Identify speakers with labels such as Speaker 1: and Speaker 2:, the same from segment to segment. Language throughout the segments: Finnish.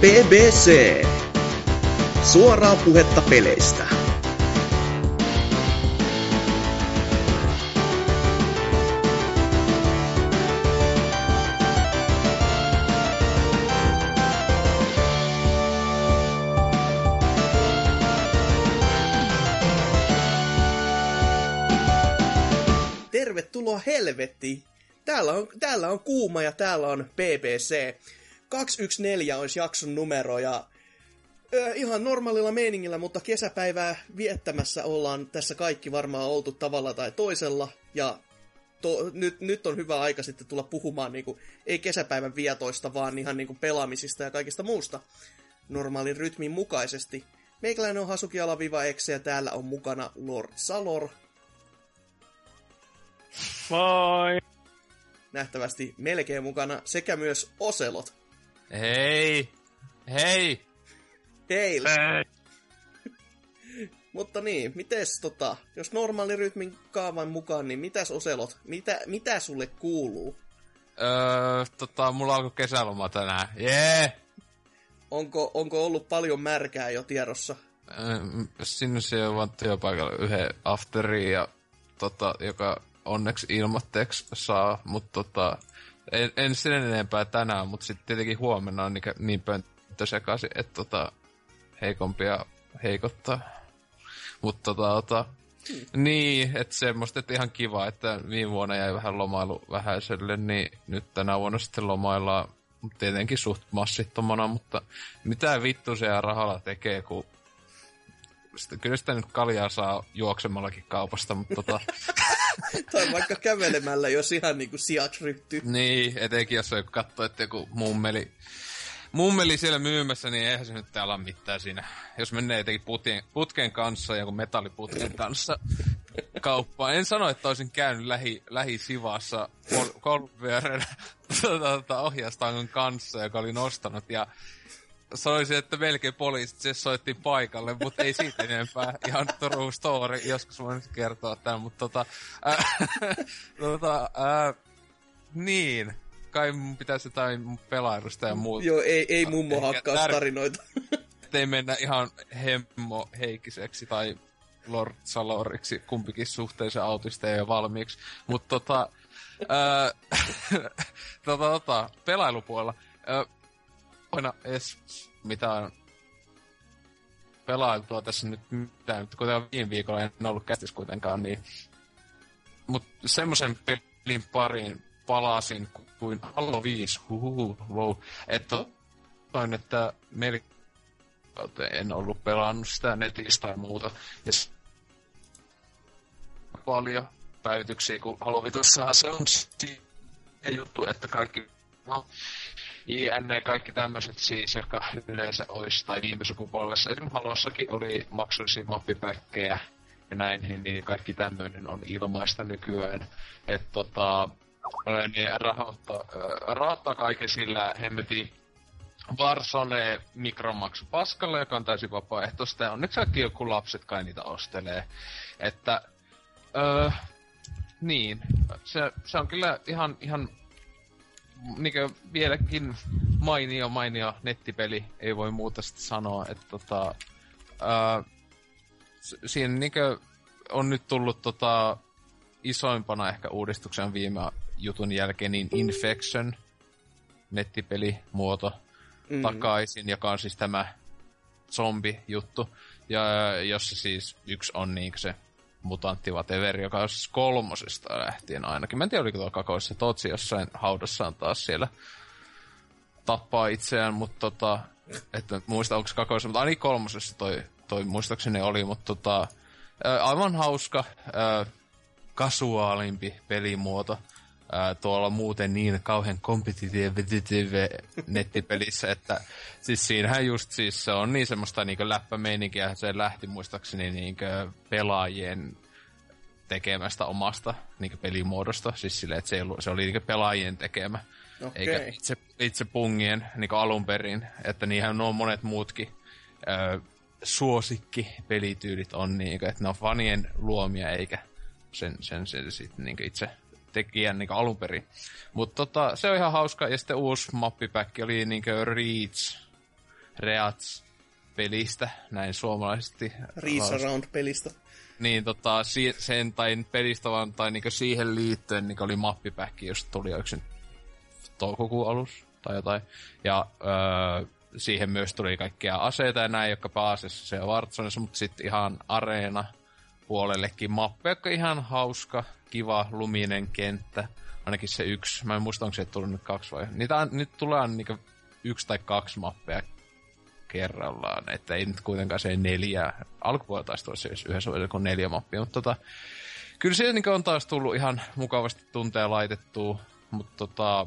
Speaker 1: BBC. Suoraa puhetta peleistä.
Speaker 2: Tervetuloa helvettiin. Täällä on, täällä on kuuma ja täällä on BBC. 214 olisi jakson numero ja ö, ihan normaalilla meiningillä, mutta kesäpäivää viettämässä ollaan tässä kaikki varmaan oltu tavalla tai toisella. Ja to, nyt, nyt on hyvä aika sitten tulla puhumaan niinku, ei kesäpäivän vietoista, vaan ihan niinku pelaamisista ja kaikista muusta normaalin rytmin mukaisesti. Meikäläinen on Hasuki Alaviva Exe ja täällä on mukana Lord Salor,
Speaker 3: Moi!
Speaker 2: nähtävästi melkein mukana, sekä myös Oselot.
Speaker 3: Hei! Hei!
Speaker 2: Hei!
Speaker 3: Hei!
Speaker 2: Mutta niin, mites tota, jos normaali rytmin kaavan mukaan, niin mitäs Oselot, mitä, mitä sulle kuuluu?
Speaker 3: Öö, tota, mulla alkoi kesäloma tänään. Jee! Yeah!
Speaker 2: Onko, onko ollut paljon märkää jo tiedossa?
Speaker 3: Öö, sinne se on vaan työpaikalla yhden afterin, ja, tota, joka onneksi ilmatteeksi saa, mutta tota, en, en sen enempää tänään, mutta sitten tietenkin huomenna on niin, niin pönttö sekaisin, että tota, heikompia heikottaa. Mutta tota, tota, hmm. niin, että semmoista, että ihan kiva, että viime vuonna jäi vähän lomailu vähäiselle, niin nyt tänä vuonna sitten lomaillaan tietenkin suht massittomana, mutta mitä vittu se rahalla tekee, kun sitä, kyllä sitä nyt kaljaa saa juoksemallakin kaupasta, mutta tota...
Speaker 2: tai vaikka kävelemällä, jos ihan niinku sijaksi ryhtyy.
Speaker 3: niin, etenkin jos joku katsoo, että joku mummeli, mummeli siellä myymässä, niin eihän se nyt täällä ole mitään siinä. Jos menee etenkin putien, putken kanssa, joku metalliputken kanssa kauppaan. En sano, että olisin käynyt lähi, lähisivassa kol- kolmipyörän tota, ohjaustangon kanssa, joka oli nostanut. Ja sanoisin, että melkein poliisit se soitti paikalle, mutta ei siitä enempää. Ihan true story, joskus voin kertoa tämän, mutta tota, äh, tota äh, niin, kai mun pitäisi jotain pelailusta ja muuta.
Speaker 2: Joo, ei, ei mummo hakkaa tär... tarinoita.
Speaker 3: ei mennä ihan hemmo heikiseksi tai Lord Saloriksi, kumpikin suhteellisen autisteja jo valmiiksi. Mutta tota, ää, tota, tota, pelailupuolella. Aina edes mitään pelailtua tässä nyt mitään, kuten viime viikolla en ollut kästis kuitenkaan, niin mut semmoisen pelin pariin palasin kuin Halo 5, huhuhu, wow, että toin, että meillä en ollut pelannut sitä netistä tai muuta, ja paljon päivityksiä, kun Halo 5 se on juttu, että kaikki JN kaikki tämmöiset siis, jotka yleensä olisi, tai viime sukupolvessa, esimerkiksi Halossakin oli maksullisia mappipäkkejä ja näin, niin, niin kaikki tämmöinen on ilmaista nykyään. Että tota, niin rahoittaa, rahoittaa kaiken sillä hemmetin Varsone mikromaksu paskalle, joka on täysin vapaaehtoista, ja onneksi kaikki joku lapset kai niitä ostelee. Että, öö, niin, se, se on kyllä ihan, ihan niinkö vieläkin mainio, mainio nettipeli, ei voi muuta sitten sanoa, että tota, ää, siinä niinkö on nyt tullut tota, isoimpana ehkä uudistuksen viime jutun jälkeen, niin Infection nettipelimuoto mm. takaisin, joka on siis tämä zombi-juttu, ja jossa siis yksi on niin se mutantti whatever, joka on kolmosesta lähtien ainakin. Mä en tiedä, oliko tuolla kakoissa. Totsi jossain haudassaan taas siellä tappaa itseään, mutta tota, että muista onko kakoissa, mutta ainakin kolmosessa toi, toi muistaakseni oli, mutta tota, aivan hauska, kasuaalimpi pelimuoto ää, tuolla muuten niin kauhean competitive nettipelissä, että siis siinähän just siis se on niin semmoista niin läppämeininkiä, se lähti muistaakseni niin pelaajien tekemästä omasta niin pelimuodosta, siis silleen, että se, ollut, se oli niin pelaajien tekemä, okay. eikä itse, itse pungien niin alun perin, että niinhän on monet muutkin ö, suosikki pelityylit on, niin että ne on fanien luomia, eikä sen, sen, sen, sen niin itse tekijän niin alun perin. Mutta tota, se on ihan hauska. Ja sitten uusi mappipäkki oli niin Reach Reats-pelistä, näin suomalaisesti.
Speaker 2: Reach Around-pelistä.
Speaker 3: Niin, tota, si- sen tai pelistä vaan, tai niinku siihen liittyen niin oli mappipäkki, jos tuli yksin toukokuun alus tai jotain. Ja öö, siihen myös tuli kaikkia aseita ja näin, jotka pääasiassa se Warzonessa, mutta sitten ihan areena puolellekin mappi, joka ihan hauska, kiva, luminen kenttä. Ainakin se yksi. Mä en muista, onko se tullut nyt kaksi vai... Niitä on, nyt tulee niinku yksi tai kaksi mappia kerrallaan, että ei nyt kuitenkaan se neljä, alkupuolella taisi tulla se yhdessä kuin neljä mappia, mutta tota, kyllä se niin on taas tullut ihan mukavasti tunteja laitettua, mutta tota,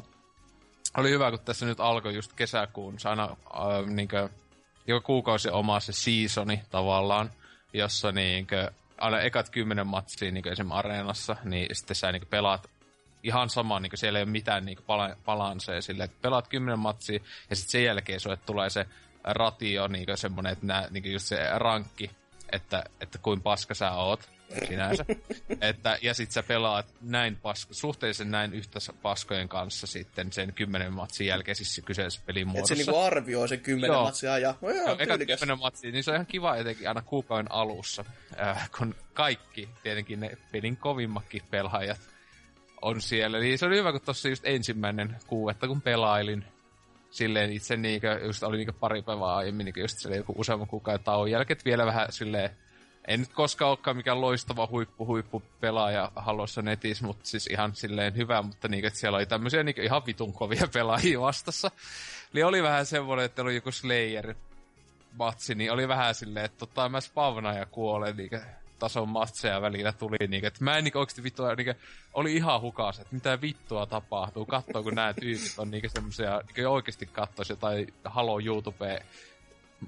Speaker 3: oli hyvä, kun tässä nyt alkoi just kesäkuun, se aina äh, niin kuin, joka kuukausi oma se seasoni tavallaan, jossa niin kuin, aina ekat kymmenen matsia niin esimerkiksi areenassa, niin sitten sä niin pelaat ihan sama, niin siellä ei ole mitään niin pala- palanseja sille, että pelaat kymmenen matsia ja sitten sen jälkeen sulle tulee se ratio, niin semmoinen, että nää, niin just se rankki, että, että kuin paska sä oot sinänsä. että, ja sit sä pelaat näin pasko, suhteellisen näin yhtä paskojen kanssa sitten sen kymmenen matsin jälkeen siis kyseessä pelin muodossa.
Speaker 2: Että se niinku arvioi sen kymmenen Joo. matsia ja no joo, Joo
Speaker 3: kymmenen matsia, niin se on ihan kiva etenkin aina kuukauden alussa, äh, kun kaikki, tietenkin ne pelin kovimmakin pelaajat on siellä. Niin se oli hyvä, kun tossa just ensimmäinen kuuetta, kun pelailin, silleen itse niinkö, just oli niinkö pari päivää aiemmin, niinkö just silleen joku useamman kuukauden tauon jälkeen, vielä vähän silleen, en nyt koskaan olekaan mikään loistava huippu huippu pelaaja haluassa netissä, mutta siis ihan silleen hyvä, mutta niinkö, että siellä oli tämmöisiä niinkö ihan vitun kovia pelaajia vastassa. Eli oli vähän semmoinen, että oli joku Slayer matsi, niin oli vähän silleen, että tota, mä spavnaan ja kuolen, niinkö, tason matseja välillä tuli, niin että mä en niin oikeasti vittua, niin oli ihan hukas, että mitä vittua tapahtuu, katsoo kun nämä tyypit on niin semmoisia, niin oikeasti katsoisi jotain Halo YouTube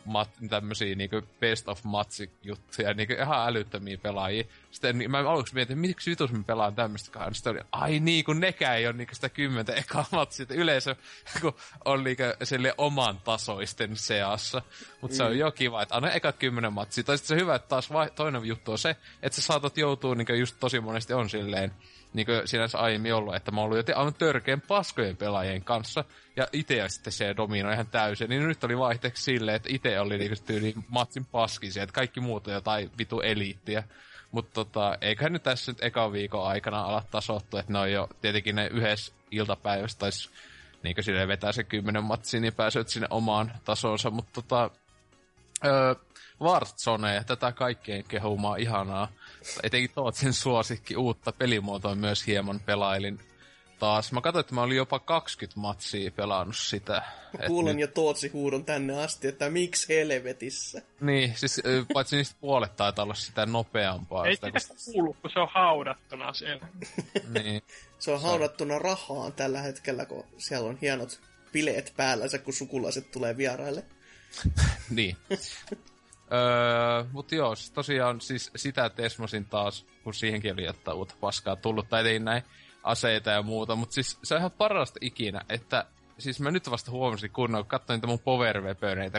Speaker 3: mat, tämmösiä niinku best of match juttuja, niinku ihan älyttömiä pelaajia. Sitten niin, mä aluksi mietin, että miksi vitus mä pelaan tämmöistä kanssa. Sitten oli, ai niin, kun nekään ei ole niinku sitä kymmentä ekaa matsia. Yleensä kun on niinku sille oman tasoisten seassa. Mutta mm. se on mm. jo kiva, että aina ekat kymmenen matsia. Tai sitten se hyvä, että taas vai, toinen juttu on se, että sä saatat joutua niinku just tosi monesti on silleen, niin kuin sinänsä aiemmin ollut, että mä oon ollut jo aivan törkeän paskojen pelaajien kanssa, ja itse sitten se dominoi ihan täysin, niin nyt oli vaihteeksi silleen, että itse oli niin tyyli matsin paskin että kaikki muut on jotain vitu eliittiä. Mutta tota, eiköhän nyt tässä nyt ekan viikon aikana ala tasoittua, että ne on jo tietenkin ne yhdessä iltapäivässä taisi niin kuin vetää se kymmenen matsiin, niin pääset sinne omaan tasonsa, mutta tota, öö, Warzone, tätä kaikkien kehumaa ihanaa. Etenkin Tootsin suosikki uutta pelimuotoa myös hieman pelailin taas. Mä katsoin, että mä olin jopa 20 matsia pelannut sitä.
Speaker 2: Kuulen nyt... jo Tootsi huudon tänne asti, että miksi helvetissä.
Speaker 3: Niin, siis paitsi niistä puolet taitaa olla sitä nopeampaa.
Speaker 4: Ei sitä, sitä kuulu, kun se on haudattuna siellä.
Speaker 2: niin. Se on haudattuna rahaan tällä hetkellä, kun siellä on hienot bileet päällänsä, kun sukulaiset tulee vieraille.
Speaker 3: niin. Öö, mutta joo, tosiaan siis sitä tesmasin taas, kun siihenkin oli jotain uutta paskaa tullut, tai tein näin aseita ja muuta, mutta siis se on ihan parasta ikinä, että siis mä nyt vasta huomasin kunnolla, kun katsoin niitä mun power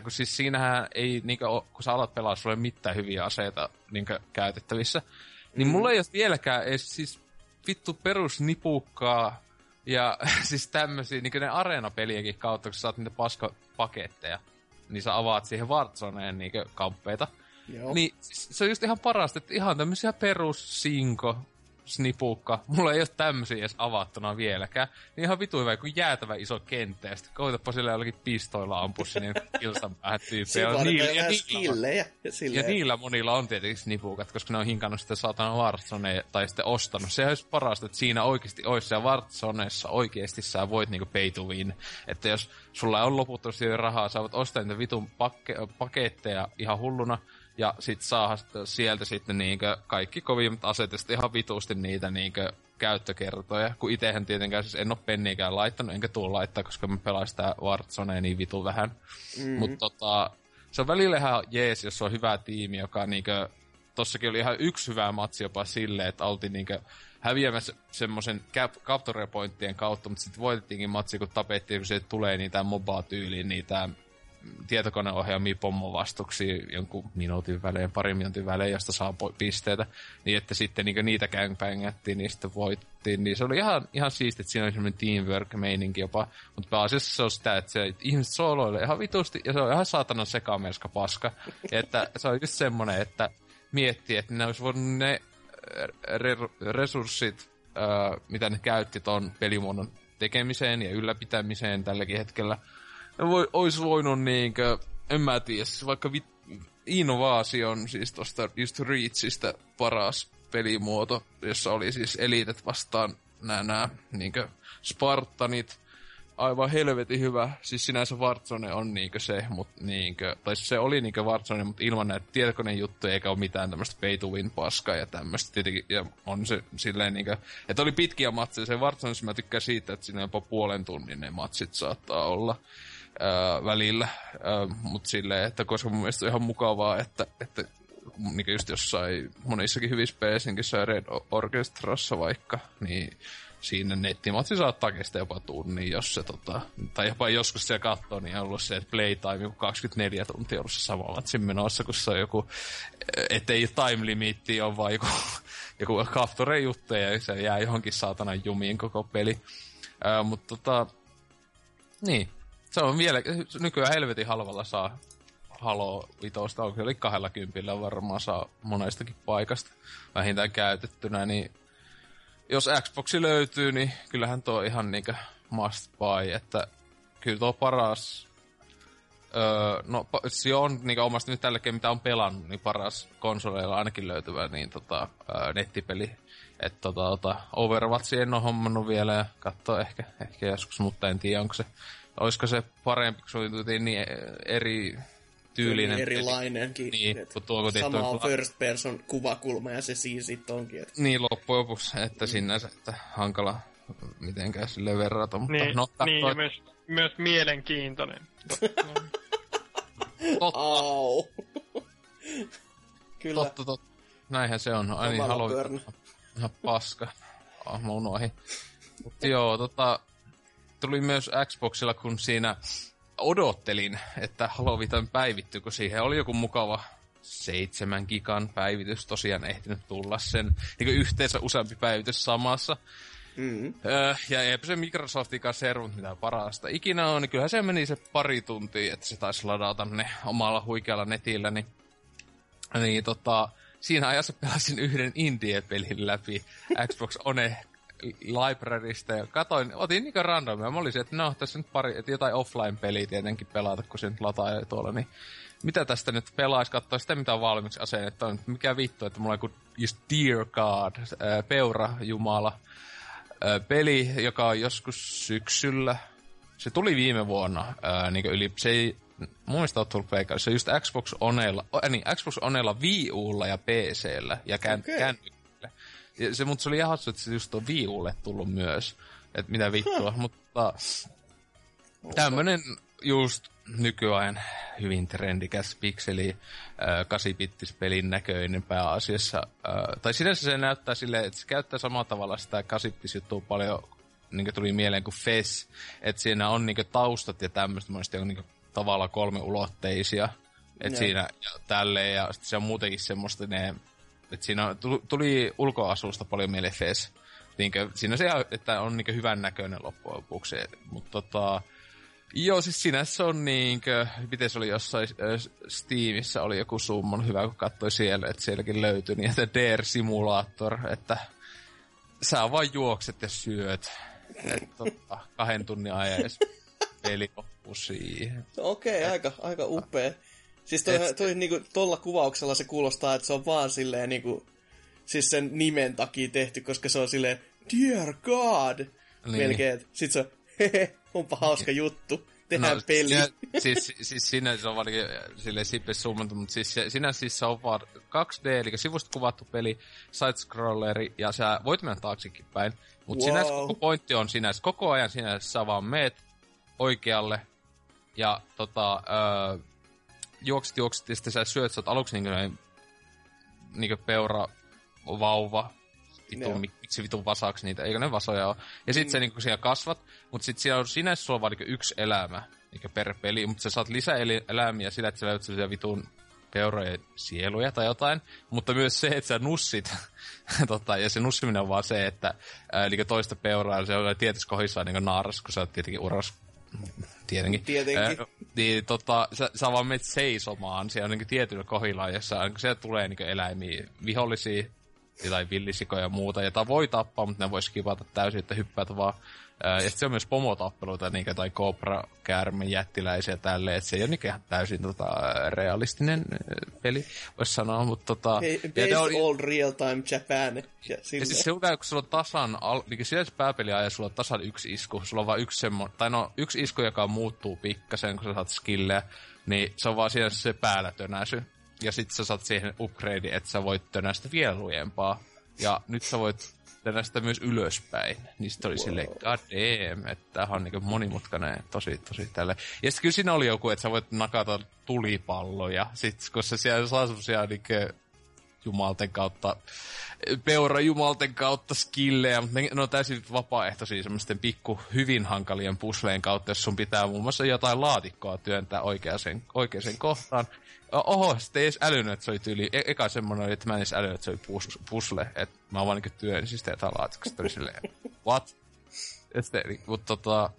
Speaker 3: kun siis siinähän ei, niinkö, kun sä alat pelaa, sulla ei mitään hyviä aseita niinkö, käytettävissä, niin mm. mulla ei ole vieläkään edes siis vittu perusnipukkaa ja siis tämmösiä, niinkö ne areenapelienkin kautta, kun sä saat niitä paskapaketteja niin sä avaat siihen Wartzoneen niinkö kamppeita. Joo. Niin se on just ihan parasta, että ihan tämmöisiä perussinko snipukka. Mulla ei ole tämmöisiä edes avattuna vieläkään. Niin ihan vitu hyvä, kun jäätävä iso kenttä. Ja sitten koitapa sillä jollakin pistoilla ampua sinne kilsan päähän tyyppejä.
Speaker 2: Ja, niillä, ja, niillä, ja,
Speaker 3: ja niillä monilla on tietenkin snipukat, koska ne on hinkannut sitten saatana Warzone tai sitten ostanut. Se olisi parasta, että siinä oikeasti olisi se Warzoneessa oikeasti sä voit niinku pay to win. Että jos sulla on loputtomasti rahaa, sä voit ostaa niitä vitun pakke- paketteja ihan hulluna, ja sit saa sieltä sitten niinkö kaikki kovimmat aseet, ja ihan vitusti niitä niinkö käyttökertoja, kun itehän tietenkään siis en oo penniikään laittanut, enkä tuu laittaa, koska mä pelaan sitä Wartzonea niin vitu vähän. Mm-hmm. Mutta tota, se on välillä ihan jees, jos on hyvä tiimi, joka niinkö, tossakin oli ihan yksi hyvä matsi jopa silleen, että oltiin niinkö häviämässä semmoisen cap- capture pointtien kautta, mutta sitten voitettiinkin matsi, kun tapettiin, kun se tulee niitä MOBA-tyyliin, niitä tietokoneohjaamia pommovastuksia jonkun minuutin välein, pari minuutin välein, josta saa pisteitä, niin että sitten niin niitä gangbangattiin, niin sitten voittiin. Niin se oli ihan, ihan siisti, että siinä oli semmoinen teamwork-meininki jopa, mutta pääasiassa se on sitä, että se, ihmiset sooloilee ihan vitusti, ja se on ihan saatanan sekamelska paska. että se on just semmoinen, että miettii, että ne olisi voinut ne re- resurssit, äh, mitä ne käytti ton pelimuodon tekemiseen ja ylläpitämiseen tälläkin hetkellä, voi, olisi voinut niinkö, en mä tiedä, siis vaikka vi, innovaasion, siis tosta just Reachistä paras pelimuoto, jossa oli siis elitet vastaan nämä, nämä niinkö Spartanit, aivan helvetin hyvä. Siis sinänsä Warzone on niinkö se, mut niinkö, tai se oli niinkö Warzone, mutta ilman näitä tietokoneen juttuja eikä ole mitään tämmöistä pay to win paskaa ja tämmöistä tietenkin. Ja on se silleen niinkö, että oli pitkiä matseja. Se Warzone, mä tykkään siitä, että siinä jopa puolen tunnin ne matsit saattaa olla ää, välillä. mutta silleen, että koska mun mielestä on ihan mukavaa, että, että niin just jossain monissakin hyvissä peleissä, Red Orchestrassa vaikka, niin siinä nettimatsi saattaa kestää jopa tunnin, jos se tota, tai jopa joskus siellä katsoo, niin on ollut se, että playtime joku 24 tuntia ollut se sama matsi menossa, kun se on joku, ettei time limitti ole vaan joku, joku capture juttu ja se jää johonkin saatana jumiin koko peli. Ää, mutta tota, niin, se on vielä, nykyään helvetin halvalla saa Halo vitosta, onko se oli kahdella kympillä varmaan saa monestakin paikasta vähintään käytettynä, niin jos Xboxi löytyy, niin kyllähän tuo ihan niinkö must buy, että kyllä tuo paras Öö, no, se on niin omasta nyt tälläkin, mitä on pelannut, niin paras konsoleilla ainakin löytyvä niin, tota, öö, nettipeli. Että tota, tota, Overwatch en ole hommannut vielä ja katsoo ehkä, ehkä joskus, mutta en tiedä, onko se, olisiko se parempi, kun se oli niin eri tyylinen.
Speaker 2: Niin erilainenkin.
Speaker 3: Niin, kun tuo
Speaker 2: Sama on first person kuvakulma ja se siinä sitten onkin. Että...
Speaker 3: Niin, loppujen lopuksi, että mm. sinänsä, että hankala mitenkään sille verrata. Mutta
Speaker 4: niin,
Speaker 3: no,
Speaker 4: niin ja myös, myös mielenkiintoinen.
Speaker 3: totta.
Speaker 2: Au. Kyllä.
Speaker 3: Totta, totta. Näinhän se on. Ai niin, haluan... Ihan paska. Ah, mä unohin. Mutta joo, tota... Tuli myös Xboxilla, kun siinä odottelin, että Halo Vitan päivittyy, kun siihen oli joku mukava seitsemän gigan päivitys tosiaan ehtinyt tulla sen niin yhteensä useampi päivitys samassa. Mm-hmm. Öö, ja eipä se Microsoftin kanssa servut mitään parasta ikinä on, niin kyllähän se meni se pari tuntia, että se taisi ladata ne omalla huikealla netillä, niin, niin tota, siinä ajassa pelasin yhden indie-pelin läpi Xbox One librarysta ja katoin, otin niinku randomia. Mä olisin, että no, tässä nyt pari, että jotain offline-peliä tietenkin pelata, kun se nyt lataa tuolla, niin mitä tästä nyt pelaisi, katsoa sitä, mitä on valmiiksi asennettu. On, mikä vittu, että mulla on joku just Dear God, ää, Peura Jumala, ää, peli, joka on joskus syksyllä. Se tuli viime vuonna, ää, niin yli, se ei, mun mielestä on tullut peikkaan. Se on just Xbox Onella, äh, niin, Xbox Onella Wii Ulla ja PCllä ja kän, okay. känny, ja se, mutta se oli ihan että se just on Viulle tullut myös. Että mitä vittua, mutta tämmönen just nykyajan hyvin trendikäs pikseli, äh, 8 pelin näköinen pääasiassa. Äh, tai sinänsä se näyttää silleen, että se käyttää samalla tavalla sitä 8 juttua paljon, niin tuli mieleen kuin FES, että siinä on niin taustat ja tämmöistä monesti on niin tavallaan kolme ulotteisia. Että siinä ja tälleen, ja sitten se on muutenkin semmoista ne et siinä tuli ulkoasusta paljon mieleen FES. Niinkö, siinä se, että on niinkö hyvän näköinen loppujen lopuksi. Mutta tota, Joo, siis sinänsä on niinkö, miten se oli jossain Steamissa oli joku summon hyvä, kun katsoi siellä, että sielläkin löytyi niin, että DR Simulator, että sä vaan juokset ja syöt. Että tota, kahden tunnin ajan peli loppuu siihen.
Speaker 2: Okei, okay, aika, aika upea. Siis toi, Et... toi niinku, tolla kuvauksella se kuulostaa, että se on vaan silleen niinku, siis sen nimen takia tehty, koska se on silleen, Dear God! Niin. Melkein, sit se on, hehe, onpa hauska juttu. Tehdään no, peli. Sinä,
Speaker 3: siis, siis sinä se on vaan silleen sippes summantu, mutta siis sinä siis se on vaan 2D, eli sivusta kuvattu peli, side-scrolleri, ja sä voit mennä taaksekin päin. Mutta wow. sinä koko pointti on sinä, koko ajan sinä sä vaan meet oikealle, ja tota, öö, juokset, juokset, ja sitten sä syöt, sä oot aluksi niin niin peura vauva, vitu, miksi vitun vasaksi niitä, eikö ne vasoja ole. Ja sitten mm. se niin siellä kasvat, mutta sitten siellä on sinänsä sulla vaan niin yksi elämä. niin per peli, mutta sä saat lisää eläimiä sillä, että sä löydät sellaisia vitun peurojen sieluja tai jotain, mutta myös se, että sä nussit, tota, ja se nussiminen on vaan se, että ää, eli toista peuraa, se on tietysti kohdissaan niin naaras, kun sä oot tietenkin uras, tietenkin.
Speaker 2: Tietenkin.
Speaker 3: Ää, niin tota, sä, sä vaan menet seisomaan siellä niin tietyllä kohdilla, jossa niin sieltä tulee niin eläimiä, vihollisia, tai villisikoja ja muuta, jota voi tappaa, mutta ne voi skipata täysin, että hyppäät vaan ja sitten se on myös pomotappeluita, niin tai Cobra käärme jättiläisiä tälleen, että se ei ole niin ihan täysin tota, realistinen peli, voisi sanoa, mutta tota...
Speaker 2: Hey, based
Speaker 3: oli,
Speaker 2: all real time Japan. Ja,
Speaker 3: ja siis se on kun sulla on tasan, niin sillä se pääpeli ajaa, sulla on tasan yksi isku, sulla on vain yksi semmoinen, tai no yksi isku, joka muuttuu pikkasen, kun sä saat skilleä, niin se on vaan siinä se päällä tönäsy. Ja sitten sä saat siihen upgrade, että sä voit tönästä vielä lujempaa. Ja nyt sä voit sitä myös ylöspäin. Niin sitten oli wow. silleen, god damn, että tämähän on niin monimutkainen, tosi, tosi tälle. Ja sitten kyllä siinä oli joku, että sä voit nakata tulipalloja, sit, koska siellä saa semmosia niin jumalten kautta, peura jumalten kautta skillejä, mutta ne, ne on täysin vapaaehtoisia semmoisten pikku hyvin hankalien pusleen kautta, jos sun pitää muun muassa jotain laatikkoa työntää oikeaan, oikeaan kohtaan. Oho, sitten ei edes älynyt, että se oli tyyli. E- eka semmonen oli, että mä en edes älynyt, että se oli pus- pusle. Että mä vaan niinku työnsin sitä jotain laatikosta. oli silleen, what? Sitten, mutta tota,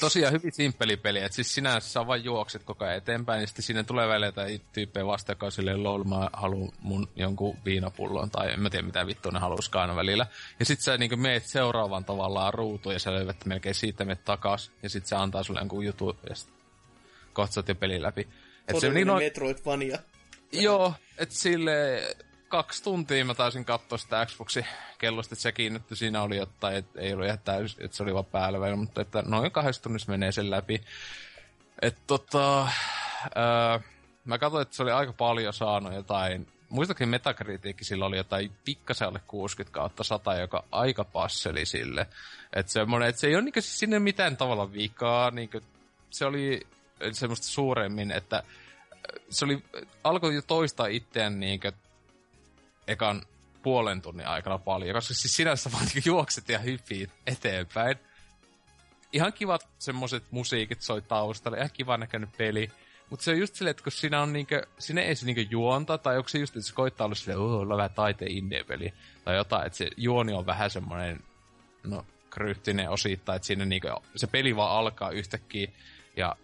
Speaker 3: tosiaan hyvin simppeli peli, että siis sinä sä vaan juokset koko ajan eteenpäin, niin sitten sinne tulee välillä tai tyyppejä vasta, joka on silleen, lol, mä haluan mun jonkun viinapullon, tai en mä tiedä mitä vittua ne haluuskaan välillä. Ja sitten sä niinku meet seuraavan tavallaan ruutuun, ja sä löydät melkein siitä meet takas, ja sitten se antaa sulle jonkun jutun, ja sitten katsot jo peli läpi.
Speaker 2: Et se niin on... Metroidvania.
Speaker 3: Joo, että sille kaksi tuntia mä taisin katsoa sitä Xboxin kellosta, että se kiinnittyi, siinä oli jotain, että ei ollut ihan täys, että se oli vaan päällä vielä, mutta että noin kahdessa tunnissa menee sen läpi. Että tota, ää, mä katsoin, että se oli aika paljon saanut jotain, muistakin metakritiikki sillä oli jotain pikkasen alle 60 kautta 100, joka aika passeli sille. Että semmonen, että se ei ole niinku sinne mitään tavalla vikaa, niinku, se oli semmoista suuremmin, että se oli, alkoi jo toistaa itseään niinkö ekan puolen tunnin aikana paljon, koska siis sinänsä vaan niin juokset ja hyppiit eteenpäin. Ihan kivat semmoset musiikit soi taustalle, ihan kiva näköinen peli. Mutta se on just silleen, että kun siinä on niinkö, sinne ei se niinkö juonta, tai onko se just, että se koittaa olla silleen, oh, olla vähän taiteen indie-peli, tai jotain, että se juoni on vähän semmoinen, no, kryptinen osittain, että siinä niinkö, se peli vaan alkaa yhtäkkiä, ja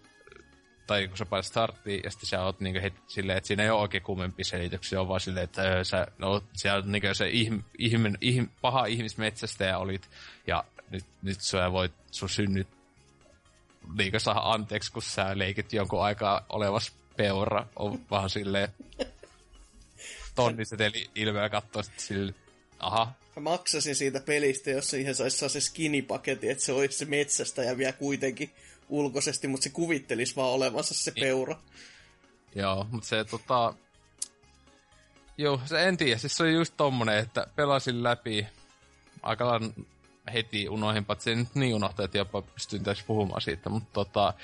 Speaker 3: tai kun sä painat starttiin, ja sitten sä oot niinku heti silleen, että siinä ei ole oikein kummempi selityksiä, on vaan silleen, että öö, sä, no, siellä niinku se ihm, ihmin, ihm, paha ihmismetsästäjä olit, ja nyt, nyt sä voit, sun synnyt niinku saada anteeksi, kun sä leikit jonkun aikaa olevas peura, on vaan silleen tonniset ilmeä katsoa sitten sille, aha.
Speaker 2: Mä maksasin siitä pelistä, jos siihen saisi se skinny-paketti, että se olisi se metsästäjä vielä kuitenkin ulkoisesti, mutta se kuvittelisi vaan olevansa se niin. peura.
Speaker 3: Joo, mutta se tota... Joo, se en tiedä. Siis se oli just tommonen, että pelasin läpi aika heti unohin, se nyt niin unohtaa, että jopa pystyn tässä puhumaan siitä, mutta tota,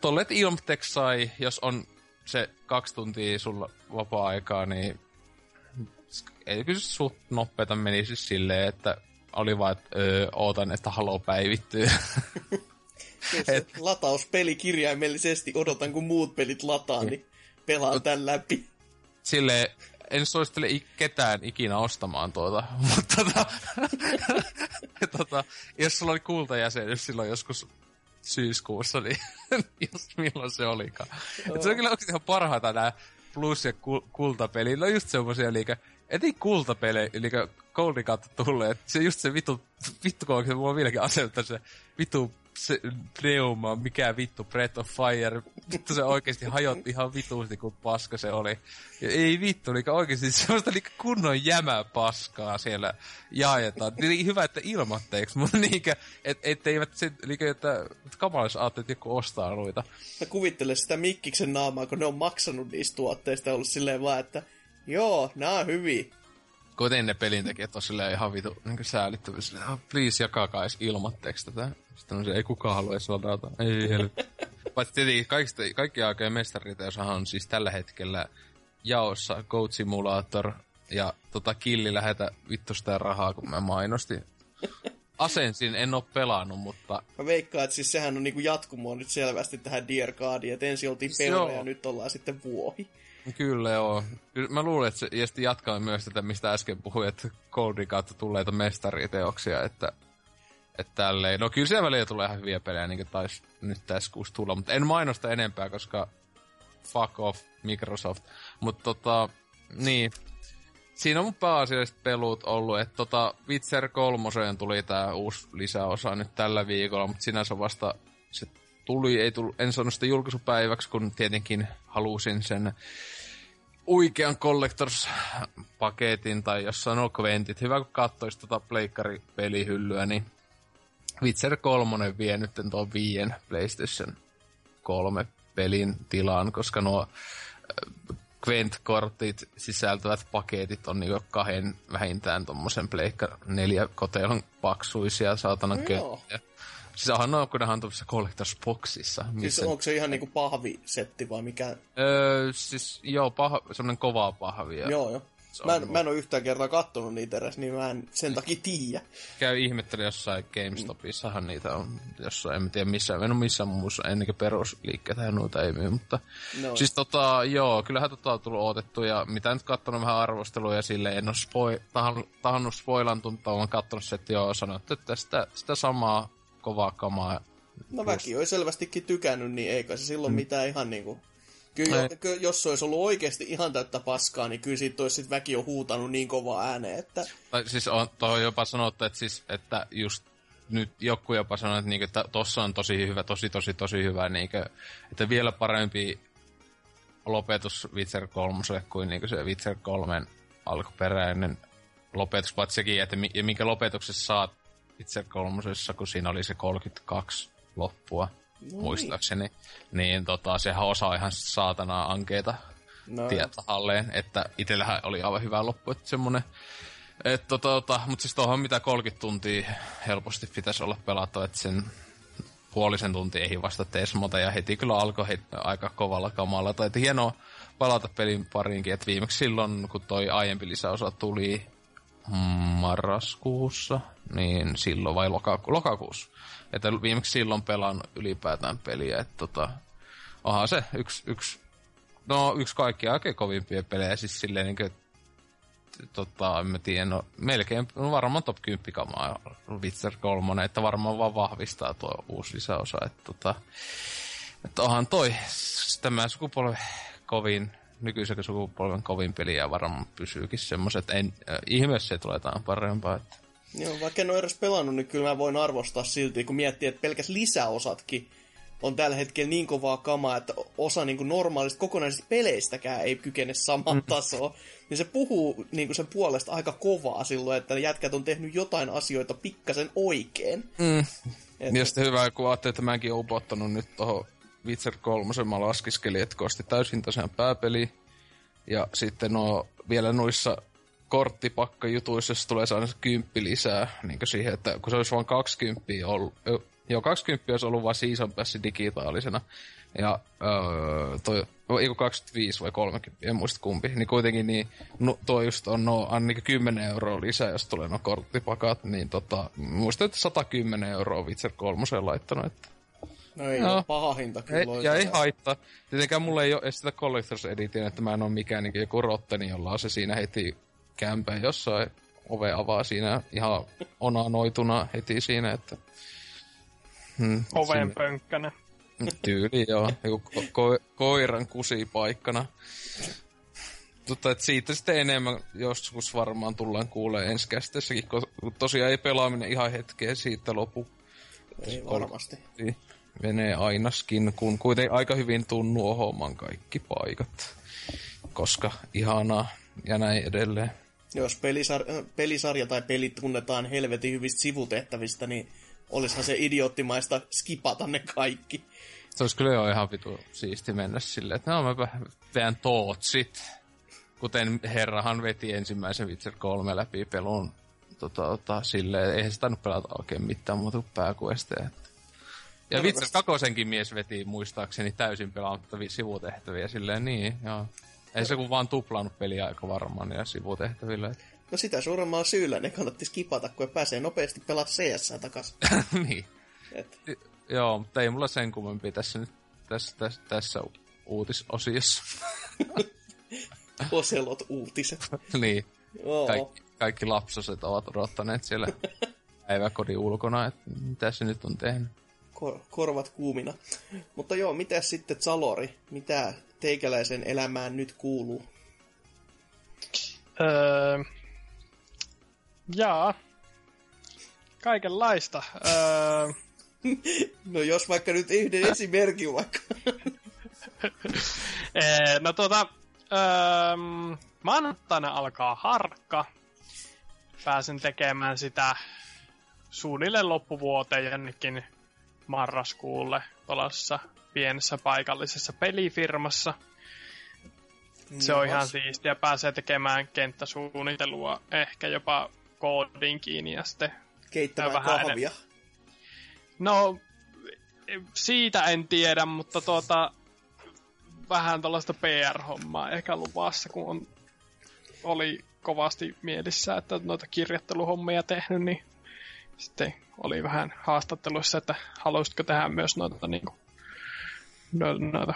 Speaker 3: tolle, että Ilmtex sai, jos on se kaksi tuntia sulla vapaa-aikaa, niin ei kyllä suht nopeeta menisi siis silleen, että oli vaan, että öö, ootan, että Halo päivittyy.
Speaker 2: Et... Latauspeli kirjaimellisesti, odotan kun muut pelit lataa, niin pelaan tän läpi.
Speaker 3: Sille en suosittele ketään ikinä ostamaan tuota, mutta tota, tota, jos sulla oli kultajäsenyys silloin joskus syyskuussa, niin jos milloin se olikaan. Et se on kyllä ihan parhaita nämä plus- ja kultapeli. No just semmosia, eli etin kultapelejä, eli Goldin kautta tulleet. Se just se vittu, vittu kun se mulla vieläkin asettaa se vittu se Neuma, mikä vittu Breath of Fire, vittu se oikeesti hajotti ihan vituusti, kun paska se oli. Ja ei vittu, eli oikeesti semmoista niinku kunnon jämää paskaa siellä jaetaan. Niin hyvä, että ilmatteeksi, mutta niinkö, et, etteivät se, niinkö, että kamalis ajattelee, että joku ostaa noita.
Speaker 2: Mä kuvittelen sitä Mikkiksen naamaa, kun ne on maksanut niistä tuotteista, ollut silleen vaan, että joo, nää on hyviä.
Speaker 3: Kuten ne pelintekijät on silleen ihan vitu niin säälittäviä, silleen, oh, please jakakaa edes ilmatteeksi tätä. Sitten on se, ei kukaan halua edes ladata. Ei helvetti. Paitsi tietenkin kaikista, kaikki aikojen mestariteosahan on siis tällä hetkellä jaossa Goat Simulator ja tota Killi lähetä vittusta rahaa, kun mä mainostin. Asensin en oo pelannut, mutta
Speaker 2: Mä veikkaan, että siis sehän on niinku jatkumoa nyt selvästi tähän Dear Guardian, että ensin oltiin pelejä ja nyt ollaan sitten vuohi.
Speaker 3: Kyllä joo. Mä luulen, että se, ja jatkaa myös tätä, mistä äsken puhuin, että Coldin kautta tulleita mestariteoksia, että, että tälleen. No kyllä siellä välillä tulee ihan hyviä pelejä, niin kuin taisi nyt tässä kuusi tulla, mutta en mainosta enempää, koska fuck off Microsoft. Mutta tota, niin. Siinä on mun pääasialliset pelut ollut, että tota Witcher 3 tuli tää uusi lisäosa nyt tällä viikolla, mutta sinänsä vasta se tuli, ei tullut, en sanonut sitä julkaisupäiväksi, kun tietenkin halusin sen oikean Collectors-paketin tai jos sanoo Quentit. Hyvä, kun katsoisi tota pleikkari-pelihyllyä, niin Witcher 3 vie nyt tuon viien PlayStation 3 pelin tilaan, koska nuo äh, Gwent-kortit sisältävät paketit on niinku kahden vähintään tommosen pleikka neljä kotelon paksuisia saatanan
Speaker 2: No joo.
Speaker 3: Siis onhan no, kun nehän on tuossa Collectors Boxissa.
Speaker 2: Siis
Speaker 3: Missä,
Speaker 2: onko se ihan niinku pahvisetti vai mikä?
Speaker 3: öö, siis joo, paha, semmonen kova pahvi. Ja
Speaker 2: Joo, joo. Mä en, mä en ole yhtään kertaa kattonut niitä edes, niin mä en sen takia tiedä.
Speaker 3: käy ihmettely jossain GameStopissahan niitä on jossain, en tiedä missä, en ole missään muussa ennenkin perusliikkeitä noita ei myy, mutta
Speaker 2: No.
Speaker 3: siis tota, joo, kyllähän tota on tullut odotettu ja mitä nyt kattonut vähän arvosteluja silleen, en ole spoi, tahannut, tahannut spoilantua, mutta olen kattonut se, että joo, sanottu, että sitä, sitä samaa kovaa kamaa.
Speaker 2: No väki olisi selvästikin tykännyt, niin eikä se silloin mitään ihan niinku... Kyllä,
Speaker 3: Ei.
Speaker 2: ky- jos se olisi ollut oikeasti ihan täyttä paskaa, niin kyllä siitä olisi sit väki on huutanut niin kovaa ääneen, että...
Speaker 3: Tai siis on, on jopa sanottu, että, siis, että just nyt joku jopa sanoi, että, niinku, että tossa on tosi hyvä, tosi tosi tosi hyvä, niinku, että vielä parempi lopetus Witcher 3 kuin niinku se Witcher 3 alkuperäinen lopetus, paitsi sekin, että mi- ja minkä lopetuksessa saat Witcher 3, kun siinä oli se 32 loppua,
Speaker 2: No
Speaker 3: muistaakseni, niin tota, sehän osaa ihan saatanaa ankeita
Speaker 2: No,
Speaker 3: tietohalleen, että itsellähän oli aivan hyvä loppu, että semmonen että tota, mutta siis tuohon mitä 30 tuntia helposti pitäisi olla pelattu, että sen puolisen tuntia ei vasta tesmota ja heti kyllä alkoi heti aika kovalla kamalla. Tai hienoa palata pelin pariinkin, että viimeksi silloin kun toi aiempi lisäosa tuli marraskuussa, niin silloin vai lokaku- lokakuussa. Että viimeksi silloin pelaan ylipäätään peliä, että tota, onhan se yksi, yksi No, yksi kaikkia oikein kovimpia pelejä, siis silleen niin tota, en mä tiedä, no, melkein, no varmaan top 10 kamaa Witcher 3, että varmaan vaan vahvistaa tuo uusi lisäosa, että tota, että onhan toi tämä sukupolven kovin, nykyisen sukupolven kovin peli ja varmaan pysyykin semmoiset, että en, äh, ihme se tulee jotain parempaa, että
Speaker 2: Joo, vaikka en ole edes pelannut, niin kyllä mä voin arvostaa silti, kun miettii, että pelkäs lisäosatkin on tällä hetkellä niin kovaa kamaa, että osa niin kuin normaalista kokonaisista peleistäkään ei kykene samaan tasoon. Niin se puhuu niin kuin sen puolesta aika kovaa silloin, että ne jätkät on tehnyt jotain asioita pikkasen oikein.
Speaker 3: Mm.
Speaker 2: Et,
Speaker 3: Ja sitten hyvä, kun ajattelin, että mäkin olen upottanut nyt tuohon Witcher 3, mä laskiskelin, että kosti täysin tosiaan pääpeli. Ja sitten no, vielä noissa korttipakkajutuissa, jos tulee saada kymppi lisää, niin siihen, että kun se olisi vain 20 ollut, joo, 20 olisi ollut vain Season Pass digitaalisena, ja öö, toi, ei kun 25 vai 30, en muista kumpi, niin kuitenkin niin, no, tuo just on no, ainakin 10 euroa lisää, jos tulee no korttipakat, niin tota, muistan, että 110 euroa Witcher 3 laittanut, että
Speaker 2: no ei ole paha hinta kyllä.
Speaker 3: ei, ja ei haittaa. Tietenkään mulla ei ole edes sitä Collectors Edition, että mä en ole mikään niin joku rotteni, jolla on se siinä heti kämpän jossain ove avaa siinä ihan onanoituna heti siinä, että... Hmm,
Speaker 4: Oven pönkkänä.
Speaker 3: sinne- Tyyli, joo. Joku ko- ko- koiran kusi paikkana. Mutta et siitä sitten enemmän joskus varmaan tullaan kuulee ensi kästessäkin, kun tosiaan ei pelaaminen ihan hetkeä siitä lopu
Speaker 2: ei varmasti.
Speaker 3: Niin, menee ainaskin, kun kuitenkin aika hyvin tunnuu homman kaikki paikat. Koska ihanaa ja näin edelleen.
Speaker 2: Jos pelisar- pelisarja tai peli tunnetaan helvetin hyvistä sivutehtävistä, niin olisihan se idioottimaista skipata ne kaikki.
Speaker 3: Se olisi kyllä jo ihan vitu siisti mennä silleen, että no mäpä veän tootsit. Kuten herrahan veti ensimmäisen Witcher 3 läpi pelun tota, tota, silleen, eihän se tainnut pelata oikein mitään muuta kuin pääkuesteja. Ja Witcher 2 mies veti muistaakseni täysin pelaamatta vi- sivutehtäviä silleen, niin joo. Ei se kun vaan tuplannut peliaika varmaan ja sivutehtävillä.
Speaker 2: No sitä suuremmalla syyllä ne kannatti skipata, kun pääsee nopeasti pelaa CS takaisin.
Speaker 3: niin.
Speaker 2: Et,
Speaker 3: Joo, mutta ei mulla sen kummempi tässä nyt tässä, tässä, tässä uutisosiossa.
Speaker 2: Oselot uutiset.
Speaker 3: niin.
Speaker 2: Joo.
Speaker 3: Kaikki, kaikki lapsoset ovat odottaneet siellä päiväkodin ulkona, että mitä se nyt on tehnyt.
Speaker 2: Kor- korvat kuumina. Mutta joo, mitä sitten Zalori? Mitä teikäläisen elämään nyt kuuluu?
Speaker 4: Öö, jaa. Kaikenlaista. Öö,
Speaker 2: No jos vaikka nyt yhden esimerkin vaikka.
Speaker 4: ee, no tuota, öö, maanantaina alkaa harkka. Pääsen tekemään sitä suunnilleen loppuvuoteen jonnekin marraskuulle tuollaisessa pienessä paikallisessa pelifirmassa. Se on ihan siistiä. Pääsee tekemään kenttäsuunnittelua, ehkä jopa koodin kiinni ja sitten...
Speaker 2: Keittämään
Speaker 4: vähän
Speaker 2: kahvia.
Speaker 4: No, siitä en tiedä, mutta tuota, vähän tällaista PR-hommaa ehkä luvassa, kun on, oli kovasti mielissä, että noita kirjoitteluhommia tehnyt, niin sitten oli vähän haastatteluissa, että haluaisitko tehdä myös noita, niin kuin, noita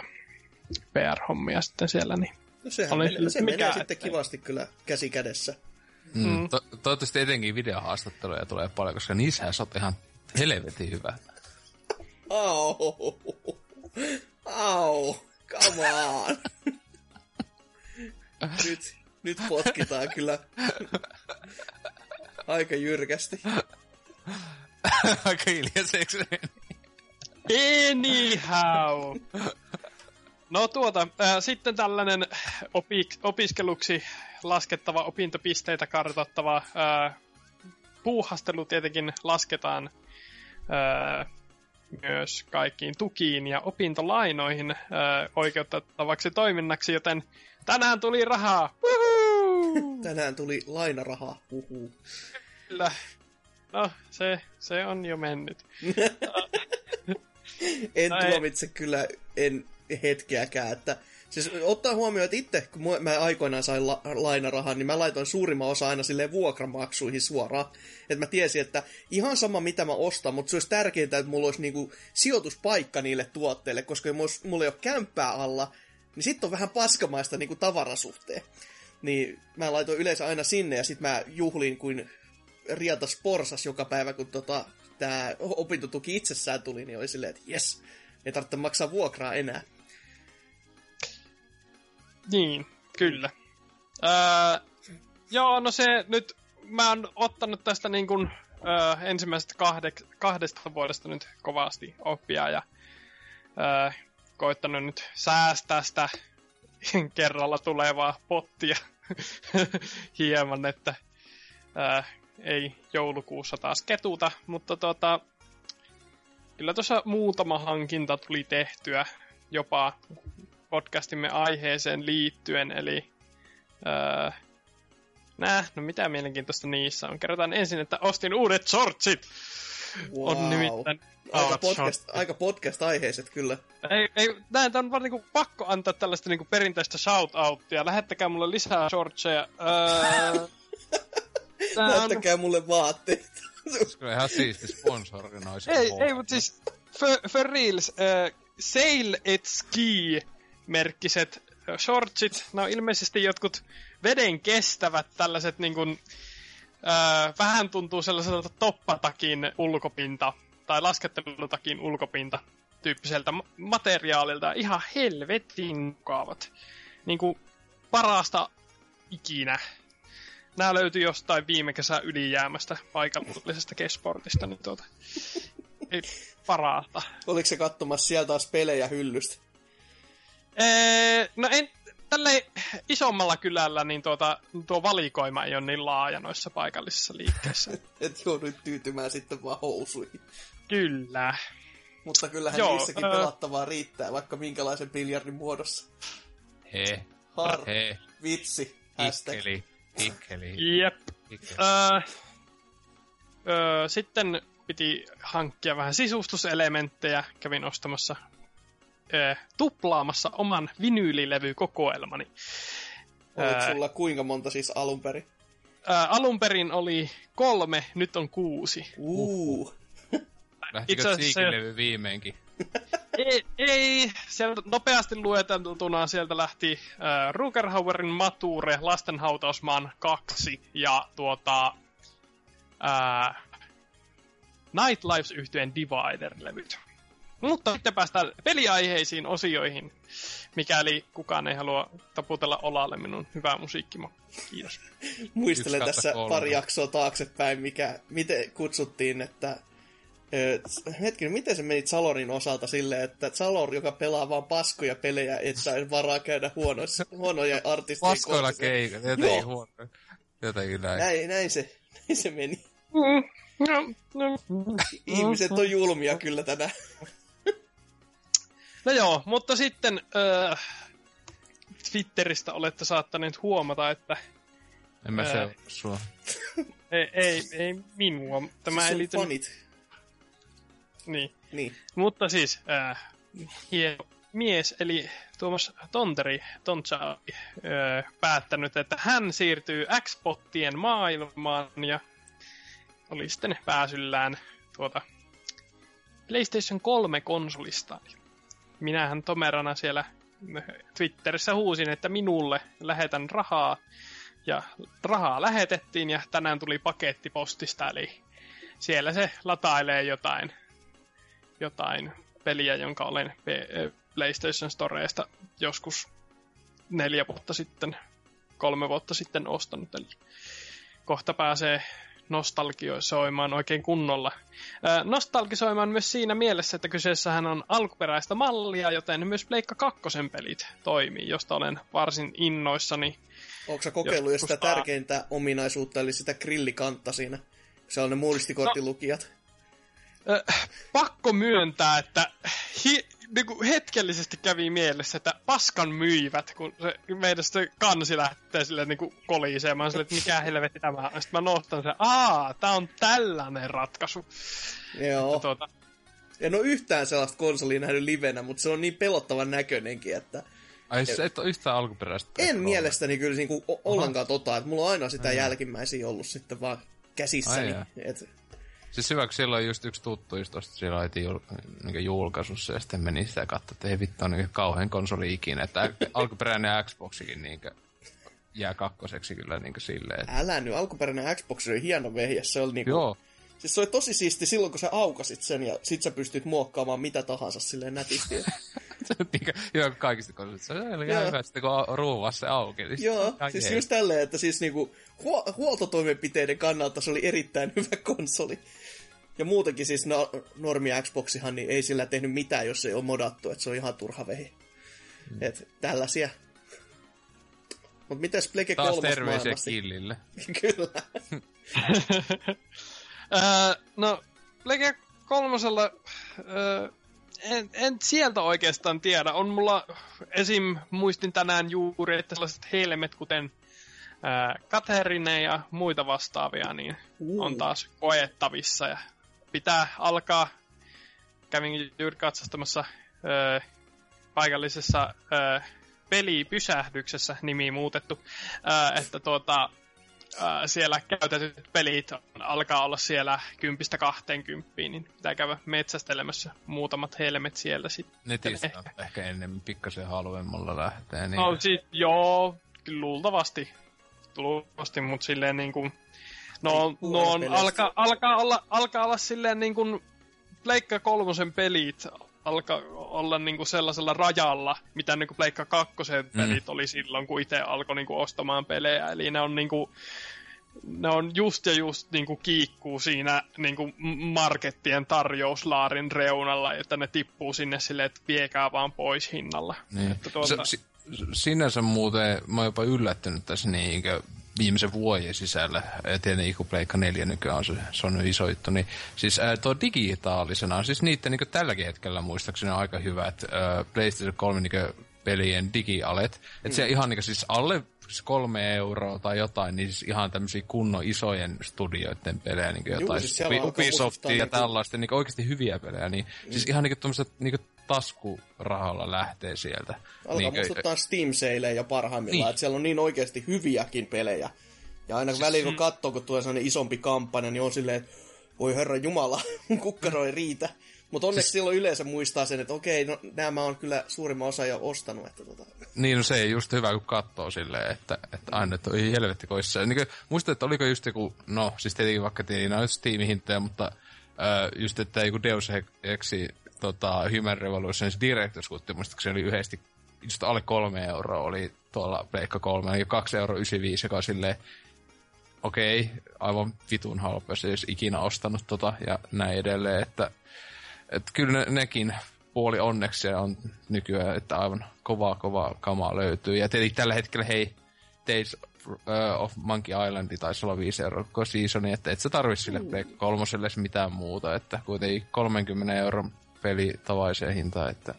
Speaker 4: PR-hommia sitten siellä, niin
Speaker 2: No sehän
Speaker 4: Oli
Speaker 2: menee, se
Speaker 4: mikä
Speaker 2: menee sitten kivasti kyllä käsi kädessä.
Speaker 3: Mm.
Speaker 4: Mm.
Speaker 3: To- toivottavasti etenkin videohaastatteluja tulee paljon, koska niissä sä oot ihan helvetin hyvä.
Speaker 2: Au. Au. Come on. nyt, nyt potkitaan kyllä aika jyrkästi.
Speaker 3: Aika hiljaiseksi.
Speaker 4: Anyhow. No tuota, äh, sitten tällainen opi- opiskeluksi laskettava opintopisteitä kartoittava äh, puuhastelu tietenkin lasketaan äh, myös kaikkiin tukiin ja opintolainoihin äh, oikeutettavaksi toiminnaksi, joten tänään tuli rahaa. Woohoo!
Speaker 2: Tänään tuli lainaraha. Uhu.
Speaker 4: Kyllä. No, se, se on jo mennyt.
Speaker 2: En
Speaker 4: No ei.
Speaker 2: tuomitse kyllä en hetkeäkään, että Siis ottaa huomioon, että itse, kun mä aikoinaan sain la- lainarahan, niin mä laitoin suurimman osa aina silleen vuokramaksuihin suoraan. Että mä tiesin, että ihan sama mitä mä ostan, mutta se olisi tärkeintä, että mulla olisi niinku sijoituspaikka niille tuotteille, koska jos mulla ei ole kämppää alla, niin sitten on vähän paskamaista niinku tavarasuhteen. Niin mä laitoin yleensä aina sinne ja sitten mä juhlin kuin riatas porsas joka päivä, kun tota, tämä opintotuki itsessään tuli, niin oli silleen, että jes, ei tarvitse maksaa vuokraa enää.
Speaker 4: Niin, kyllä. Öö, joo, no se nyt, mä oon ottanut tästä niin kuin, öö, ensimmäisestä kahdek, kahdesta vuodesta nyt kovasti oppia ja öö, koittanut nyt säästää sitä kerralla tulevaa pottia hieman, että öö, ei joulukuussa taas ketuta, mutta tota, kyllä tuossa muutama hankinta tuli tehtyä jopa podcastimme aiheeseen liittyen, eli öö, nää, no mitä mielenkiintoista niissä on. Kerrotaan ensin, että ostin uudet shortsit!
Speaker 2: Wow.
Speaker 4: On nimittäin
Speaker 2: Aika, podcast, aika podcast-aiheiset kyllä.
Speaker 4: Ei, ei, näin, on vaan niinku pakko antaa tällaista niinku perinteistä shout-outtia. Lähettäkää mulle lisää shortseja. Öö,
Speaker 2: Näyttäkää mulle vaatteet.
Speaker 3: On ihan siisti sponsorina olisi.
Speaker 4: ei, ei, mutta siis for, for reals, äh, Sail et Ski merkkiset shortsit, ne on ilmeisesti jotkut veden kestävät tällaiset niin kuin, äh, vähän tuntuu sellaiselta toppatakin ulkopinta tai laskettelutakin ulkopinta tyyppiseltä ma- materiaalilta. Ihan helvetin mukaavat. Niin kuin parasta ikinä. Nämä löytyi jostain viime kesän ylijäämästä paikallisesta kesportista, niin tuota, ei parasta.
Speaker 2: Oliko se katsomassa sieltä taas pelejä hyllystä?
Speaker 4: Ee, no en, tälle isommalla kylällä niin tuota, tuo valikoima ei ole niin laaja noissa paikallisissa liikkeissä.
Speaker 2: Et joudut tyytymään sitten vaan housuihin.
Speaker 4: Kyllä.
Speaker 2: Mutta kyllähän
Speaker 4: Joo,
Speaker 2: niissäkin
Speaker 4: ää-
Speaker 2: pelattavaa riittää, vaikka minkälaisen biljardin muodossa.
Speaker 3: He,
Speaker 2: Har,
Speaker 3: he,
Speaker 2: vitsi, hashtag.
Speaker 3: hikkeli, hikkeli,
Speaker 4: Jep. Öö, öö, sitten piti hankkia vähän sisustuselementtejä. Kävin ostamassa öö, tuplaamassa oman vinyylilevykokoelmani.
Speaker 2: Oliko
Speaker 4: Ää.
Speaker 2: sulla kuinka monta siis alun perin?
Speaker 4: ää, alun perin oli kolme, nyt on kuusi.
Speaker 2: Uu.
Speaker 3: Lähtikö
Speaker 4: Itse asiassa
Speaker 3: viimeinkin?
Speaker 4: Ei, ei, sieltä nopeasti lueteltuna sieltä lähti äh, Rugerhauerin Mature, Lastenhautausmaan kaksi ja tuota äh, Nightlives yhtyeen Divider-levyt. Mutta sitten päästään peliaiheisiin osioihin, mikäli kukaan ei halua taputella olalle minun hyvää musiikkimo. Kiitos.
Speaker 2: Muistelen tässä
Speaker 3: kolme.
Speaker 2: pari jaksoa taaksepäin, mikä, miten kutsuttiin, että Hetkinen, miten se meni Salorin osalta silleen, että Salor, joka pelaa vaan paskoja pelejä, et saa edes varaa käydä huonoissa, huonoja artistien
Speaker 3: Paskoilla keikat, jotenkin
Speaker 2: Joo.
Speaker 3: huono. Jotenkin näin.
Speaker 2: Näin, näin, se, näin se meni.
Speaker 4: Mm, no, no,
Speaker 2: Ihmiset on julmia kyllä tänään.
Speaker 4: no joo, mutta sitten äh, Twitteristä olette saattaneet huomata, että
Speaker 3: En mä seuraa sua.
Speaker 4: ei, ei, ei minua. Tämä
Speaker 2: siis
Speaker 4: ei liity...
Speaker 2: fanit.
Speaker 4: Niin.
Speaker 2: Niin.
Speaker 4: Mutta siis, äh, hieno mies, eli Tuomas Tonteri, Tontsa, äh, päättänyt, että hän siirtyy Xbottien maailmaan ja oli sitten pääsyllään tuota PlayStation 3-konsolista. Minähän tomerana siellä Twitterissä huusin, että minulle lähetän rahaa. Ja rahaa lähetettiin ja tänään tuli paketti postista, eli siellä se latailee jotain jotain peliä, jonka olen P- PlayStation Storeesta joskus neljä vuotta sitten, kolme vuotta sitten ostanut. Eli kohta pääsee nostalgioimaan oikein kunnolla. Nostalgisoimaan myös siinä mielessä, että kyseessähän on alkuperäistä mallia, joten myös Pleikka 2 pelit toimii, josta olen varsin innoissani.
Speaker 2: Onko sä kokeillut jo sitä tärkeintä ominaisuutta, eli sitä grillikantta siinä? Se on ne muistikorttilukijat.
Speaker 4: Pakko myöntää, että hi, niinku hetkellisesti kävi mielessä, että paskan myivät, kun se, meidän se kansi lähtee silleen niinku kolisemaan, silleen, että mikä helvetti tämä on. Sitten mä nostan sen, aa, tää on tällainen ratkaisu.
Speaker 2: Joo.
Speaker 4: Ja tuota,
Speaker 2: En ole yhtään sellaista konsolia nähnyt livenä, mutta se on niin pelottavan näköinenkin, että
Speaker 3: Ai sä et ole yhtään alkuperäistä.
Speaker 2: en
Speaker 3: Play
Speaker 2: mielestäni kyllä niinku o- ollenkaan tota, että mulla on aina sitä jälkimmäisiä ollut sitten vaan käsissäni.
Speaker 3: Ai.
Speaker 2: Et,
Speaker 3: Siis hyvä, kun silloin just yksi tuttu just tosta siellä heti jul, niin julkaisussa ja sitten meni sitä katsoa, että ei vittu on niin kauhean konsoli ikinä. Että alkuperäinen Xboxikin niin jää kakkoseksi kyllä niin silleen. Että...
Speaker 2: älä nyt, alkuperäinen Xbox oli hieno vehje, se oli niinku...
Speaker 3: Joo,
Speaker 2: Siis se oli tosi siisti silloin, kun sä aukasit sen ja sit sä pystyt muokkaamaan mitä tahansa silleen nätisti.
Speaker 3: kuin kaikista konsolista. Se oli ihan
Speaker 2: Joo.
Speaker 3: hyvä sitten, kun ruuvassa se auki. Niin
Speaker 2: Joo, siis just tälleen, että siis niinku huo- huoltotoimenpiteiden kannalta se oli erittäin hyvä konsoli. Ja muutenkin siis no, normi Xboxihan niin ei sillä tehnyt mitään, jos ei ole modattu, että se on ihan turha vehi. Mm. Et tällaisia. Mut mitäs Plege
Speaker 3: Taas terveisiä? Killille.
Speaker 2: Kyllä.
Speaker 4: ää, no, Lege kolmosella, ää, en, en sieltä oikeastaan tiedä. On mulla, esim. muistin tänään juuri, että sellaiset helmet, kuten ää, Katerine ja muita vastaavia, niin
Speaker 2: Uh.
Speaker 4: on taas koettavissa ja pitää alkaa. Kävin juuri katsastamassa ö, paikallisessa ö, pelipysähdyksessä nimi muutettu, ö, että tuota, siellä käytetyt pelit alkaa olla siellä 10-20, niin pitää käydä metsästelemässä muutamat helmet sieltä sitten.
Speaker 3: Netistä on ehkä enemmän pikkasen halvemmalla lähtee. Niin...
Speaker 4: No siis, joo, luultavasti. Luultavasti, mutta silleen niin kuin... No, no on, alkaa, alkaa, olla, alkaa olla silleen niin kuin... Pleikka kolmosen pelit alkaa olla niin kuin sellaisella rajalla, mitä niin kuin Pleikka kakkosen pelit oli silloin, kun itse alkoi niin kuin ostamaan pelejä. Eli ne on niin kuin, ne on just ja just niin kuin kiikkuu siinä niin kuin markettien tarjouslaarin reunalla, että ne tippuu sinne silleen, että viekää vaan pois hinnalla.
Speaker 3: Niin.
Speaker 4: Että tuota-
Speaker 3: si, sinänsä muuten, mä oon jopa yllättynyt tässä niinkö viimeisen vuoden sisällä, tietenkin kun Pleikka 4 nykyään on se, se on iso juttu, niin siis ää, tuo digitaalisena on siis niiden niin tälläkin hetkellä muistaakseni on aika hyvät ää, PlayStation 3 niin pelien digialet, että mm. se ihan niin siis alle siis kolme euroa tai jotain, niin siis ihan tämmöisiä kunnon isojen studioiden pelejä, niin jotain
Speaker 2: siis siellä alkaa
Speaker 3: Ubisoftia ja tällaista, niin oikeasti hyviä pelejä, niin mm. siis ihan niin tämmöiset niin taskurahalla lähtee sieltä.
Speaker 2: Alkaa
Speaker 3: Niinkö-
Speaker 2: muistuttaa Steam jo parhaimmillaan,
Speaker 3: Niin.
Speaker 2: että siellä on niin oikeasti hyviäkin pelejä. Ja aina välillä kun katsoo, kun tulee sellainen isompi kampanja, niin on silleen, että voi herra jumala, mun kukkaro ei riitä. Mutta onneksi silloin yleensä muistaa sen, että okei, no nämä on kyllä suurimman osa jo ostanut. Että tota.
Speaker 3: Niin, no se ei just hyvä, kun katsoo silleen, että, että aina, että ei helvetti koissa. Niin muistat, että oliko just joku, no siis tietenkin vaikka tietenkin nämä Steam-hintoja, mutta äh, just, että joku Deus Exi tota, Human Revolution's Directors Cut, muistaakseni oli yhdesti just alle kolme euroa oli tuolla Pleikka 3, eli 2 euro 95, joka on silleen, okei, okay, aivan vitun halpa, jos ei olisi ikinä ostanut tota ja näin edelleen, että, että kyllä ne, nekin puoli onneksi on nykyään, että aivan kovaa kovaa kamaa löytyy. Ja tietenkin tällä hetkellä, hei, Days of Monkey Island taisi olla 5 euroa koko seasoni, että et sä tarvi sille mm. Kolmoselle mitään muuta, että kuitenkin 30 euron peli tavaiseen hintaan, että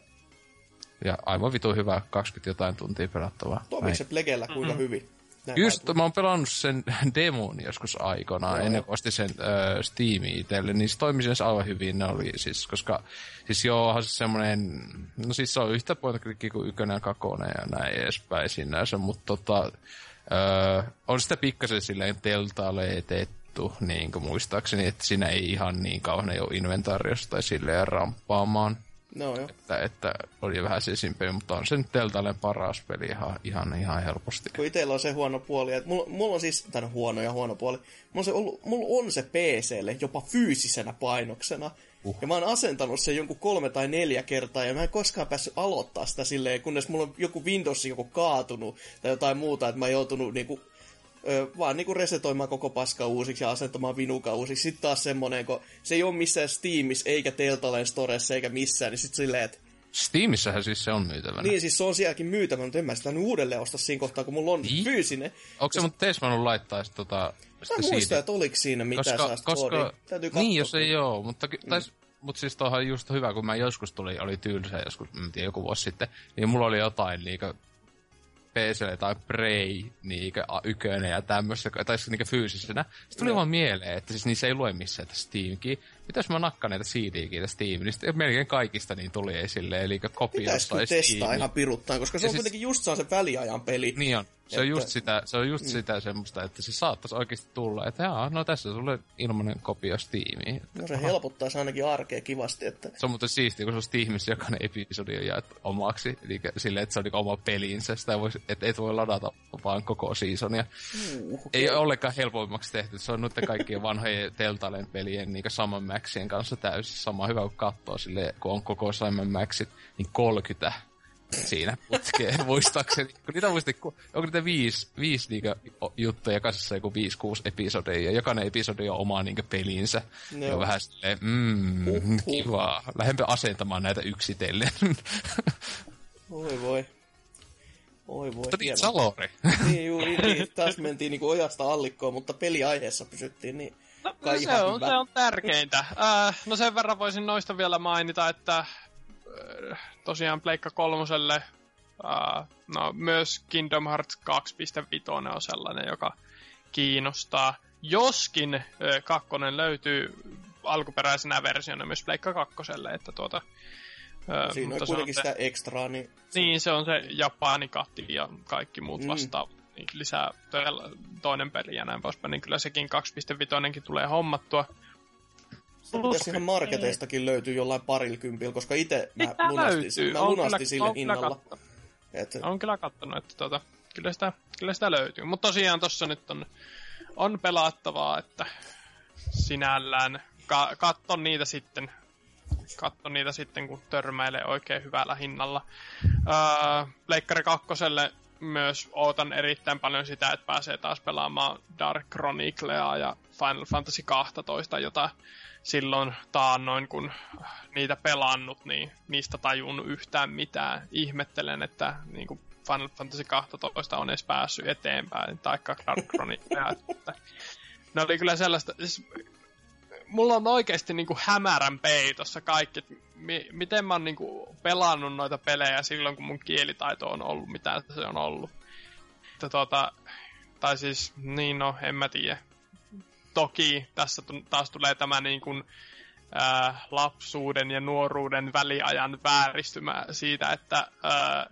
Speaker 3: ja aivan vitu hyvä 20 jotain tuntia pelattavaa.
Speaker 2: Toimiiko se Plegellä kuinka mm-hmm. hyvin?
Speaker 3: Näin Just, vaikuttaa. mä oon pelannut sen demon joskus aikoinaan, joo, ennen kuin ostin sen äh, Steamiin itselle, niin se toimi sen aivan hyvin, ne oli siis, koska siis joo, se semmonen, no siis se on yhtä point kuin ykkönen ja kakonen ja näin edespäin sinänsä, mutta tota, äh, on sitä pikkasen silleen teltaleetettu, niin kuin muistaakseni, että siinä ei ihan niin kauan ei ole inventaariosta tai silleen ramppaamaan.
Speaker 2: No joo.
Speaker 3: Että, että oli vähän sisimpiä, mutta on se nyt Teltailen paras peli ihan, ihan, ihan helposti.
Speaker 2: Kun itsellä on se huono puoli, että mulla, mulla on siis, tai huono ja huono puoli, mulla on se, ollut, mulla on se PClle jopa fyysisenä painoksena. Uh. Ja mä oon asentanut sen jonkun kolme tai neljä kertaa, ja mä en koskaan päässyt aloittaa sitä silleen, kunnes mulla on joku Windows joku kaatunut tai jotain muuta, että mä oon joutunut niinku ö, vaan niinku resetoimaan koko paska uusiksi ja asentamaan vinuka uusiksi. Sitten taas semmonen, kun se ei ole missään Steamissa, eikä Teltalen Storessa, eikä missään, niin sitten silleen, että
Speaker 3: Steamissähän siis se on myytävänä.
Speaker 2: Niin, siis se on sielläkin myytävä, mutta en mä sitä nyt uudelleen osta siinä kohtaa, kun mulla on niin? fyysinen.
Speaker 3: Onko se mutta tees voinut laittaa sit tota...
Speaker 2: Mä muista, että oliko siinä mitään koska, koska,
Speaker 3: Täytyy Niin, jos ei oo, mutta, mm. tais, mutta siis tuohon just hyvä, kun mä joskus tuli, oli tylsä joskus, en tiedä, joku vuosi sitten, niin mulla oli jotain liika PC tai Prey, niinkö ykönen ja tämmöistä, tai siis niinkö fyysisenä. Sitten tuli no. vaan mieleen, että siis niissä ei lue missään että Steamkin. Mitäs mä nakkaan näitä CD-kin niin sitten melkein kaikista niin tuli esille, eli kopiosta
Speaker 2: tai testaa Steam. ihan piruttaan, koska se ja on siis... kuitenkin just se väliajan peli.
Speaker 3: Niin on. Se on just sitä, se on just mm. sitä semmoista, että se saattaisi oikeasti tulla, että jaa, no tässä sulle ilmanen kopio Steamiin.
Speaker 2: No se helpottaisi ainakin arkea kivasti, että...
Speaker 3: Se on muuten siistiä, kun se on Steamissa jokainen episodi on jaettu omaksi, eli silleen, että se on niin oma pelinsä, sitä voi, että et voi ladata vaan koko seasonia. Uh, okay. Ei ollenkaan helpommaksi tehty, se on nyt kaikkien vanhojen Teltalen pelien niin saman Maxien kanssa täysin sama hyvä, kun katsoo silleen, kun on koko Simon Maxit, niin 30 siinä putkeen, muistaakseni. Kun niitä muisti, onko niitä viisi, viisi niinkö juttuja, jokaisessa joku viisi, kuusi episodia, ja jokainen episodi on oma niinkö pelinsä. No. Ja vähän silleen, mm, uh-huh. kiva. Lähempi asentamaan näitä yksitellen.
Speaker 2: Voi voi. Oi voi.
Speaker 3: Mutta niin, Salori.
Speaker 2: niin, juu, niin, niin, taas mentiin niinku ojasta allikkoon, mutta peliaiheessa pysyttiin, niin
Speaker 4: No, no se, on, se on tärkeintä. Äh, no sen verran voisin noista vielä mainita, että äh, tosiaan Pleikka kolmoselle äh, no, myös Kingdom Hearts 2.5 on sellainen, joka kiinnostaa. Joskin äh, kakkonen löytyy alkuperäisenä versiona myös Pleikka kakkoselle, että tuota,
Speaker 2: äh, Siinä on kuitenkin se, sitä ekstraa, niin...
Speaker 4: Niin, se on se Japani katti ja kaikki muut mm. vastaavat. Niin lisää toinen peli ja näin poispäin, niin kyllä sekin 2.5 tulee hommattua.
Speaker 2: Se pitäisi ihan marketeistakin löytyy jollain parilla koska itse mä lunastin, mä lunastin sille on hinnalla.
Speaker 4: Et... On kyllä kattonut, että tota, kyllä, sitä, kyllä sitä löytyy. Mutta tosiaan tossa nyt on, on pelattavaa, että sinällään ka- katton niitä sitten katso niitä sitten, kun törmäilee oikein hyvällä hinnalla. Öö, Leikkari kakkoselle myös ootan erittäin paljon sitä, että pääsee taas pelaamaan Dark Chroniclea ja Final Fantasy 12, jota silloin taannoin, kun niitä pelannut, niin niistä tajun yhtään mitään. Ihmettelen, että niin kuin Final Fantasy 12 on edes päässyt eteenpäin, taikka Dark Chroniclea. ne oli kyllä sellaista, siis, mulla on oikeasti niin kuin hämärän peitossa kaikki, että mi- miten mä oon niin kuin pelannut noita pelejä silloin, kun mun kielitaito on ollut, mitä se on ollut. Että tota, tai siis, niin no, en mä tiedä toki tässä taas tulee tämä niin kuin, ää, lapsuuden ja nuoruuden väliajan vääristymä siitä, että ää,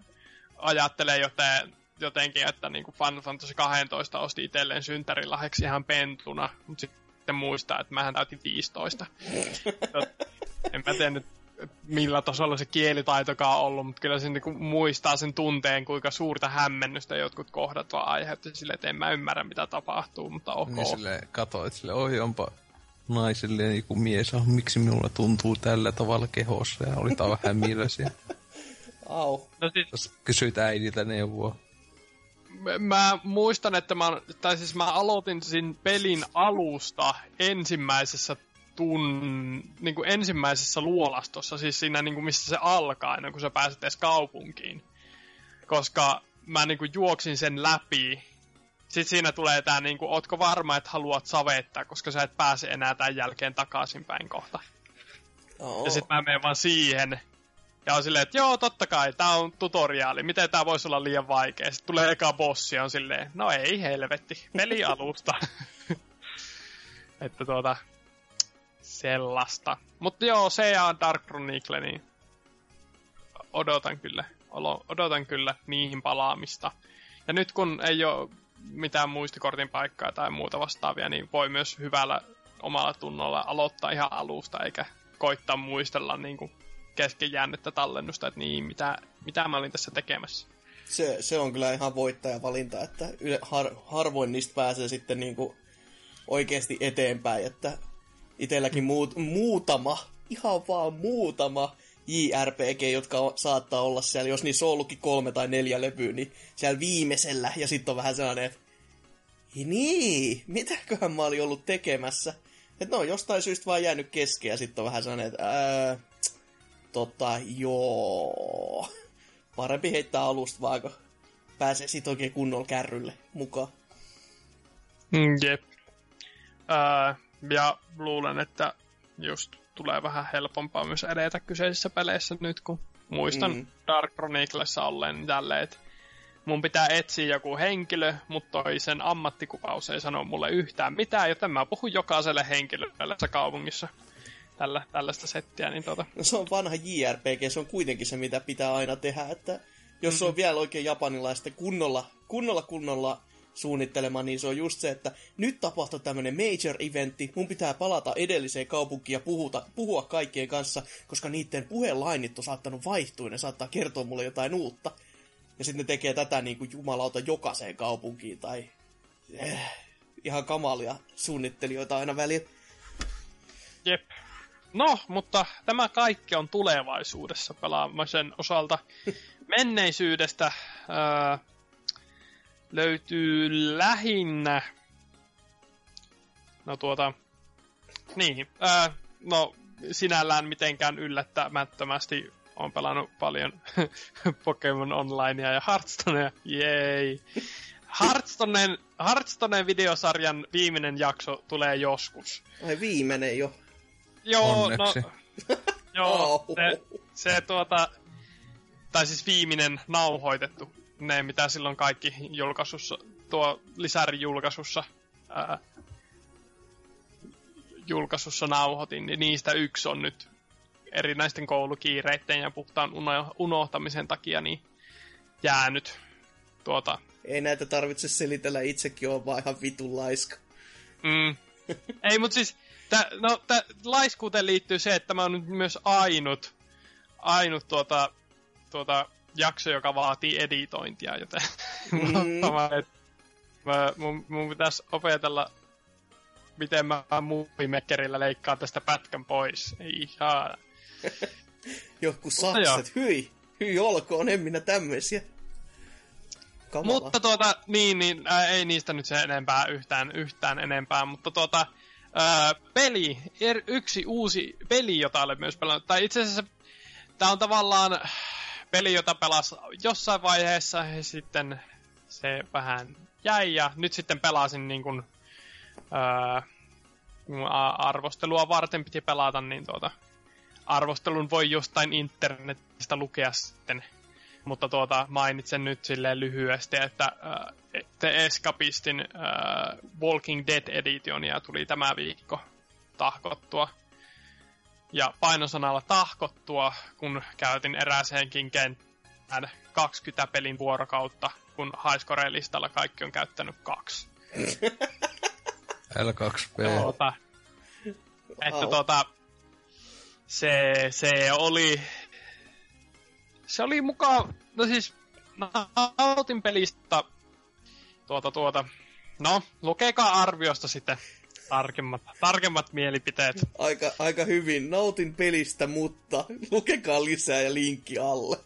Speaker 4: ajattelee jotain jotenkin, että niinku Final Fantasy 12 osti itselleen synttärilahdeksi ihan pentuna, mutta sitten muistaa, että mähän täytin 15. en mä tiedä nyt, millä tasolla se kielitaitokaan on ollut, mutta kyllä se niinku muistaa sen tunteen, kuinka suurta hämmennystä jotkut kohdat vaan aiheutti sille, että en mä ymmärrä, mitä tapahtuu, mutta ok.
Speaker 3: Niin sille katoit sille, oi onpa naiselle joku mies, ah, miksi minulla tuntuu tällä tavalla kehossa, ja oli vähän hämilläsi.
Speaker 2: Au.
Speaker 4: No siis,
Speaker 3: Kysyit äidiltä neuvoa.
Speaker 4: Mä- muistan, että mä, tai siis mä aloitin siinä pelin alusta ensimmäisessä tun, niin kuin ensimmäisessä luolastossa, siis siinä niin kuin missä se alkaa, ennen kuin sä pääset edes kaupunkiin. Koska mä niin kuin juoksin sen läpi. Sitten siinä tulee tää niin kuin, ootko varma, että haluat savettaa, koska sä et pääse enää tämän jälkeen takaisinpäin kohta.
Speaker 2: Oh.
Speaker 4: Ja sitten mä menen vaan siihen. Ja on silleen, että joo, totta kai, tää on tutoriaali. Miten tää voisi olla liian vaikea? Sitten tulee eka bossi on silleen, no ei helvetti, peli alusta. että tuota, sellaista. Mutta joo, se ja Dark Chronicle, niin odotan kyllä, odotan kyllä niihin palaamista. Ja nyt kun ei ole mitään muistikortin paikkaa tai muuta vastaavia, niin voi myös hyvällä omalla tunnolla aloittaa ihan alusta, eikä koittaa muistella niin kuin kesken jäänyttä tallennusta, että niin, mitä, mitä mä olin tässä tekemässä.
Speaker 2: Se, se on kyllä ihan voittajavalinta, että har, harvoin niistä pääsee sitten niinku oikeasti eteenpäin, että itelläkin muut, muutama, ihan vaan muutama JRPG, jotka saattaa olla siellä, jos niissä on ollutkin kolme tai neljä levyä, niin siellä viimeisellä, ja sitten on vähän sellainen, että "Ei niin, mitäköhän mä olin ollut tekemässä? Että ne on jostain syystä vaan jäänyt kesken, ja sitten on vähän sellainen, että ää, tota, joo. Parempi heittää alusta vaan, kun pääsee sit oikein kunnolla kärrylle mukaan.
Speaker 4: Mm, jep. Ää, ja luulen, että just tulee vähän helpompaa myös edetä kyseisissä peleissä nyt, kun muistan
Speaker 2: Mm.
Speaker 4: mm. Dark Chroniclessa olleen tälleen, että mun pitää etsiä joku henkilö, mutta toi sen ammattikuvaus ei sano mulle yhtään mitään, joten mä puhun jokaiselle henkilölle tässä kaupungissa tällä, tällaista settiä, niin tota,
Speaker 2: No se on vanha JRPG, se on kuitenkin se, mitä pitää aina tehdä, että jos se on vielä oikein japanilaista kunnolla, kunnolla, kunnolla suunnittelema, niin se on just se, että nyt tapahtui tämmönen major eventti, mun pitää palata edelliseen kaupunkiin ja puhuta, puhua kaikkien kanssa, koska niiden puhelainit on saattanut vaihtua, ne saattaa kertoa mulle jotain uutta. Ja sitten ne tekee tätä niin kuin jumalauta jokaiseen kaupunkiin, tai eh, ihan kamalia suunnittelijoita aina välillä.
Speaker 4: Jep. No, mutta tämä kaikki on tulevaisuudessa pelaamisen osalta. Menneisyydestä ää, löytyy lähinnä... No tuota... Niin, ää, no sinällään mitenkään yllättämättömästi on pelannut paljon Pokemon Onlinea ja Hearthstonea. Jei! Hearthstoneen, Hearthstoneen videosarjan viimeinen jakso tulee joskus.
Speaker 2: Ai viimeinen jo.
Speaker 4: Joo,
Speaker 3: Onneksi.
Speaker 4: no... Joo, se, se tuota... Tai siis viimeinen nauhoitettu. Ne, mitä silloin kaikki julkaisussa, tuo lisäri julkaisussa, ää, julkaisussa nauhoitin, niin niistä yksi on nyt erinäisten koulukiireiden ja puhtaan uno- unohtamisen takia niin jäänyt tuota
Speaker 2: Ei näitä tarvitse selitellä, itsekin on vaan ihan vitun laiska.
Speaker 4: Mm. Ei, mutta siis, tä, no, tä, laiskuuteen liittyy se, että mä oon nyt myös ainut, ainut tuota, tuota jakso, joka vaatii editointia, joten
Speaker 2: Mm.
Speaker 4: mä, mä, mun, mun pitäisi opetella, miten mä muuvimekkerillä leikkaan tästä pätkän pois. Ei ihan.
Speaker 2: Joku
Speaker 4: No
Speaker 2: sakset, hyi, hyi olkoon, en minä tämmöisiä. Kamala.
Speaker 4: Mutta tuota, niin, niin ää, ei niistä nyt se enempää yhtään, yhtään enempää, mutta tuota, ää, peli, er, yksi uusi peli, jota olen myös pelannut, tai itse asiassa tämä on tavallaan peli, jota pelas jossain vaiheessa ja sitten se vähän jäi ja nyt sitten pelasin niin kuin, a- arvostelua varten piti pelata, niin tuota, arvostelun voi jostain internetistä lukea sitten mutta tuota, mainitsen nyt silleen lyhyesti, että äh, The Escapistin äh, Walking Dead Editionia tuli tämä viikko tahkottua. Ja painosanalla tahkottua, kun käytin erääseenkin kenttään 20 pelin vuorokautta kun highscore-listalla kaikki on käyttänyt kaksi.
Speaker 3: L2P.
Speaker 4: Tuota, että tuota, se, se oli, se oli mukaan, no siis, nautin pelistä, tuota, tuota, no, lukekaa arviosta sitten tarkemmat, tarkemmat mielipiteet.
Speaker 2: Aika, aika hyvin. Nautin pelistä, mutta lukekaa lisää ja linkki alle.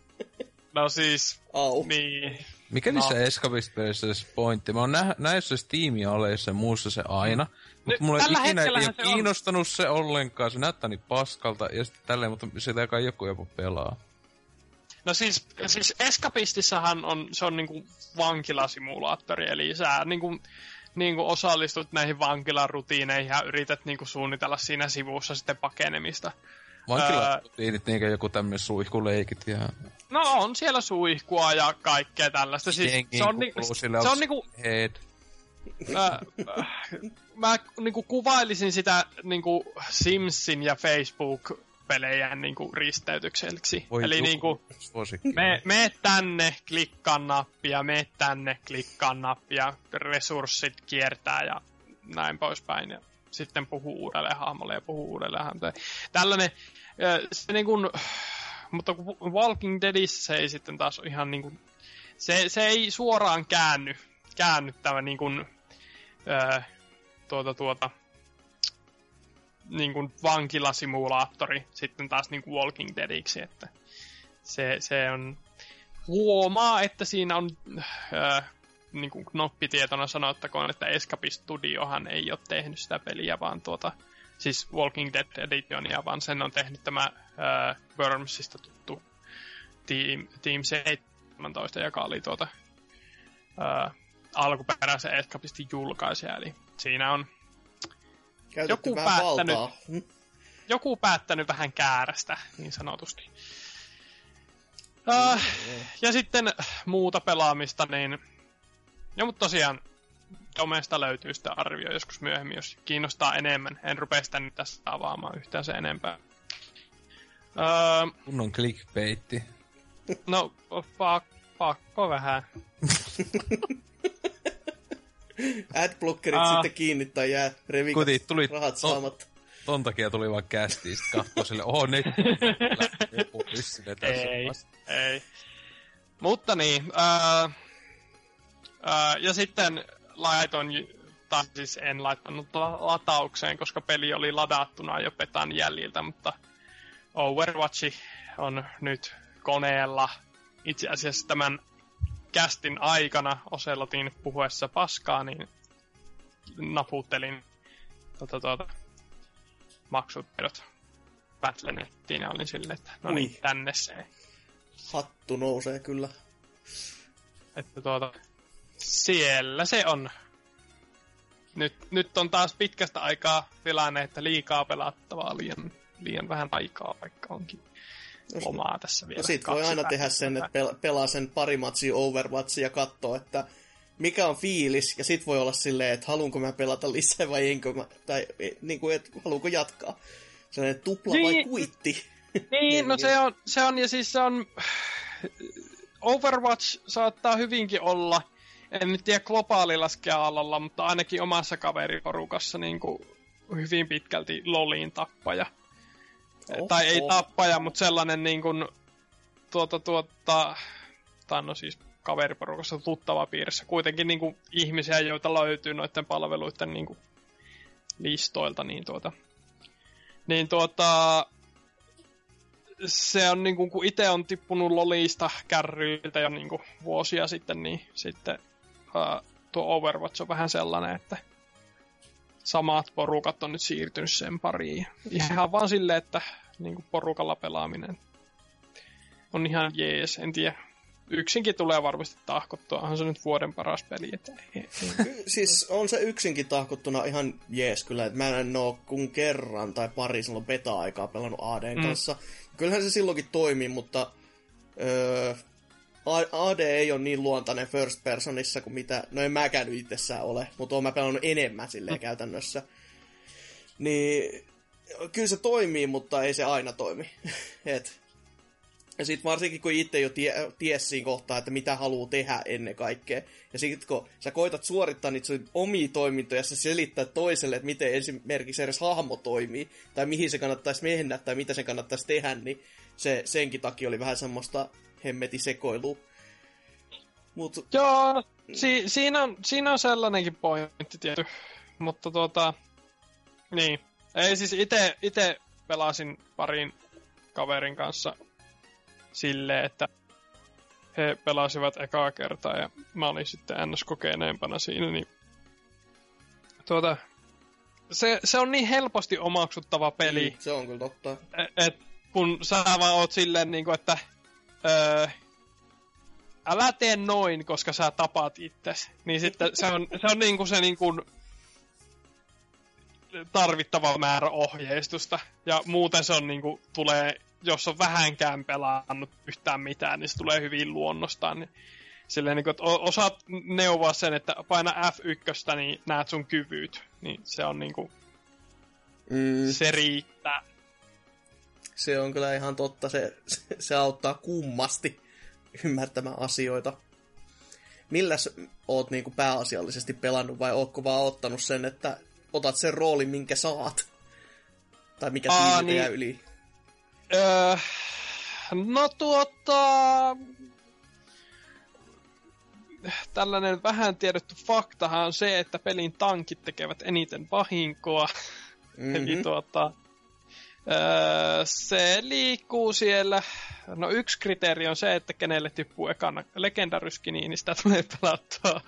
Speaker 4: No siis,
Speaker 2: Au.
Speaker 4: niin,
Speaker 3: Mikä
Speaker 4: No.
Speaker 3: niissä Escapist-peleissä se pointti? Mä oon nä- näissä Steam-aleissa ja muussa se aina. Mutta
Speaker 4: Nyt
Speaker 3: mulla ei
Speaker 4: tällä
Speaker 3: ikinä ei ole
Speaker 4: se on.
Speaker 3: kiinnostanut se ollenkaan. Se näyttää niin paskalta ja sitten tälleen, mutta sitä kai joku joku pelaa.
Speaker 4: No siis, siis Escapistissahan on, se on niinku vankilasimulaattori, eli sä niinku, niinku osallistut näihin vankilan rutiineihin ja yrität niinku suunnitella siinä sivussa sitten pakenemista.
Speaker 3: Vankilat niinkö joku tämmönen suihkuleikit ja...
Speaker 4: No on siellä suihkua ja kaikkea tällaista. Siis,
Speaker 3: Jengi
Speaker 4: se on, ni,
Speaker 3: kuuluu
Speaker 4: se on niinku,
Speaker 3: Head.
Speaker 4: äh, äh, mä niinku kuvailisin sitä niinku Simsin ja Facebook-pelejä niinku risteytykseksi.
Speaker 3: Voi
Speaker 4: Eli niinku,
Speaker 3: suosikki.
Speaker 4: Me, me tänne, klikkaa nappia, me tänne, klikkaa nappia, resurssit kiertää ja näin poispäin. Ja sitten puhuu uudelle hahmolle ja puhuu uudelle hahmolle. Tällainen, se niin kuin, mutta kun Walking Deadissä se ei sitten taas ihan niin kuin, se, se ei suoraan käänny, käänny tämä niin kuin, tuota, tuota, niin kuin vankilasimulaattori sitten taas niin kuin Walking Deadiksi, että se, se on, huomaa, että siinä on, äh, niin kuin knoppitietona sanottakoon, että Escape Studiohan ei ole tehnyt sitä peliä, vaan tuota, siis Walking Dead Editionia, vaan sen on tehnyt tämä äh, Wormsista tuttu Team, Team 17, joka oli tuota äh, alkuperäisen Escapistin julkaisija, eli siinä on
Speaker 2: Käytetty
Speaker 4: Joku
Speaker 2: vähän
Speaker 4: päättänyt.
Speaker 2: valtaa.
Speaker 4: Joku päättänyt vähän käärästä, niin sanotusti. Äh, ja sitten muuta pelaamista, niin... Ja mutta tosiaan, Domesta löytyy sitä arvio joskus myöhemmin, jos kiinnostaa enemmän. En rupea sitä nyt tässä avaamaan yhtään se enempää. Öö,
Speaker 3: Kunnon clickbaitti.
Speaker 4: no, pak, pakko vähän.
Speaker 2: Adblockerit
Speaker 4: Aa.
Speaker 2: sitten kiinni tai jää revikat
Speaker 3: Kuti, tuli-
Speaker 2: rahat
Speaker 3: no.
Speaker 2: saamatta.
Speaker 3: Ton takia tuli vaan kästiin, sit kahtoo sille, oho, ne
Speaker 4: Ei. Ei. Mutta niin, ää, ää, ja sitten laitoin, tai siis en laittanut la- lataukseen, koska peli oli ladattuna jo petan jäljiltä, mutta Overwatch on nyt koneella itse asiassa tämän kästin aikana Oselotin puhuessa paskaa, niin naputtelin tuota, tuota, maksutiedot Battlenettiin ja olin silleen, että no niin, tänne se.
Speaker 2: Hattu nousee kyllä.
Speaker 4: Että tuota, siellä se on. Nyt, nyt on taas pitkästä aikaa tilanne, että liikaa pelattavaa, liian, liian vähän aikaa, vaikka onkin lomaa tässä vielä.
Speaker 2: No sit voi aina tehdä sen, että pel- pelaa sen pari matsia Overwatchia ja katsoo, että mikä on fiilis, ja sit voi olla silleen, että haluanko mä pelata lisää vai enkö mä, tai niin kuin, että haluanko jatkaa. Sellainen tupla vai
Speaker 4: Niin.
Speaker 2: kuitti.
Speaker 4: Niin, no
Speaker 2: Niin,
Speaker 4: se on, se on, ja siis se on... Overwatch saattaa hyvinkin olla, en nyt tiedä globaalilla skaalalla, mutta ainakin omassa kaveriporukassa niin kuin hyvin pitkälti loliin tappaja. Tai ei tappaja, mutta sellainen niin kuin, tuota, tuota, tai no siis kaveriporukassa tuttava piirissä. Kuitenkin niin kuin ihmisiä, joita löytyy noiden palveluiden niin kuin listoilta, niin tuota, niin tuota, se on niinku, kun itse on tippunut lolista kärryiltä jo niinku vuosia sitten, niin sitten ää, tuo Overwatch on vähän sellainen, että samat porukat on nyt siirtynyt sen pariin. Ihan vaan silleen, että niinku porukalla pelaaminen on ihan jees, en tiedä. Yksinkin tulee varmasti tahkottua, onhan se nyt vuoden paras peli. Että.
Speaker 2: Siis on se yksinkin tahkottuna ihan jees kyllä, että mä en oo kun kerran tai pari silloin beta-aikaa pelannut ADn
Speaker 4: Mm.
Speaker 2: kanssa. Kyllähän se silloinkin toimii, mutta öö, AD ei ole niin luontainen first personissa kuin mitä, no en mäkään itsessään ole, mutta oon mä pelannut enemmän silleen käytännössä. Niin kyllä se toimii, mutta ei se aina toimi. Et, Ja sitten varsinkin kun itse jo tie, ties siinä kohtaa, että mitä haluaa tehdä ennen kaikkea. Ja sitten kun sä koitat suorittaa niitä sun omia toimintoja, sä selittää toiselle, että miten esimerkiksi edes hahmo toimii, tai mihin se kannattaisi mennä, tai mitä se kannattaisi tehdä, niin se senkin takia oli vähän semmoista hemmeti sekoilua. Mut,
Speaker 4: Joo, si- siinä, on, siinä on sellainenkin pointti tietty. Mutta tuota, niin. Ei siis ite, ite pelasin parin kaverin kanssa silleen, että he pelasivat ekaa kertaa ja mä olin sitten ns. kokeneempana siinä, niin tuota, se, se on niin helposti omaksuttava peli,
Speaker 2: mm, se on kyllä totta.
Speaker 4: et, et kun sä vaan oot silleen niinku, että öö, älä tee noin, koska sä tapaat itses. Niin sitten se on, se on niinku se niinku tarvittava määrä ohjeistusta. Ja muuten se on niinku, tulee, jos on vähänkään pelannut yhtään mitään, niin se tulee hyvin luonnostaan. Niin silleen, niinku, että osaat neuvoa sen, että paina F1, niin näet sun kyvyt. Niin se on niinku,
Speaker 2: Mm,
Speaker 4: se riittää.
Speaker 2: Se on kyllä ihan totta. Se, se auttaa kummasti ymmärtämään asioita. Milläs oot niinku pääasiallisesti pelannut vai ootko vaan ottanut sen, että otat sen roolin, minkä saat? Tai mikä
Speaker 4: Aa,
Speaker 2: siinä
Speaker 4: niin.
Speaker 2: jää yli?
Speaker 4: Öö, no tuota... Tällainen vähän tiedetty faktahan on se, että pelin tankit tekevät eniten vahinkoa. Mm-hmm. Eli tuota... Öö, se liikkuu siellä. No yksi kriteeri on se, että kenelle tippuu ekana legendaryski, niin sitä tulee pelattua.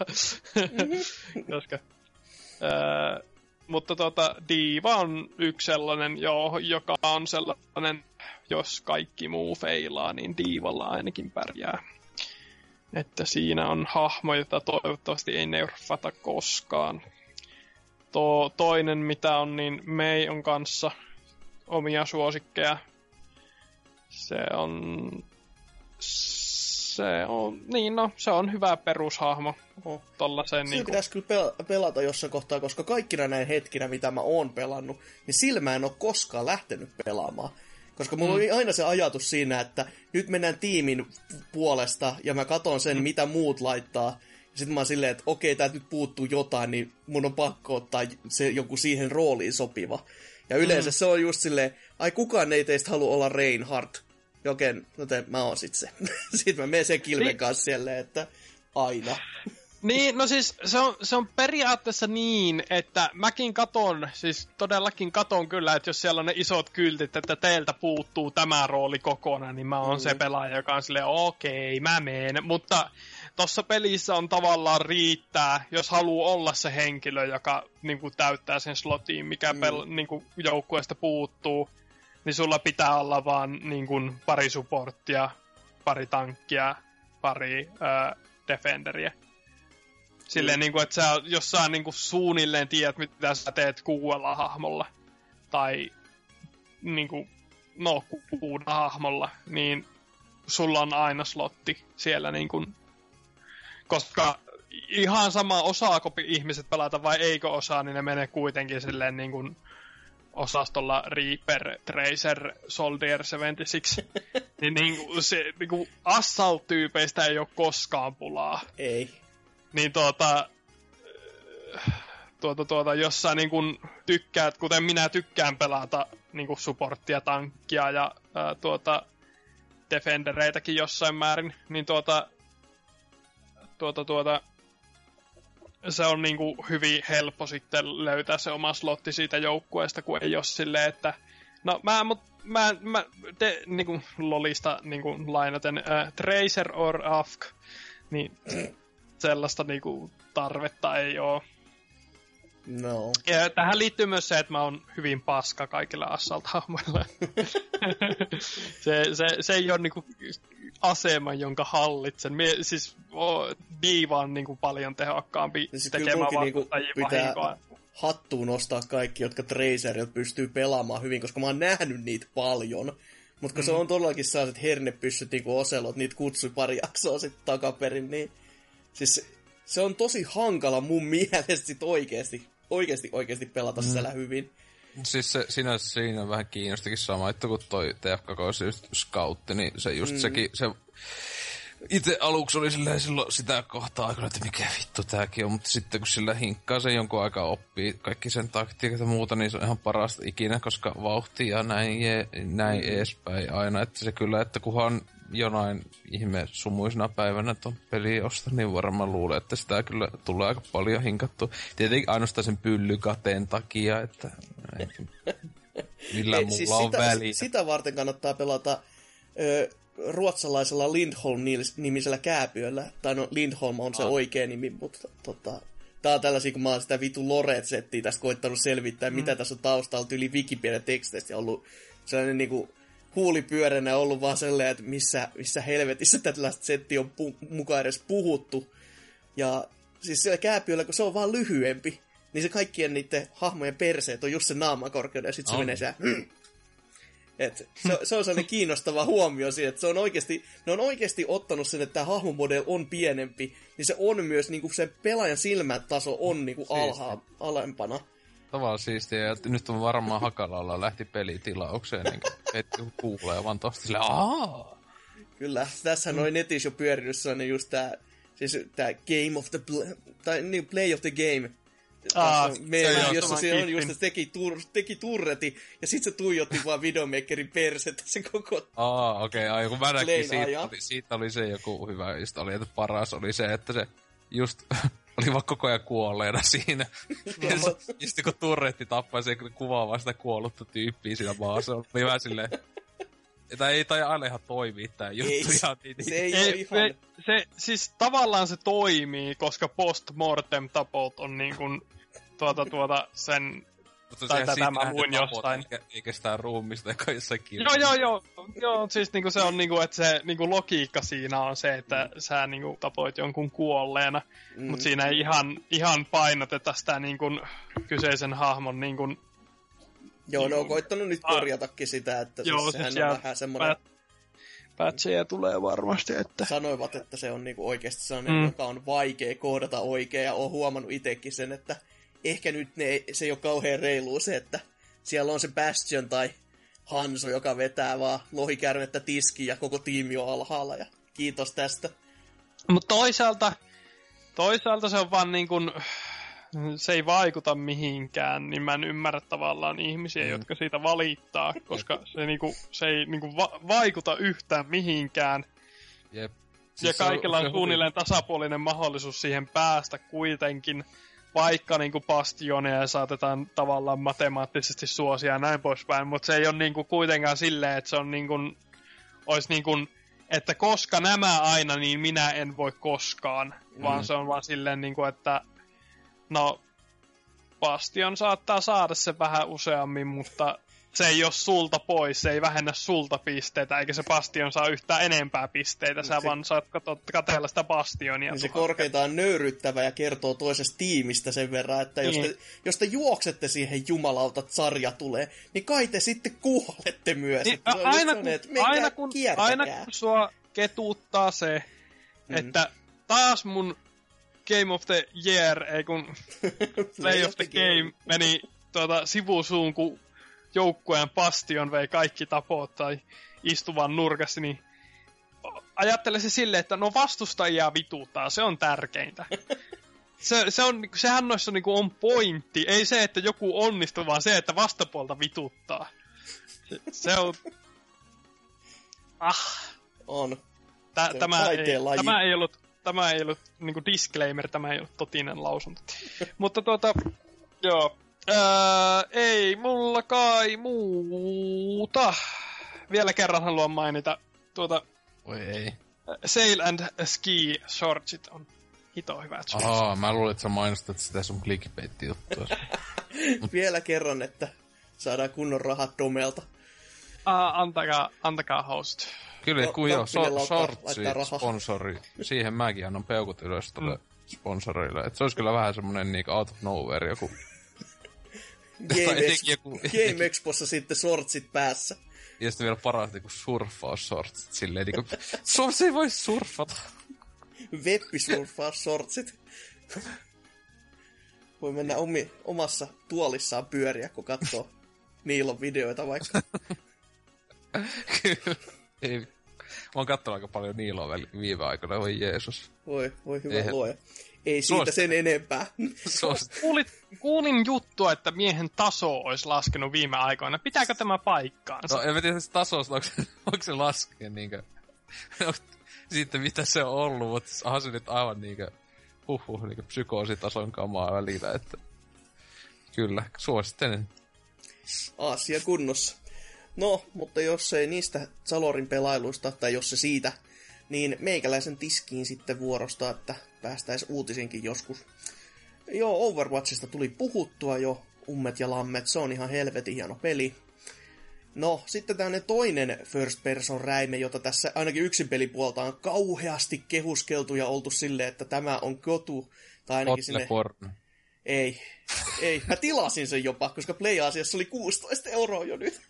Speaker 4: Mm-hmm. Koska, öö, mutta tota, Diva on yksi sellainen, jo, joka on sellainen, jos kaikki muu feilaa, niin Diivalla ainakin pärjää. Että siinä on hahmo, jota toivottavasti ei nerfata koskaan. To, toinen, mitä on, niin Mei on kanssa omia suosikkeja. Se on... Se on, niin no, se on hyvä perushahmo.
Speaker 2: Se
Speaker 4: niin
Speaker 2: pitäisi kyllä pel- pelata jossain kohtaa, koska kaikkina näin hetkinä, mitä mä oon pelannut, niin sillä mä en ole koskaan lähtenyt pelaamaan. Koska mulla mm. oli aina se ajatus siinä, että nyt mennään tiimin puolesta ja mä katon sen, mm. mitä muut laittaa. Ja sitten mä oon silleen, että okei, täältä nyt puuttuu jotain, niin mun on pakko ottaa se joku siihen rooliin sopiva. Ja yleensä mm. se on just silleen, ai kukaan ei teistä halua olla Reinhardt. Joken, joten mä oon sit se. sitten mä menen sen kilven
Speaker 4: Niin.
Speaker 2: kanssa silleen, että aina.
Speaker 4: Niin, no siis se on, se on periaatteessa niin, että mäkin katon, siis todellakin katon kyllä, että jos siellä on ne isot kyltit, että teiltä puuttuu tämä rooli kokonaan, niin mä oon mm. se pelaaja, joka on silleen, okei, mä meen. Mutta tossa pelissä on tavallaan riittää, jos haluaa olla se henkilö, joka niin kuin, täyttää sen slotiin, mikä mm. pel, niin kuin, joukkueesta puuttuu, niin sulla pitää olla vaan niin kuin, pari supporttia, pari tankkia, pari äh, defenderiä. Silleen, niin kuin, että sä, jos sä niin kuin, suunnilleen tiedät, mitä sä teet kuudella hahmolla, tai niin kuin, no, ku- kuudella hahmolla, niin sulla on aina slotti siellä niin kuin, koska ihan sama osaako ihmiset pelata vai eikö osaa, niin ne menee kuitenkin silleen niin kuin osastolla Reaper, Tracer, Soldier 76. niin, niin kuin, se niin kuin Assault-tyypeistä ei ole koskaan pulaa
Speaker 2: Ei.
Speaker 4: niin tuota, tuota, tuota, jos sä niin kun tykkäät, kuten minä tykkään pelata niin kun supporttia, tankkia ja ää, tuota, defendereitäkin jossain määrin, niin tuota, tuota, tuota, se on niin kuin hyvin helppo sitten löytää se oma slotti siitä joukkueesta, kun ei ole silleen, että no mä, mut, mä, mä te, niin kuin Lolista niin kuin lainaten, äh, Tracer or Afk, niin sellaista niinku tarvetta ei oo.
Speaker 2: No.
Speaker 4: Ja tähän liittyy myös se, että mä oon hyvin paska kaikilla assault-hahmoilla. se, se, se ei ole niinku asema, jonka hallitsen. Mie, siis o, Diva on niinku paljon tehokkaampi
Speaker 2: Siis
Speaker 4: tekemään
Speaker 2: munkin niinku pitää
Speaker 4: vahinkoa.
Speaker 2: hattuun nostaa kaikki, jotka Tracerit pystyy pelaamaan hyvin, koska mä oon nähnyt niitä paljon. Mutta kun mm. se on todellakin sellaiset hernepyssyt niinku Oselot, niitä kutsui pari jaksoa sitten takaperin, niin siis se on tosi hankala mun mielestä sit oikeesti, oikeesti, oikeesti pelata mm. siellä hyvin.
Speaker 3: Siis se, siinä, siinä vähän kiinnostikin sama, että kun toi TF2 just scoutti, niin se just mm. sekin, se itse aluksi oli silleen silloin sitä kohtaa aikana, että mikä vittu tääkin on, mutta sitten kun sillä hinkkaa sen jonkun aikaa oppii kaikki sen taktiikat ja muuta, niin se on ihan parasta ikinä, koska vauhti ja näin, je, näin mm. edespäin aina, että se kyllä, että kunhan jonain ihme sumuisena päivänä ton peli osta, niin varmaan luulen, että sitä kyllä tulee aika paljon hinkattu. Tietenkin ainoastaan sen pyllykateen takia, että millä
Speaker 2: Ei,
Speaker 3: mulla
Speaker 2: siis
Speaker 3: on
Speaker 2: sitä,
Speaker 3: väliä.
Speaker 2: sitä varten kannattaa pelata ö, ruotsalaisella Lindholm-nimisellä kääpiöllä. Tai no, Lindholm on se
Speaker 3: Ah.
Speaker 2: oikea nimi, mutta tota, tää on tällaisia, kun mä oon sitä vitu Loret-settiä tästä koittanut selvittää, mm. mitä tässä on taustalla yli Wikipedia-teksteistä ollut sellainen niinku huulipyöränä ollut vaan sellainen, että missä, missä helvetissä tällaista settiä on pu- mukaan edes puhuttu. Ja siis siellä kääpiöllä, kun se on vaan lyhyempi, niin se kaikkien niiden hahmojen perseet on just se naamakorkeuden, ja sitten se
Speaker 3: On.
Speaker 2: menee siellä... Et se, se on sellainen kiinnostava huomio siinä, että se on oikeasti, ne on oikeasti ottanut sen, että tämä hahmomodel on pienempi, niin se on myös niinku se pelaajan silmätaso on niinku alhaa, alempana.
Speaker 3: Tavallaan siistiä, ja nyt on varmaan Hakalalla lähti pelitilaukseen, niin heti kun kuulee vaan tosta silleen, aah!
Speaker 2: Kyllä, tässä noin netissä jo pyörinyt sellainen just tää, siis tää Game of the Play, tai niin, Play of the Game. On meemi,
Speaker 4: se
Speaker 2: jossa se on just, että teki, tur, teki turreti, ja sit se tuijotti vaan videomakerin persettä se koko...
Speaker 3: Aa, okei, okay, mä näkin,
Speaker 2: Plain
Speaker 3: siitä oli, siitä oli se joku hyvä, just oli, että paras oli se, että se just oli vaan koko ajan kuolleena siinä. ja, se, ja sitten kun turretti tappaa se kuvaa vaan sitä kuollutta tyyppiä siinä maassa, oli vähän silleen, että ei tai aina ihan toimii tää juttu
Speaker 2: Ei,
Speaker 3: ihan niin.
Speaker 2: se ei ole
Speaker 4: Ei,
Speaker 2: ihan...
Speaker 4: se, se, siis tavallaan se toimii, koska post-mortem tapot on niin kuin, tuota, tuota, sen...
Speaker 3: Mutta
Speaker 4: tai tätä mä luin jostain.
Speaker 3: Eikä, eikä sitä ruumista, joka jossain
Speaker 4: Joo,
Speaker 3: kirjassa.
Speaker 4: joo, joo, joo, siis niinku se on niinku, että se niinku logiikka siinä on se, että sä niinku tapoit jonkun kuolleena, mm. mutta siinä ei ihan, ihan painoteta sitä niinku kyseisen hahmon niinku
Speaker 2: Joo, ne on koittanut nyt
Speaker 4: Ah.
Speaker 2: korjatakin sitä, että
Speaker 4: Joo,
Speaker 2: siis
Speaker 4: siis
Speaker 2: sehän
Speaker 4: jää-
Speaker 2: on vähän semmoinen...
Speaker 4: pät- patcheja tulee varmasti, että...
Speaker 2: sanoivat, että se on niinku oikeasti sellainen,
Speaker 4: Mm.
Speaker 2: mm. joka on vaikea koodata oikein, ja on huomannut itsekin sen, että ehkä nyt ne, se ei ole kauhean reilu se, että siellä on se Bastion tai Hanso, joka vetää vaan lohikärmettä tiskiin ja koko tiimi on alhaalla, ja kiitos tästä.
Speaker 4: Mutta toisaalta, toisaalta se on vaan niin kuin, se ei vaikuta mihinkään, niin mä en ymmärrä tavallaan ihmisiä, mm. jotka siitä valittaa, koska se, niinku, se ei niinku va- vaikuta yhtään mihinkään.
Speaker 3: Jep.
Speaker 4: ja
Speaker 3: se on-
Speaker 4: kaikilla on,
Speaker 3: se
Speaker 4: suunnilleen tasapuolinen mahdollisuus siihen päästä kuitenkin, vaikka niinku bastioneja saatetaan tavallaan matemaattisesti suosia ja näin poispäin, mutta se ei ole niinku kuitenkaan silleen, että se on niinku, olisi niinku, että koska nämä aina, niin minä en voi koskaan, mm. vaan se on vaan silleen niinku, että no, Bastion saattaa saada se vähän useammin, mutta se ei ole sulta pois, se ei vähennä sulta pisteitä, eikä se Bastion saa yhtään enempää pisteitä, sä
Speaker 2: Se-
Speaker 4: vaan saat kato, katella sitä Bastionia.
Speaker 2: Niin se korkeintaan nöyryttävä ja kertoo toisesta tiimistä sen verran, että jos,
Speaker 4: Niin.
Speaker 2: te, jos te juoksette siihen jumalauta, että sarja tulee, niin kai te sitten kuolette myös.
Speaker 4: Niin,
Speaker 2: Että se on
Speaker 4: aina, kun,
Speaker 2: että
Speaker 4: aina, kun,
Speaker 2: kiertäkää.
Speaker 4: aina kun sua ketuttaa se, mm. että taas mun Game of the Year, ei kun Play of the Game meni tuota, sivusuun, kun joukkueen Bastion vei kaikki tapot tai istuvan nurkassa, niin ajattele se silleen, että no vastustajia vituttaa, se on tärkeintä. Se, se on, sehän noissa niinku on pointti, ei se, että joku onnistuu, vaan se, että vastapuolta vituttaa. Se, on... Ah,
Speaker 2: On.
Speaker 4: tä,
Speaker 2: Se on
Speaker 4: tämä, ei, tämä ei ollut, tämä ei ollut niinku disclaimer, tämä ei ollut totinen lausunto. Mutta tuota, joo, ää, ei mulla kai muuta. Vielä kerran haluan mainita tuota
Speaker 3: Voi ei.
Speaker 4: Sail and Ski Shortsit on hito hyvät shortsit.
Speaker 3: Ahaa, mä luulin, että sä mainostat sitä sun clickbait-juttua.
Speaker 2: Vielä kerran, että saadaan kunnon rahat Domelta.
Speaker 4: Ah, antakaa, antakaa host.
Speaker 3: Kyllä,
Speaker 2: No,
Speaker 3: kun joo, so,
Speaker 2: rahaa.
Speaker 3: sponsori. Siihen mäkin annan peukut ylös tuolle sponsorille. Et se olisi kyllä vähän semmonen niinku out of nowhere joku.
Speaker 2: Game,
Speaker 3: etenkin
Speaker 2: Ex-
Speaker 3: joku-
Speaker 2: Game Expossa sitten sortsit päässä.
Speaker 3: Ja sitten vielä paras niinku surffaus sortsit silleen niinku, Suomessa ei voi surfata.
Speaker 2: Webbisurfaa sortsit. Voi mennä omi, omassa tuolissaan pyöriä, kun katsoo Niilon videoita vaikka.
Speaker 3: Kyllä. Ei. Mä oon kattonut aika paljon Niiloa viime aikoina, voi Jeesus.
Speaker 2: Voi, voi hyvä
Speaker 3: Eihän-
Speaker 2: luoja. Ei siitä
Speaker 3: Suosittelen.
Speaker 2: sen enempää.
Speaker 3: Suosittu.
Speaker 4: Kuulit, kuulin juttua, että miehen taso olisi laskenut viime aikoina. Pitääkö tämä paikkaansa?
Speaker 3: No en mä tiedä se tasosta, onko, se- onko se laskea niinkö... Sitten mitä se on ollut, mutta onhan se nyt aivan niinkö... Huhhuh, niinkö psykoositason kamaa välillä, että... Kyllä, suosittelen.
Speaker 2: Aasia kunnossa. No, mutta jos ei niistä Salorin pelailuista, tai jos se siitä, niin meikäläisen tiskiin sitten vuorosta, että päästäis uutisinkin joskus. Joo, Overwatchista tuli puhuttua jo, ummet ja lammet, se on ihan helvetin hieno peli. No, sitten tämmönen toinen first person räime, jota tässä ainakin yksin pelipuolta on kauheasti kehuskeltu ja oltu silleen, että tämä on kotu. Tai ainakin sinne... Ei, ei. Mä tilasin sen jopa, koska Play-asiassa oli 16 euroa jo nyt.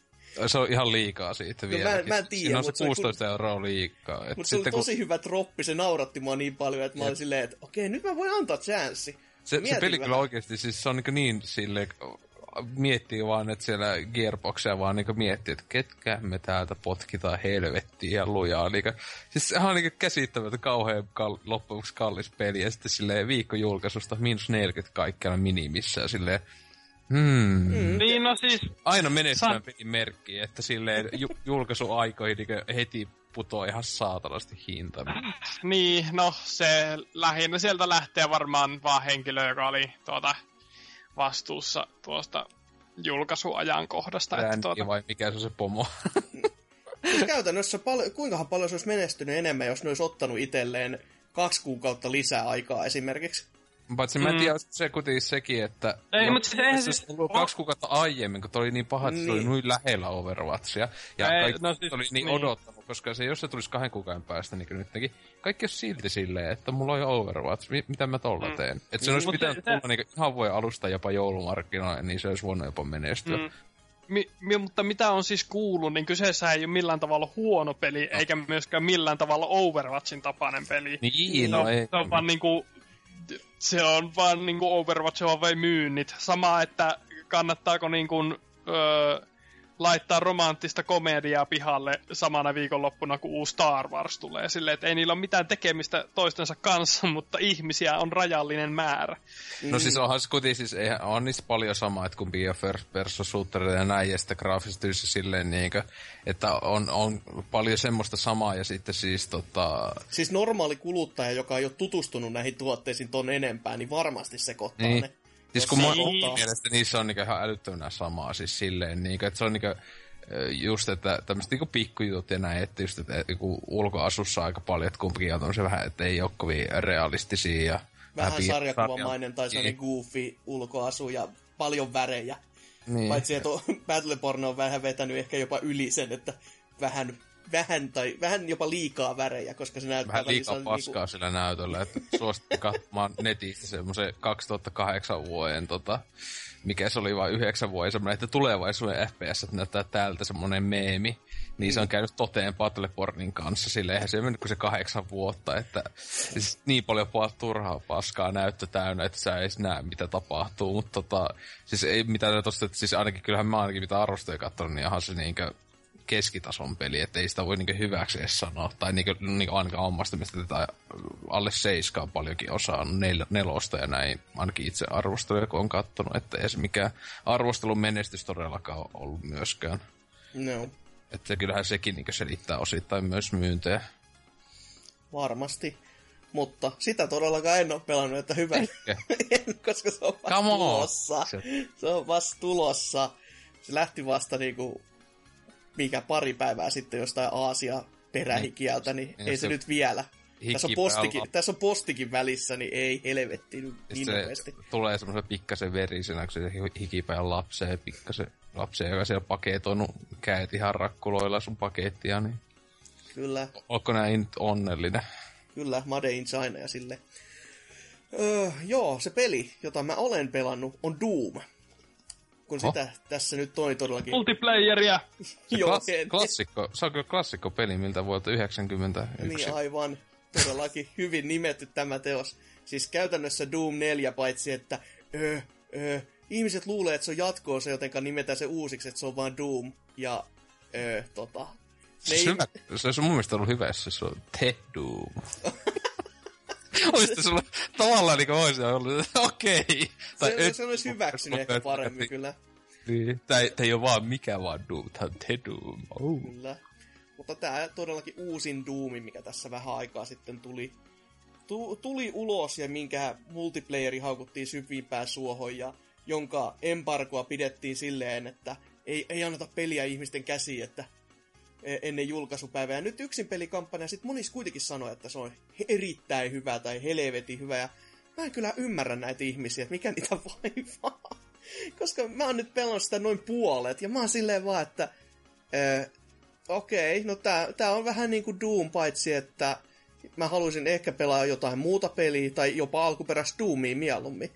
Speaker 3: Se on ihan liikaa siitä
Speaker 2: No mä en-
Speaker 3: vieläkin.
Speaker 2: mä en tiedä,
Speaker 3: Siinä on se
Speaker 2: mut se oli
Speaker 3: 16 euroa liikaa.
Speaker 2: Mutta se oli
Speaker 3: sitten kun
Speaker 2: tosi hyvä troppi, se nauratti mua niin paljon, että mä olin silleen, että okei, nyt mä voin antaa chanssi.
Speaker 3: Se, se peli kyllä
Speaker 2: vähän.
Speaker 3: oikeasti, siis se on niin, niin sille miettii vaan, että siellä Gearboxia vaan niin miettii, että ketkä me täältä potkitaan helvettiin ja lujaa. Niin, siis sehän on niin käsittämättä kauhean kal- loppujen kallis peli ja sitten silleen viikkojulkaisusta miinus 40 kaikkialla minimissä ja silleen, hmm, mm.
Speaker 4: Niin, no siis,
Speaker 3: aina menestyvän
Speaker 4: Sa-
Speaker 3: pelin merkki, että silleen ju- julkaisuaikoihin niin heti putoo ihan saatanasti hinta.
Speaker 4: niin, no se lähinnä sieltä lähtee varmaan vaan henkilö, joka oli tuota, vastuussa tuosta julkaisuajankohdasta. Että
Speaker 3: Brandi
Speaker 4: tuota,
Speaker 3: vai mikä se on se pomo?
Speaker 2: Siis käytännössä pal- kuinkahan paljon se olisi menestynyt enemmän, jos ne olisi ottanut itselleen kaksi kuukautta lisää aikaa esimerkiksi.
Speaker 3: Paitsi mä en
Speaker 4: Mm.
Speaker 3: tiedä, se kuitenkin sekin, että...
Speaker 4: Ei,
Speaker 3: jo-
Speaker 4: mut siis eihän
Speaker 3: se
Speaker 4: siis-
Speaker 3: ollut kaksi kuukautta aiemmin, kun toi oli niin paha, että se oli
Speaker 2: Niin.
Speaker 3: noin lähellä Overwatchia. Ja
Speaker 4: Ei,
Speaker 3: kaikki
Speaker 4: no siis-
Speaker 3: oli niin,
Speaker 4: niin.
Speaker 3: odottanut, koska se, jos se tulisi kahden kuukauden päästä, niin kuin nytkin, kaikki olisi silti silleen, että mulla on jo Overwatch, mi- mitä mä tolla
Speaker 4: Mm.
Speaker 3: teen. Että se
Speaker 2: Niin,
Speaker 3: olisi pitänyt
Speaker 4: se-
Speaker 3: tulla niin ihan vuoden alusta jopa joulumarkkinoille, niin se olisi voinut jopa menestyä.
Speaker 4: Mm. Mi- mi- mutta mitä on siis kuullut, niin kyseessä ei ole millään tavalla huono peli, eikä myöskään millään tavalla Overwatchin tapainen peli.
Speaker 3: Niin,
Speaker 4: se,
Speaker 3: no
Speaker 4: on,
Speaker 3: ei.
Speaker 4: se on vaan niinku, se on vaan niinku Overwatch vai myynnit. Sama, että kannattaako niinku, öö, laittaa romanttista komediaa pihalle samana viikonloppuna, kun uusi Star Wars tulee. Silleen, että ei niillä ole mitään tekemistä toistensa kanssa, mutta ihmisiä on rajallinen määrä.
Speaker 3: No siis onhan se kuitenkin, siis eihän, on niissä paljon samaa, että kun on first person shooter ja näin, ja sitten graafisesti se silleen niinkö, että on, on paljon semmoista samaa, ja sitten siis tota,
Speaker 2: Siis normaali kuluttaja, joka ei ole tutustunut näihin tuotteisiin ton enempää, niin varmasti sekoittaa
Speaker 3: Niin.
Speaker 2: ne.
Speaker 3: Siis kun
Speaker 2: se ottaa.
Speaker 3: mielestä niissä on niinku ihan älyttömänä samaa siis silleen, niinku, että se on niinku, just, että tämmöiset niinku pikkujutut ja näin, että just, että niinku ulkoasussa aika paljon, että kumpikin on tämmöisiä vähän, että ei ole kovin realistisia ja
Speaker 2: Vähän
Speaker 3: piir-
Speaker 2: sarjakuvamainen tai sellainen
Speaker 3: Niin.
Speaker 2: goofy ulkoasu ja paljon värejä.
Speaker 3: Niin.
Speaker 2: Paitsi, että on- Battleborn on vähän vetänyt ehkä jopa yli sen, että vähän, vähän, tai vähän jopa liikaa värejä, koska se näyttää
Speaker 3: Vähän liikaa paskaa sillä näytöllä, että suosittelen katsomaan netistä semmoisen 2008 vuoden, tota, mikä se oli vain 9 vuoden semmoinen, että tulevaisuuden FPS että näyttää täältä semmoinen meemi. Niin se on käynyt toteen Battlebornin kanssa, sille eihän se mennyt kuin se kahdeksan vuotta, että siis niin paljon pa- turhaa paskaa näyttö täynnä, että sä ei näe mitä tapahtuu, mutta tota, siis ei mitään tosta, että siis ainakin kyllähän mä ainakin mitä arvostoja katsonut, niin onhan se niinkö keskitason peli, että ei sitä voi niinku hyväksi edes sanoa, tai niinku, niinku ainakaan omasta mielestä tätä alle seiskaa paljonkin osaa nel, nelosta ja näin, ainakin itse arvosteluja kun on kattonut, että ei se mikään arvostelun menestys todellakaan ole ollut myöskään.
Speaker 2: No,
Speaker 3: Että kyllähän sekin niinku selittää osittain myös myyntejä.
Speaker 2: varmasti. Mutta sitä todellakaan en ole pelannut, että hyvä. En, koska se on vasta tulossa.
Speaker 3: Se-
Speaker 2: Se on vasta tulossa. Se lähti vasta niinku, mikä pari päivää sitten jostain Aasia perähikiältä, niin,
Speaker 3: Niin,
Speaker 2: ei se,
Speaker 3: se-
Speaker 2: nyt vielä. Tässä on, postikin, tässä on postikin välissä, niin ei helvetti nyt niin
Speaker 3: se
Speaker 2: nopeasti.
Speaker 3: tulee semmoisen pikkasen verisenä, kun se hikipäin lapseen, pikkasen lapseen, joka siellä paketoinut käet ihan rakkuloilla sun pakettia, niin
Speaker 2: Kyllä,
Speaker 3: onko näin nyt onnellinen?
Speaker 2: kyllä, Made in China ja sille. Öö, joo, se peli, jota mä olen pelannut, on Doom. Kun
Speaker 3: Oh.
Speaker 2: sitä tässä nyt toi todellakin...
Speaker 4: Multiplayeria!
Speaker 3: Se
Speaker 2: Joo, en-
Speaker 3: klassikko, se on kyllä klassikko peli miltä vuodelta 91.
Speaker 2: Niin aivan, todellakin hyvin nimetty tämä teos. Siis käytännössä Doom 4, paitsi että öö, öö, ihmiset luulee, että se on jatkoa se, jotenka nimetään se uusiksi, että se on vaan Doom. Ja öö, tota...
Speaker 3: Se,
Speaker 2: ei-
Speaker 3: hyvä, se olisi mun mielestä ollut hyvä, jos se on The Doom. Olisi sulla tavallaan niinku olisi ollut, okei. Tai
Speaker 2: se,
Speaker 3: et-
Speaker 2: se olisi hyväksynyt ehkä paremmin kyllä.
Speaker 3: Niin. Tää, tää ei ole vaan mikä vaan Doom, tää on The Doom. Oh.
Speaker 2: Kyllä. Mutta tämä todellakin uusin Doomi, mikä tässä vähän aikaa sitten tuli, tu, tuli ulos ja minkä multiplayeri haukuttiin syvimpään suohon ja jonka embargoa pidettiin silleen, että ei, ei anneta peliä ihmisten käsiin, että ennen julkaisupäivää. Ja nyt yksin pelikampanja sitten monis kuitenkin sanoi, että se on erittäin hyvä tai helvetin hyvä. Ja mä en kyllä ymmärrä näitä ihmisiä, että mikä niitä vaivaa. Koska mä oon nyt pelannut sitä noin puolet, ja mä oon silleen vaan, että ö, okei, no tää, tää on vähän niinku Doom, paitsi että mä haluaisin ehkä pelaa jotain muuta peliä, tai jopa alkuperäistä Doomia mieluummin.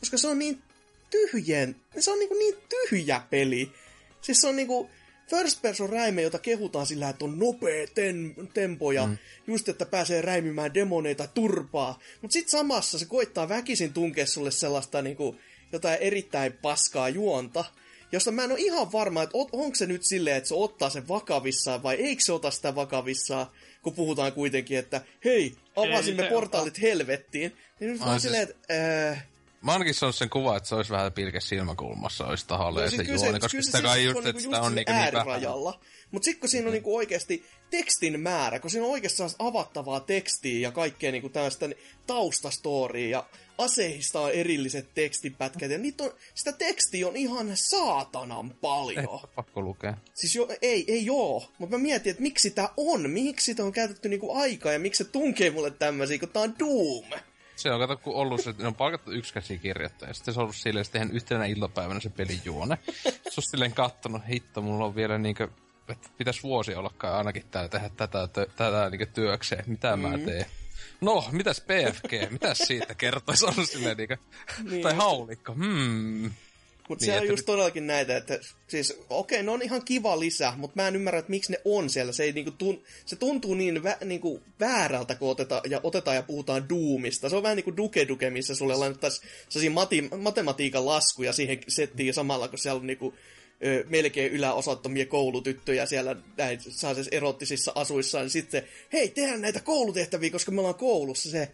Speaker 2: Koska se on niin tyhjen, se on niinku niin tyhjä peli. Siis se on niinku first person räime, jota kehutaan sillä, että on nopea ten, tempo ja mm. just, että pääsee räimimään demoneita turpaa. Mutta sitten samassa se koittaa väkisin tunkea sulle sellaista niinku, jotain erittäin paskaa juonta, josta mä en ole ihan varma, että onko se nyt silleen, että se ottaa sen vakavissaan vai eikö se ota sitä vakavissaan, kun puhutaan kuitenkin, että hei, avasimme portaalit helvettiin. Niin nyt
Speaker 3: Ai
Speaker 2: vaan
Speaker 3: siis-
Speaker 2: silleen, että äh,
Speaker 3: Mä ainakin saanut sen kuva, että se olisi vähän pilke silmäkulmassa, olisi tahalle ja se juoni, koska sitä kai
Speaker 2: siis
Speaker 3: just, että
Speaker 2: niinku
Speaker 3: sitä on niinku niin vähän.
Speaker 2: Mutta sitten kun siinä on niinku oikeasti tekstin määrä, kun siinä on sellaista avattavaa tekstiä ja kaikkea niinku tällaista taustastoria ja aseista on erilliset tekstipätkät ja niitä on, sitä tekstiä on ihan saatanan paljon.
Speaker 3: Eh, pakko lukea.
Speaker 2: Siis jo, ei, ei joo, mutta mä mietin, että miksi sitä on, miksi sitä on käytetty niinku aikaa ja miksi se tunkee mulle tämmöisiä, kun tää on Doom.
Speaker 3: Se on kato, kun ollut se, että ne on palkattu yksi käsikirjoittaja. Sitten se on ollut silleen, että yhtenä iltapäivänä se pelin juone. Se on silleen kattonut, hitto, mulla on vielä niinkö, että pitäisi vuosi ollakaan ainakin täällä tehdä tätä, tö, tätä niinkö työkseen. Mitä mm. mä teen? No, mitäs PFG? Mitäs siitä kertoisi? On silleen niinkö,
Speaker 2: Niin.
Speaker 3: tai haulikko, hmm.
Speaker 2: Mutta
Speaker 3: Niin,
Speaker 2: se on
Speaker 3: että
Speaker 2: just todellakin näitä, että siis okei, ne on ihan kiva lisä, mutta mä en ymmärrä, että miksi ne on siellä. Se, ei, niinku, tun, se tuntuu niin vä, niinku, väärältä, kun oteta, ja, otetaan ja puhutaan Doomista. Se on vähän niin kuin Duke Duke, missä sulle laitettaisiin sellaisia mati, matematiikan laskuja siihen settiin samalla, kun siellä on niinku, ö, melkein yläosattomia koulutyttöjä siellä näin sellaisissa erottisissa asuissa, niin sitten hei, tehdään näitä koulutehtäviä, koska me ollaan koulussa. Se,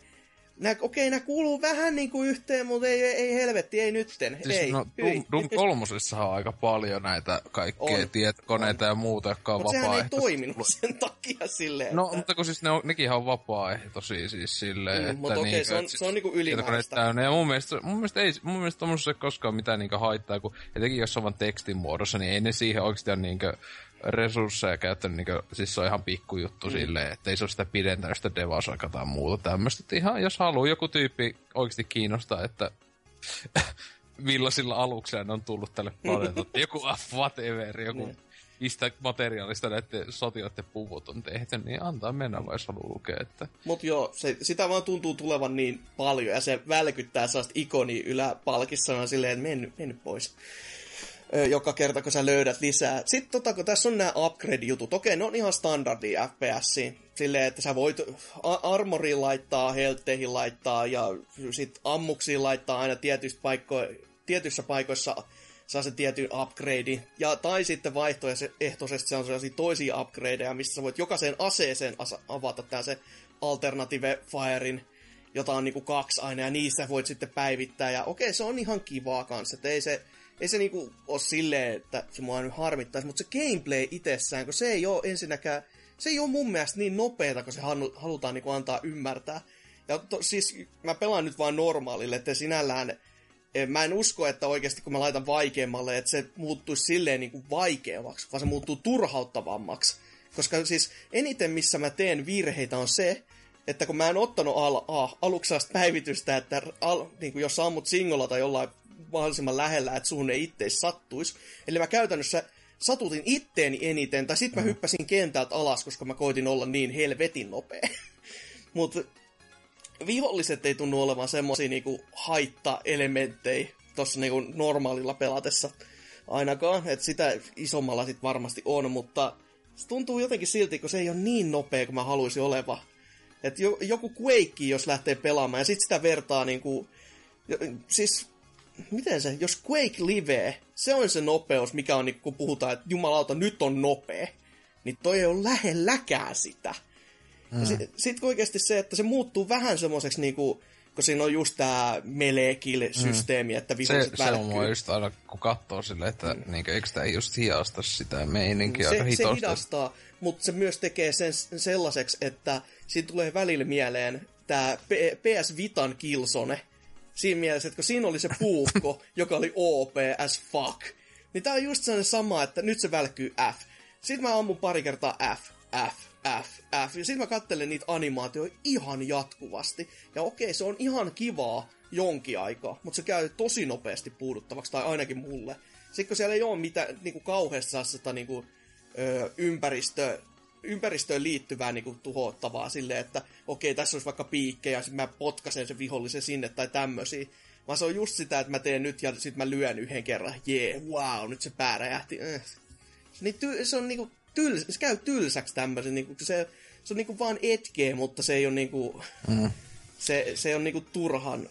Speaker 2: nää, okei, nämä kuuluu vähän niin kuin yhteen, mutta ei, ei, helvetti, ei nytten.
Speaker 3: Siis
Speaker 2: ei,
Speaker 3: no. Doom, Doom kolmosessahan on aika paljon näitä kaikkea
Speaker 2: On.
Speaker 3: tietokoneita ja muuta, jotka on
Speaker 2: Mutta sehän ei toiminut sen takia silleen,
Speaker 3: No,
Speaker 2: että...
Speaker 3: mutta kun siis ne on, nekin on vapaaehtoisia siis silleen,
Speaker 2: Mm,
Speaker 3: että
Speaker 2: mutta okei,
Speaker 3: niinkö,
Speaker 2: se on- se on niinku ylimääräistä.
Speaker 3: Ja mun mielestä, mun mielestä ei, mun mielestä tommosessa ei koskaan mitään niinkö haittaa, kun etenkin jos on vaan tekstin muodossa, niin ei ne siihen oikeasti ole niinkö resursseja käyttänyt, niinkö, siis se on ihan pikkujuttu mm. silleen, että ei se ole sitä pidentänyt sitä devasaikaa tai muuta tämmöistä. Että ihan, jos haluaa joku tyyppi oikeasti kiinnostaa, että millaisilla aluksilla ne on tullut tälle planeetalle. joku ah, whatever, joku
Speaker 2: Niin.
Speaker 3: mistä materiaalista näiden sotilaiden puvut on tehty, niin antaa mennä vai jos haluaa lukea. Että...
Speaker 2: Mut joo, se, sitä vaan tuntuu tulevan niin paljon, ja se välkyttää sellaista ikonia yläpalkissa, on silleen, että mennyt, mennyt pois. Joka kerta, kun sä löydät lisää. Sitten tota, kun tässä on nämä upgrade-jutut, okei, ne on ihan standardi FPS. Silleen, että sä voit armoriin laittaa, heltteihin laittaa, ja sit ammuksiin laittaa aina tietyistä paikko- tietyissä paikoissa saa sen tietyn upgrade. Ja, tai sitten vaihtoehtoisesti se on sellaisia toisia upgradeja, missä sä voit jokaiseen aseeseen asa- avata tää se Alternative Firein, jota on niinku kaksi aina, ja niistä voit sitten päivittää. Ja okei, se on ihan kivaa kanssa, että ei se, ei se niinku ole silleen, että se mua nyt harmittaisi, mutta se gameplay itsessään, kun se ei ole ensinnäkään, se ei ole mun mielestä niin nopeeta, kun se halu- halutaan niinku antaa ymmärtää. Ja to, siis mä pelaan nyt vaan normaalille, että sinällään eh, mä en usko, että oikeasti kun mä laitan vaikeammalle, että se muuttuisi silleen niin kuin vaikeammaksi, vaan se muuttuu turhauttavammaksi. Koska siis eniten, missä mä teen virheitä, on se, että kun mä en ottanut al- a, aluksi päivitystä, että al- niin kuin jos ammut singolla tai jollain mahdollisimman lähellä, että suhun ei itteis sattuisi. Eli mä käytännössä satutin itteeni eniten, tai sitten mä hyppäsin kentältä alas, koska mä koitin olla niin helvetin nopea. Mutta viholliset ei tunnu olevan semmosia niinku haitta-elementtejä tuossa niinku normaalilla pelatessa ainakaan, että sitä isommalla sit varmasti on, mutta se tuntuu jotenkin silti, kun se ei ole niin nopea kuin mä haluaisin oleva. Jo, joku Quake, jos lähtee pelaamaan, ja sitten sitä vertaa niinku, siis miten se, jos Quake Live, se on se nopeus, mikä on, niin kun puhutaan, että jumalauta, nyt on nopea, niin toi ei ole lähelläkään sitä. Mm. Ja sitten sit oikeasti se, että se muuttuu vähän semmoiseksi niinku, kun siinä on just tää melee systeemi mm. että viholliset
Speaker 3: se, se on mua just aina, kun katsoo silleen, että mm. niinkö, eikö tää just hiasta sitä meininkiä
Speaker 2: se,
Speaker 3: aika.
Speaker 2: Se hidastaa, mutta se myös tekee sen sellaiseksi, että siinä tulee välillä mieleen tää PS Vitan Killzone, siinä mielessä, että kun siinä oli se puukko, joka oli OP as fuck, niin tää on just sellainen sama, että nyt se välkkyy F. Sitten mä ammun pari kertaa F, F, F, F. Ja sitten mä katselen niitä animaatioita ihan jatkuvasti. Ja okei, se on ihan kivaa jonkin aikaa, mutta se käy tosi nopeasti puuduttavaksi, tai ainakin mulle. Sitten kun siellä ei ole mitään niinku kauheasti sellaista niinku, ö, ympäristö, ympäristöön liittyvää niinku, tuhottavaa silleen, että okei, tässä olisi vaikka piikkejä, sitten mä potkasen sen vihollisen sinne tai tämmöisiä. Vaan se on just sitä, että mä teen nyt ja sitten mä lyön yhden kerran. Jee, yeah, wow, nyt se pää räjähti. Äh. Niin ty- se on niinku tyls- se käy tylsäksi tämmöisen, niinku, se, se on niinku vaan etkee, mutta se ei ole niinku, mm. se, se on niinku turhan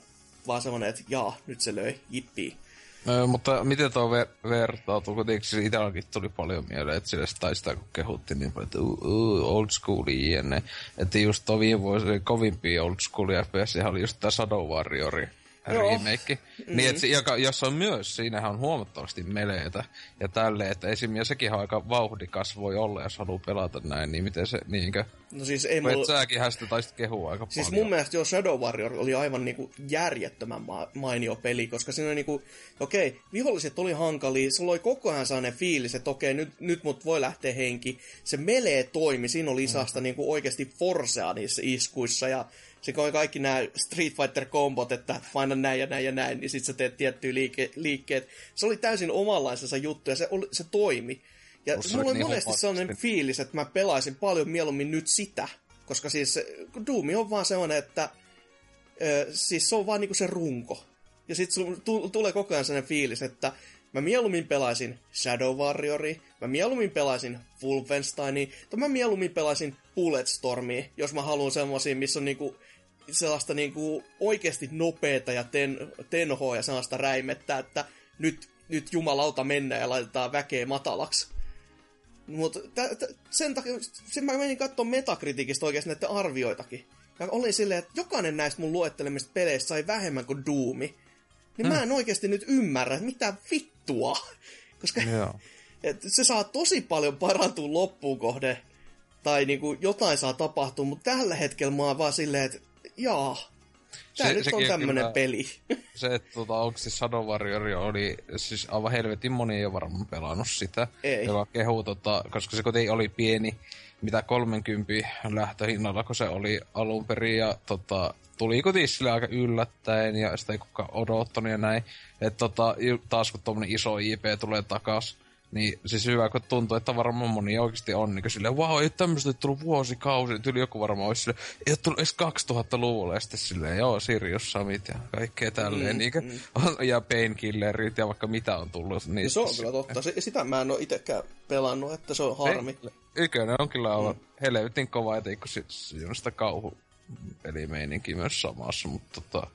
Speaker 2: vaan semmoinen, että jaa, nyt se löi, jippii.
Speaker 3: No, mutta miten tuo ver- vertautuu? Kuitenkin itselläkin tuli paljon mieleen, että sille tai sitä kun kehutti niin paljon, että uh, uh, old school jne. Että just tuo viime vuosi kovimpia old school FPS oli just tämä Shadow Warrior remake. Mm. Niin, että joka, jossa on myös, siinähän on huomattavasti meleitä ja tälleen, että esimerkiksi sekin on aika vauhdikas voi olla, jos haluaa pelata näin, niin miten se, niinkö?
Speaker 2: No siis ei mulla...
Speaker 3: säkin hästä taisit kehua aika
Speaker 2: siis
Speaker 3: paljon.
Speaker 2: mun mielestä jo Shadow Warrior oli aivan niinku järjettömän ma- mainio peli, koska siinä oli niinku, okei, okay, viholliset oli hankalia, se oli koko ajan sellainen fiilis, että okei, okay, nyt, nyt mut voi lähteä henki. Se melee toimi, siinä oli isasta mm. niinku oikeasti forsea niissä iskuissa ja se kun kaikki nämä Street Fighter-kombot, että paina näin ja näin ja näin, niin sitten sä teet tiettyjä liike- liikkeet. Se oli täysin omanlaisensa juttu ja se, oli, se toimi. Ja Musta mulla on niin monesti sellainen fiilis, että mä pelaisin paljon mieluummin nyt sitä. Koska siis Doom on vaan sellainen, että ö, siis se on vaan niinku se runko. Ja sitten tulee koko ajan sellainen fiilis, että mä mieluummin pelaisin Shadow Warriori, mä mieluummin pelaisin Wolfensteinia, tai mä mieluummin pelaisin Bulletstormia, jos mä haluan semmoisia, missä on niinku sellaista niinku oikeasti nopeeta ja ten, tenhoa ja sellaista räimettä, että nyt, nyt jumalauta mennä ja laitetaan väkeä matalaksi. Mutta sen takia, sen mä menin katsomaan Metacriticista oikeasti näiden arvioitakin. Ja oli silleen, että jokainen näistä mun luettelemista peleistä sai vähemmän kuin Doomi. Niin hmm. mä en oikeasti nyt ymmärrä, että mitä vittua. Koska Joo. Et se saa tosi paljon parantua loppuun kohde. Tai niinku jotain saa tapahtua, mutta tällä hetkellä mä oon vaan silleen, että jaa, Tää se, nyt on tämmönen kyllä, peli.
Speaker 3: Se, että tota, onko siis Shadow Warrior oli, siis aivan helvetin moni ei ole varmaan pelannut sitä.
Speaker 2: Ei.
Speaker 3: Joka kehuu, tota, koska se kuitenkin oli pieni, mitä 30 lähtöhinnalla, kun se oli alun perin, ja tota, tuli kuitenkin sille aika yllättäen, ja sitä ei kukaan odottanut ja näin. Että tota, taas kun tuommoinen iso IP tulee takas, niin siis hyvä, kun tuntuu, että varmaan moni oikeasti on niin silleen, wow, ei tämmöistä tullut vuosikausi. Tyyli joku varmaan olisi silleen, ei ole tullut edes 2000-luvulla. Ja sitten silleen, joo, Sirius Summit ja kaikkea tälleen. Mm, niin mm. ja Painkillerit ja vaikka mitä on tullut.
Speaker 2: Niin, se on kyllä totta. Se, sitä mä en ole itsekään pelannut, että se on harmi.
Speaker 3: Ykönen on kyllä aivan mm. helvetin kova, ettei kun siinä on sitä kauhu pelimeininki myös samassa, mutta tota,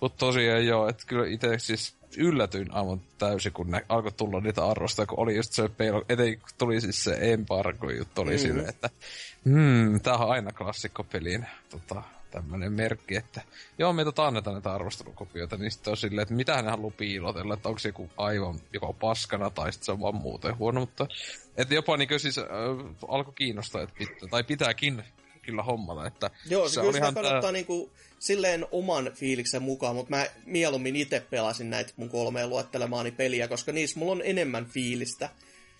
Speaker 3: mutta tosiaan joo, että kyllä itse siis yllätyin aivan täysin, kun ne alkoi tulla niitä arvosta, kun oli just se peilo, etenkin kun tuli siis se embargo juttu, oli mm. silleen, että hmm, tää on aina klassikkopelin tota, tämmönen merkki, että joo, me tota annetaan näitä arvostelukopioita, niin sitten on silleen, että mitä ne haluaa piilotella, että onko se joku aivan joko paskana tai sitten se on vaan muuten huono, mutta että jopa niin siis äh, alkoi kiinnostaa, että pit, tai pitääkin kyllä hommata, että
Speaker 2: Joo, se, se kyllä ihan kannattaa tää... niinku silleen oman fiiliksen mukaan, mutta mä mieluummin itse pelasin näitä mun kolmeen luettelemaani peliä, koska niissä mulla on enemmän fiilistä.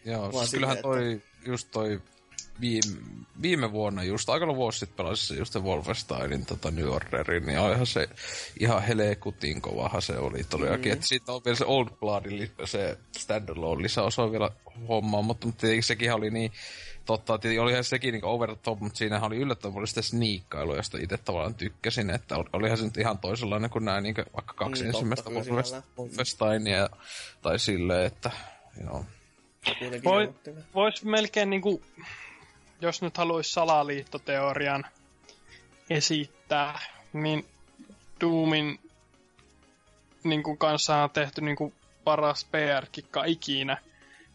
Speaker 3: Joo, siis kyllähän toi, että... just toi viime, viime vuonna just, aika vuosi sitten pelasin just se Wolfensteinin tota New Orderin, niin ihan se ihan helekutin kovahan se oli todellakin. Mm. Että siitä on vielä se Old Bloodin se standalone lisäosa vielä hommaa, mutta, mutta sekin oli niin totta, että olihan sekin niin over the top, mutta siinähän oli yllättävän paljon sitä sniikkailu, josta itse tavallaan tykkäsin, että olihan se nyt ihan toisenlainen kuin nämä niin kuin vaikka kaksi mm, ensimmäistä Wolfensteinia tai silleen, että joo.
Speaker 4: Voi, vois melkein niinku, jos nyt haluaisi salaliittoteorian esittää, niin Doomin niin kuin kanssa on tehty niin kuin paras PR-kikka ikinä.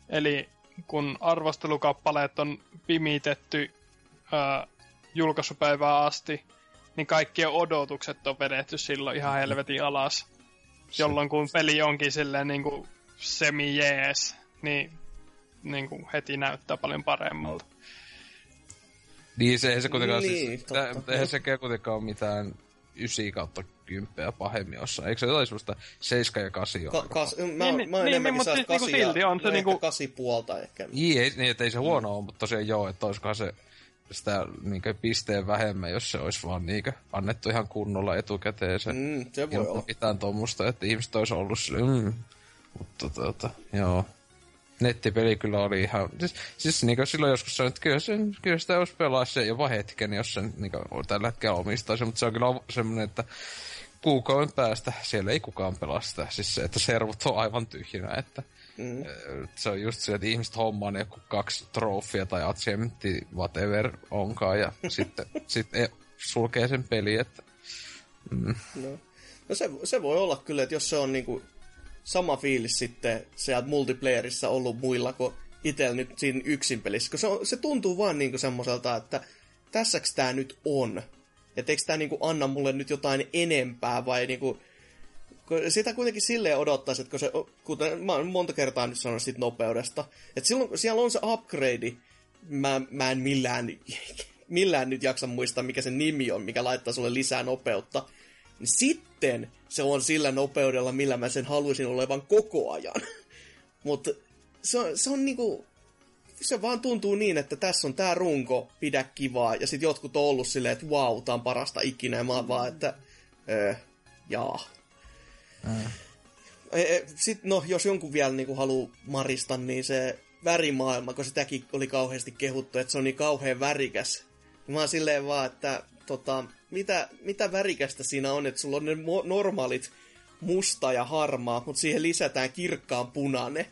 Speaker 4: Eli kun arvostelukappaleet on pimitetty ää, julkaisupäivää asti, niin kaikkien odotukset on vedetty silloin ihan helvetin alas. Jolloin kun peli onkin silleen niin kuin semi-jees, niin, niin kuin heti näyttää paljon paremmalta.
Speaker 3: Niin, se ei se kuitenkaan
Speaker 2: Niin,
Speaker 3: siis,
Speaker 2: totta.
Speaker 3: tä- eihän sekään kuitenkaan ole mitään 9 kautta 10 pahemmin jossain. Eikö se jotain semmoista 7 ja 8
Speaker 2: Ka- kas, mä,
Speaker 4: Niin,
Speaker 2: mä,
Speaker 4: niin, niin,
Speaker 2: enemmänkin
Speaker 4: mutta
Speaker 2: sellaista
Speaker 4: siis niinku silti on se
Speaker 2: ehkä
Speaker 4: niinku-
Speaker 2: kasi puolta ehkä.
Speaker 3: Niin, ei, niin, että ei se huono ole, mutta tosiaan joo, että olisikohan se sitä niinkö pisteen vähemmän, jos se olisi vaan niinkö annettu ihan kunnolla etukäteen se.
Speaker 2: Mm, se voi
Speaker 3: Ilman
Speaker 2: olla.
Speaker 3: mitään tuommoista, että ihmiset olisi ollut sille, mm. Mutta tota, joo. Nettipeli kyllä oli ihan... Siis, siis niin silloin joskus sanoin, että kyllä, sen, kyllä sitä olisi pelaa se jopa hetken, jos sen niin tällä hetkellä omistaisi. Mutta se on kyllä semmoinen, että kuukauden päästä siellä ei kukaan pelaa sitä. Siis se, että servut on aivan tyhjinä, että
Speaker 2: Mm.
Speaker 3: se on just se, että ihmiset hommaa ne joku kaksi trofia tai achievementti, whatever onkaan, ja sitten sit e, sulkee sen peli, että
Speaker 2: No, no se, se voi olla kyllä, että jos se on niinku sama fiilis sitten sieltä multiplayerissa ollut muilla kuin itsellä nyt siinä yksin pelissä, se, on, se tuntuu vaan niinku semmoiselta, että tässäks tää nyt on. Että eikö tää niinku anna mulle nyt jotain enempää vai niinku, sitä kuitenkin silleen odottaisi, että kun se, kuten mä oon monta kertaa nyt sanonut siitä nopeudesta, että silloin kun siellä on se upgrade, mä, mä en millään, millään nyt jaksa muistaa, mikä se nimi on, mikä laittaa sulle lisää nopeutta, niin sitten se on sillä nopeudella, millä mä sen haluaisin olevan koko ajan. Mutta se on, se on niinku, se vaan tuntuu niin, että tässä on tää runko, pidä kivaa, ja sitten jotkut on ollut silleen, että vau, tää on parasta ikinä, ja mä oon vaan, että öö, jaa. Sitten no, jos jonkun vielä niin haluaa marista, niin se värimaailma, kun sitäkin oli kauheasti kehuttu, että se on niin kauhean värikäs. Mä oon silleen vaan, että tota, mitä, mitä värikästä siinä on, että sulla on ne mo- normaalit musta ja harmaa, mutta siihen lisätään kirkkaan punainen.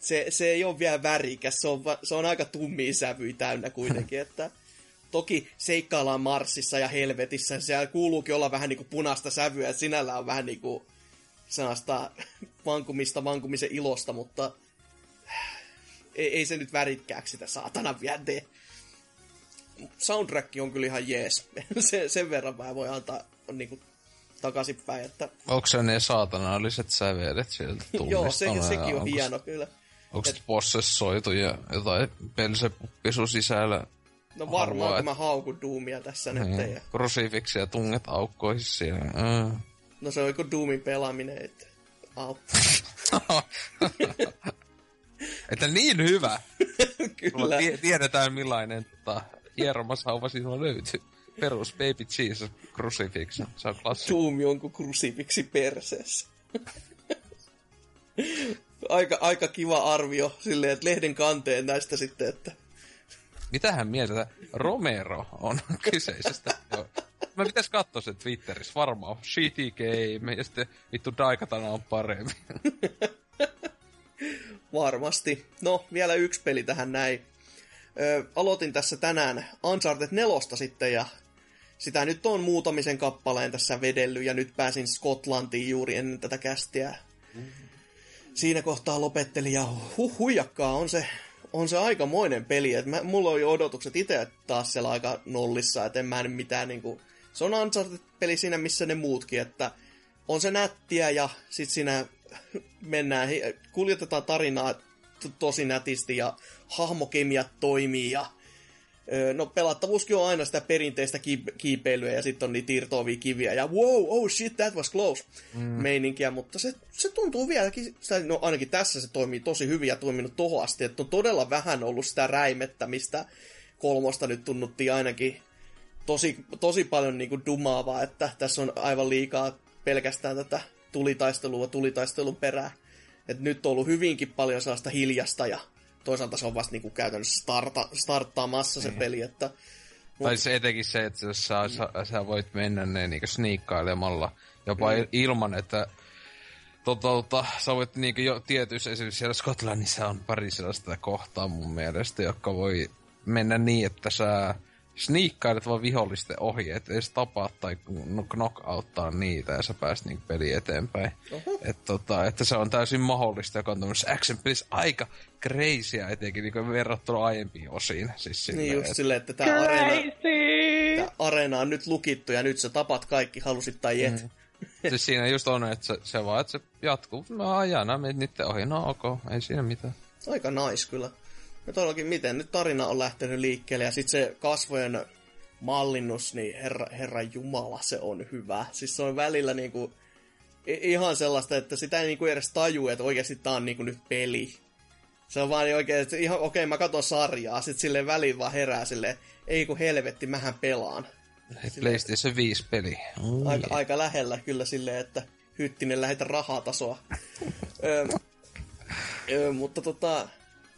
Speaker 2: Se, se ei ole vielä värikäs, se on, se on aika tummia sävyjä täynnä kuitenkin, että toki seikkaillaan Marsissa ja helvetissä, siellä kuuluukin olla vähän niinku punaista sävyä, että sinällä on vähän niinku sellaista vankumista, vankumisen ilosta, mutta ei, ei se nyt värikkääksi sitä saatana vielä tee. Soundtrack on kyllä ihan jees. sen, sen verran mä voin antaa niinku takaisinpäin, että
Speaker 3: onko se ne saatanalliset sävelet sieltä
Speaker 2: joo, se,
Speaker 3: ja
Speaker 2: sekin on
Speaker 3: onko-
Speaker 2: hieno kyllä.
Speaker 3: Onko se possessoitu ja jotain pelsepuppisu sisällä?
Speaker 2: No varmaan,
Speaker 3: Harvoa,
Speaker 2: kun mä haukun Doomia tässä nyt.
Speaker 3: Niin,
Speaker 2: Ja,
Speaker 3: krusifiksi tunget aukkoihin siinä. Mm.
Speaker 2: no se on joku Doomin pelaaminen, että au.
Speaker 3: että niin hyvä!
Speaker 2: Kyllä.
Speaker 3: tie- tiedetään millainen tota, hieromasauva sinua löytyy. Perus Baby Jesus Crucifix. Se on klassikko.
Speaker 2: Doom jonkun krusifiksi perseessä. aika, aika kiva arvio silleen, että lehden kanteen näistä sitten, että
Speaker 3: Mitähän mieltä Romero on kyseisestä? Mä pitäis katsoa se Twitterissä, varmaan shitty game, ja sitten vittu Daikatana on paremmin.
Speaker 2: Varmasti. No, vielä yksi peli tähän näin. Ö, aloitin tässä tänään Uncharted 4 sitten ja sitä nyt on muutamisen kappaleen tässä vedellyt ja nyt pääsin Skotlantiin juuri ennen tätä kästiä. Siinä kohtaa lopettelin ja huh, huijakkaa on se, on se aikamoinen peli. Et mä, mulla oli odotukset itse taas siellä aika nollissa, että en mä nyt mitään niinku... Se on Uncharted-peli siinä, missä ne muutkin, että on se nättiä ja sit siinä mennään, kuljetetaan tarinaa tosi nätisti ja hahmokemiat toimii ja no pelattavuuskin on aina sitä perinteistä kiip- kiipeilyä ja sitten on niitä irtoavia kiviä ja wow, oh shit, that was close mm. meininkiä, mutta se, se tuntuu vieläkin, sitä, no ainakin tässä se toimii tosi hyvin ja toiminut tohon asti, että on todella vähän ollut sitä räimettä, mistä kolmosta nyt tunnuttiin ainakin tosi, tosi paljon niinku dumaavaa, että tässä on aivan liikaa pelkästään tätä tulitaistelua tulitaistelun perään. Et nyt on ollut hyvinkin paljon sellaista hiljasta ja toisaalta se on vasta niinku käytännössä starta, starttaamassa se peli, että
Speaker 3: Tai se etenkin se, että jos sä, sä, sä voit mennä ne niinku sniikkailemalla jopa mm. ilman, että tota, sä voit niinku jo tietyissä, esimerkiksi siellä Skotlannissa on pari sellaista kohtaa mun mielestä, jotka voi mennä niin, että sä sniikkailet vaan vihollisten ohi, et edes tapaa tai knockouttaa niitä ja sä pääst niinku peli eteenpäin. Et tota, että se on täysin mahdollista, joka on tämmöisessä action pelissä aika crazyä etenkin niinku verrattuna aiempiin osiin. Siis silleen,
Speaker 2: Niin just
Speaker 3: et,
Speaker 2: silleen, että tää areena, tää areena on nyt lukittu ja nyt sä tapat kaikki, halusit tai et. Mm.
Speaker 3: siis siinä just on, että se, se vaan, että se jatkuu. Mä ajan, nämä menet niiden ohi. No ok, ei siinä mitään.
Speaker 2: Aika nice kyllä. Ja todellakin, miten nyt tarina on lähtenyt liikkeelle ja sitten se kasvojen mallinnus, niin herra, herra jumala, se on hyvä. Siis se on välillä niinku, ihan sellaista, että sitä ei niinku edes taju, että oikeasti tää on niinku nyt peli. Se on vaan niin oikein, että ihan okei, mä katson sarjaa, sit silleen väliin vaan herää silleen, ei kun helvetti, mähän pelaan.
Speaker 3: Hei, PlayStation 5 peli. Mm,
Speaker 2: Aika, aika lähellä kyllä silleen, että hyttinen lähetä rahatasoa. ö, ö, mutta tota,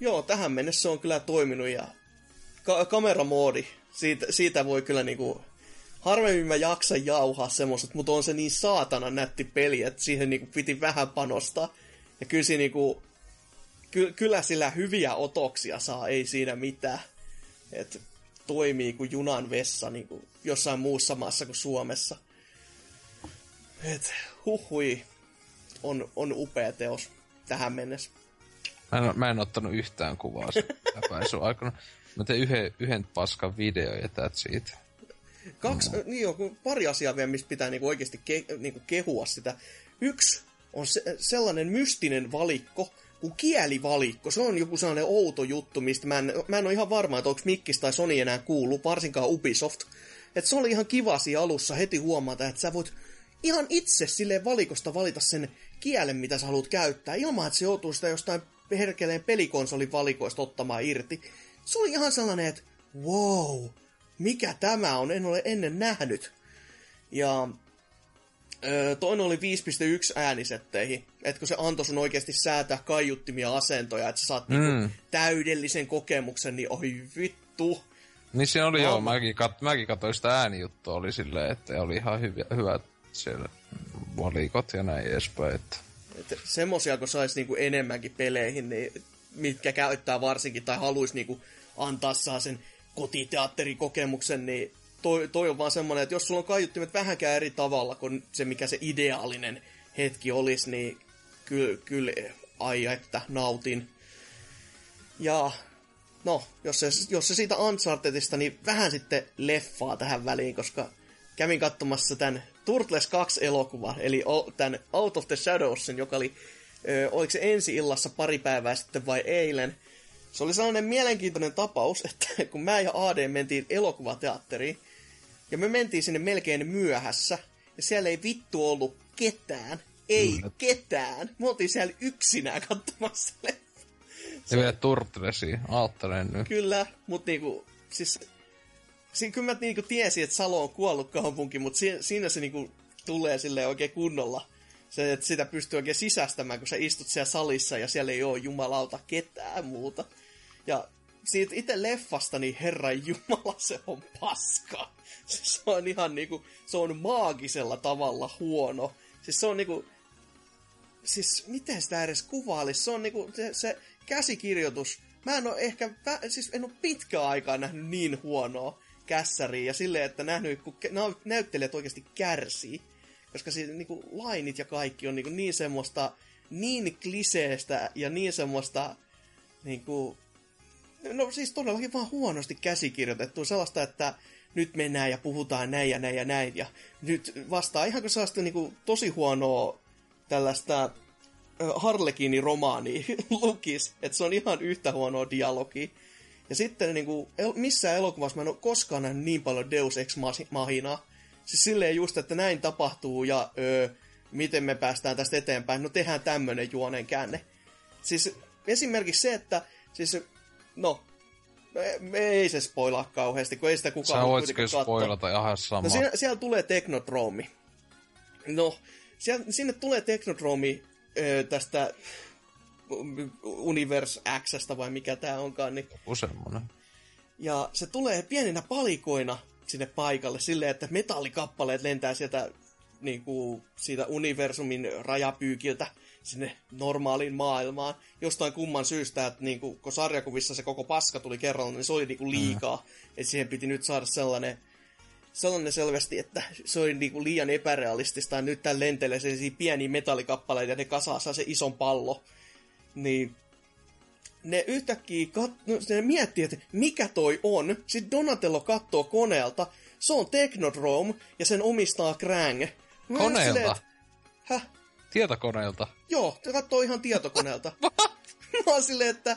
Speaker 2: joo, tähän mennessä on kyllä toiminut ja ka- kameramoodi, siitä, siitä voi kyllä niinku, harvemmin mä jaksan jauhaa semmoset, mutta on se niin saatana nätti peli, että siihen niinku piti vähän panostaa. Ja kyllä siinä niinku, ky- kyllä sillä hyviä otoksia saa, ei siinä mitään. Et toimii kuin junan vessa niin kuin jossain muussa maassa kuin Suomessa. Et huhui, on, on upea teos tähän mennessä.
Speaker 3: Mä en, mä en ottanut yhtään kuvaa läpäisyn aikana. Mä tein yhden, yhden paskan video ja that's siitä.
Speaker 2: Kaksi, mm. niin joo, pari asiaa vielä, mistä pitää niinku oikeasti ke, niinku kehua sitä. Yksi on se, sellainen mystinen valikko, kuin kielivalikko. Se on joku sellainen outo juttu, mistä mä en, mä en ole ihan varma, että onko Mikkis tai Sony enää kuullut, varsinkaan Ubisoft. Et se oli ihan kiva siinä alussa heti huomata, että sä voit ihan itse sille valikosta valita sen kielen, mitä sä haluat käyttää, ilman että se joutuu sitä jostain herkeleen pelikonsolin valikoista ottamaan irti. Se oli ihan sellainen, että wow, mikä tämä on, en ole ennen nähnyt. Ja toinen oli 5.1 äänisetteihin, että kun se antoi sun oikeasti säätää kaiuttimia asentoja, että sä saat mm. niinku täydellisen kokemuksen, niin oi vittu.
Speaker 3: Niin siinä oli
Speaker 2: No.
Speaker 3: joo, mäkin, kat, mäkin katsoin sitä äänijuttua, oli silleen, että oli ihan hyviä, hyvät siellä valikot ja näin edespäin. Että.
Speaker 2: Et semmosia, kun sais niinku enemmänkin peleihin, niin mitkä käyttää varsinkin tai haluaisi niinku antaa saa sen kotiteatterikokemuksen, niin toi, toi on vaan semmoinen, että jos sulla on kaiuttimet vähänkään eri tavalla kuin se, mikä se ideaalinen hetki olisi, niin kyllä, kyllä ai että nautin. Ja no, jos se, jos se siitä Unchartedista, niin vähän sitten leffaa tähän väliin, koska kävin katsomassa tämän Turtles 2 elokuva, eli tämän Out of the Shadowsin, joka oli, ö, oliko se ensi illassa pari päivää sitten vai eilen. Se oli sellainen mielenkiintoinen tapaus, että kun mä ja AD mentiin elokuvateatteriin, ja me mentiin sinne melkein myöhässä, ja siellä ei vittu ollut ketään. Ei
Speaker 3: Mm.
Speaker 2: ketään. Me oltiin siellä yksinään katsomassa leffa.
Speaker 3: Ja vielä Turtlesi, aattelen nyt.
Speaker 2: Kyllä, mutta niinku, siis, siinä kyllä mä niinku tiesin, että Salo on kuollut kaupunki, mutta si, siinä se niinku tulee sille oikein kunnolla. Se, että sitä pystyy oikein sisästämään, kun sä istut siellä salissa ja siellä ei ole jumalauta ketään muuta. Ja siitä itse leffasta, niin herran jumala, se on paska. Se on ihan niinku, se on maagisella tavalla huono. Siis se on niinku, siis miten sitä edes kuvailisi? Se on niinku se, se käsikirjoitus. Mä en ole ehkä, siis en ole pitkään aikaa nähnyt niin huonoa kässäriä ja silleen, että nähnyt, kun nä- näyttelijät oikeasti kärsii. Koska siinä niinku lainit ja kaikki on niinku niin semmoista, niin kliseestä ja niin semmoista, niinku, no siis todellakin vaan huonosti käsikirjoitettu. Sellaista, että nyt mennään ja puhutaan näin ja näin ja näin. Ja nyt vastaa ihan kuin sellaista niinku, tosi huonoa tällaista Harlekinin romaani lukis, että se on ihan yhtä huonoa dialogia. Ja sitten niin kuin, el- missään elokuvassa mä en ole koskaan nähnyt niin paljon Deus Ex Machinaa. Siis silleen just, että näin tapahtuu ja öö, miten me päästään tästä eteenpäin. No tehdään tämmönen juonen käänne. Siis esimerkiksi se, että siis, no, me, me ei se spoilaa kauheasti, kun ei sitä kukaan
Speaker 3: Sä
Speaker 2: voi
Speaker 3: voit kyllä spoilata ihan sama.
Speaker 2: No siellä, siellä tulee Teknodromi. No, siellä, sinne tulee Teknodromi ö, tästä Universe Xstä vai mikä tää onkaan, niin,
Speaker 3: Useammonen.
Speaker 2: ja se tulee pieninä palikoina sinne paikalle silleen, että metallikappaleet lentää sieltä niinku, siitä universumin rajapyykiltä sinne normaaliin maailmaan. Jostain kumman syystä, että niinku, kun sarjakuvissa se koko paska tuli kerralla, niin se oli niinku liikaa. Mm. Että siihen piti nyt saada sellainen, sellainen selvästi, että se oli niinku liian epärealistista. Ja nyt tää lentelee sellaisia pieniä metallikappaleita ja ne kasaa saa se ison pallo. Niin ne yhtäkkiä kat- no, ne miettii, että mikä toi on. Sitten Donatello katsoo koneelta. Se on Technodrome ja sen omistaa Krang. Mä
Speaker 3: Koneelta?
Speaker 2: silleen, että, Häh?
Speaker 3: Tietokoneelta.
Speaker 2: Joo, se katsoo ihan tietokoneelta. Mä oon silleen, että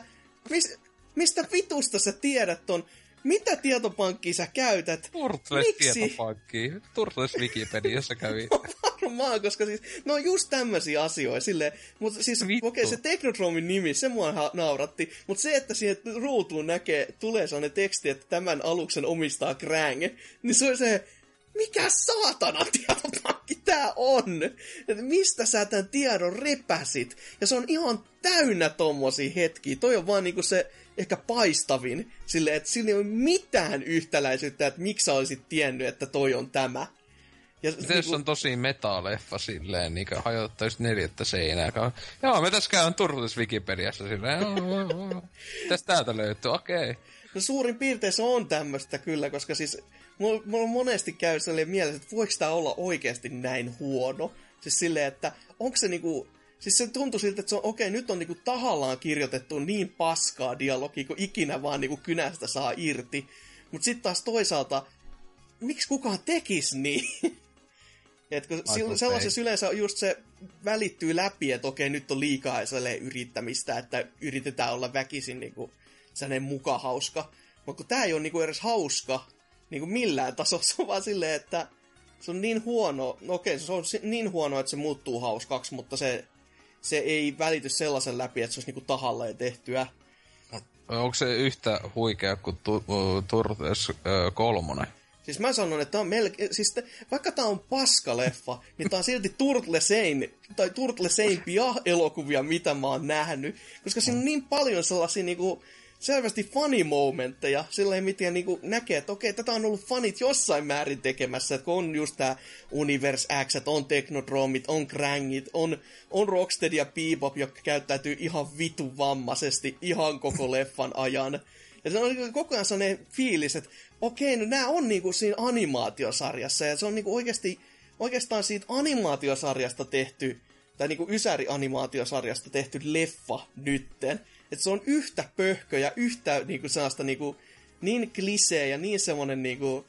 Speaker 2: mis, mistä vitusta sä tiedät ton? Mitä tietopankkia sä käytät?
Speaker 3: Turtles
Speaker 2: Miksi?
Speaker 3: tietopankki. Turtles Wikipediassa kävi.
Speaker 2: Varmaan, koska siis, ne on just tämmöisiä asioita, silleen, mutta siis, okei, okay, se Technodromin nimi, se mua ha- nauratti, mutta se, että siihen ruutuun näkee, tulee sellainen teksti, että tämän aluksen omistaa Krang, niin se on se, mikä saatana tietopankki tää on? Että mistä sä tämän tiedon repäsit? Ja se on ihan täynnä tommosia hetkiä. Toi on vaan niinku se ehkä paistavin. Sille, että sillä ei ole mitään yhtäläisyyttä, että miksi sä olisit tiennyt, että toi on tämä. Ja
Speaker 3: Miten jos on tosi metaleffa silleen, niin kuin hajottaisi neljättä seinää. Joo, me tässä käyn Turtles Wikipediassa silleen. Tästä täältä löytyy, okei. Okay.
Speaker 2: No suurin piirtein se on tämmöistä kyllä, koska siis mulla, mulla monesti käy sellainen mielessä, että voiko tämä olla oikeasti näin huono. Siis silleen, että onko se niinku... Siis se tuntui siltä, että se on, okei, nyt on niinku tahallaan kirjoitettu niin paskaa dialogia, kuin ikinä vaan niinku kynästä saa irti. Mutta sitten taas toisaalta, miksi kukaan tekisi niin? Et kun sil- sellaisessa yleensä just se välittyy läpi, että okei, nyt on liikaa yrittämistä, että yritetään olla väkisin niinku sellainen muka hauska. Mutta kun tää ei ole niinku edes hauska niinku millään on vaan silleen, että se on niin huono, no okei, se on niin huono, että se muuttuu hauskaksi, mutta se, se ei välity sellaisen läpi, että se olisi niinku tahalleen tehtyä.
Speaker 3: Onko se yhtä huikea kuin tu- Turtles kolmonen?
Speaker 2: Siis mä sanon, että on melkein, siis te, vaikka tää on paskaleffa, niin tää on silti Turtlesein, tai Turtleseimpia elokuvia, mitä mä oon nähnyt. Koska siinä on niin paljon sellaisia niinku, selvästi funny momentteja, silleen miten niinku näkee, että okei, tätä on ollut fanit jossain määrin tekemässä, että kun on just tää Universe X, on Technodromit, on Krangit, on, on Rocksteady ja Bebop, jotka käyttäytyy ihan vitu vammaisesti ihan koko leffan ajan. Ja se on niinku koko ajan sellainen fiilis, että okei, no nämä on niinku siinä animaatiosarjassa, ja se on niinku oikeasti, oikeastaan siitä animaatiosarjasta tehty, tai niinku Ysäri-animaatiosarjasta tehty leffa nytten. Että se on yhtä pöhkö ja yhtä niinku sellaista niinku, niin klisee ja niin semmonen niinku...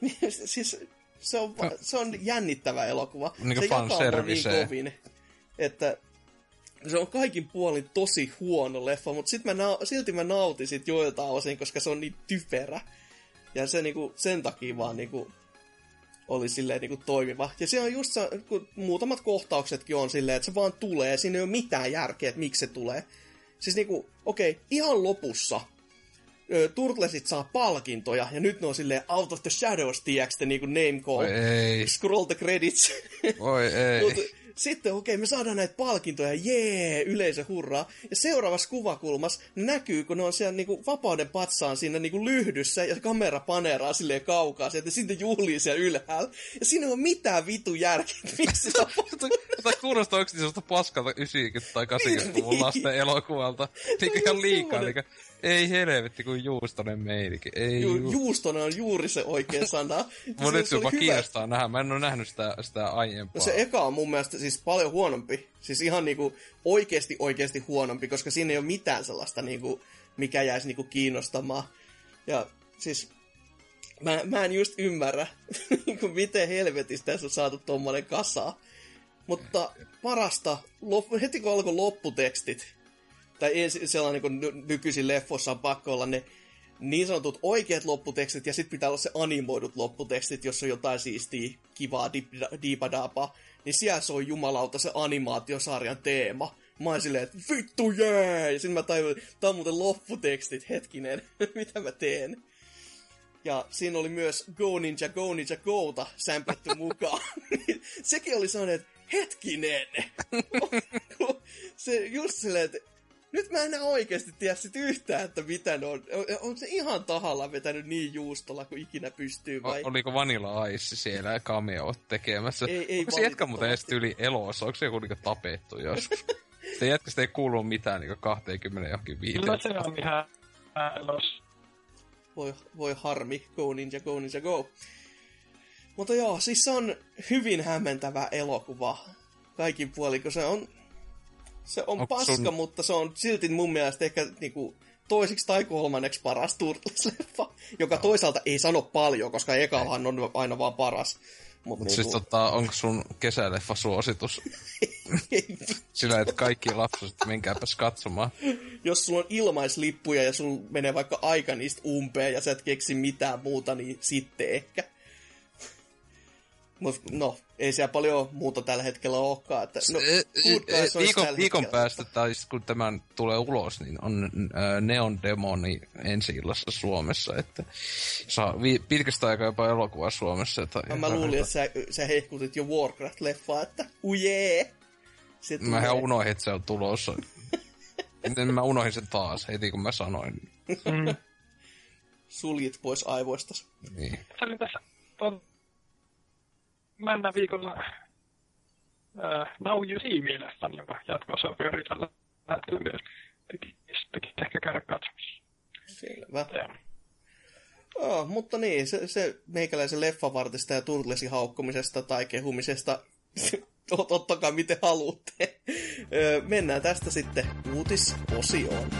Speaker 2: siis se on, va- se on jännittävä elokuva.
Speaker 3: Niinku
Speaker 2: se jakaa niin kovin, että se on kaikin puolin tosi huono leffa, mutta sit mä na- silti mä nautin sit joiltain osin, koska se on niin typerä. Ja se niinku, sen takia vaan niinku, oli silleen niinku toimiva. Ja se on just se, kun muutamat kohtauksetkin on silleen, että se vaan tulee, siinä ei ole mitään järkeä, että miksi se tulee. Siis niinku, okei, okay, ihan lopussa ö, Turtlesit saa palkintoja, ja nyt ne on silleen Out of the Shadows, tiedätkö niinku name call.
Speaker 3: Oi ei,
Speaker 2: Scroll the credits.
Speaker 3: oi ei.
Speaker 2: Mut sitten okei, okay, me saadaan näitä palkintoja, jee, yleisö hurraa. Ja seuraavassa kuvakulmassa näkyy, kun ne on siellä niinku vapauden patsaan siinä niinku lyhdyssä ja kamera paneeraa silleen kaukaa sieltä ja sitten juhlii siellä ylhäällä. Ja siinä ole mitään vitu järkeä, että miksi se on
Speaker 3: Tämä kuulostaa oikeasti sellaista paskalta 90- tai 80-luvun
Speaker 2: Niin.
Speaker 3: lasten elokuvalta. Niin
Speaker 2: on
Speaker 3: ihan liikaa. Niin ei helvetti, kuin juustonen meininki. Ei
Speaker 2: Ju,
Speaker 3: ju-
Speaker 2: juustona on juuri se oikea sana.
Speaker 3: Mun nyt jopa kiinnostaa nähdä. Mä en ole nähnyt sitä, sitä aiempaa.
Speaker 2: No se eka on mun mielestä siis paljon huonompi. Siis ihan niinku oikeesti oikeesti huonompi, koska siinä ei ole mitään sellaista niinku, mikä jäisi niinku kiinnostamaan. Ja siis mä, mä en just ymmärrä, niinku miten helvetistä tässä on saatu tommonen kasa. Mutta parasta, heti kun alkoi lopputekstit, tai ensi, sellainen kuin ny- nykyisin leffossa on pakko olla ne niin sanotut oikeat lopputekstit, ja sitten pitää olla se animoidut lopputekstit, jos on jotain siistiä, kivaa, diipadaapa, niin siellä se on jumalauta se animaatiosarjan teema. Mä oon silleen, että vittu jee! Ja sitten mä tajuin, tää on muuten lopputekstit, hetkinen, mitä mä teen. Ja siinä oli myös Go Ninja, Go Ninja, Gota sämpätty mukaan. Sekin oli sellainen, että hetkinen! se just silleen, että Nyt mä en enää oikeasti tiedä sit yhtään, että mitä ne on. On, on se ihan tahalla vetänyt niin juustolla kuin ikinä pystyy vai?
Speaker 3: O- oliko Vanilla Ice siellä cameo tekemässä?
Speaker 2: Ei- ei
Speaker 3: Onko se jätkä muuten edes yli elossa? Onko se joku niinku tapettu joskus? Sitä jätkästä ei kuulu mitään niinku 20 johonkin viiteen.
Speaker 4: Kyllä se on ihan elos.
Speaker 2: Voi, voi harmi, go ninja, go ninja, go. Mutta joo, siis se on hyvin hämmentävä elokuva kaikin puolin, kun se on, se on
Speaker 3: Onko
Speaker 2: paska,
Speaker 3: sun-
Speaker 2: mutta se on silti mun mielestä ehkä niinku, toisiksi tai kolmanneksi paras Turtles-leffa, joka toisaalta ei sano paljon, koska ekahan on aina vaan paras. Mutta
Speaker 3: Mut siis tota, onko sun kesäleffa suositus? Sillä, että kaikki lapset, menkääpäs katsomaan.
Speaker 2: jos sulla on ilmaislippuja ja sulla menee vaikka aika niistä umpeen ja sä et keksi mitään muuta, niin sitten ehkä. Mut no, ei siellä paljon muuta tällä hetkellä olekaan. Että, no, Guys olisi
Speaker 3: viikon, viikon päästä, tai kun tämän tulee ulos, niin on äh, Neon Demoni ensi illassa Suomessa, että saa vi- pitkästä aikaa jopa elokuva Suomessa. Että
Speaker 2: No, mä luulin, että sä, sä hehkutit jo Warcraft-leffaa, että ujee! Se
Speaker 3: Mä ihan unohdin, että se on tulossa. Miten mä unohdin sen taas heti, kun mä sanoin.
Speaker 4: Mm.
Speaker 2: Suljit pois aivoistas.
Speaker 3: Niin.
Speaker 4: Se oli tässä mennä viikolla uh, Now You See Me-leffan, jonka jatkossa pyöritellä lähtee myös. Ehkä käydä katsomassa.
Speaker 2: Selvä.
Speaker 4: Ja,
Speaker 2: Oh, mutta niin, se, se meikäläisen leffavartista ja Turtlesin haukkumisesta tai kehumisesta, ot- ottakaa miten haluatte. Mennään tästä sitten uutisosioon.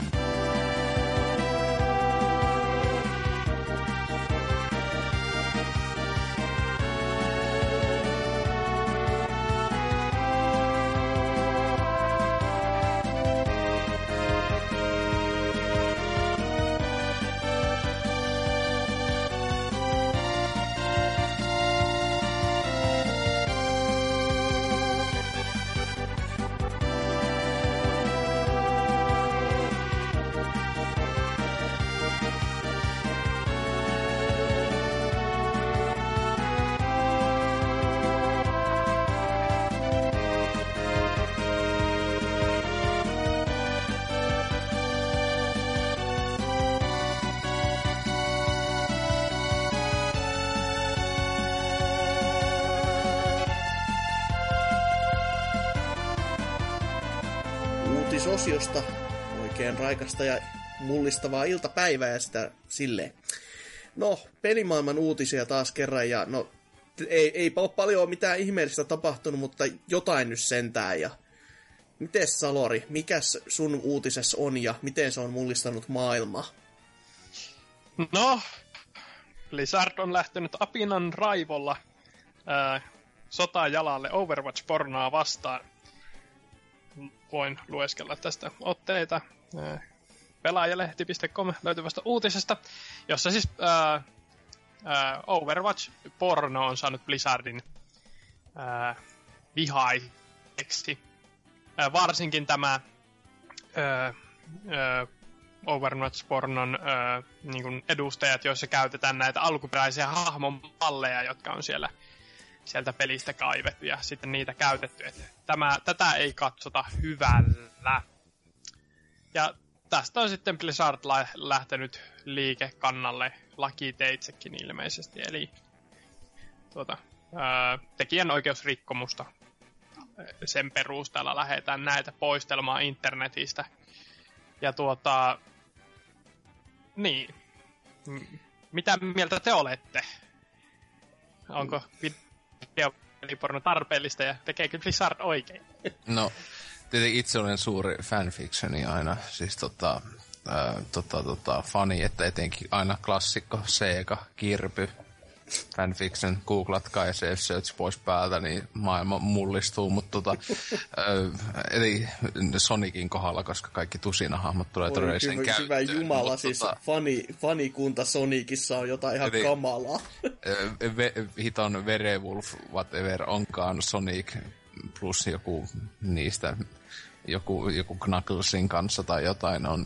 Speaker 2: Raikasta ja mullistavaa iltapäivää ja sitä silleen. No, pelimaailman uutisia taas kerran ja no, ei, eipä ole paljon mitään ihmeellistä tapahtunut, mutta jotain nyt sentään ja Mites Salori, mikäs sun uutisessa on ja miten se on mullistanut maailmaa?
Speaker 4: No, Blizzard on lähtenyt apinan raivolla ää, sotajalalle Overwatch-pornoa vastaan. Voin lueskella tästä otteita pelaajalehti.com löytyvästä uutisesta, jossa siis ää, ää, Overwatch-porno on saanut Blizzardin ää, vihaiseksi. Ää, varsinkin tämä ää, ää, Overwatch-pornon öö, niin kuin edustajat, joissa käytetään näitä alkuperäisiä hahmon malleja, jotka on siellä sieltä pelistä kaivettu ja sitten niitä käytetty. Tämä, tätä ei katsota hyvällä. Ja tästä on sitten Blizzard lähtenyt liikekannalle lakiteitsekin ilmeisesti, eli tuota, öö, tekijänoikeusrikkomusta sen perusteella lähdetään näitä poistelmaan internetistä. Ja tuota, niin. Mitä mieltä te olette? Onko videopeliporno tarpeellista ja tekeekö Blizzard oikein?
Speaker 3: No, itse olen suuri fanfictioni aina, siis tota, ää, tota, tota, fani, että etenkin aina klassikko, Sega, Kirpy, fanfiction, googlatkaa ja se search pois päältä, niin maailma mullistuu, mutta tota, ää, eli Sonicin kohdalla, koska kaikki tusinahahmot tulee
Speaker 2: Voi
Speaker 3: todelliseen
Speaker 2: hyvä, hyvä
Speaker 3: käyttöön.
Speaker 2: jumala,
Speaker 3: mut
Speaker 2: siis
Speaker 3: tota,
Speaker 2: fani, fanikunta Sonicissa on jotain ihan
Speaker 3: Eli-
Speaker 2: kamalaa.
Speaker 3: Ve, hiton Werewolf, whatever onkaan Sonic plus joku niistä, joku, joku Knucklesin kanssa tai jotain on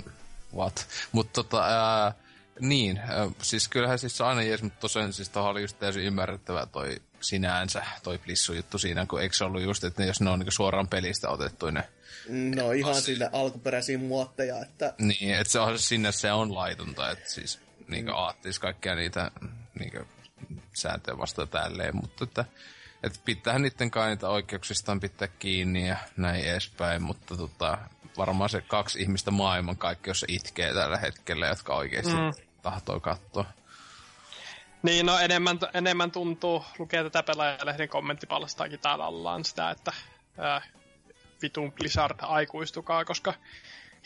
Speaker 3: what. Mutta tota, ää, Niin, äh, siis kyllähän siis se aina jees, mutta tosiaan siis tohon oli just täysin ymmärrettävää toi sinänsä, toi plissu-juttu siinä, kun eikö se ollut just, että ne, jos ne on niinku suoraan pelistä otettu ne
Speaker 2: No ihan sinne alkuperäisiin muotteja, että
Speaker 3: Niin, että se on sinne se on laitonta, että siis niinku mm. aattis kaikkia niitä niinku sääntöjä vastaan tälleen, mutta että että pitää niiden kai niitä oikeuksistaan pitää kiinni ja näin edespäin, mutta tota, varmaan se kaksi ihmistä maailman kaikki, jos se itkee tällä hetkellä, jotka oikeasti mm. tahtoo katsoa.
Speaker 4: Niin, no enemmän, enemmän tuntuu, lukee tätä pelaajalehden kommenttipalstaakin täällä ollaan sitä, että ää, vitun Blizzard aikuistukaa, koska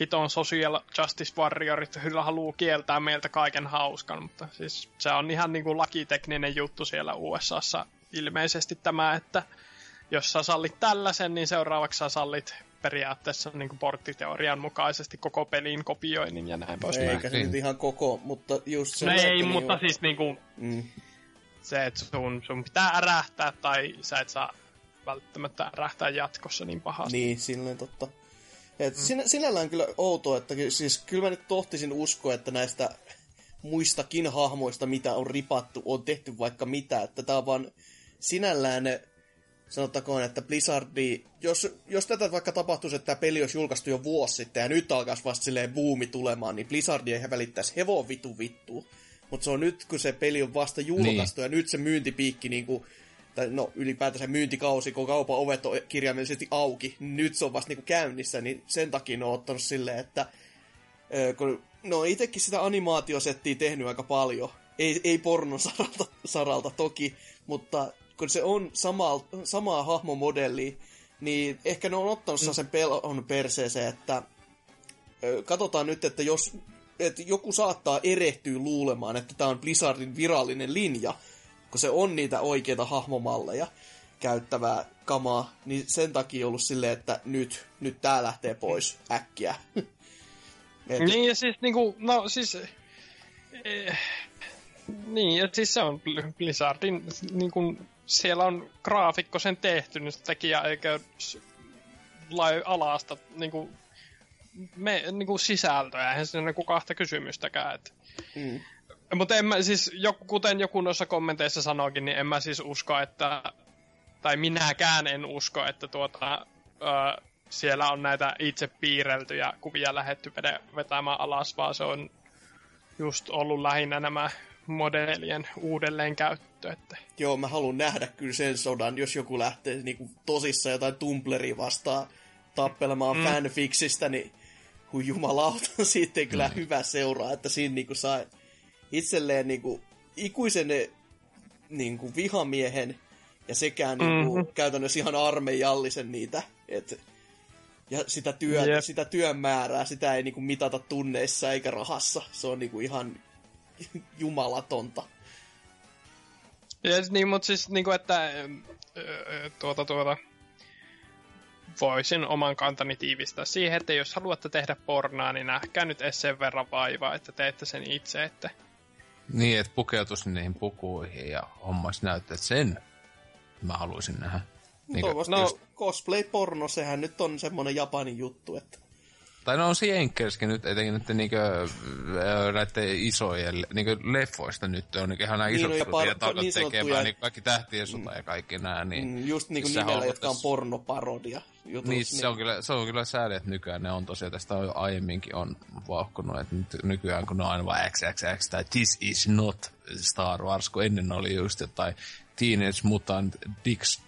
Speaker 4: hiton Social Justice Warriorit kyllä haluaa kieltää meiltä kaiken hauskan, mutta siis se on ihan niin kuin lakitekninen juttu siellä USAssa ilmeisesti tämä, että jos sä sallit tällaisen, niin seuraavaksi sä sallit periaatteessa niin kuin porttiteorian mukaisesti koko pelin kopioinnin ja näin pois.
Speaker 2: eikä se nyt ihan koko, mutta just se...
Speaker 4: No ei,
Speaker 2: niin
Speaker 4: mutta
Speaker 2: ju-
Speaker 4: siis niin kuin
Speaker 2: Mm.
Speaker 4: se, että sun, sun pitää ärähtää tai sä et saa välttämättä ärähtää jatkossa niin pahasti.
Speaker 2: Niin, silleen totta. Et mm. sinä, sinällään kyllä outoa, että ky- siis kyllä mä nyt tohtisin uskoa, että näistä muistakin hahmoista, mitä on ripattu, on tehty vaikka mitä, että tää on vaan sinällään sanottakoon, että Blizzardi, jos, jos tätä vaikka tapahtuisi, että tämä peli olisi julkaistu jo vuosi sitten ja nyt alkaisi vasta silleen buumi tulemaan, niin Blizzardi ei välittäisi hevon vitu vittu. Mutta se on nyt, kun se peli on vasta julkaistu niin. ja nyt se myyntipiikki niinku, tai no ylipäätänsä myyntikausi, kun kaupan ovet on kirjaimellisesti auki, niin nyt se on vasta niinku käynnissä, niin sen takia ne on ottanut silleen, että kun no itsekin sitä animaatiosettiä tehnyt aika paljon, ei, ei pornon saralta, saralta toki, mutta kun se on sama, samaa hahmomodellia, niin ehkä ne on ottanut mm. sen pelon perseeseen, että ö, katsotaan nyt, että jos että joku saattaa erehtyä luulemaan, että tämä on Blizzardin virallinen linja, kun se on niitä oikeita hahmomalleja käyttävää kamaa, niin sen takia ollut silleen, että nyt, nyt tää lähtee pois äkkiä. Et,
Speaker 4: Niin ja siis niinku, no siis... Eh, niin, ja siis se on Bl- Blizzardin, niinku, siellä on graafikko sen tehty, niin se tekijä eikä s- lai alasta niinku, me, niinku sisältöä, eihän siinä niinku kahta kysymystäkään, että
Speaker 2: mm,
Speaker 4: Mutta en mä siis, joku, kuten joku noissa kommenteissa sanoikin, niin en mä siis usko, että, tai minäkään en usko, että tuota, ö, siellä on näitä itse piirreltyjä kuvia lähetty vetämään alas, vaan se on just ollut lähinnä nämä modellien uudelleenkäyttö. Että.
Speaker 2: joo, mä haluan nähdä kyllä sen sodan, jos joku lähtee niinku tosissaan jotain Tumblria vastaan tappelemaan mm. fanficsistä, niin hui jumalauta, siitä ei kyllä hyvä seuraa, että siinä niinku sai itselleen niinku ikuisen niinku vihamiehen ja sekään niinku
Speaker 4: Mhm.
Speaker 2: käytännössä ihan armeijallisen niitä, et, ja sitä, työtä,
Speaker 4: Jep.
Speaker 2: sitä työn määrää, sitä ei niinku mitata tunneissa eikä rahassa. Se on niinku ihan jumalatonta.
Speaker 4: Ja, niin, mutta siis niinku, että ö, ö, tuota, tuota, voisin oman kantani tiivistää siihen, että jos haluatte tehdä pornaa, niin nähkää nyt edes sen verran vaivaa, että teette sen itse, että
Speaker 3: Niin, että pukeutuisi niihin pukuihin ja hommas näyttää, että sen mä haluaisin nähdä. Niin,
Speaker 2: Toivottavasti
Speaker 4: no-
Speaker 2: no, cosplay-porno, sehän nyt on semmoinen Japanin juttu, että
Speaker 3: tai no on se Jenkkeissäkin nyt, etenkin nyt niinkö, ö, näiden isojen niinkö leffoista nyt on niin ihan nämä
Speaker 2: Niin,
Speaker 3: isot
Speaker 2: no ja
Speaker 3: ja
Speaker 2: par-
Speaker 3: par-
Speaker 2: niin
Speaker 3: tekemään, niin kaikki tähtien sota ja kaikki nämä, niin...
Speaker 2: mm, just niinku
Speaker 3: sehän
Speaker 2: nimellä,
Speaker 3: on
Speaker 2: jotka on pornoparodia. Jutut,
Speaker 3: Niin, se on kyllä, se on kyllä sääli, että nykyään ne on tosiaan, tästä on jo aiemminkin on vauhkunut, että nyt, nykyään kun ne on aina vaan XXX tai This is not Star Wars, kun ennen oli just jotain Teenage Mutant Dix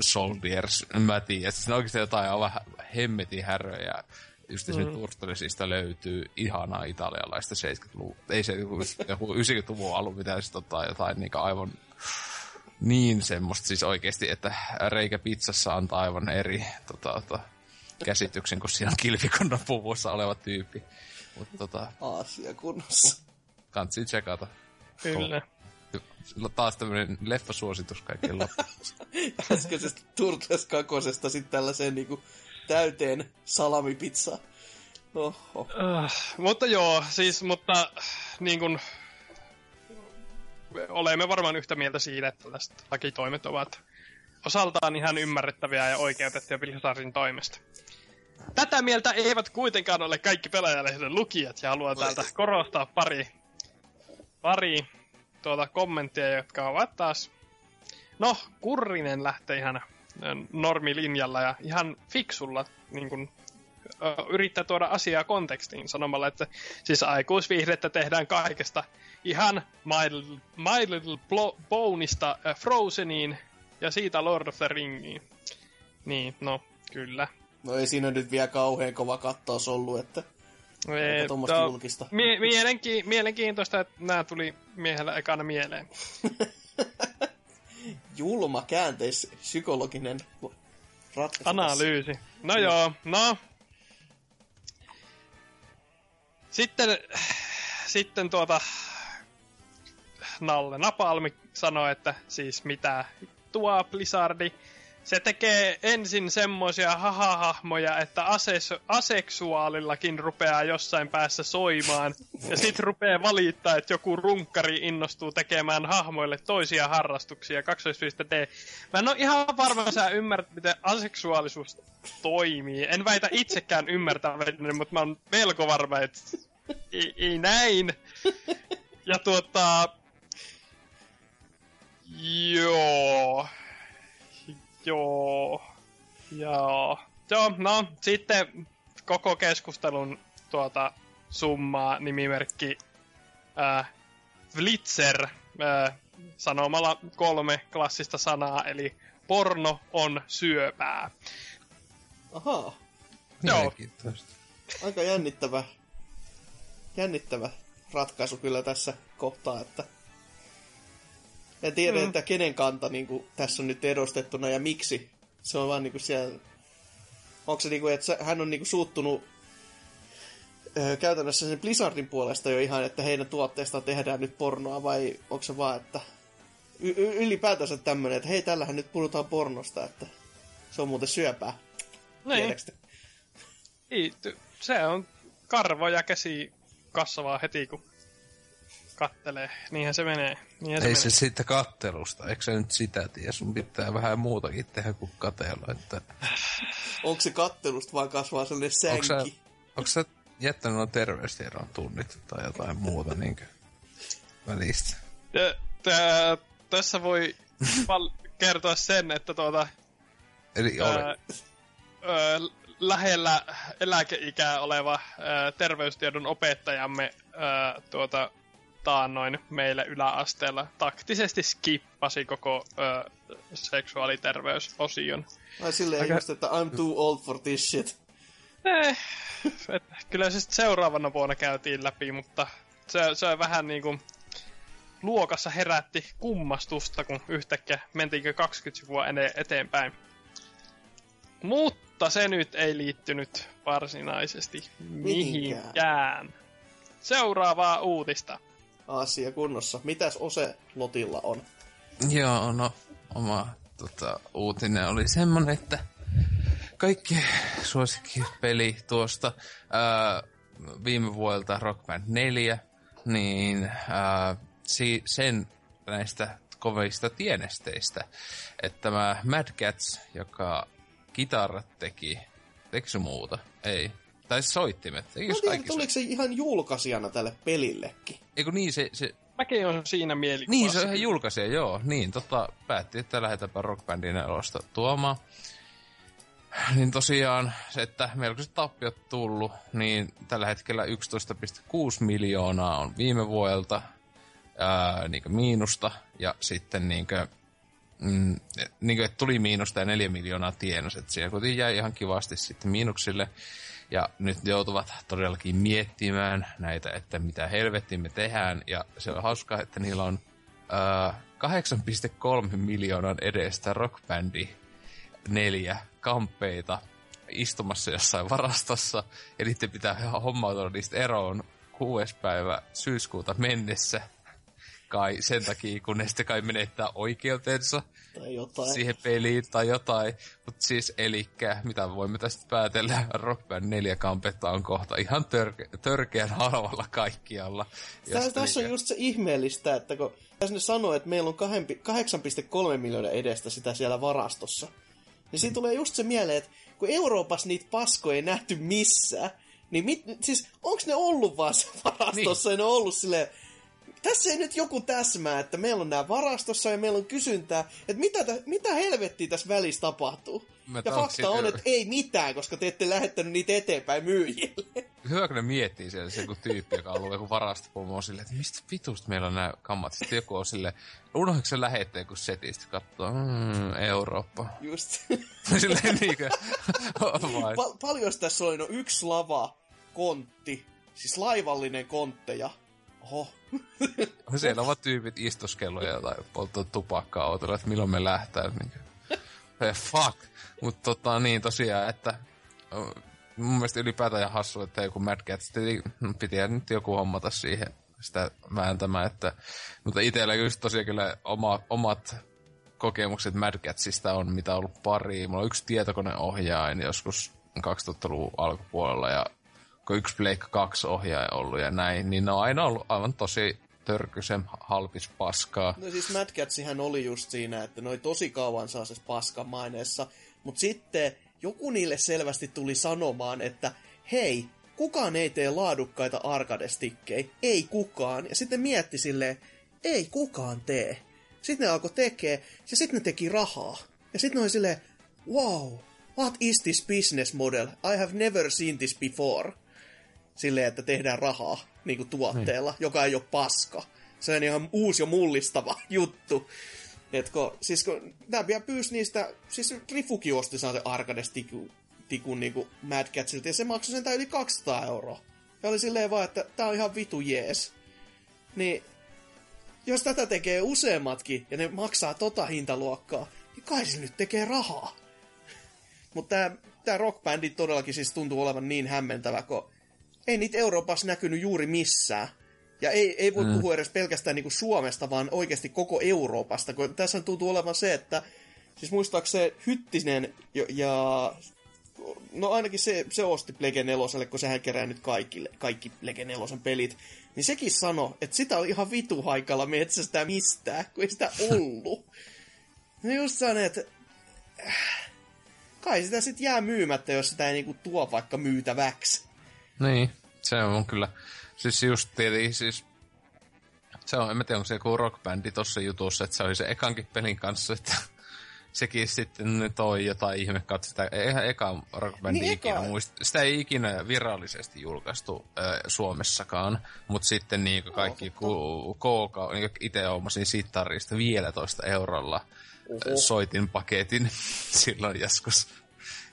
Speaker 3: Soldiers, mä tiedä, siis ne oikeasti jotain aivan hemmetin häröjä. Just mm. Turtlesista löytyy ihanaa italialaista 70-luvun, ei 70-luvun, joku 90-luvun alun pitäisi tota, jotain niin aivan niin semmoista siis oikeasti, että reikä pizzassa antaa aivan eri tota, tota, käsityksen, kun siinä on kilpikonnan puvussa oleva tyyppi. Mutta tota,
Speaker 2: Aasia kunnossa.
Speaker 3: kansi tsekata.
Speaker 4: kyllä.
Speaker 3: Taas tämmönen leffasuositus kaikille loppuun.
Speaker 2: Äskeisestä Turtles kakosesta sitten tällaiseen niinku täyteen salamipizzaan. Oho.
Speaker 4: Uh, mutta joo, siis, mutta niin kuin, olemme varmaan yhtä mieltä siitä, että tällaiset lakitoimet ovat osaltaan ihan ymmärrettäviä ja oikeutettuja Blizzardin toimesta. Tätä mieltä eivät kuitenkaan ole kaikki pelaajalehden lukijat, ja haluan täältä korostaa pari pari tuota kommenttia, jotka ovat taas... No, Kurrinen lähtee ihan normilinjalla ja ihan fiksulla niin kun, yrittää tuoda asiaa kontekstiin sanomalla, että siis aikuisviihdettä tehdään kaikesta ihan My, My Little Boneista ö, Frozeniin ja siitä Lord of the Ringiin. Niin, no, kyllä.
Speaker 2: No ei siinä nyt vielä kauhean kova kattaus ollut, että tommosta
Speaker 4: to-
Speaker 2: julkista.
Speaker 4: Mie- mielenki- mielenkiintoista, että nämä tuli miehellä ekana mieleen.
Speaker 2: julma käänteis psykologinen ratkaisu.
Speaker 4: Analyysi. No joo, no. Sitten, sitten tuota, Nalle Napalmi sanoi, että siis mitä tuo Blizzardi, se tekee ensin semmoisia hahahahmoja, että ases, aseksuaalillakin rupeaa jossain päässä soimaan. Ja sit rupeaa valittaa, että joku runkkari innostuu tekemään hahmoille toisia harrastuksia. 2. D. Mä en ole ihan varma, sä ymmärrät, miten aseksuaalisuus toimii. En väitä itsekään ymmärtäväni, mutta mä oon melko varma, että ei, ei näin. Ja tuota... Joo. Joo. Joo. Joo, no sitten koko keskustelun tuota summaa nimimerkki äh, Blitzer äh, sanomalla kolme klassista sanaa, eli porno on syöpää.
Speaker 2: Ahaa,
Speaker 4: Joo.
Speaker 2: Aika jännittävä, jännittävä ratkaisu kyllä tässä kohtaa, että en tiedä, mm. että kenen kanta niin kuin, tässä on nyt edustettuna ja miksi. Se on vaan niin kuin siellä... Onko se niin kuin, että hän on niin kuin, suuttunut ö, käytännössä sen Blizzardin puolesta jo ihan, että heidän tuotteesta tehdään nyt pornoa, vai onko se vaan, että y- y- ylipäätänsä tämmöinen, että hei, tällähän nyt puhutaan pornosta, että se on muuten syöpää.
Speaker 4: Niin, ei, se on karvo ja käsi kasvaa heti, kun kattelee. Niinhän se menee. Niinhän se
Speaker 3: Ei
Speaker 4: menee.
Speaker 3: se siitä kattelusta, eikö se nyt sitä tiedä? Sun pitää vähän muutakin tehdä kuin katella, että...
Speaker 2: Onko se kattelusta vaan kasvaa sellainen
Speaker 3: Onko sä,
Speaker 2: sänki?
Speaker 3: onko sä jättänyt nuo terveystiedon tunnit tai jotain muuta niinkö välistä?
Speaker 4: Ja, tää, tässä voi val- kertoa sen, että tuota,
Speaker 3: Eli oli.
Speaker 4: ää, ää, lähellä eläkeikää oleva ää, terveystiedon opettajamme ää, tuota, taannoin meille yläasteella taktisesti skippasi koko ää, seksuaaliterveysosion.
Speaker 2: Ai silleen
Speaker 4: Aika-
Speaker 2: just, että I'm too old for this shit.
Speaker 4: Eh, et, kyllä se sitten seuraavana vuonna käytiin läpi, mutta se, se on vähän niin kuin luokassa herätti kummastusta, kun yhtäkkiä mentiinkö 20 sivua ene- eteenpäin. Mutta se nyt ei liittynyt varsinaisesti
Speaker 2: Mihinkään.
Speaker 4: mihinkään. Seuraavaa uutista.
Speaker 2: Asia kunnossa. Mitäs Ose Lotilla on?
Speaker 3: Joo, no oma tota, uutinen oli semmonen, että kaikki suosikkipeli tuosta ää, viime vuodelta Rock Band 4, niin ää, si, sen näistä kovista tienesteistä, että tämä Mad Cats, joka kitarat teki, teki se muuta? Ei. Tai soittimet.
Speaker 2: Tiedä, oliko se ihan julkaisijana tälle pelillekin.
Speaker 3: Eikö niin, se, se,
Speaker 4: Mäkin on siinä mielikuvassa.
Speaker 3: niin, se ihan julkaisija, joo. Niin, tota, päätti, että lähdetäänpä Rockbandin elosta tuomaan. Niin tosiaan, se, että melkoiset tappiot tullut, niin tällä hetkellä 11,6 miljoonaa on viime vuodelta ää, niin miinusta, ja sitten niin kuin, mm, niin kuin, että tuli miinusta ja 4 miljoonaa tienos, että siellä kuitenkin jäi ihan kivasti sitten miinuksille. Ja nyt joutuvat todellakin miettimään näitä, että mitä helvettiin me tehdään. Ja se on hauskaa, että niillä on ää, 8,3 miljoonan edestä rockbändi neljä kampeita istumassa jossain varastossa. Ja niiden pitää hommautua niistä eroon 6. päivä syyskuuta mennessä. Kai sen takia, kun ne sitten kai menettää oikeutensa
Speaker 2: Tai jotain.
Speaker 3: siihen peliin tai jotain. Mutta siis elikkä, mitä voimme tästä päätellä, Rock Band 4 kampetta on kohta ihan törke- törkeän halvalla kaikkialla.
Speaker 2: Tää, tässä on just se ihmeellistä, että kun tässä ne sanoo, että meillä on kahempi- 8,3 miljoonaa edestä sitä siellä varastossa, niin siinä tulee just se mieleen, että kun Euroopassa niitä paskoja ei nähty missään, niin mit, siis onks ne ollut vaan se varastossa niin. ja ne on ollut silleen, tässä ei nyt joku täsmää, että meillä on nämä varastossa ja meillä on kysyntää, että mitä, tä, mitä helvettiä tässä välissä tapahtuu.
Speaker 3: Mä
Speaker 2: ja fakta on, että ei mitään, koska te ette lähettänyt niitä eteenpäin myyjille.
Speaker 3: Hyvä, kun ne miettii siellä se joku tyyppi, joka on ollut joku varastopomo silleen, että mistä vitusta meillä on nämä kammat. Sitten joku on silleen, unohdiko se lähettää kun setistä katsoo, mm, Eurooppa.
Speaker 2: Just.
Speaker 3: silleen niinkö?
Speaker 2: Pal- paljon tässä oli? No yksi lava, kontti, siis laivallinen kontteja. Oho.
Speaker 3: Siellä ovat tyypit istuskellut ja tai polttaa tupakkaa autolla, että milloin me lähtee. Niin hey, fuck. Mutta tota, niin tosiaan, että mun mielestä ylipäätään ihan hassu, että joku Mad Cat, sitten piti nyt joku hommata siihen sitä vääntämään, että, mutta itsellä just tosiaan kyllä oma, omat kokemukset Mad Catsista on, mitä on ollut pari. Mulla on yksi tietokoneohjaaja joskus 2000-luvun alkupuolella ja yksi Blake 2 ohjaaja ollut ja näin, niin ne on aina ollut aivan tosi törkysen halpis paskaa.
Speaker 2: No siis Mad Catsihän oli just siinä, että noi tosi kauan saa se paskan maineessa, mutta sitten joku niille selvästi tuli sanomaan, että hei, kukaan ei tee laadukkaita arcade-stikkejä, ei kukaan. Ja sitten mietti silleen, ei kukaan tee. Sitten ne alkoi tekee, ja sitten ne teki rahaa. Ja sitten ne oli silleen, wow, what is this business model? I have never seen this before. Silleen, että tehdään rahaa niin kuin tuotteella, niin. joka ei ole paska. Se on ihan uusi ja mullistava juttu. Et kun, siis kun, tää vielä pyysi niistä, siis Trifuki osti saa se arcade-tikun tikun niinku Mad Catsilta, ja se maksoi sen yli 200 euroa. Ja oli silleen vaan, että tää on ihan vitu jees. Niin, jos tätä tekee useammatkin, ja ne maksaa tota hintaluokkaa, niin kai se nyt tekee rahaa. Mutta tää, tää rockbändi todellakin siis tuntuu olevan niin hämmentävä, kun ei niitä Euroopassa näkynyt juuri missään. Ja ei, ei voi mm. puhua edes pelkästään niinku Suomesta, vaan oikeasti koko Euroopasta. Kun tässä tuntuu olevan se, että siis muistaakseni Hyttinen ja, ja no ainakin se, se osti Plege 4, kun sehän kerää nyt kaikki, kaikki Plege 4 pelit, niin sekin sanoi, että sitä oli ihan vitu haikalla metsästä mistään, kun ei sitä ollut. No just sanon, että äh, kai sitä sitten jää myymättä, jos sitä ei niinku tuo vaikka myytäväksi.
Speaker 3: Niin, se on kyllä. Siis just tietenkin, siis se on, en mä tiedä, onko se joku rockbändi tossa jutussa, että se oli se ekankin pelin kanssa, että sekin sitten toi jotain ihme katso sitä. Eihän eka rockbändi
Speaker 2: Niin
Speaker 3: ikinä
Speaker 2: eka-
Speaker 3: muista. Sitä ei ikinä virallisesti julkaistu äh, Suomessakaan, mutta sitten niin kaikki ku, kooka, niin itse omasin sittarista vielä toista eurolla
Speaker 2: Oho.
Speaker 3: soitin paketin silloin joskus.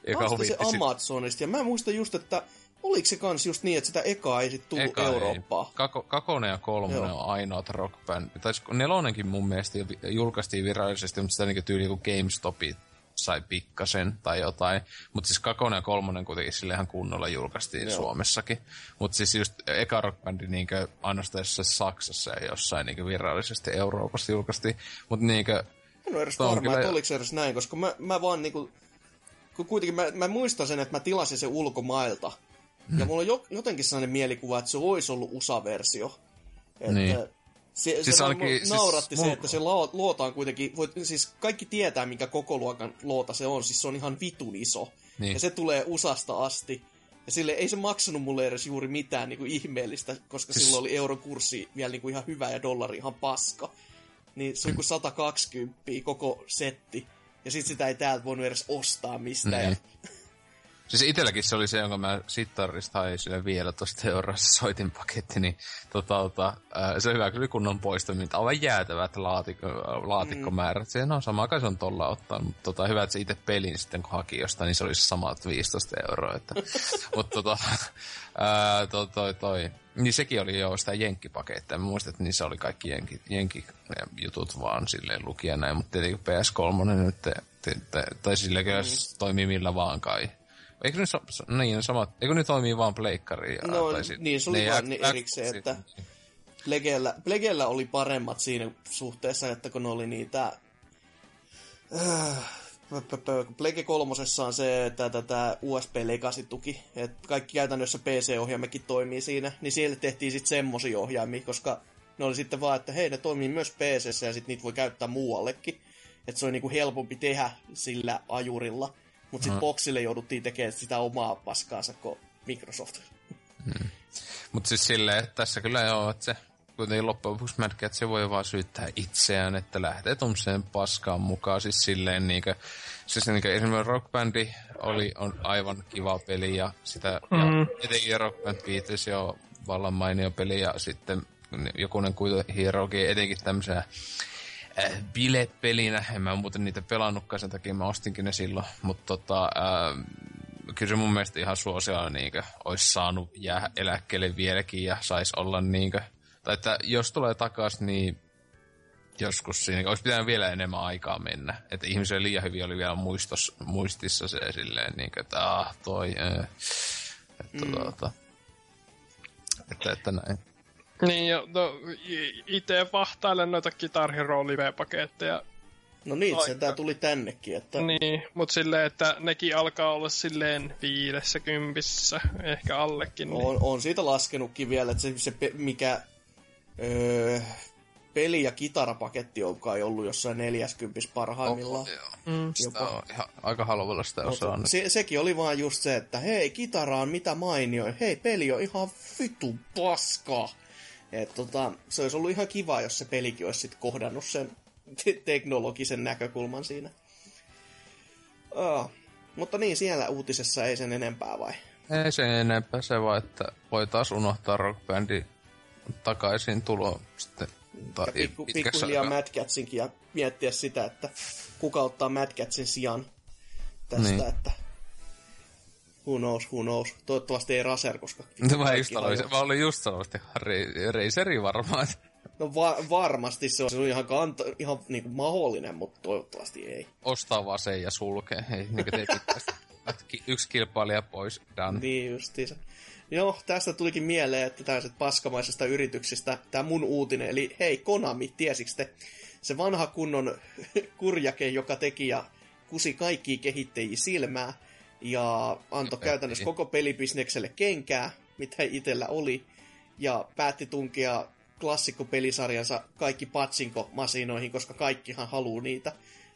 Speaker 3: Joka
Speaker 2: se Amazonista, ja mä muistan just, että oliko se kans just niin, että sitä ekaa ei sit tullut
Speaker 3: Eka
Speaker 2: Eurooppaan.
Speaker 3: Ei. Kako, kakonen ja kolmonen
Speaker 2: Joo.
Speaker 3: on ainoat rockbändi. Tai siis nelonenkin mun mielestä julkaistiin virallisesti, mutta sitä niinku tyyli kuin GameStopi sai pikkasen tai jotain. Mutta siis kakonen ja kolmonen kuitenkin sille ihan kunnolla julkaistiin
Speaker 2: Joo.
Speaker 3: Suomessakin. Mutta siis just eka rockbändi niinku ainoastaan Saksassa ja jossain niinku virallisesti Euroopassa julkaistiin. Mutta niinku,
Speaker 2: En ole edes varma,
Speaker 3: kyllä-
Speaker 2: että oliko se edes näin, koska mä, mä vaan niinku... Kun kuitenkin mä, mä muistan sen, että mä tilasin sen ulkomailta. Ja mulla on jo, jotenkin sellainen mielikuva, että se olisi ollut USA-versio. Että
Speaker 3: Niin.
Speaker 2: Se,
Speaker 3: Siis
Speaker 2: se
Speaker 3: ainakin- siis
Speaker 2: nauratti se,
Speaker 3: mul-
Speaker 2: että se lao, luota on kuitenkin, voit, siis kaikki tietää, minkä koko luokan loota se on, siis se on ihan vitun iso.
Speaker 3: Niin.
Speaker 2: Ja se tulee USAsta asti. Ja sille ei se maksanut mulle edes juuri mitään niin kuin ihmeellistä, koska
Speaker 3: Siis-
Speaker 2: silloin oli euron kurssi vielä niin kuin ihan hyvä ja dollari ihan paska. Niin se on joku 120 koko setti. Ja sit sitä ei täältä voinut edes ostaa mistään.
Speaker 3: Niin.
Speaker 2: Ja,
Speaker 3: Siis itselläkin se oli se, jonka mä sittarista hain sille vielä tosta eurossa soitin paketti, niin tota, tota, se hyvä kyllä kunnon poistaminen. Aivan jäätävät laatikko, laatikkomäärät. Mm. Se, no sama kai se on tolla ottaa, mutta tota, hyvä, että se itse pelin sitten kun haki jostain, niin se olisi samat 15 euroa. Että, mutta tota, ää, to, toi, toi, niin sekin oli jo sitä jenkkipakettia. Mä muistan, että niissä oli kaikki jenki, jenki jutut vaan silleen lukia näin, mutta tietenkin PS3 nyt, te, te, te, tai sillä kyllä mm. toimii millä vaan kai. Eikö ne, so, niin, samat, eikö ne toimii vaan pleikkariin?
Speaker 2: No,
Speaker 3: tai sit-
Speaker 2: niin, se oli vaan niin erikseen, että- Plegellä, Plegellä oli paremmat siinä suhteessa, että kun ne oli niitä... Äh, Plege kolmosessa on se, että tätä USB Legacy-tuki, että kaikki käytännössä PC-ohjaimekin toimii siinä, niin siellä tehtiin sitten semmosia ohjaimia, koska ne oli sitten vaan, että hei, ne toimii myös PCssä ja sitten niitä voi käyttää muuallekin. Että se on niinku helpompi tehdä sillä ajurilla. Mutta sitten boxille jouduttiin tekemään sitä omaa paskaansa kuin Microsoft.
Speaker 3: Mutta siis silleen, että tässä kyllä joo, että se kuitenkin loppujen lopuksi Mad Catz voi vaan syyttää itseään, että lähtee tuommoiseen paskaan mukaan. Siis silleen niinkö, siis niinkö esimerkiksi Rock Bandi oli, on aivan kiva peli ja sitä, mm. ja etenkin Rock Band 5 jo vallan mainio peli ja sitten jokunen kuitu Herokin etenkin tämmöisenä äh, bilepelinä. En mä muuten niitä pelannutkaan, sen takia mä ostinkin ne silloin. Mutta tota, äh, kyllä se mun mielestä ihan suosiolla niinkö, olisi saanut jää eläkkeelle vieläkin ja saisi olla niinkö, tai että jos tulee takas, niin joskus siinä, olisi pitänyt vielä enemmän aikaa mennä. Että ihmisen liian hyvin oli vielä muistos, muistissa se silleen, niin kuin, että ah, toi, äh. että, mm. tuota, että, että näin.
Speaker 4: Niin, jo, no, itse vahtailen noita Guitar Hero live-paketteja.
Speaker 2: No niin, se tää tuli tännekin. Että...
Speaker 4: Niin, mutta silleen, että nekin alkaa olla silleen viidessä kympissä, ehkä allekin. Niin.
Speaker 2: On, on siitä laskenutkin vielä, että se, se mikä öö, peli- ja kitarapaketti on kai ollut jossain 40 parhaimmillaan.
Speaker 3: Oh, joo. Mm. Sitä on ihan aika halvalla sitä osaa.
Speaker 2: Se, sekin oli vaan just se, että hei, kitara on mitä mainioin, hei, peli on ihan vitu paska. Et tota, se olisi ollut ihan kiva, jos se pelikin olisi sit kohdannut sen te- teknologisen näkökulman siinä. Oh. Mutta niin, siellä uutisessa ei sen enempää vai?
Speaker 3: Ei sen enempää, se vaan, että voi taas unohtaa rockbändi takaisin tulo sitten
Speaker 2: tai pikku, pikkuhiljaa Mad Catsinkin ja miettiä sitä, että kuka ottaa Mad Catsin sijaan tästä, niin. että who knows, who knows. Toivottavasti ei Raser, koska...
Speaker 3: No, mä, just aloin, mä olin just sanonut, että Razeri varmaan.
Speaker 2: No va- varmasti se on, se on ihan, kanta, ihan niin kuin mahdollinen, mutta toivottavasti ei.
Speaker 3: Ostaa vaan sen ja sulkee. Ei, niin kuin Yksi kilpailija pois, done.
Speaker 2: Niin justiinsa. Joo, tästä tulikin mieleen, että tällaiset paskamaisesta yrityksistä, tämä mun uutinen, eli hei Konami, tiesiks te? Se vanha kunnon kurjake, joka teki ja kusi kaikki kehittäjiä silmää, ja antoi käytännössä koko pelibisnekselle kenkää, mitä itsellä oli, ja päätti tunkea klassikkopelisarjansa kaikki patsinko-masinoihin, koska kaikkihan haluaa niitä.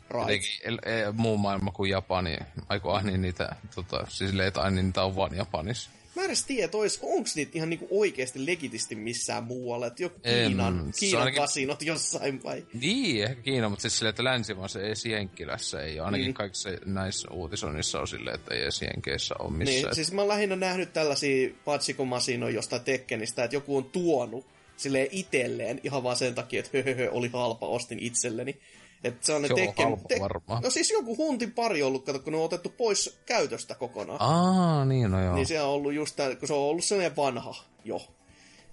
Speaker 3: Right. Eli, muu maailma kuin Japani, aiko niin niitä, tota, siis silleen, että aina niitä on vaan Japanissa.
Speaker 2: Mä edes tiedä, ois, onko niitä ihan niinku oikeasti legitisti missään muualla, että joku Kiinan, en, Kiinan ainakin... kasinot jossain vai?
Speaker 3: Niin, ehkä Kiina, mutta siis silleen, että länsimaassa ei Jenkkilässä ei ole. Ainakin mm. kaikissa näissä uutisoinnissa on silleen, että ei edes Jenkeissä ole missään.
Speaker 2: Niin, siis mä oon lähinnä nähnyt tällaisia patsikomasinoja jostain Tekkenistä, että joku on tuonut silleen itselleen ihan vaan sen takia, että höhö, oli halpa, ostin itselleni. Että se on ne
Speaker 3: Joo, tekken, te, varmaan.
Speaker 2: No siis joku huntin pari ollut, kato, kun ne on otettu pois käytöstä kokonaan.
Speaker 3: Aa, niin no joo.
Speaker 2: Niin se on ollut just tämän, kun se on ollut sellainen vanha jo.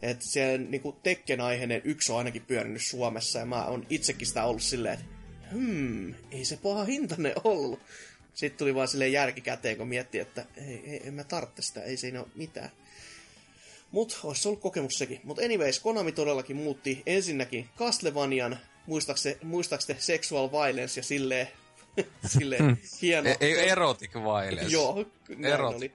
Speaker 2: Että se niinku Tekken-aiheinen yksi on ainakin pyörinyt Suomessa, ja mä oon itsekin sitä ollut silleen, että hmm, ei se paha hintainen ollut. Sitten tuli vaan silleen järkikäteen, kun mietti, että ei, ei, en mä tarvitse sitä, ei siinä ole mitään. Mut olisi ollut kokemus sekin. Mutta anyways, Konami todellakin muutti ensinnäkin Castlevanian muistaaks te sexual violence ja silleen, silleen hmm. hieno...
Speaker 3: Ei, erotic violence.
Speaker 2: Joo, näin oli.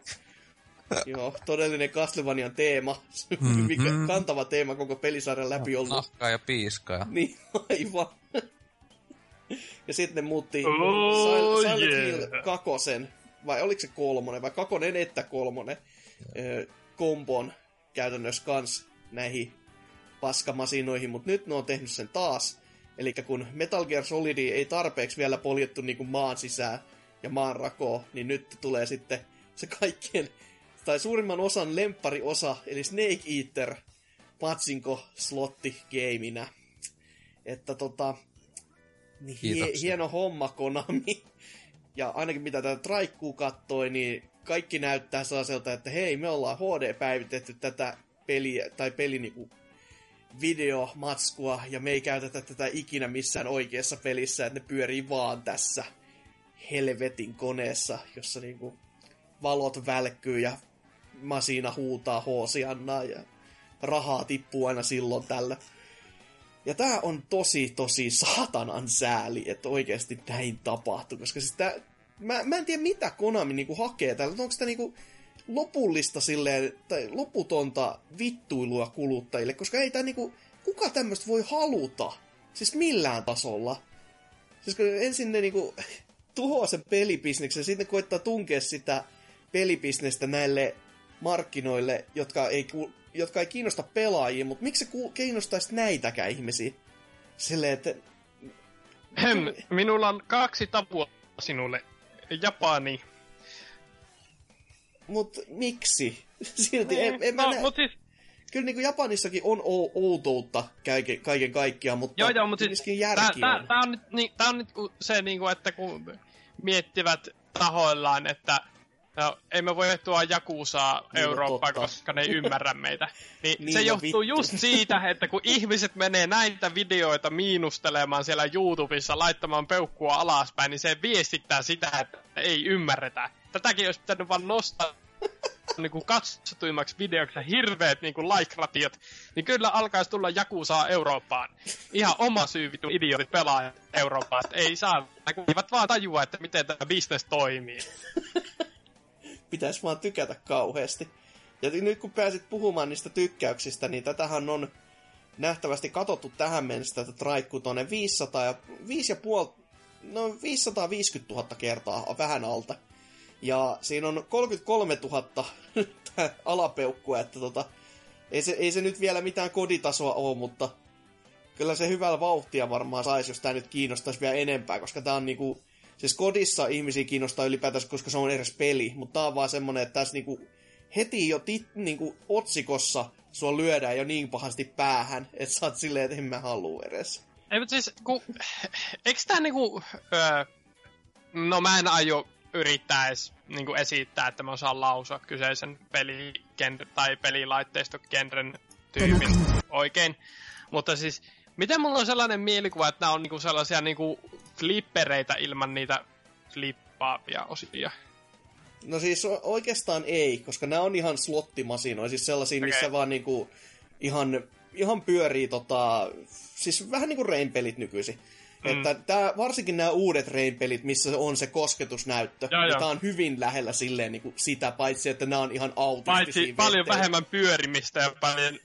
Speaker 2: Joo, todellinen Castlevanian teema, mm-hmm. mikä kantava teema koko pelisarjan läpi ollut.
Speaker 3: Nahkaa ja piiskaa.
Speaker 2: Niin, aivan. ja sitten ne muutti oh, Silent yeah. Hill kakosen, vai oliko se kolmonen, vai kakonen että kolmonen, yeah. kombon käytännössä kans näihin paskamasinoihin, mutta nyt ne on tehnyt sen taas Eli kun Metal Gear Solid ei tarpeeksi vielä poljettu niin kuin maan sisään ja maan rakoon, niin nyt tulee sitten se kaikkien, tai suurimman osan lemppariosa, eli Snake Eater patsinko slotti gameinä. Että tota, niin hie, hieno homma Konami. Ja ainakin mitä tätä Traikkuu kattoi, niin kaikki näyttää sellaiselta, että hei, me ollaan HD-päivitetty tätä peliä, tai peli niinku videomatskua, ja me ei käytetä tätä ikinä missään oikeassa pelissä, että ne pyörii vaan tässä helvetin koneessa, jossa niinku valot välkkyy ja masina huutaa hoosiannaa ja rahaa tippuu aina silloin tällä. Ja tää on tosi, tosi saatanan sääli, että oikeasti näin tapahtuu, koska siis tää, mä, mä en tiedä mitä Konami niinku hakee täällä, onko sitä niinku lopullista silleen, tai loputonta vittuilua kuluttajille, koska ei tää niinku, kuka tämmöistä voi haluta? Siis millään tasolla. Siis kun ensin ne niinku tuhoaa sen pelibisneksen, sitten koittaa tunkea sitä pelibisnestä näille markkinoille, jotka ei, jotka ei kiinnosta pelaajia, mutta miksi se kiinnostaisi näitäkään ihmisiä? Silleen, että
Speaker 4: Hem, minulla on kaksi tapua sinulle. Japani.
Speaker 2: Mut miksi? Silti, en, en mä
Speaker 4: no,
Speaker 2: näe.
Speaker 4: mut siis,
Speaker 2: Kyllä niin kuin Japanissakin on ou- outoutta kaiken, kaiken kaikkiaan, mutta
Speaker 4: joo joo, mut siis, tää,
Speaker 2: järki
Speaker 4: tää,
Speaker 2: on.
Speaker 4: tää, on nyt, niin, tää on nyt ku- se niinku, että kun miettivät tahoillaan, että no, ei me voi tuoda Jakusaa
Speaker 2: Niin, no
Speaker 4: Eurooppaan,
Speaker 2: totta.
Speaker 4: koska ne ei ymmärrä meitä. Niin,
Speaker 2: Niin,
Speaker 4: se
Speaker 2: no
Speaker 4: johtuu
Speaker 2: vittu.
Speaker 4: just siitä, että kun ihmiset menee näitä videoita miinustelemaan siellä YouTubessa, laittamaan peukkua alaspäin, niin se viestittää sitä, että ei ymmärretä. Tätäkin olisi pitänyt vaan nostaa niin kuin katsotuimmaksi videoksi hirveet niin kuin like-ratiot, niin kyllä alkaisi tulla Jakusaa Eurooppaan. Ihan oma syy vitun idiotit pelaajat Eurooppaan, ei saa, kun eivät vaan tajua, että miten tämä business toimii.
Speaker 2: Pitäisi vaan tykätä kauheasti. Ja nyt kun pääsit puhumaan niistä tykkäyksistä, niin tätähän on nähtävästi katottu tähän mennessä tätä tuonne 500 ja 5,5, no 550 000 kertaa vähän alta. Ja siinä on 33 000 tää alapeukkua, että tota, ei se, ei se nyt vielä mitään koditasoa ole, mutta kyllä se hyvällä vauhtia varmaan saisi, jos tämä nyt kiinnostaisi vielä enempää, koska tämä on niinku, siis kodissa ihmisiä kiinnostaa ylipäätänsä, koska se on edes peli, mutta tää on vaan semmonen, että tässä niinku heti jo tit, niinku otsikossa sua lyödään jo niin pahasti päähän, että sä oot silleen, että en mä halua edes.
Speaker 4: Ei, mutta siis, ku, eikö tää niinku, öö, no mä en aio yrittää edes niinku esittää, että mä osaan lausua kyseisen peligenre, tai pelilaitteistokentren tyypin oikein. Mutta siis, miten mulla on sellainen mielikuva, että nämä on niinku sellaisia niinku flippereitä ilman niitä flippaavia osia?
Speaker 2: No siis oikeastaan ei, koska nämä on ihan slottimasinoja, siis sellaisia, okay. missä vaan niinku ihan, ihan pyörii tota, siis vähän niinku Rain-pelit nykyisin. Mm. Että tää, varsinkin nämä uudet Rain-pelit, missä on se kosketusnäyttö,
Speaker 4: Joo,
Speaker 2: niin tää on hyvin lähellä silleen niinku sitä, paitsi että nämä on ihan autistisia
Speaker 4: Paitsi paljon vähemmän pyörimistä ja paljon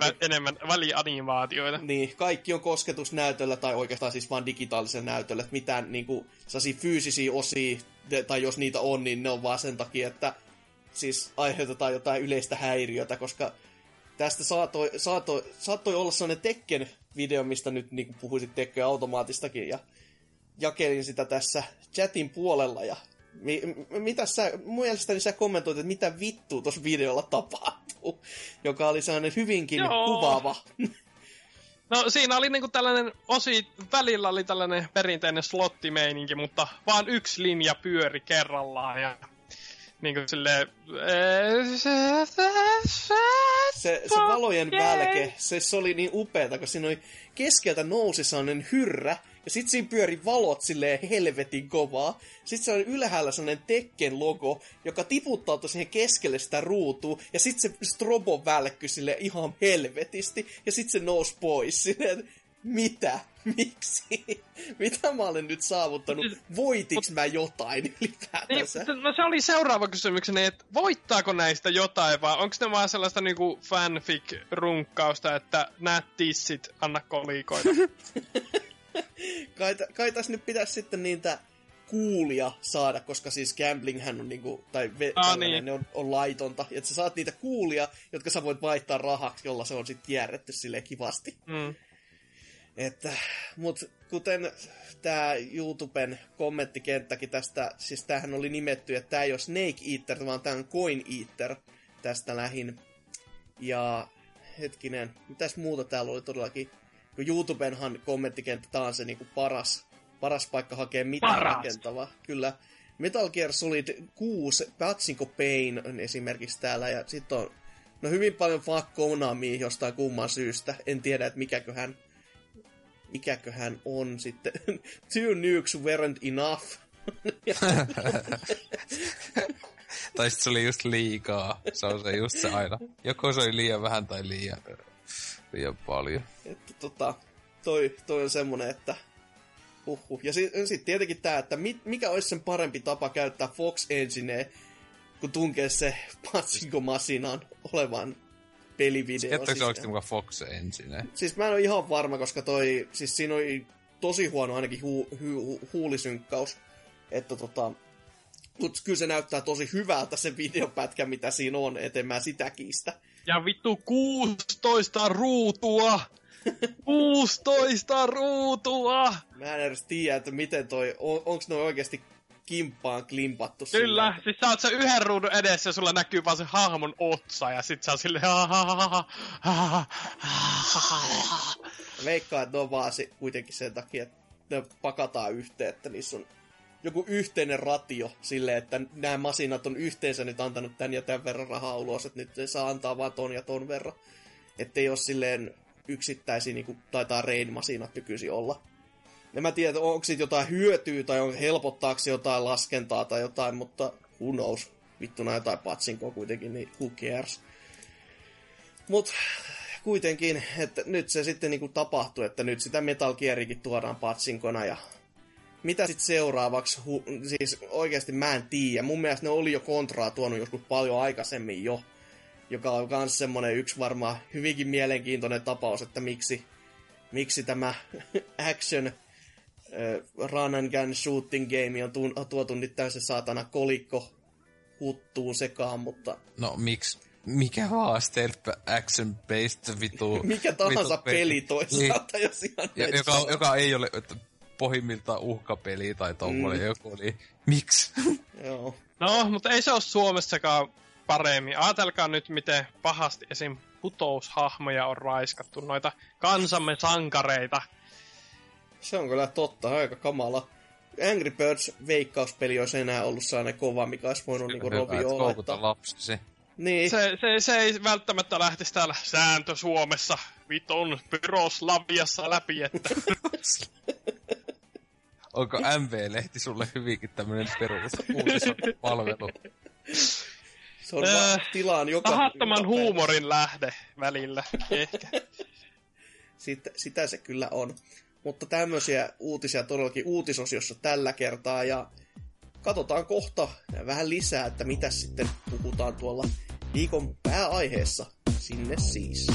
Speaker 4: vä- enemmän välianimaatioita.
Speaker 2: Niin, kaikki on kosketusnäytöllä tai oikeastaan siis vaan digitaalisella näytöllä, että mitään niinku sellaisia fyysisiä osia, tai jos niitä on, niin ne on vaan sen takia, että siis aiheutetaan jotain yleistä häiriötä, koska tästä saattoi olla sellainen Tekken video, mistä nyt niin puhuisit Tekken automaatistakin, ja jakelin sitä tässä chatin puolella, ja mi, m- mitä sä, mun mielestäni sä kommentoit, että mitä vittua tuossa videolla tapahtuu, joka oli sellainen hyvinkin
Speaker 4: Joo.
Speaker 2: kuvaava.
Speaker 4: No siinä oli niinku tällainen osi, välillä oli tällainen perinteinen slottimeininki, mutta vaan yksi linja pyöri kerrallaan ja niinku silleen...
Speaker 2: se, se valojen välke, se, se oli niin upeeta, kun siinä oli keskeltä nousi sellainen hyrrä, ja sit siinä pyöri valot silleen helvetin kovaa. Sitten se oli ylhäällä sellainen Tekken logo, joka tiputtautui siihen keskelle sitä ruutua, ja sitten se strobo välkky sille ihan helvetisti, ja sitten se nousi pois silleen, mitä? Miksi? Mitä mä olen nyt saavuttanut? Voitiks mä jotain
Speaker 4: Niin,
Speaker 2: ylipäätänsä?
Speaker 4: no se oli seuraava kysymykseni, että voittaako näistä jotain vai onko ne vaan sellaista niinku fanfic-runkkausta, että näet tissit, anna kolikoita.
Speaker 2: kai, kai tässä nyt pitäisi sitten niitä kuulia saada, koska siis gamblinghän on niinku, tai ve,
Speaker 4: Ah,
Speaker 2: tällainen,
Speaker 4: niin.
Speaker 2: ne on, on laitonta, että sä saat niitä kuulia, jotka sä voit vaihtaa rahaksi, jolla se on sitten kierretty silleen kivasti.
Speaker 4: Mm.
Speaker 2: Että, mut kuten tämä YouTuben kommenttikenttäkin tästä, siis tämähän oli nimetty, että tämä ei ole Snake Eater, vaan tämä on Coin Eater tästä lähin. Ja hetkinen, mitäs muuta täällä oli todellakin? Kun YouTubenhan kommenttikenttä, tää on se niinku paras, paras paikka hakea mitään
Speaker 4: Paras.
Speaker 2: rakentavaa. Kyllä. Metal Gear Solid 6, Patsinko Pain on esimerkiksi täällä, ja sitten on no hyvin paljon fuck Konamia jostain kumman syystä. En tiedä, että mikäköhän, mikäköhän on sitten. Two nukes weren't enough.
Speaker 3: Tai sitten se oli just liikaa. Se on se just se aina. Joko se oli liian vähän tai liian, liian paljon.
Speaker 2: Että tota, toi, toi on semmonen, että uhu. Ja sitten sit tietenkin tää, että mi, mikä olisi sen parempi tapa käyttää Fox Enginea, kun tunkee se Patsinko Masinaan olevan pelivideo.
Speaker 3: Jättääkö se
Speaker 2: sisään.
Speaker 3: oikeasti mukaan Fox ensin?
Speaker 2: Siis mä en ole ihan varma, koska toi, siis siinä oli tosi huono ainakin hu, hu, hu, huulisynkkaus. Että tota, Mutta kyllä se näyttää tosi hyvältä se videopätkä, mitä siinä on, eteen mä sitä kiistä.
Speaker 4: Ja vittu 16 ruutua! 16 ruutua!
Speaker 2: Mä en edes tiedä, että miten toi, on, onks noin oikeasti kimppaan klimpattu
Speaker 4: Kyllä,
Speaker 2: sillä,
Speaker 4: siis sä oot se yhden ruudun edessä ja sulla näkyy vaan se hahmon otsa ja sit sä oot silleen
Speaker 2: Veikkaa, että ne on vaan se, kuitenkin sen takia, että ne pakataan yhteen, että niissä on joku yhteinen ratio silleen, että nämä masinat on yhteensä nyt antanut tän ja tämän verran rahaa ulos, että nyt ne saa antaa vaan ton ja ton verran. Ettei ole silleen yksittäisiä, niin kuin taitaa Rain-masinat nykyisin olla. En mä tiedä, onko siitä jotain hyötyä tai on helpottaako jotain laskentaa tai jotain, mutta who knows. Vittuna jotain patsinkoa kuitenkin, niin who cares. Mut kuitenkin, että nyt se sitten niinku tapahtuu, että nyt sitä Metal Gearikin tuodaan patsinkona ja mitä sitten seuraavaksi, hu- siis oikeasti mä en tiedä. Mun mielestä ne oli jo kontraa tuonut joskus paljon aikaisemmin jo, joka on myös semmonen yksi varmaan hyvinkin mielenkiintoinen tapaus, että miksi, miksi tämä action run and gun shooting game on tuun, tuotu nyt täysin saatana kolikko huttuun sekaan, mutta
Speaker 3: No miksi? Mikä vaan stealth action based vitu...
Speaker 2: mikä tahansa
Speaker 3: vitu
Speaker 2: peli toisaalta,
Speaker 3: Niin.
Speaker 2: jos ihan
Speaker 3: Ja, joka, joka ei ole että pohjimmiltaan uhkapeli tai tommonen mm. joku, niin miksi?
Speaker 2: Joo.
Speaker 4: No, mutta ei se ole Suomessakaan paremmin. Ajatelkaa nyt, miten pahasti esim. putoushahmoja on raiskattu, noita kansamme sankareita.
Speaker 2: Se on kyllä totta, aika kamala. Angry Birds veikkauspeli olisi enää ollut sellainen kova, mikä olisi voinut niinku Robi Että...
Speaker 3: lapsisi.
Speaker 2: Niin,
Speaker 4: Se, se, se ei välttämättä lähtisi täällä sääntö Suomessa vitun Pyroslaviassa läpi, että
Speaker 3: Onko MV-lehti sulle hyvinkin tämmönen perus uutispalvelu?
Speaker 2: se on
Speaker 4: Öö,
Speaker 2: vaan tilaan joka...
Speaker 4: tahattoman huumorin lähde välillä ehkä.
Speaker 2: Sitä, sitä se kyllä on. Mutta tämmöisiä uutisia todellakin uutisosiossa tällä kertaa ja katsotaan kohta vähän lisää, että mitä sitten puhutaan tuolla viikon pääaiheessa. Sinne siis.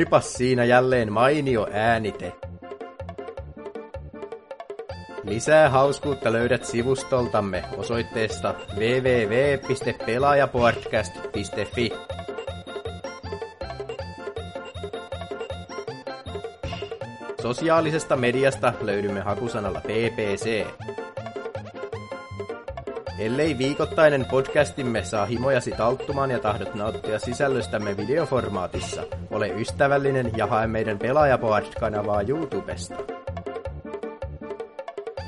Speaker 5: Olipas siinä jälleen mainio äänite. Lisää hauskuutta löydät sivustoltamme osoitteesta www.pelaajapodcast.fi. Sosiaalisesta mediasta löydymme hakusanalla ppc. Ellei viikoittainen podcastimme saa himojasi talttumaan ja tahdot nauttia sisällöstämme videoformaatissa, ole ystävällinen ja hae meidän Pelaajapod-kanavaa YouTubesta.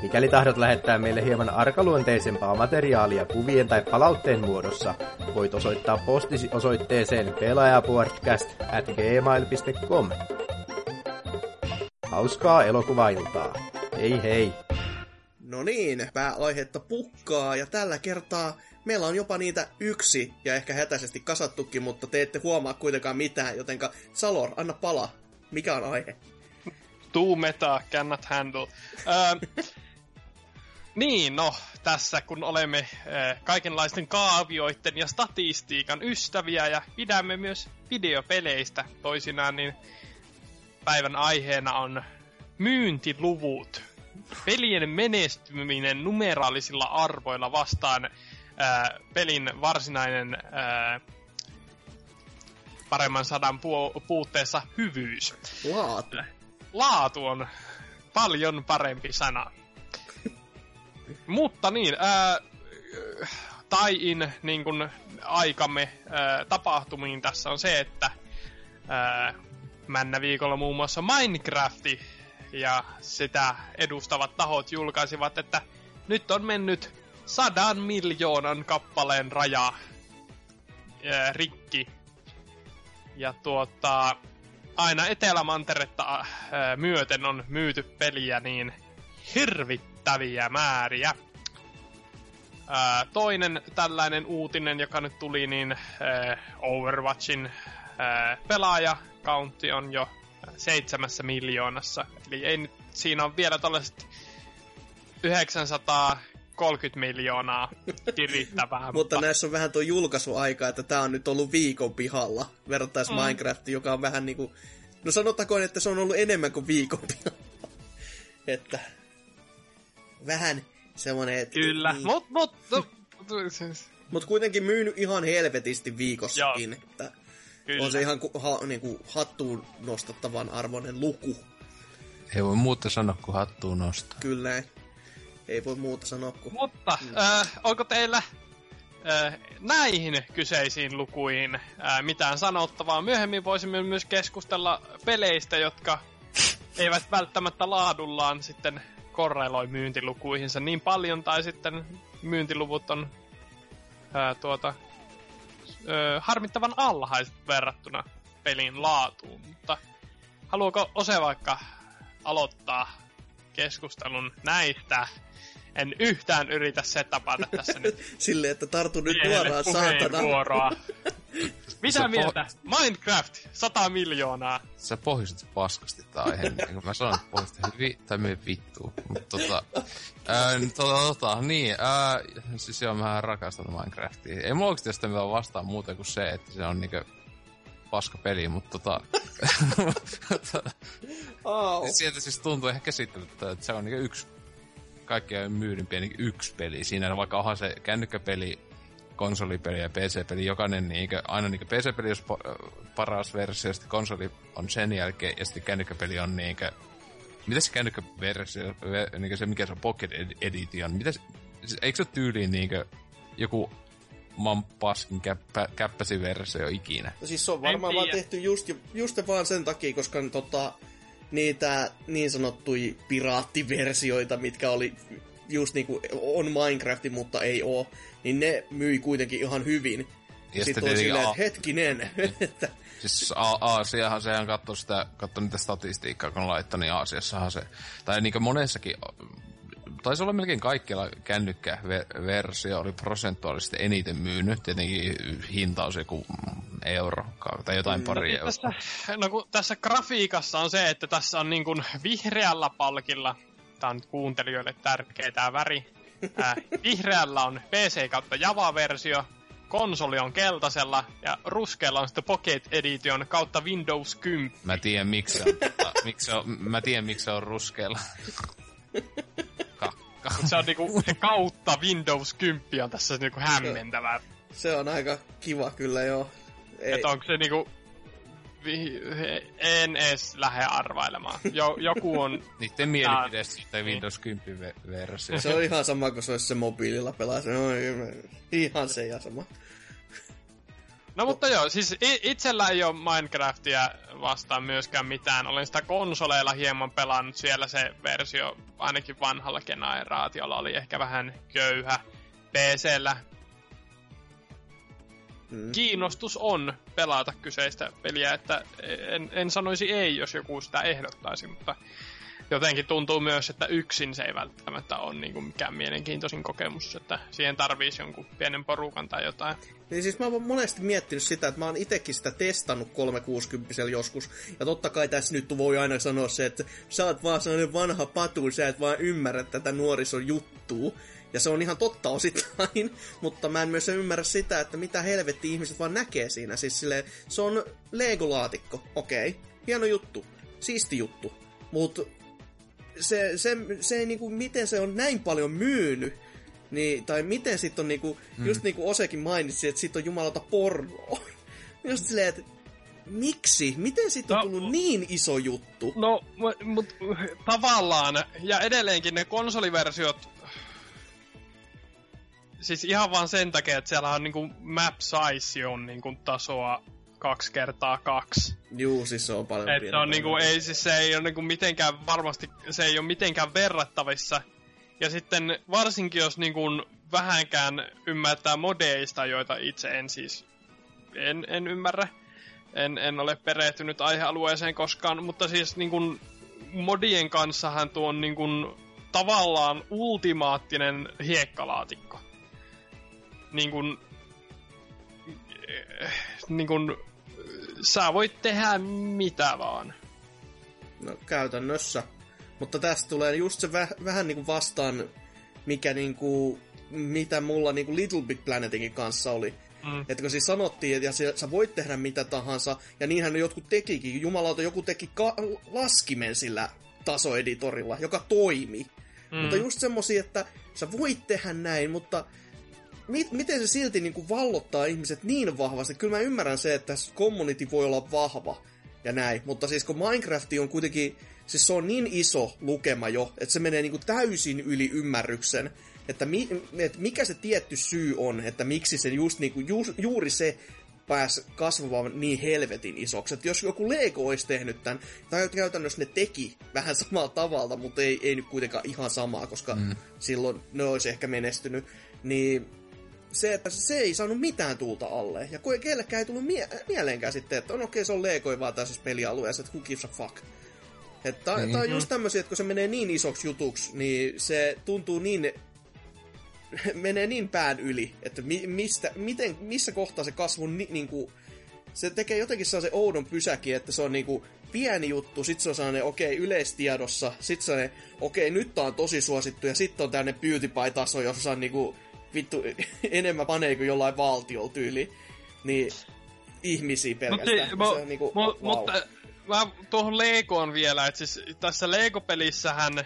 Speaker 5: Mikäli tahdot lähettää meille hieman arkaluonteisempaa materiaalia kuvien tai palautteen muodossa, voit osoittaa postisi osoitteeseen pelaajapodcast at gmail.com. Hauskaa elokuvailtaa. Hei hei!
Speaker 2: No niin, pääaihetta pukkaa ja tällä kertaa meillä on jopa niitä yksi ja ehkä hätäisesti kasattukin, mutta te ette huomaa kuitenkaan mitään, jotenka Salor, anna pala. Mikä on aihe?
Speaker 4: Too meta, cannot handle. Öö, niin, no, tässä kun olemme ö, kaikenlaisten kaavioiden ja statistiikan ystäviä ja pidämme myös videopeleistä toisinaan, niin päivän aiheena on myyntiluvut. Pelien menestyminen numeraalisilla arvoilla vastaan ää, pelin varsinainen ää, paremman sadan pu- puutteessa hyvyys.
Speaker 2: Laatu.
Speaker 4: Laatu on paljon parempi sana. Mutta niin, ää, tai-in niin kuin aikamme ää, tapahtumiin tässä on se, että ää, männä viikolla muun muassa Minecrafti ja sitä edustavat tahot julkaisivat, että nyt on mennyt sadan miljoonan kappaleen raja ää, rikki. Ja tuota, aina Etelämanteretta ää, myöten on myyty peliä niin hirvittäviä määriä. Ää, toinen tällainen uutinen, joka nyt tuli, niin ää, Overwatchin ää, pelaajakauntti on jo seitsemässä miljoonassa. Eli ei nyt, siinä on vielä tällaiset 930 miljoonaa kirittävää.
Speaker 2: Mutta näissä on vähän tuo julkaisuaika, että tää on nyt ollut viikon pihalla, verrattais
Speaker 4: Mm.
Speaker 2: Minecraft, joka on vähän niinku... No sanottakoon, että se on ollut enemmän kuin viikon pihalla. että... Vähän semmonen, että...
Speaker 4: Kyllä,
Speaker 2: Niin.
Speaker 4: mut, mut, mut, siis,
Speaker 2: Mut kuitenkin myynyt ihan helvetisti viikossakin. Että
Speaker 4: kyllä.
Speaker 2: on se ihan ku, ha, niinku, hattuun nostettavan arvoinen luku.
Speaker 3: Ei voi muuta sanoa kuin hattuun nostaa.
Speaker 2: Kyllä ei. Ei voi muuta sanoa kuin...
Speaker 4: Mutta äh, onko teillä äh, näihin kyseisiin lukuihin äh, mitään sanottavaa? Myöhemmin voisimme myös keskustella peleistä, jotka eivät välttämättä laadullaan sitten korreloi myyntilukuihinsa niin paljon, tai sitten myyntiluvut on ää, tuota, ö, harmittavan alhaiset verrattuna pelin laatuun. Mutta haluaako Ose vaikka aloittaa keskustelun näistä? En yhtään yritä setapata tässä nyt
Speaker 2: Silleen, että tartu nyt suoraan saatana.
Speaker 4: Mitä
Speaker 3: Se po-
Speaker 4: mieltä? Minecraft, 100 miljoonaa.
Speaker 3: Sä pohjustit paskasti tää aiheen. niin kuin mä sanoin, että pohjustit vi- tai myy vittuun. Mutta tota, ää, tota, tota, niin, ää, siis joo, mä rakastan Minecraftia. Ei mulla oikeesti sitä mitään vastaan muuta kuin se, että se on niinku paska peli, mutta tota... Sieltä siis tuntuu ihan käsittämättä, että se on niinku yksi kaikkein myydympiä niin yksi peli. Siinä vaikka onhan se kännykkäpeli, konsolipeli ja PC-peli, jokainen niinkö, aina niinkö PC-peli on pa- paras versio, sitten konsoli on sen jälkeen, ja sitten kännykkäpeli on niinkö, mitä se kännykkäversio, ve- niinkö se mikä se on Pocket Ed- Edition, mitä se, siis eikö se ole tyyliin niinkö joku maan paskin käppä, käppäsi versio ikinä?
Speaker 2: No siis se on varmaan vaan tehty just, just vaan sen takia, koska tota, niitä niin sanottui piraattiversioita, mitkä oli just niinku on Minecraft, mutta ei oo, niin ne myi kuitenkin ihan hyvin.
Speaker 3: Ja
Speaker 2: Sitten
Speaker 3: tietenkin
Speaker 2: silleen,
Speaker 3: A-
Speaker 2: että hetkinen, että
Speaker 3: Siis A- Aasiahan sehän katsoi sitä, katsoi niitä statistiikkaa, kun laittoi, niin Aasiassahan se, tai niin kuin monessakin, taisi olla melkein kaikkialla kännykkäversio oli prosentuaalisesti eniten myynyt, tietenkin hinta on se joku euro tai jotain pari euroa.
Speaker 4: Tässä, no kun tässä grafiikassa on se, että tässä on niin kuin vihreällä palkilla, tämä on kuuntelijoille tärkeä tämä väri, ää, vihreällä on PC kautta Java-versio, konsoli on keltaisella ja ruskealla on sitten Pocket Edition kautta Windows 10.
Speaker 3: Mä tiedän miksi se on, miksi on, mä tiedän miksi on ruskealla. Kakka.
Speaker 4: Se on niinku se kautta Windows 10 on tässä niinku hämmentävää.
Speaker 2: se on aika kiva kyllä joo. Ei,
Speaker 4: Että onko se niinku... En edes lähde arvailemaan. Jo, joku on...
Speaker 3: Niiden mielipide sitten Windows 10 ve- versio.
Speaker 2: se on ihan sama kuin se olisi se mobiililla pelaa. Se on ihan se ja sama.
Speaker 4: No mutta joo, siis itsellä ei ole Minecraftia vastaan myöskään mitään. Olen sitä konsoleilla hieman pelannut. Siellä se versio, ainakin vanhalla generaatiolla, oli ehkä vähän köyhä. PCllä
Speaker 2: Mm.
Speaker 4: kiinnostus on pelata kyseistä peliä, että en, en sanoisi ei, jos joku sitä ehdottaisi, mutta jotenkin tuntuu myös, että yksin se ei välttämättä ole niin kuin mikään mielenkiintoisin kokemus, että siihen tarvitsisi jonkun pienen porukan tai jotain.
Speaker 2: Niin siis mä oon monesti miettinyt sitä, että mä oon itekin sitä testannut 360 joskus. Ja totta kai tässä nyt voi aina sanoa se, että sä oot vaan sellainen vanha patu, sä et vaan ymmärrä tätä nuorison juttua. Ja se on ihan totta osittain, mutta mä en myös ymmärrä sitä, että mitä helvetti ihmiset vaan näkee siinä. Siis silleen, se on Lego-laatikko, okei, hieno juttu, siisti juttu. Mutta se, se, se niinku, miten se on näin paljon myynyt, niin, tai miten sit on niinku, mm. just niinku Osekin mainitsi, että sit on jumalauta pornoa. just silleen, että Miksi? Miten siitä on
Speaker 4: No,
Speaker 2: tullut niin iso juttu?
Speaker 4: No, mu- mut tavallaan, ja edelleenkin ne konsoliversiot, siis ihan vaan sen takia, että siellä on niinku map size on niinku tasoa kaksi kertaa kaksi.
Speaker 2: Juu, siis se on paljon
Speaker 4: Et se on niinku, ei siis se ei ole niinku mitenkään varmasti, se ei ole mitenkään verrattavissa. Ja sitten varsinkin jos niinku vähänkään ymmärtää modeista, joita itse en siis en, en ymmärrä. En, en ole perehtynyt aihealueeseen koskaan, mutta siis niinku modien kanssahan tuo on niinku tavallaan ultimaattinen hiekkalaatikko. Niinku, eh, niinku, sä voit tehdä mitä vaan.
Speaker 2: No käytännössä. Mutta tästä tulee just se väh, vähän niinku vastaan, mikä niinku, mitä mulla niinku Little Big Planetinkin kanssa oli.
Speaker 4: Mm.
Speaker 2: Että kun siis sanottiin, että sä voit tehdä mitä tahansa, ja niinhän ne jotkut tekikin. Jumalauta, joku teki ka- laskimen sillä tasoeditorilla, joka toimi. Mm. Mutta just semmosia, että sä voit tehdä näin, mutta mit, miten se silti niin kuin vallottaa ihmiset niin vahvasti? Kyllä mä ymmärrän se, että community voi olla vahva ja näin, mutta siis kun Minecraft on kuitenkin, siis se on niin iso lukema jo, että se menee niin kuin täysin yli ymmärryksen, että, mi, että mikä se tietty syy on, että miksi se just niin kuin, ju, juuri se pääsi kasvamaan niin helvetin isoksi. Että jos joku Lego olisi tehnyt tämän, tai käytännössä ne teki vähän samalla tavalla, mutta ei, ei nyt kuitenkaan ihan samaa, koska mm. silloin ne olisi ehkä menestynyt, niin se, että se ei saanut mitään tuulta alle. Ja kellekään ei tullut mie- mieleenkään sitten, että on okei, okay, se on Lego vaan tässä pelialueessa, että who gives a fuck. Että niin. Tämä on just tämmöisiä, että kun se menee niin isoksi jutuksi, niin se tuntuu niin menee niin pään yli, että mi- mistä, miten, missä kohtaa se kasvu ni- niinku, se tekee jotenkin sellaisen oudon pysäkin, että se on niinku pieni juttu, sit se on sellainen, okei, okay, yleistiedossa, sit se on, okei, okay, nyt tää on tosi suosittu, ja sitten on tämmönen PewDiePie-taso, jossa on niinku, vittu, enemmän panee kuin jollain valtiolla tyyli, niin ihmisiä pelkästään.
Speaker 4: Mut,
Speaker 2: Mut,
Speaker 4: si-
Speaker 2: se on niinku,
Speaker 4: mu,
Speaker 2: wow.
Speaker 4: Mutta mä tuohon Legoon vielä, että siis tässä Lego-pelissähän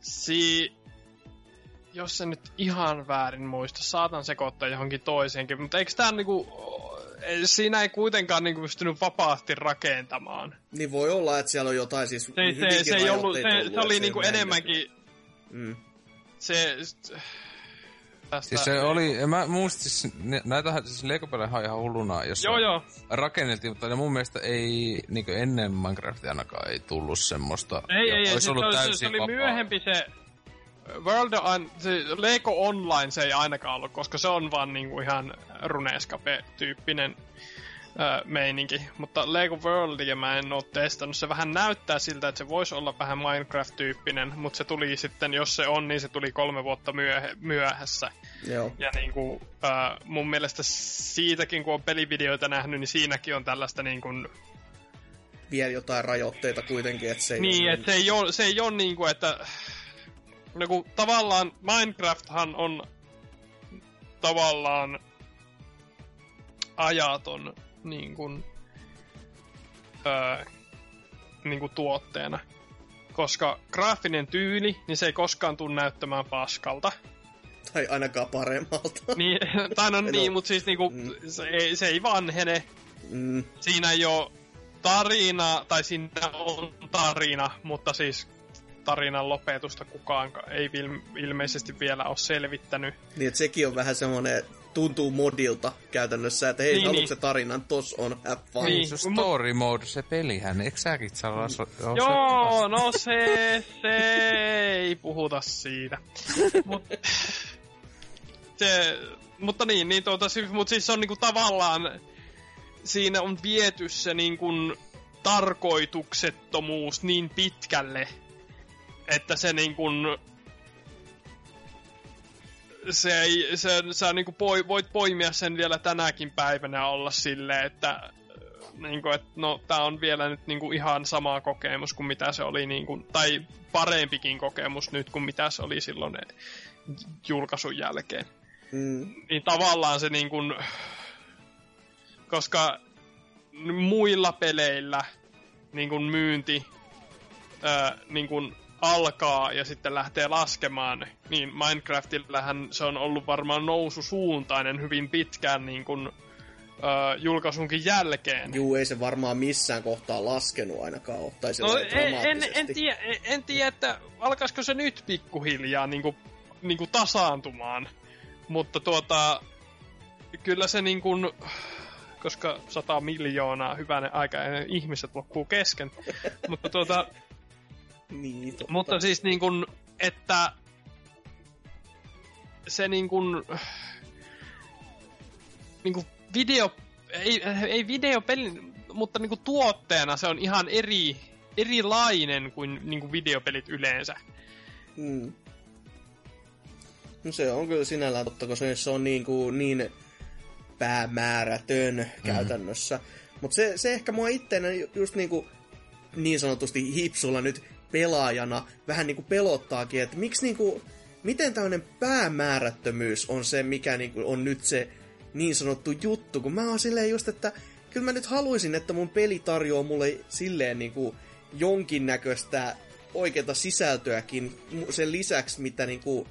Speaker 4: si... Jos se nyt ihan väärin muista, saatan sekoittaa johonkin toiseenkin, mutta eikö tää niinku... Siinä ei kuitenkaan niinku pystynyt vapaasti rakentamaan.
Speaker 2: Niin voi olla, että siellä on jotain siis
Speaker 4: Se, se, se, ei ollut, se,
Speaker 2: rajoitteita
Speaker 4: se oli niinku enemmänkin
Speaker 2: Mm.
Speaker 4: se... Tästä,
Speaker 3: Siis se oli, mä muistin, siis, näitähän siis lego on ihan hulluna, jos
Speaker 4: Joo, joo.
Speaker 3: rakenneltiin, mutta ne mun mielestä ei, niin ennen Minecraftia ainakaan ei tullut semmoista.
Speaker 4: Ei, ei, ei.
Speaker 3: olisi
Speaker 4: Se,
Speaker 3: ollut
Speaker 4: se, se,
Speaker 3: täysin
Speaker 4: se oli
Speaker 3: vapaa.
Speaker 4: myöhempi se World on, se Lego Online se ei ainakaan ollut, koska se on vaan niinku ihan Runescape-tyyppinen meininki. Mutta Lego Worldia mä en oo testannut. Se vähän näyttää siltä, että se voisi olla vähän Minecraft-tyyppinen, mutta se tuli sitten, jos se on, niin se tuli kolme vuotta myöhe, myöhässä.
Speaker 2: Joo.
Speaker 4: Ja niinku, ö, mun mielestä siitäkin, kun on pelivideoita nähnyt, niin siinäkin on tällaista niinku
Speaker 2: Vielä jotain rajoitteita kuitenkin, että se ei
Speaker 4: Niin,
Speaker 2: ole
Speaker 4: että se ei ole, se ei ole niinku, että... No kun tavallaan Minecrafthan on tavallaan ajaton niin kuin, öö, niin kuin tuotteena. Koska graafinen tyyli, niin se ei koskaan tule näyttämään paskalta.
Speaker 2: Tai ainakaan paremmalta.
Speaker 4: Niin, tai no
Speaker 2: No.
Speaker 4: niin, mutta siis niinku,
Speaker 2: Mm.
Speaker 4: se, ei, se ei vanhene.
Speaker 2: Mm,
Speaker 4: Siinä ei ole tarina, tai siinä on tarina, mutta siis tarinan lopetusta kukaan ei ilmeisesti vielä ole selvittänyt.
Speaker 2: niin, että sekin on vähän semmoinen, tuntuu modilta käytännössä, että hei,
Speaker 4: Niin,
Speaker 2: niin, haluatko
Speaker 4: niin.
Speaker 2: se tarinan, tos on, have fun.
Speaker 3: Niin,
Speaker 4: Niin.
Speaker 3: se story mode, se pelihän, eikö säkin saa so, oh,
Speaker 4: Joo, no se, se ei puhuta siitä. Mut, se, mutta niin, niin tuota, siis, mut siis se on niinku tavallaan, siinä on viety se niinku tarkoituksettomuus niin pitkälle, että se niinku se ei, se, sä niinku poi, voit poimia sen vielä tänäkin päivänä olla silleen, että niinku, et, no tää on vielä nyt niinku ihan sama kokemus kuin mitä se oli, niinku, tai parempikin kokemus nyt kuin mitä se oli silloin eh, julkaisun jälkeen.
Speaker 2: Mm,
Speaker 4: Niin tavallaan se niinku, koska muilla peleillä niinku myynti ää, niinku alkaa ja sitten lähtee laskemaan, niin Minecraftillähän se on ollut varmaan noususuuntainen hyvin pitkään niin kuin, ö, julkaisunkin jälkeen.
Speaker 2: Juu, ei se varmaan missään kohtaa laskenut ainakaan ole, tai
Speaker 4: No, en, en, en, tiedä, en, en tiedä, että alkaisiko se nyt pikkuhiljaa niinku, niinku tasaantumaan. Mutta tuota, kyllä se niin kuin, koska 100 miljoonaa hyvänen aika ja ihmiset loppuu kesken. mutta tuota,
Speaker 2: Niin, totta.
Speaker 4: mutta siis niin kuin, että se niin kuin, niin kuin video, ei, ei videopeli, mutta niin kuin tuotteena se on ihan eri, erilainen kuin, niin kuin videopelit yleensä.
Speaker 2: Mm. No se on kyllä sinällään totta, koska se on niin, kuin, niin päämäärätön mm. käytännössä. Mutta se, se ehkä mua itteenä just niin, kuin, niin sanotusti hipsulla nyt pelaajana vähän niin kuin pelottaakin, että miksi niin kuin, miten tämmöinen päämäärättömyys on se, mikä niin kuin on nyt se niin sanottu juttu, kun mä oon silleen just, että kyllä mä nyt haluaisin, että mun peli tarjoaa mulle silleen niin kuin jonkinnäköistä oikeata sisältöäkin sen lisäksi, mitä niin kuin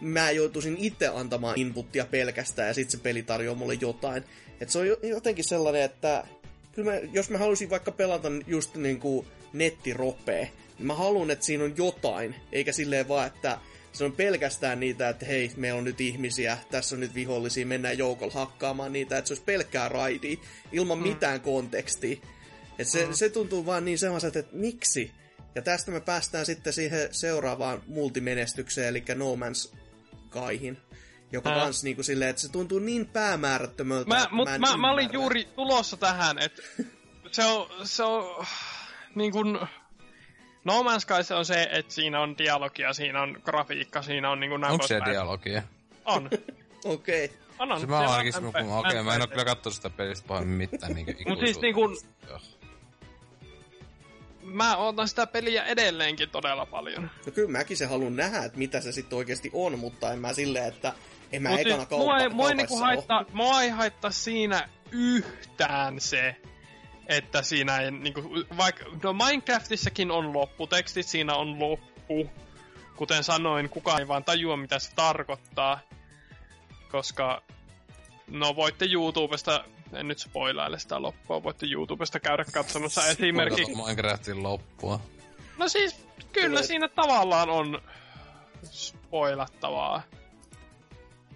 Speaker 2: mä joutuisin itse antamaan inputtia pelkästään ja sitten se peli tarjoaa mulle jotain. Et se on jotenkin sellainen, että kyllä mä, jos mä haluaisin vaikka pelata just niin kuin nettiropee, niin mä haluan, että siinä on jotain, eikä silleen vaan, että se on pelkästään niitä, että hei, meillä on nyt ihmisiä, tässä on nyt vihollisia, mennään joukolla hakkaamaan niitä, että se olisi pelkkää raidia, ilman mm. mitään kontekstia. Et se, mm. se tuntuu vaan niin sellaiset, että miksi? Ja tästä me päästään sitten siihen seuraavaan multimenestykseen, eli No Man's Skyhin. Joka
Speaker 4: Ää.
Speaker 2: kans niinku silleen, että se tuntuu niin päämäärättömältä.
Speaker 4: Mä, mut,
Speaker 2: en
Speaker 4: mä, mä olin juuri tulossa tähän, että se on, se on niin kuin, No Man's Sky se on se, että siinä on dialogia, siinä on grafiikka, siinä on niin kuin
Speaker 3: Onko se dialogia?
Speaker 4: On.
Speaker 2: Okei. Okay.
Speaker 4: On, on.
Speaker 3: Se mä oon ainakin kun okei, okay, mä en oo kyllä kattonut sitä pelistä pahemmin mitään niinku
Speaker 4: Mut siis niinku-. Mä otan sitä peliä edelleenkin todella paljon.
Speaker 2: No kyllä mäkin se haluan nähdä, että mitä se sitten oikeasti on, mutta en mä silleen, että en mä
Speaker 4: Mut
Speaker 2: ekana
Speaker 4: siis
Speaker 2: kauppa,
Speaker 4: mua, ei, mua, ei niinku haittaa, mua ei haittaa siinä yhtään se, että siinä ei niinku, vaikka, no Minecraftissakin on lopputekstit, siinä on loppu. Kuten sanoin, kukaan ei vaan tajua mitä se tarkoittaa. Koska, no voitte YouTubesta, en nyt spoilaile sitä loppua, voitte YouTubesta käydä katsomassa esimerkiksi
Speaker 3: Minecraftin loppua.
Speaker 4: No siis, kyllä
Speaker 2: Kyllä.
Speaker 4: siinä tavallaan on spoilattavaa.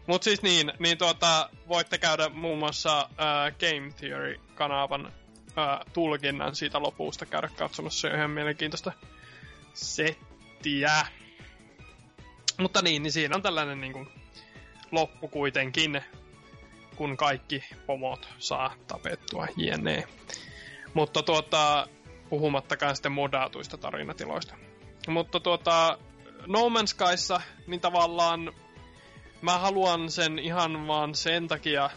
Speaker 4: Mut siis niin, niin tuota, voitte käydä muun muassa äh, Game Theory-kanavan äh, tulkinnan siitä lopusta käydä katsomassa. Se on ihan mielenkiintoista settiä. Mutta niin, niin siinä on tällainen niin kuin, loppu kuitenkin, kun kaikki pomot saa tapettua, jne. Mutta tuota, puhumattakaan sitten modatuista tarinatiloista. Mutta tuota, No Man's Skyssa, niin tavallaan mä haluan sen ihan vaan sen takia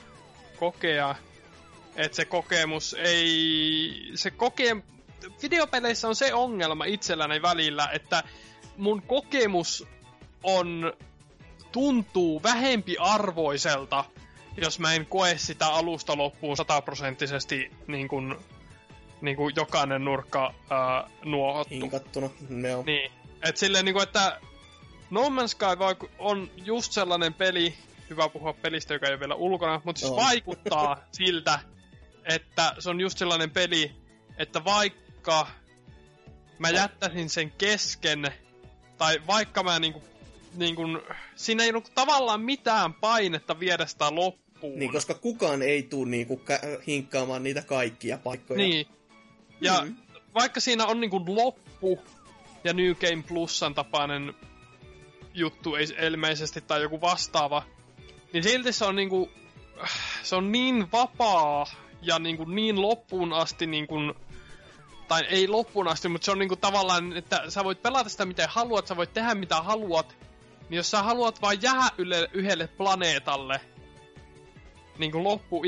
Speaker 4: kokea, että se kokemus ei... Se koke... Videopeleissä on se ongelma itselläni välillä, että mun kokemus on tuntuu vähempi arvoiselta, jos mä en koe sitä alusta loppuun sataprosenttisesti niin kuin, niin kuin jokainen nurkka ää, nuohottu.
Speaker 2: Hinkattuna. Joo.
Speaker 4: Niin. Et silleen niinku, että No Man's Sky on just sellainen peli, hyvä puhua pelistä, joka ei ole vielä ulkona, mutta siis
Speaker 2: On.
Speaker 4: vaikuttaa siltä, että se on just sellainen peli, että vaikka mä jättäisin sen kesken, tai vaikka mä niinku, niinku siinä ei ole tavallaan mitään painetta viedä sitä loppuun.
Speaker 2: Niin, koska kukaan ei tule niinku kä- hinkkaamaan niitä kaikkia paikkoja.
Speaker 4: Niin. Ja
Speaker 2: Mm.
Speaker 4: mm. vaikka siinä on niinku loppu ja New Game Plusan tapainen juttu ei- ilmeisesti tai joku vastaava, niin silti se on niinku, se on niin vapaa ja niinku niin loppuun asti niinku, tai ei loppuun asti, mutta se on niinku tavallaan, että sä voit pelata sitä miten haluat, sä voit tehdä mitä haluat, niin jos sä haluat vain jäädä yle, yhdelle planeetalle, niin loppu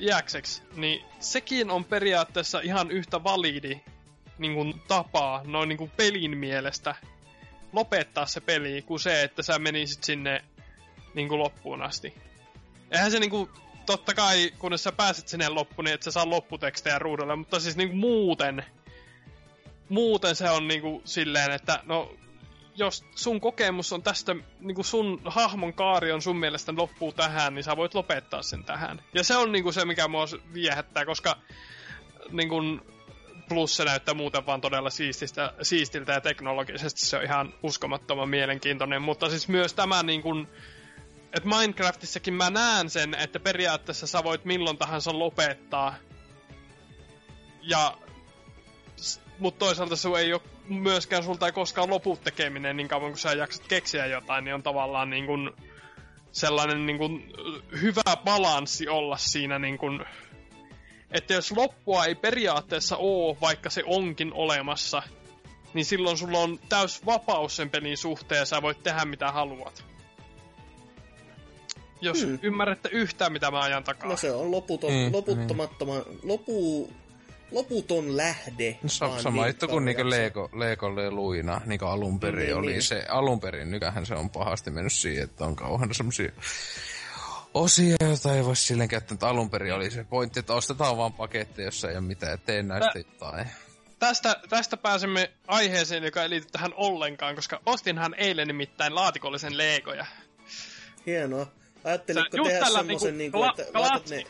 Speaker 4: iäkseksi, niin sekin on periaatteessa ihan yhtä validi niin kuin tapa noin niin kuin pelin mielestä lopettaa se peli, kuin se, että sä menisit sinne niin kuin loppuun asti. Eihän se niin kuin, totta kai, kunnes sä pääset sinne loppuun, niin et sä saa lopputekstejä ruudulle, mutta siis niin kuin muuten, muuten se on niin kuin silleen, että no, jos sun kokemus on tästä, niinku sun hahmon kaari on sun mielestä loppuu tähän, niin sä voit lopettaa sen tähän. Ja se on niinku se, mikä mua viehättää, koska niinku, plus se näyttää muuten vaan todella siististä, siistiltä ja teknologisesti se on ihan uskomattoman mielenkiintoinen, mutta siis myös tämä niin kuin, että Minecraftissakin mä näen sen, että periaatteessa sä voit milloin tahansa lopettaa. Ja mutta toisaalta se ei ole myöskään sulta ei koskaan lopu tekeminen niin kauan kun sä jaksat keksiä jotain, niin on tavallaan niin kuin sellainen niin kuin hyvä balanssi olla siinä niin kuin, että jos loppua ei periaatteessa oo, vaikka se onkin olemassa, niin silloin sulla on täys vapaus sen pelin suhteen ja sä voit tehdä mitä haluat. Jos hmm. ymmärrätte yhtään mitä mä ajan takaa.
Speaker 2: No se on loputon, mm, loputtomattoman, lopu, loputon lähde.
Speaker 3: No, sa- sama juttu kuin niinku Lego, Legolle luina, niin kuin alun perin niin, oli niin. se. Alun perin nykähän se on pahasti mennyt siihen, että on kauhean semmosia osia, joita ei voi silleen käyttää, että alun perin oli se pointti, että ostetaan vaan paketti, jossa ei ole mitään, ja tee näistä Tä, jotain.
Speaker 4: Tästä, tästä pääsemme aiheeseen, joka ei liity tähän ollenkaan, koska ostinhan eilen nimittäin laatikollisen Legoja.
Speaker 2: Hienoa. Ajattelitko tehdä semmoisen,
Speaker 4: niinku,
Speaker 2: niin kuin, että laitat ne...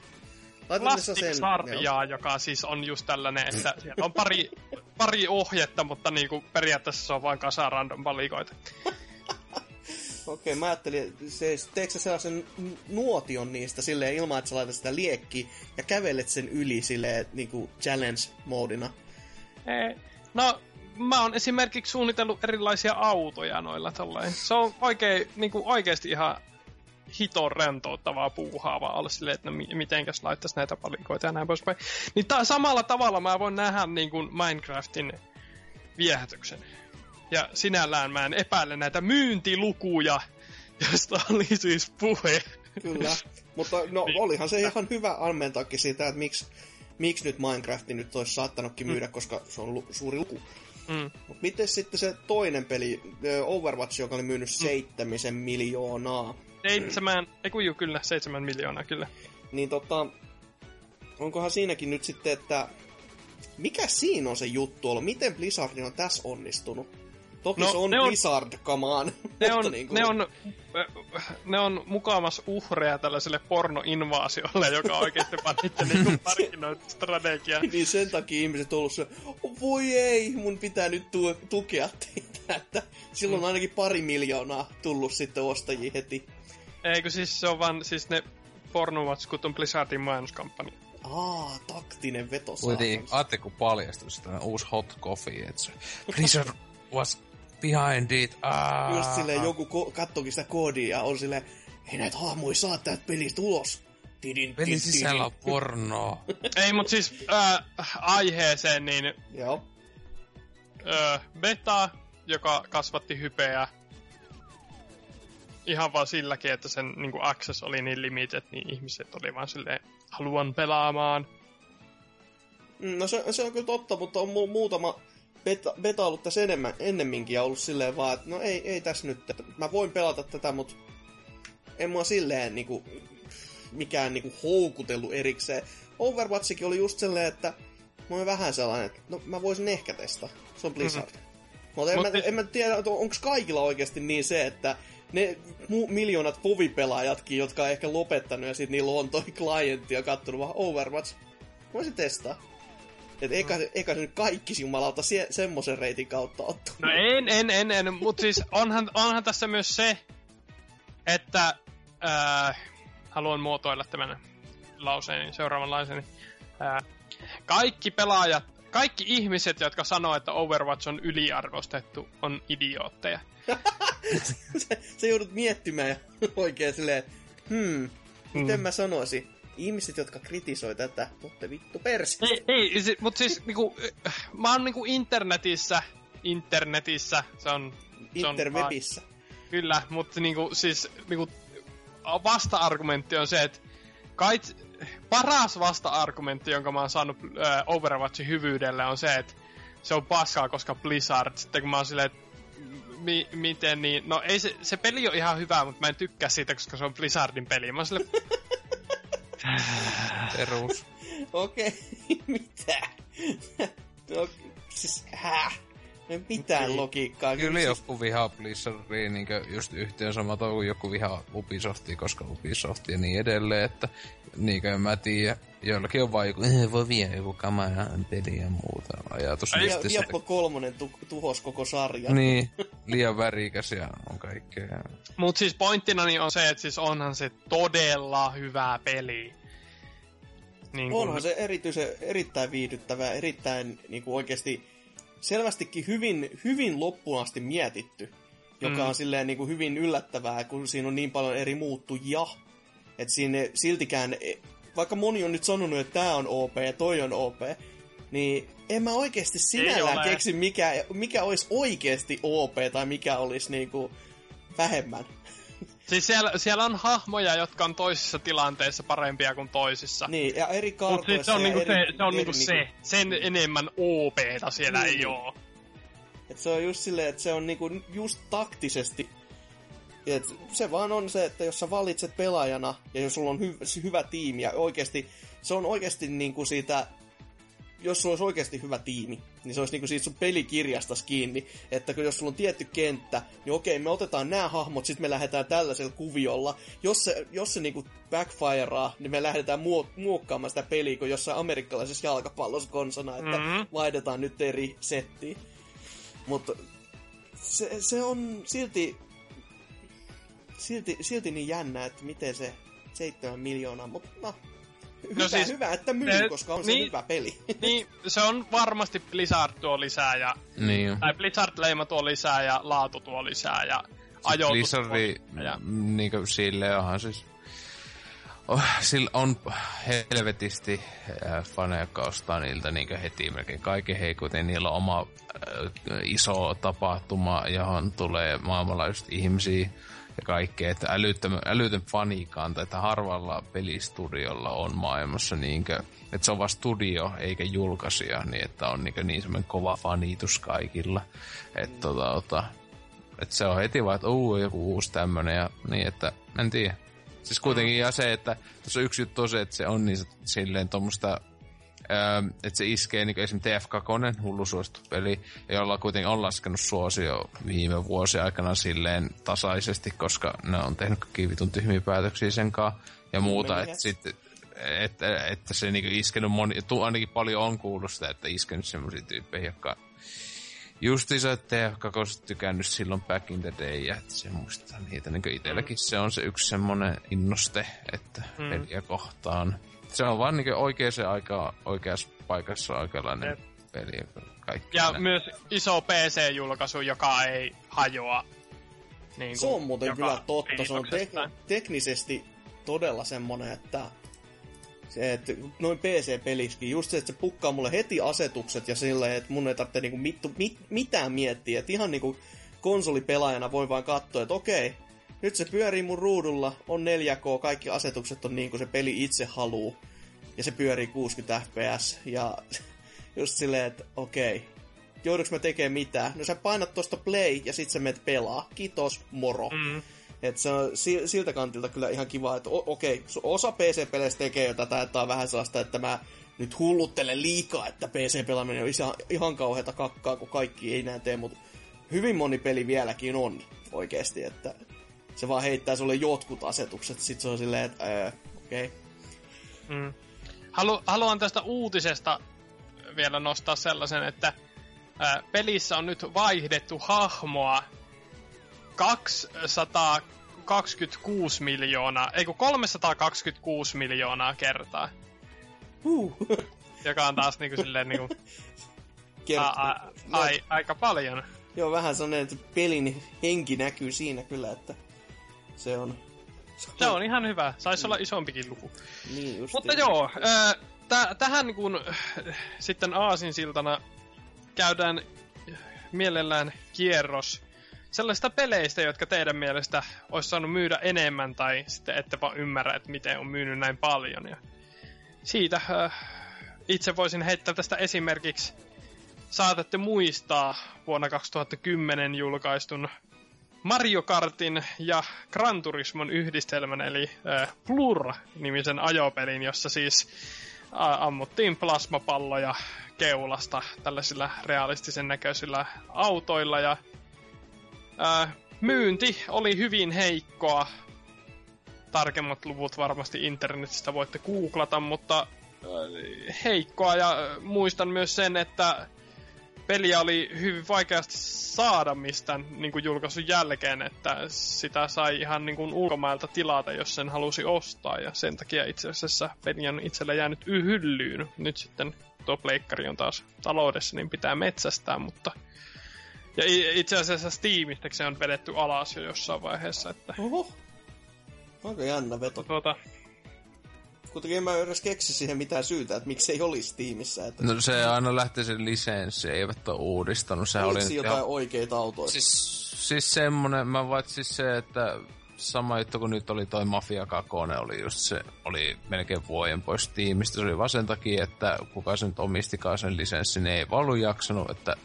Speaker 4: Plastic-sarjaa, joka siis on just tällainen, että siellä on pari, pari ohjetta, mutta niinku periaatteessa se on vain kasa random valikoita.
Speaker 2: Okei, mä ajattelin, se, teekö sä sellaisen nuotion niistä silleen ilman, että sä laitat sitä liekki ja kävelet sen yli silleen niinku challenge-moodina?
Speaker 4: Ei. No, mä oon esimerkiksi suunnitellut erilaisia autoja noilla tolleen. Se on oikein, niinku oikeesti ihan hiton rentouttavaa puuhaavaa olla silleen, että no mitenkäs laittaisi näitä palikoita ja näin poispäin. Niin ta- samalla tavalla mä voin nähdä niin kuin Minecraftin viehätyksen. Ja sinällään mä en epäile näitä myyntilukuja, josta oli siis puhe.
Speaker 2: Kyllä, mutta no niin. olihan se ihan hyvä ammentaakin siitä, että miksi, miksi nyt Minecraft nyt olisi saattanutkin myydä, mm. koska se on lu- suuri luku. Mm. Mutta miten sitten se toinen peli, Overwatch, joka oli myynyt mm. seitsemisen miljoonaa?
Speaker 4: Seitsemän, ei kun juu, kyllä, seitsemän miljoonaa kyllä.
Speaker 2: Niin tota, onkohan siinäkin nyt sitten, että mikä siinä on se juttu ollut? Miten Blizzard on tässä onnistunut? Toki no, se on Blizzard, on, come on.
Speaker 4: Ne on, niin kuin... ne, on, ne on mukamas uhreja tällaiselle pornoinvaasiolle, joka oikeasti panitte niin markkinointistrategiaa.
Speaker 2: niin sen takia ihmiset on ollut se, voi ei, mun pitää nyt tu- tukea teitä. Että silloin on mm. ainakin pari miljoonaa tullut sitten ostajia heti.
Speaker 4: Eikö siis se on vaan siis ne pornomatskut on Blizzardin mainoskampanja.
Speaker 2: Aa, taktinen veto
Speaker 3: Kuitenkin, aatte kun paljastui tämä uusi hot coffee, että se Blizzard was behind it. Ah.
Speaker 2: Just silleen joku ko- kattokin sitä koodia ja on silleen, ei näitä hahmoja saa täältä pelistä ulos.
Speaker 3: Tidin, Pelin sisällä on pornoa.
Speaker 4: ei, mut siis äh, aiheeseen, niin...
Speaker 2: Joo.
Speaker 4: Äh, beta, joka kasvatti hypeä ihan vaan silläkin, että sen niin kuin access oli niin limited, niin ihmiset oli vaan silleen, haluan pelaamaan.
Speaker 2: Mm, no se, se on kyllä totta, mutta on mu- muutama beta, beta ollut tässä enemmän, ennemminkin ja ollut silleen vaan, että no ei, ei tässä nyt, että mä voin pelata tätä, mutta en mua silleen niinku, mikään niinku houkutellut erikseen. Overwatchikin oli just silleen, että mä oon vähän sellainen, että no mä voisin ehkä testaa. Se on Blizzard. Mm-hmm. Mutta en, Mut mä, en mä tiedä, onko kaikilla oikeasti niin se, että ne mu- miljoonat povipelaajatkin, jotka on ehkä lopettanut ja sit niillä on toi klientti ja kattonut vaan Overwatch. Voisin testaa. Et eikä, eikä se nyt kaikki jumalauta se, semmoisen reitin kautta ottu.
Speaker 4: No en, en, en, en. mutta siis onhan, onhan tässä myös se, että äh, haluan muotoilla tämän lauseen, seuraavan lauseen. Äh, kaikki pelaajat, kaikki ihmiset, jotka sanoo, että Overwatch on yliarvostettu, on idiootteja.
Speaker 2: se, se joudut miettimään oikein silleen, hmm, miten mm. mä sanoisin? ihmiset, jotka kritisoi tätä, mutta vittu persi.
Speaker 4: Ei, ei si- mutta siis niinku, mä oon niinku internetissä, internetissä, se on...
Speaker 2: Se Interwebissä. On,
Speaker 4: kyllä, mutta niinku, siis niinku, vasta-argumentti on se, että kait, paras vasta-argumentti, jonka mä oon saanut äh, Overwatchin hyvyydelle, on se, että se on paskaa, koska Blizzard, sitten kun mä oon silleen, että mi, miten niin, no ei se, se peli on ihan hyvä, mutta mä en tykkää siitä, koska se on Blizzardin peli. Mä oon silleen,
Speaker 3: Perus.
Speaker 2: Okei, okay. mitä? no, siis, häh? Ei mitään logiikkaa.
Speaker 3: Kyllä
Speaker 2: siis-
Speaker 3: joku vihaa Blizzardia niin just yhteen sama kuin joku vihaa Ubisoftia, koska Ubisoft ja niin edelleen, että niin en mä tiedä. Joillakin on vaan joku, eh, voi vie joku kamera peli ja muuta ajatus.
Speaker 4: Ai,
Speaker 2: Ja
Speaker 3: sitten se-
Speaker 2: Diablo kolmonen tu- tuhos koko sarjan.
Speaker 3: Niin, liian värikäs ja on kaikkea.
Speaker 4: Mut siis pointtina niin on se, että siis onhan se todella hyvä peli. Niin kun-
Speaker 2: Onhan se erityisen, erittäin viihdyttävää, erittäin niin kuin oikeasti selvästikin hyvin, hyvin loppuun asti mietitty, joka
Speaker 4: Mm.
Speaker 2: on silleen niin kuin hyvin yllättävää, kun siinä on niin paljon eri muuttujia, että siinä siltikään, vaikka moni on nyt sanonut, että tämä on OP ja toi on OP, niin en mä oikeasti sinällään
Speaker 4: ole.
Speaker 2: keksi, mikä, mikä olisi oikeasti OP tai mikä olisi niin kuin vähemmän.
Speaker 4: Siis siellä, siellä on hahmoja, jotka on toisissa tilanteissa parempia kuin toisissa.
Speaker 2: Niin, ja eri kartoissa
Speaker 4: siis se on, niinku
Speaker 2: eri,
Speaker 4: se, se, on niinku
Speaker 2: niinku-
Speaker 4: se. Sen enemmän OPta siellä
Speaker 2: Niin.
Speaker 4: ei oo.
Speaker 2: Et se on just silleen, että se on niinku just taktisesti. Et se vaan on se, että jos sä valitset pelaajana ja jos sulla on hy- hyvä tiimi ja oikeasti, se on oikeasti niinku siitä, jos sulla olisi oikeasti hyvä tiimi, niin se olisi niinku siitä sun pelikirjastas kiinni, että kun jos sulla on tietty kenttä, niin okei, me otetaan nämä hahmot, sitten me lähdetään tällaisella kuviolla. Jos se, jos se niinku backfirea, niin me lähdetään muo- muokkaamaan sitä peliä kuin jossain amerikkalaisessa jalkapallossa konsona, että
Speaker 4: Mhm.
Speaker 2: vaihdetaan nyt eri settiin. Mutta se, se on silti, silti, silti niin jännä, että miten se 7 miljoonaa, mutta no, hyvä,
Speaker 4: No siis-
Speaker 2: hyvä, että myy,
Speaker 4: se-
Speaker 2: koska on se
Speaker 4: niin-
Speaker 2: hyvä peli.
Speaker 4: Niin, se on varmasti Blizzard tuo lisää ja...
Speaker 3: Niin.
Speaker 4: Tai Blizzard-leima tuo lisää ja laatu tuo lisää ja ajoitus
Speaker 3: Blizzardi,
Speaker 4: tuo lisää ja...
Speaker 3: niinku sille onhan siis... Oh, sillä on helvetisti äh, faneja, jotka ostaa niiltä niin heti melkein kaiken heikuten. Niillä on oma äh, iso tapahtuma, johon tulee maailmanlaajuisesti ihmisiä ja kaikkea. Että älytön, älytön fanikanta, että harvalla pelistudiolla on maailmassa niinkö, että se on vaan studio eikä julkaisija, niin että on niinkö niin semmoinen kova fanitus kaikilla. Että tota, tota, et se on heti vaan, että uu, joku uusi tämmönen ja niin, että en tiedä. Siis kuitenkin ja se, että tuossa yksi juttu on se, että se on niin silleen tuommoista, että se iskee niin esimerkiksi TF2, hullu suosittu peli, jolla kuitenkin on laskenut suosio viime vuosien aikana silleen tasaisesti, koska ne on tehnyt kaikki vitun tyhmiä päätöksiä sen kanssa ja muuta,
Speaker 2: Meniät.
Speaker 3: että sitten että, että se niinku iskenyt moni, ainakin paljon on kuullut sitä, että iskenyt semmoisia tyyppejä, jotka justiinsa, että TF2 tykännyt silloin back in the day, ja että se muistaa niitä. Niin itselläkin se on se yksi semmonen innoste, että
Speaker 4: mm.
Speaker 3: peliä kohtaan. Se on vaan niin oikeaan aikaan, oikeassa paikassa oikeanlainen
Speaker 4: Jep.
Speaker 3: peli. ja Kaikki
Speaker 4: Ja
Speaker 3: näin.
Speaker 4: myös iso PC-julkaisu, joka ei hajoa. Niin
Speaker 2: Se on muuten kyllä totta. Se on te- teknisesti todella semmonen, että se, että noin PC-peliskin, just se, että se pukkaa mulle heti asetukset ja silleen, että mun ei tarvitse niinku mittu, mit, mitään miettiä. Että ihan niinku konsolipelaajana voi vaan katsoa, että okei, nyt se pyörii mun ruudulla, on 4K, kaikki asetukset on niin kuin se peli itse haluu. Ja se pyörii 60 fps. Ja just silleen, että okei, joudunko mä tekemään mitään? No sä painat tosta play ja sit sä menet pelaa. Kiitos, moro.
Speaker 4: Mm.
Speaker 2: Et se on si- siltä kantilta kyllä ihan kiva, että okei, su- osa PC-peleistä tekee jo tätä, että on vähän sellaista, että mä nyt hulluttelen liikaa, että PC-pelaaminen on ihan, ihan kauheata kakkaa, kun kaikki ei näin tee, mutta hyvin moni peli vieläkin on oikeasti, että se vaan heittää sulle jotkut asetukset, sit se on silleen, että okei.
Speaker 4: Mm. Halu, haluan tästä uutisesta vielä nostaa sellaisen, että ää, pelissä on nyt vaihdettu hahmoa 226 miljoonaa, ei kun 326 miljoonaa kertaa,
Speaker 2: Huh.
Speaker 4: joka on taas niinku silleen niinku, a,
Speaker 2: Kert-
Speaker 4: a, ai, aika paljon.
Speaker 2: Joo, vähän sellainen, että pelin henki näkyy siinä kyllä, että se on...
Speaker 4: Se on ihan hyvä, saisi olla isompikin luku.
Speaker 2: Niin just
Speaker 4: Mutta joo, tä, tähän kun sitten aasinsiltana käydään mielellään kierros sellaisista peleistä, jotka teidän mielestä olisi saanut myydä enemmän tai sitten ette vaan ymmärrä, että miten on myynyt näin paljon. Ja siitä ää, itse voisin heittää tästä esimerkiksi saatatte muistaa vuonna 2010 julkaistun Mario Kartin ja Gran Turismon yhdistelmän, eli äh, Blur-nimisen ajopelin, jossa siis a- ammuttiin plasmapalloja keulasta tällaisilla realistisen näköisillä autoilla ja ää, myynti oli hyvin heikkoa. Tarkemmat luvut varmasti internetistä voitte googlata, mutta heikkoa ja muistan myös sen, että peliä oli hyvin vaikeasti saada mistään niin kuin julkaisun jälkeen, että sitä sai ihan niin kuin ulkomailta tilata, jos sen halusi ostaa, ja sen takia itse asiassa peli on itsellä jäänyt y- hyllyyn. Nyt sitten tuo pleikkari on taas taloudessa, niin pitää metsästää, mutta... Ja itse asiassa Steamista se on vedetty alas jo jossain vaiheessa, että
Speaker 2: Oho. Onko jännä veto?
Speaker 4: tuota,
Speaker 2: Kuitenkin en mä edes keksi siihen mitään syytä, että miksi ei olisi tiimissä. Että
Speaker 3: No se aina lähti sen lisenssi, eivät ole uudistanut. Se oli
Speaker 2: oliko jotain
Speaker 3: ihan-
Speaker 2: oikeita autoja?
Speaker 3: Siis, siis semmonen, mä vaat siis se, että sama juttu kuin nyt oli toi Mafia 2, oli just se, oli melkein vuoden pois tiimistä. Se oli vaan sen takia, että kuka se nyt omistikaan sen lisenssin, niin ei vaan ollut jaksanut, että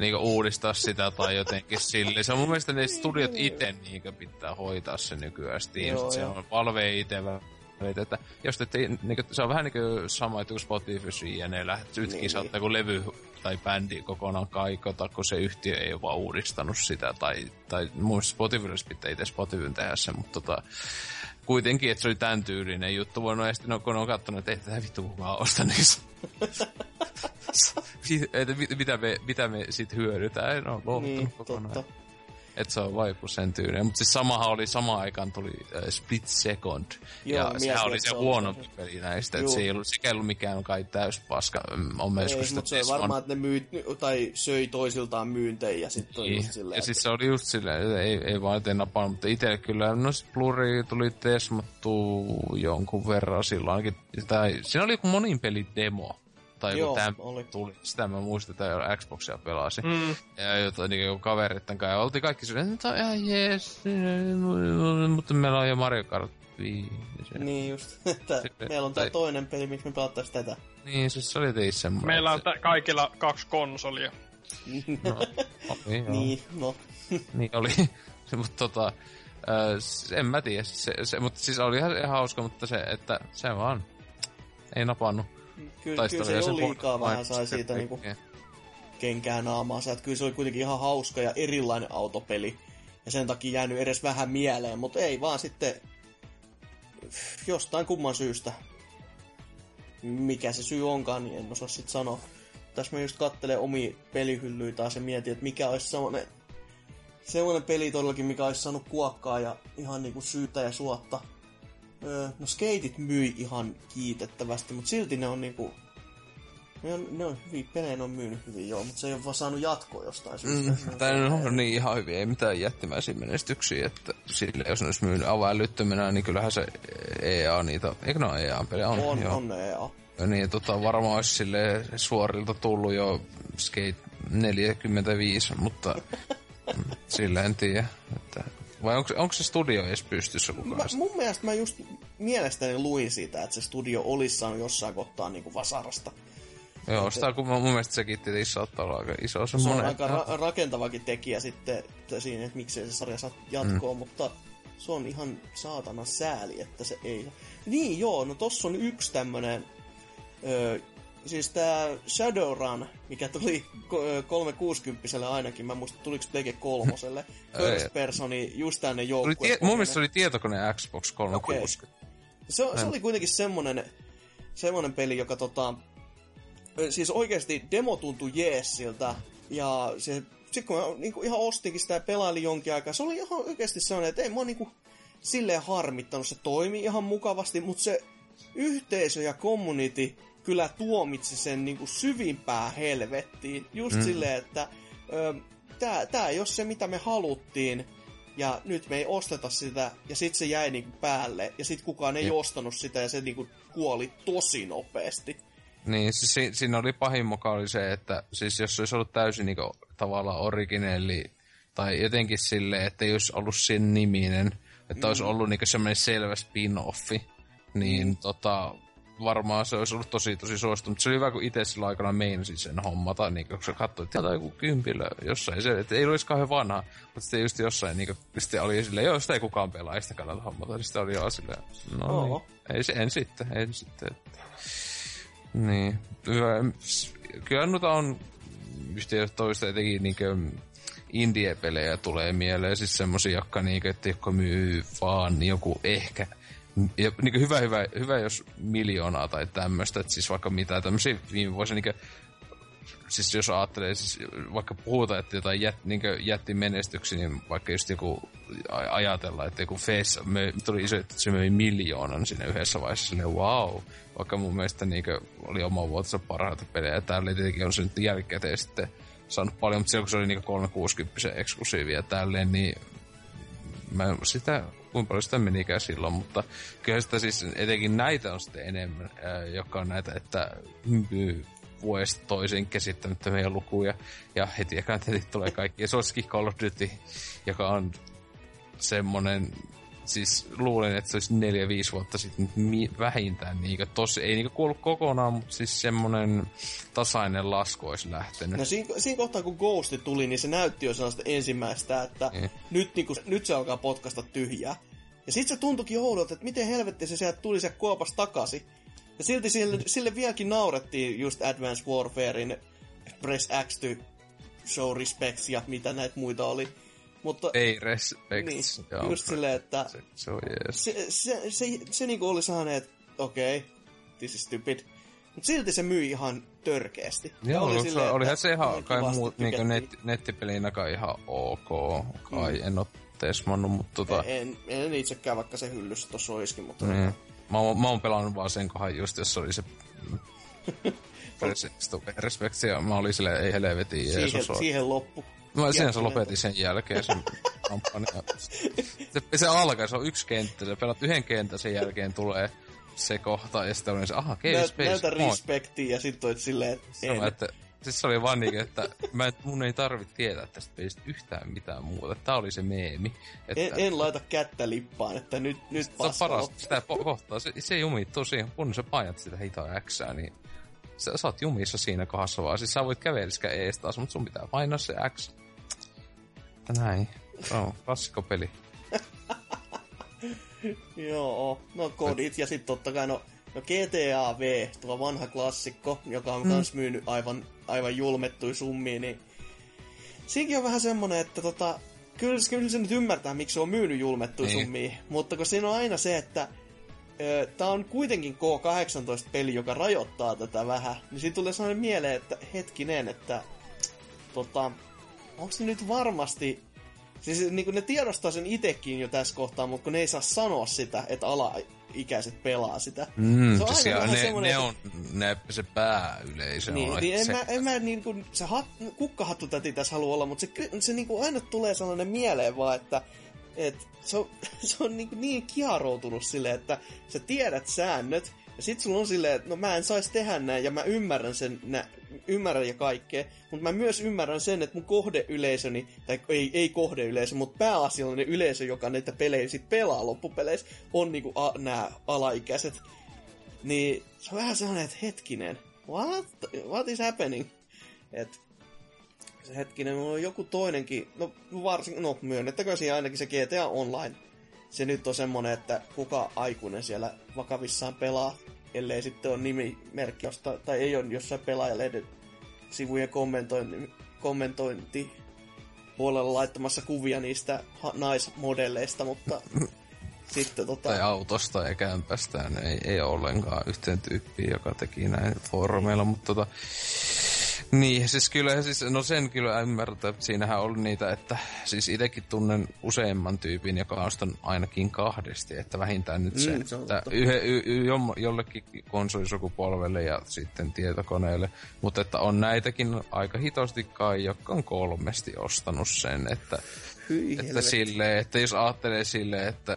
Speaker 3: niinku uudistaa sitä tai jotenkin sille. Se on mun mielestä ne studiot itse niinku pitää hoitaa se nykyään Steam.
Speaker 2: Joo,
Speaker 3: se on Valve itse että jos te, niinku, se on vähän niin kuin sama juttu kuin Spotify ja ne lähdet yhtäkkiä
Speaker 2: Niin,
Speaker 3: niin, saattaa kun levy tai bändi kokonaan kaikota, kun se yhtiö ei ole vaan uudistanut sitä, tai, tai mun Spotify pitää itse Spotifyn tehdä se, mutta tota, kuitenkin, että se oli tämän tyylinen juttu, voinut ja sitten no, kun on katsonut, että ei tätä vittu kukaan osta, niin että mit- mitä me, mitä me sit hyödytään, en ole luovuttanut
Speaker 2: niin,
Speaker 3: kokonaan.
Speaker 2: totta.
Speaker 3: Että se on vaiku sen tyylinen. Mutta siis samahan oli samaan aikaan tuli äh, Split Second.
Speaker 2: Joo,
Speaker 3: ja sehän oli se huonompi
Speaker 2: se.
Speaker 3: peli näistä. Että se ei ollut, sekä ei ollut mikään kai täys paska. Mm, On
Speaker 2: Ei, mutta se on varmaan, että ne myy, tai söi toisiltaan myyntejä ja sitten on
Speaker 3: niin.
Speaker 2: silleen,
Speaker 3: Ja siis se oli just silleen, että ei, ei vaan ettei napannut, mutta itselle kyllä, no sit Bluri tuli tesmattu jonkun verran silloin ainakin. Tai, siinä oli joku monin peli demo. Tai
Speaker 2: Joo,
Speaker 3: joku tämä
Speaker 2: oli.
Speaker 3: tuli. Sitä mä muistan, että jo Xboxia pelasi.
Speaker 4: mm,
Speaker 3: Ja jotain niin joku kaverit kanssa. Ja oltiin kaikki silleen, että on ihan jees. Mutta meillä on jo Mario Kart 5.
Speaker 2: Niin just, että
Speaker 3: Sitten-
Speaker 2: meillä on tää
Speaker 3: tai-
Speaker 2: toinen peli, miksi me pelattais tätä.
Speaker 3: Niin, siis se oli teissä semmoinen.
Speaker 4: meillä on tä- kaikilla kaksi konsolia.
Speaker 3: se- oli, joo.
Speaker 2: niin, no.
Speaker 3: Niin oli. mutta tota, äh, en mä tiedä. Se, se, mutta siis oli ihan, ihan hauska, mutta se, että se vaan ei napannut.
Speaker 2: Kyllä, kyllä se jo liikaa vähän sai siitä niinku kenkää naamaansa. Että kyllä se oli kuitenkin ihan hauska ja erilainen autopeli. Ja sen takia jäänyt edes vähän mieleen, mutta ei vaan sitten jostain kumman syystä. Mikä se syy onkaan, niin en osaa sit sanoa. Tässä mä just kattelen omia pelihyllyitä taas ja mietin, että mikä olisi semmonen, semmonen peli todellakin, mikä olisi saanut kuokkaa ja ihan niinku syytä ja suotta. No skeitit myi ihan kiitettävästi, mutta silti ne on niinku... Ne on, ne on hyvin, pelejä on myynyt hyvin joo, mutta se ei ole vaan saanut jatkoa jostain syystä.
Speaker 3: Mm, tai ne on niin ihan hyvin, ei mitään jättimäisiä menestyksiä, että sille jos ne olisi myynyt aivan älyttömänä, niin kyllähän se EA niitä, eikö ne ole EA-pelejä? On,
Speaker 2: on,
Speaker 3: joo.
Speaker 2: on ne, joo.
Speaker 3: Ja niin, tota, varmaan olisi sille suorilta tullut jo Skate 45, mutta sillä en tiedä. Että, vai onko, onko se studio edes pystyssä
Speaker 2: Mä,
Speaker 3: kukaan?
Speaker 2: mun mielestä mä just mielestäni luin siitä, että se studio olisi saanut jossain kohtaa niinku vasarasta.
Speaker 3: Joo, sitä kun mä, mun mielestä sekin tietysti saattaa olla aika iso
Speaker 2: Se on aika ra- rakentavakin tekijä sitten että siinä, että miksei se sarja saa jatkoa, mm. mutta se on ihan saatana sääli, että se ei. Niin joo, no tossa on yksi tämmönen, ö, siis tää Shadowrun, mikä tuli ko- ö, 360 ainakin, mä muistan, tuliko Plege kolmoselle, First personi, just tänne
Speaker 3: Oli
Speaker 2: joukkue.
Speaker 3: tie, mun mielestä se oli tietokone Xbox 360.
Speaker 2: Se, se oli kuitenkin semmonen, semmonen peli, joka tota, siis oikeasti demo tuntui jeessiltä, ja se, sit kun mä niinku ihan ostinkin sitä ja pelailin jonkin aikaa, se oli ihan oikeasti sellainen, että ei mua niinku silleen harmittanut, se toimi ihan mukavasti, mutta se yhteisö ja community kyllä tuomitsi sen niinku syvimpää helvettiin. Just mm. silleen, että tää ei ole se, mitä me haluttiin, ja nyt me ei osteta sitä, ja sit se jäi niinku päälle, ja sit kukaan ei
Speaker 3: Jep.
Speaker 2: ostanut sitä, ja se niinku kuoli tosi nopeasti.
Speaker 3: Niin, siis si, siinä oli pahin muka oli se, että siis jos se olisi ollut täysin niinku, tavallaan originelli, tai jotenkin silleen, että ei olisi ollut sen niminen, että olisi ollut niinku semmoinen selvä spin-offi, niin
Speaker 2: Mm.
Speaker 3: tota, varmaan se olisi ollut tosi tosi suosittu, mutta se oli hyvä, kun itse sillä aikana meinasi sen hommata, niin kun se katsoi, että joku kympilö jossain, se, että ei olisi kauhean vanha, mutta sitten just jossain, niin sitten oli silleen, joo, sitä ei kukaan pelaa, ei sitä kannata hommata, niin sitten oli joo silleen, no niin, ei, en sitten, en sitten, että Niin. Hyvä. Kyllä noita on just toista etenkin niinkö indie-pelejä tulee mieleen, siis semmosia, jotka, niinkö, että jotka myy vaan joku ehkä ja niin hyvä, hyvä, hyvä, jos miljoonaa tai tämmöistä, että siis vaikka mitä tämmöisiä viime vuosina, niin siis jos ajattelee, siis vaikka puhutaan, että jotain jät, niin jätti menestyksiä, niin vaikka just joku ajatella, että joku Face me, tuli iso, että se möi miljoonan sinne yhdessä vaiheessa, silleen wow. Vaikka mun mielestä niin oli oma vuotensa parhaita pelejä, täällä tietenkin on se nyt jälkikäteen sitten saanut paljon, mutta silloin kun se oli niin 360 eksklusiivia tälleen, niin mä sitä, kuinka paljon sitä menikään silloin, mutta kyllä sitä siis etenkin näitä on sitten enemmän, joka on näitä, että vuodesta toiseen käsittämättömiä lukuja. Ja heti heti tulee kaikki. Ja suosikin Call of Duty, joka on semmonen siis luulen, että se olisi neljä, viisi vuotta sitten mi- vähintään, niin tosi, ei niin kuollut kokonaan, mutta siis semmoinen tasainen lasku olisi lähtenyt.
Speaker 2: No siinä, siinä kohtaa, kun Ghost tuli, niin se näytti jo sellaista ensimmäistä, että niin. nyt, niin kuin, nyt se alkaa potkasta tyhjää. Ja sitten se tuntuikin oudolta, että miten helvetti se sieltä tuli se kuopas takaisin. Ja silti sille, sille vieläkin naurettiin just Advanced Warfarein Press X to Show Respects ja mitä näitä muita oli. Mutta,
Speaker 3: Ei respect.
Speaker 2: Niin, Joo, just silleen, että
Speaker 3: se, se, on yes.
Speaker 2: se, se, se, se niinku oli saaneet, okei, okay, this is stupid. Mutta silti se myi ihan törkeästi.
Speaker 3: Joo, oli silleen, olihan se ihan kai muut niinku net, nettipelinä kai ihan ok. Kai mm. en oo tesmannut, mutta tota...
Speaker 2: En, en itsekään, vaikka se hyllyssä tossa olisikin, mutta...
Speaker 3: Mm. Mä, oon, mä oon pelannut vaan sen kohan just, jos oli se... Respect, ja mä olin silleen, ei helvetin
Speaker 2: Jeesus siihen, siihen loppu.
Speaker 3: Mä sen se lopetin sen jälkeen sen kampanja. Se, se alkaa, se on yksi kenttä, sä pelat yhden kentän, sen jälkeen tulee se kohta, ja sitten on se, aha, Game Space.
Speaker 2: Näytä respektiä, ja sitten olet silleen, että,
Speaker 3: että Siis se oli vaan niin, että mä, mun ei tarvitse tietää tästä pelistä yhtään mitään muuta. Tää oli se meemi. Että,
Speaker 2: en, en laita kättä lippaan, että nyt, nyt
Speaker 3: Se on paras, sitä kohtaa. Se, se jumittuu siihen, kun sä painat sitä hitaa Xää, niin sä, sä oot jumissa siinä kohdassa vaan. Siis sä voit käveliskää ees taas, mutta sun pitää painaa se X. Näin. No, peli.
Speaker 2: Joo, no kodit ja sitten totta kai no, no GTA V, tuo vanha klassikko, joka on mm. myynyt aivan, aivan julmettui summiin, niin siinäkin on vähän semmonen, että tota, kyllä, kyllä se nyt ymmärtää, miksi se on myynyt julmettui niin. summiin, mutta kun siinä on aina se, että Tämä on kuitenkin K18-peli, joka rajoittaa tätä vähän. Niin siitä tulee sellainen mieleen, että hetkinen, että tota, onko se nyt varmasti... Siis niin kuin ne tiedostaa sen itekin jo tässä kohtaa, mutta kun ne ei saa sanoa sitä, että alaikäiset pelaa sitä.
Speaker 3: Mm, se on siis aina ne, ne, on ne, se pääyleisö.
Speaker 2: Niin, niin en, se... mä, en mä niin kuin, se hat, kukkahattutäti tässä halua olla, mutta se, se niin kuin aina tulee sellainen mieleen vaan, että et se on, se on niin, niin kiaroutunut silleen, että sä tiedät säännöt, ja sit sulla on silleen, että no mä en saisi tehdä näin, ja mä ymmärrän sen, nä, ymmärrän ja kaikkea, mutta mä myös ymmärrän sen, että mun kohdeyleisöni, tai ei, ei kohdeyleisö, mutta pääasiallinen yleisö, joka näitä pelejä sit pelaa loppupeleissä, on niinku a, nämä alaikäiset. Niin se on vähän sellainen, että hetkinen, what, what is happening? Et, se hetkinen, on joku toinenkin, no varsin, no myönnettäkö siinä ainakin se GTA Online. Se nyt on semmonen, että kuka aikuinen siellä vakavissaan pelaa, ellei sitten ole nimimerkki josta, tai ei ole jossain pelaajalehden sivujen kommentointi, kommentointi puolella laittamassa kuvia niistä ha- naismodelleista, mutta sitten tota...
Speaker 3: Tai autosta ja kämpästään. Ei, ei ole ollenkaan yhteen tyyppiä, joka teki näin foorumeilla, mutta tota, niin, siis kyllä, siis, no sen kyllä ymmärtää, että siinähän oli niitä, että siis itsekin tunnen useamman tyypin, joka ostan ainakin kahdesti, että vähintään nyt sen, mm, se että yhe, y, y, jollekin konsolisukupolvelle ja sitten tietokoneelle, mutta että on näitäkin aika hitosti kai, jotka on kolmesti ostanut sen, että, Hyi että silleen, että jos ajattelee silleen, että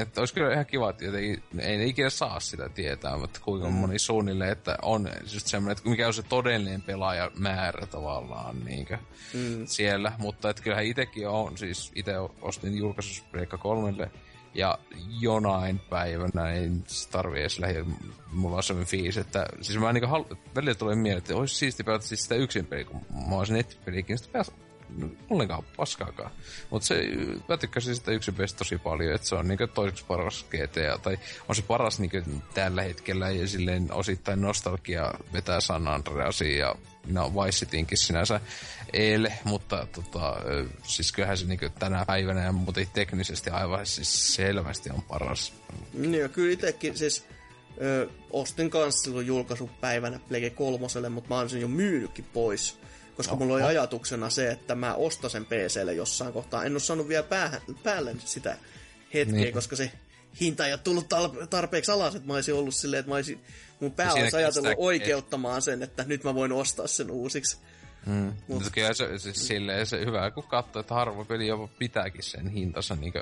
Speaker 3: että olisi kyllä ihan kiva, että jotenkin, ei ne ikinä saa sitä tietää, mutta kuinka mm. moni suunnilleen, että on just semmoinen, että mikä on se todellinen pelaajamäärä tavallaan niin mm. siellä, mutta että kyllähän itsekin on, siis itse ostin julkaisus Breikka 3 ja jonain päivänä ei tarvi edes lähiä, mulla on semmoinen fiilis, että siis mä niinku halu, välillä tulee mieleen, että olisi siisti pelata siis sitä yksin peli, kun mä olisin nettipelikin, sitä ollenkaan paskaakaan. Mutta se, mä tykkäsin sitä yksi tosi paljon, että se on niinku toiseksi paras GTA, tai on se paras niinku tällä hetkellä, ja silleen osittain nostalgia vetää San Andreasia ja no Vice Cityinkin sinänsä eilen, mutta tota, siis kyllähän se niinku tänä päivänä ja muuten teknisesti aivan siis selvästi on paras.
Speaker 2: Niin, ja kyllä itsekin siis ö, ostin kanssa silloin julkaisupäivänä Plege kolmoselle, mutta mä oon sen jo myynytkin pois. Koska
Speaker 3: Oho.
Speaker 2: mulla oli ajatuksena se, että mä ostan sen PClle jossain kohtaa. En ole saanut vielä päähän, päälle sitä hetkeä,
Speaker 3: Niin.
Speaker 2: koska se hinta ei ole tullut tarpeeksi alas, että mä olisin ollut silleen, että mä olisin, mun pää olisi ajatellut
Speaker 3: kestää-
Speaker 2: oikeuttamaan sen, että nyt mä voin ostaa sen uusiksi.
Speaker 3: Mm. Mutta kyllä se, siis silleen se hyvä, kun katsoo, että harva peli jopa pitääkin sen hintansa niin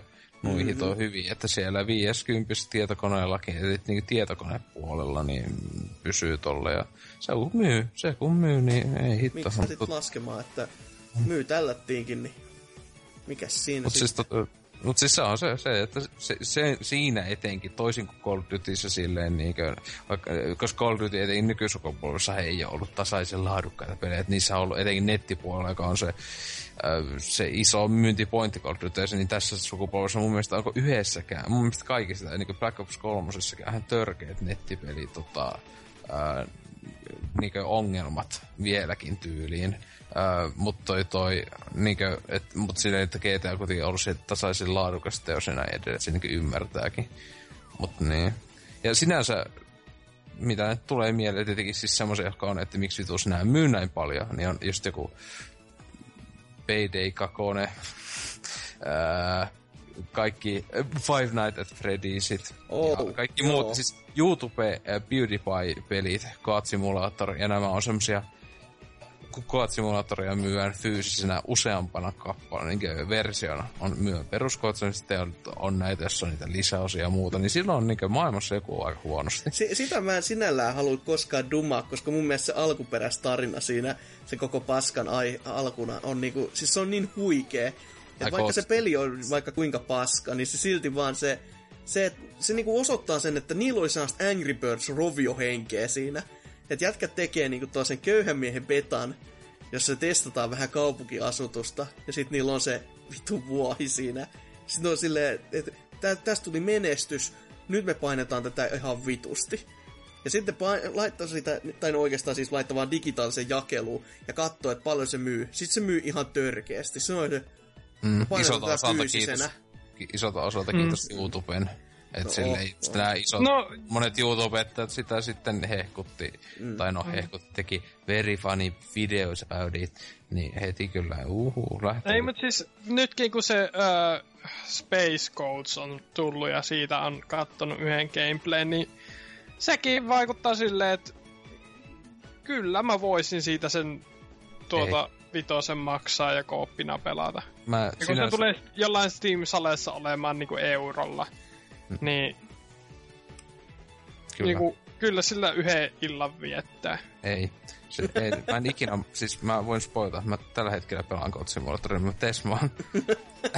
Speaker 3: nuihin mm-hmm. on hyvin, että siellä 50 tietokoneellakin, eli niin tietokonepuolella, niin pysyy tolle. Ja se kun myy, se kun myy, niin ei hitto.
Speaker 2: Miksi sä sit laskemaan, että myy tällättiinkin, niin mikäs siinä
Speaker 3: Mutta
Speaker 2: sit?
Speaker 3: siis, tot, mut siis se on se, se että se, se, siinä etenkin, toisin kuin Call of Dutyssä silleen, niin kuin, vaikka, koska Call of Duty etenkin nykysukupolvessa ei ole ollut tasaisen laadukkaita pelejä, että niissä on ollut etenkin nettipuolella, joka on se, se iso of Dutyssä, niin tässä sukupolvessa mun mielestä onko yhdessäkään, mun mielestä kaikista, niin kuin Black Ops 3 ihan törkeät nettipeli, tota, äh, niinkö ongelmat vieläkin tyyliin. Uh, mutta toi toi, niinkö, et, mut silleen, että GTA kuitenkin ollut se tasaisin laadukas teos näin edelleen, että se niinkö ymmärtääkin. Mut niin. Ja sinänsä, mitä nyt tulee mieleen, tietenkin siis semmoisia, jotka on, että miksi vitus nämä myy näin paljon, niin on just joku Payday 2, ää, kaikki äh, Five Nights at Freddysit
Speaker 2: Oh,
Speaker 3: ja kaikki
Speaker 2: joo.
Speaker 3: muut, siis YouTube äh, PewDiePie-pelit, Goat Simulator, ja nämä on semmosia Goat Simulatoria myydään fyysisenä useampana kappaleena, niin versiona on myö peruskoot, sitten on, näitä, jos on niitä lisäosia ja muuta, niin silloin on niin maailmassa joku aika huonosti.
Speaker 2: Si- sitä mä en sinällään halua koskaan dumaa, koska mun mielestä se alkuperäistarina siinä, se koko paskan ai- alkuna on niinku, siis se on niin huikea. Että
Speaker 3: Ai
Speaker 2: vaikka
Speaker 3: koos-
Speaker 2: se peli on vaikka kuinka paska, niin se silti vaan se, se, et- se niinku osoittaa sen, että niillä oli sellaista Angry Birds roviohenkeä siinä. Että jätkät tekee niinku toisen köyhän miehen betan, jossa testataan vähän kaupunkiasutusta, ja sitten niillä on se vitu vuohi siinä. Sitten on silleen, että tä- tästä tuli menestys, nyt me painetaan tätä ihan vitusti. Ja sitten pain- laittaa sitä, tai no oikeastaan siis laittaa vaan digitaalisen jakeluun ja katsoo, että paljon se myy. Sitten se myy ihan törkeästi. Se on se,
Speaker 3: Mm, isolta osalta
Speaker 2: fyysisenä.
Speaker 3: kiitos, ki- isolta osalta kiitos mm. YouTuben. Että
Speaker 2: No,
Speaker 3: silleen,
Speaker 2: oh,
Speaker 3: nämä isot,
Speaker 4: No-
Speaker 3: monet YouTube-ettajat sitä sitten hehkutti, mm. tai no hehkutti, teki very funny videos about it, niin heti kyllä, uhu, lähtee.
Speaker 4: Ei, mutta siis nytkin kun se uh, Space Codes on tullut ja siitä on kattonut yhden gameplayn, niin sekin vaikuttaa silleen, että kyllä mä voisin siitä sen tuota vitosen maksaa ja kooppina pelata.
Speaker 3: Mä
Speaker 4: Ja kun
Speaker 3: sinänsä,
Speaker 4: se tulee jollain Steam-saleessa olemaan niinku eurolla,
Speaker 3: Mm.
Speaker 4: Niin
Speaker 3: kyllä,
Speaker 4: niinku, kyllä sillä yhden illan viettää.
Speaker 3: ei. Se, ei, mä en ikinä, siis mä voin spoilata, mä tällä hetkellä pelaan God Simulatorin, mä oon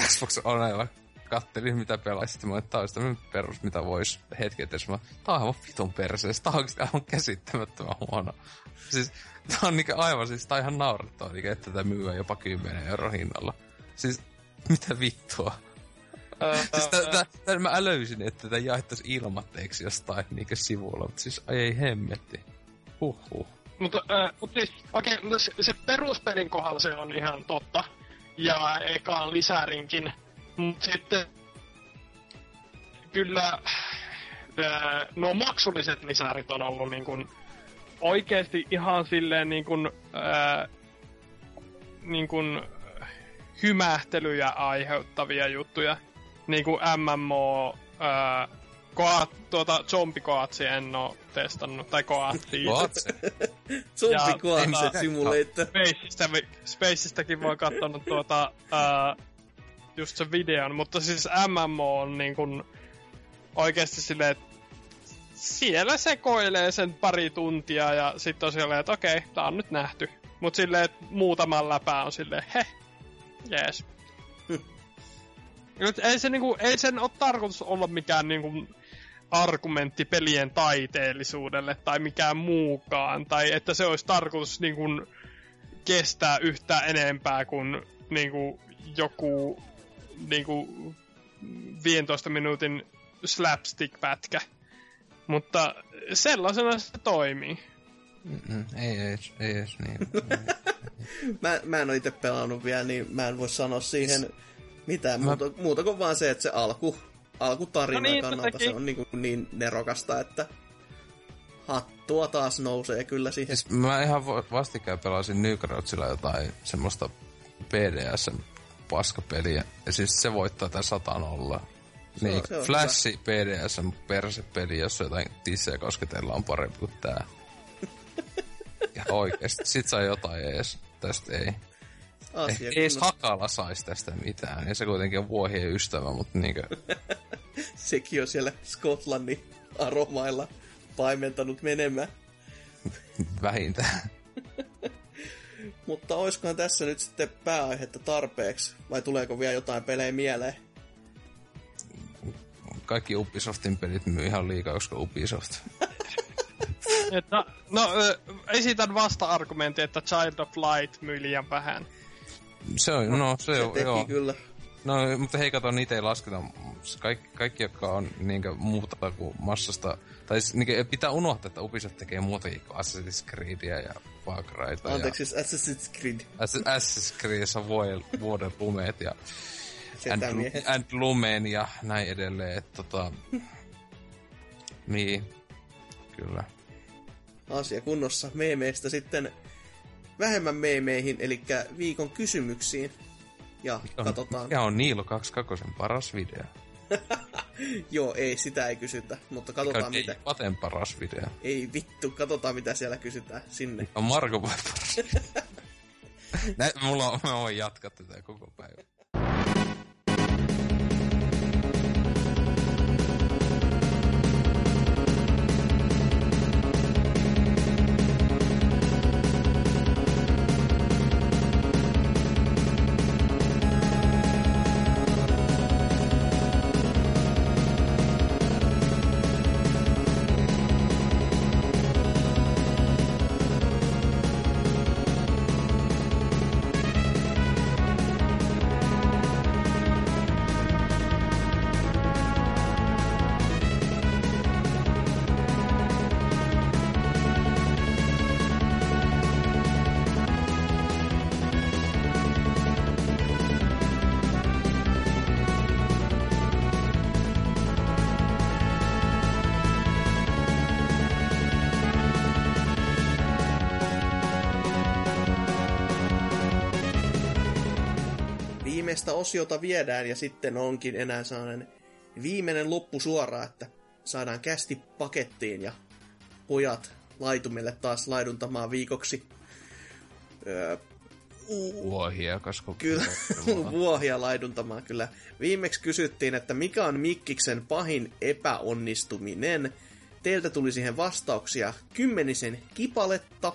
Speaker 3: Xbox Onella kattelin mitä pelaisin, sitten mä tää tämmönen perus, mitä vois hetken edes. Mä, tää on aivan vitun perseessä, tää on oikeesti aivan käsittämättömän huono. Siis tää on niinku aivan, siis tää on ihan naurettava, niinku, että tätä myyä jopa 10 euro hinnalla. Siis mitä vittua? Siis tä, tä, tä, mä löysin, että tätä jaettaisiin ilmatteeksi jostain niinku sivulla, mutta siis ei hemmetti. Huhhuh.
Speaker 4: Mutta äh, mut siis, okei, okay, se, se peruspelin kohdalla se on ihan totta. Ja ekaan lisärinkin. Mutta sitten kyllä äh, nuo maksulliset lisärit on ollut niin kun, oikeasti ihan silleen niin kun, äh, niin kun, äh, hymähtelyjä aiheuttavia juttuja. Niin kuin MMO, äh, Koat, tuota, zombikoatsi en oo testannut, tai?
Speaker 2: Zombie
Speaker 4: Ja-
Speaker 2: Coancet
Speaker 3: en-
Speaker 2: Simulator.
Speaker 4: Spaceista, Spaceistäkin voi katsonut tuota, ää, just sen videon, mutta siis MMO on niin kuin oikeasti silleen, että siellä sekoilee sen pari tuntia ja sitten on silleen, että okei, tää on nyt nähty. Mut silleen, että muutaman läpää on silleen, he, jees. Nyt ei, se niinku, ei sen ole tarkoitus olla mikään niinku argumentti pelien taiteellisuudelle tai mikään muukaan. Tai että se olisi tarkoitus niinku kestää yhtään enempää kuin niinku joku niinku 15 minuutin slapstick-pätkä. Mutta sellaisena se toimii.
Speaker 3: Mm-mm, ei edes, ei edes niin.
Speaker 2: Mä, mä en ole itse pelannut vielä, niin mä en voi sanoa siihen mitään mä... muuta, muuta kuin vaan se, että se alku, alkutarina
Speaker 4: No niin,
Speaker 2: kannalta
Speaker 4: totakin.
Speaker 2: se on niin, kuin niin nerokasta, että hattua taas nousee kyllä siihen.
Speaker 3: Siis mä ihan va- vastikään pelasin Newgroundsilla jotain semmoista PDSn paskapeliä. Ja siis se voittaa tää satan olla.
Speaker 2: Se on-
Speaker 3: Niin,
Speaker 2: se on
Speaker 3: Flashi PDSn persepeli, jossa jotain tissejä kosketellaan on parempi kuin tää. ja oikeesti, sit saa jotain ees. Tästä ei.
Speaker 2: Asia
Speaker 3: Ei edes. Hakala sais tästä mitään. Ja se kuitenkin on vuohien ystävä, mutta niinkö...
Speaker 2: Sekin on siellä Skotlannin aromailla paimentanut menemään.
Speaker 3: vähintään.
Speaker 2: Mutta oiskohan tässä nyt sitten pääaihetta tarpeeksi? Vai tuleeko vielä jotain pelejä mieleen?
Speaker 3: Kaikki Ubisoftin pelit myy ihan liikaa, koska Ubisoft.
Speaker 4: Että, no, ö, esitän vasta-argumentin, että Child of Light myy liian vähän.
Speaker 3: Se on, no se,
Speaker 2: Se
Speaker 3: on,
Speaker 2: teki
Speaker 3: joo.
Speaker 2: kyllä.
Speaker 3: No, mutta hei, kato, niitä ei lasketa. Kaikki, kaikki jotka on niinkö muuta kuin massasta, tai niinkö, pitää unohtaa, että Ubisoft tekee muutakin kuin Assassin's Creedia ja Far Cryta
Speaker 2: Anteeksi, siis Assassin's Creed.
Speaker 3: ja Ass- Assassin's on vuoden, vuoden lumeet ja and, and lumeen ja näin edelleen. Että tota, niin, kyllä.
Speaker 2: Asia kunnossa. Meemeistä sitten vähemmän meemeihin, eli viikon kysymyksiin. Ja
Speaker 3: On,
Speaker 2: katsotaan.
Speaker 3: Mikä on Niilo 22 paras video?
Speaker 2: Joo, ei, sitä ei kysytä, mutta
Speaker 3: Mikä
Speaker 2: katsotaan
Speaker 3: on
Speaker 2: mitä.
Speaker 3: Paten paras video?
Speaker 2: Ei vittu, katsotaan mitä siellä kysytään sinne.
Speaker 3: On Marko paras Nä, mulla on, mä voin jatkaa tätä koko päivä.
Speaker 2: Osiota viedään ja sitten onkin enää sellainen viimeinen loppu suora, että saadaan kästi pakettiin ja pojat laitumille taas laiduntamaan viikoksi. Öö,
Speaker 3: Vuohia, koska...
Speaker 2: Kyllä, vuohia laiduntamaan kyllä. Viimeksi kysyttiin, että mikä on Mikkiksen pahin epäonnistuminen. Teiltä tuli siihen vastauksia kymmenisen kipaletta.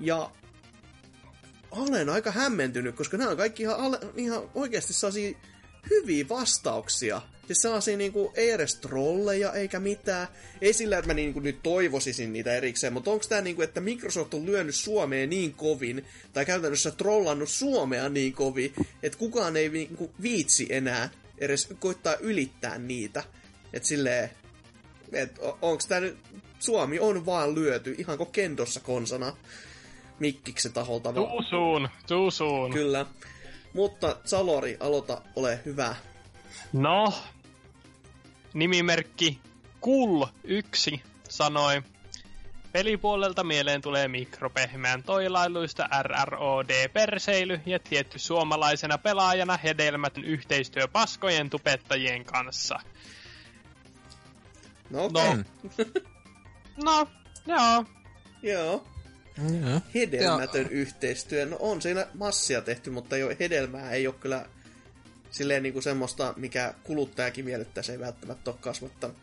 Speaker 2: Ja olen aika hämmentynyt, koska nämä on kaikki ihan, ale, ihan oikeasti sellaisia hyviä vastauksia. Siis sellaisia niinku, ei edes trolleja eikä mitään. Ei sillä, että mä niinku nyt toivosisin niitä erikseen, mutta onko tämä niinku, että Microsoft on lyönyt Suomeen niin kovin, tai käytännössä trollannut Suomea niin kovin, että kukaan ei niinku viitsi enää edes koittaa ylittää niitä. Että silleen, että onko tämä nyt, Suomi on vaan lyöty ihan kuin kendossa konsana Mikkiksen taholta vaan.
Speaker 4: Too soon, too soon.
Speaker 2: Kyllä. Mutta Salori, aloita, ole hyvä.
Speaker 4: No, nimimerkki Kul1 sanoi, Pelipuolelta mieleen tulee mikropehmeän toilailuista RROD-perseily ja tietty suomalaisena pelaajana hedelmätön yhteistyö paskojen tupettajien kanssa.
Speaker 2: No okei.
Speaker 4: No, no, joo.
Speaker 2: Joo.
Speaker 3: Joo.
Speaker 2: Hedelmätön yhteistyö. No on siinä massia tehty, mutta jo hedelmää ei ole kyllä silleen niinku semmoista, mikä kuluttajakin miellyttäisi, ei välttämättä ole kasvattanut.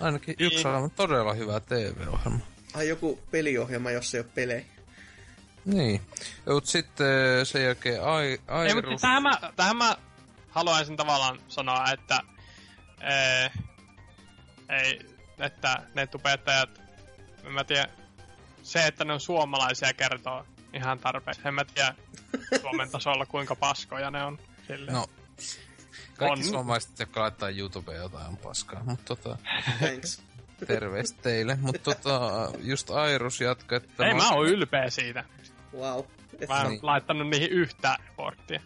Speaker 3: Ainakin yksi on todella hyvä TV-ohjelma.
Speaker 2: Ai joku peliohjelma, jossa ei ole pelejä.
Speaker 3: Niin. Mut sitten sen jälkeen ai,
Speaker 4: Ei,
Speaker 3: Airus...
Speaker 4: mutta tähän mä, tähän mä haluaisin tavallaan sanoa, että ee, ei, että ne tubettajat, en mä tiedä, se, että ne on suomalaisia kertoo ihan tarpeeksi. En mä tiedä Suomen tasolla kuinka paskoja ne on. Silleen.
Speaker 3: No, kaikki
Speaker 4: On.
Speaker 3: suomalaiset, jotka laittaa YouTubeen jotain paskaa. Mutta tota,
Speaker 2: Thanks.
Speaker 3: terveistä teille. Mutta tota, just Airus jatka, että...
Speaker 4: Ei mä oon ylpeä siitä.
Speaker 2: Wow. Et,
Speaker 4: Mä en
Speaker 3: Niin.
Speaker 4: laittanut niihin yhtä porttia.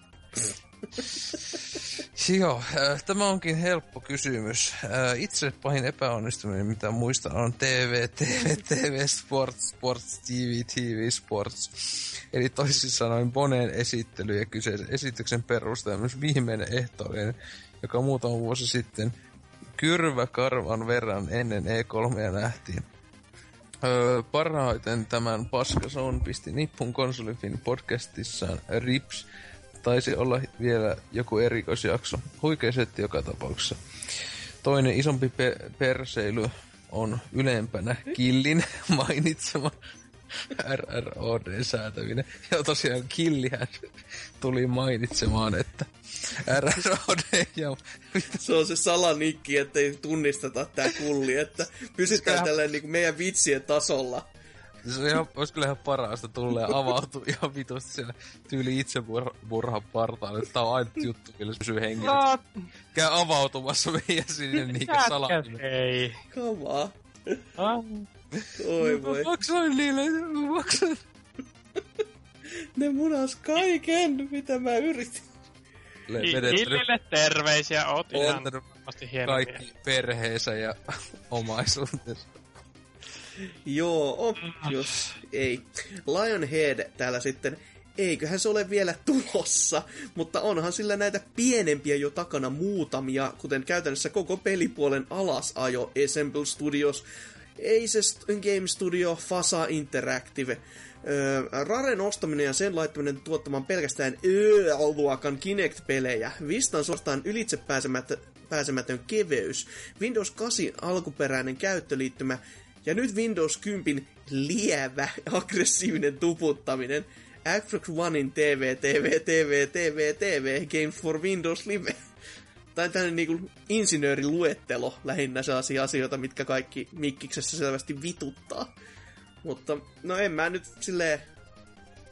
Speaker 3: Joo, äh, tämä onkin helppo kysymys. Äh, Itse pahin epäonnistuminen, mitä muistan, on TV, TV, TV, Sports, Sports, TV, TV, Sports. Eli toisin sanoen Boneen esittely ja kyseisen esityksen perusteella myös viimeinen ehtoollinen, joka muutama vuosi sitten kyrvä karvan verran ennen E3 nähtiin. Öö, parhaiten tämän Paska Zone pisti nippun konsolifin podcastissaan Rips. Taisi olla vielä joku erikoisjakso. Huikea setti joka tapauksessa. Toinen isompi pe- perseily on ylempänä Killin mainitsema RROD-säätäminen. Ja tosiaan Killihän tuli mainitsemaan, että RROD ja
Speaker 2: Se on se salanikki, ettei tunnisteta tää kulli, että pysytään
Speaker 3: Sehän-
Speaker 2: tälleen niinku meidän vitsien tasolla.
Speaker 3: Se on ihan, olisi kyllä ihan parasta tulla ja avautua ihan vitusti siellä tyyli itsemurhan partaalle. Tää on ainut juttu, millä se pysyy hengissä.
Speaker 4: No,
Speaker 3: Käy avautumassa meidän sinne niinkö salaimen.
Speaker 4: Ei.
Speaker 2: Kamaa.
Speaker 4: Ah,
Speaker 2: Oi voi.
Speaker 3: Mä maksoin niille, mä maksoin.
Speaker 2: Ne munas kaiken, mitä mä yritin.
Speaker 4: Illille terveisiä, oot ihan varmasti hieno
Speaker 3: kaikki perheensä ja omaisuutensa.
Speaker 2: Joo, op, jos ei. Lionhead täällä sitten, eiköhän se ole vielä tulossa, mutta onhan sillä näitä pienempiä jo takana muutamia, kuten käytännössä koko pelipuolen alasajo Assemble Studios, Aces Game Studio, Fasa Interactive, Öö, Raren ostaminen ja sen laittaminen tuottamaan pelkästään luokan Kinect-pelejä. Vistan suorastaan ylitse pääsemätön keveys. Windows 8 alkuperäinen käyttöliittymä ja nyt Windows 10 lievä aggressiivinen tuputtaminen. Xbox Onein TV, TV, TV, TV, TV, Games for Windows Live. Tai tämmöinen niinku insinööriluettelo lähinnä sellaisia asioita, mitkä kaikki Mikkiksessä selvästi vituttaa. Mutta no en mä nyt silleen...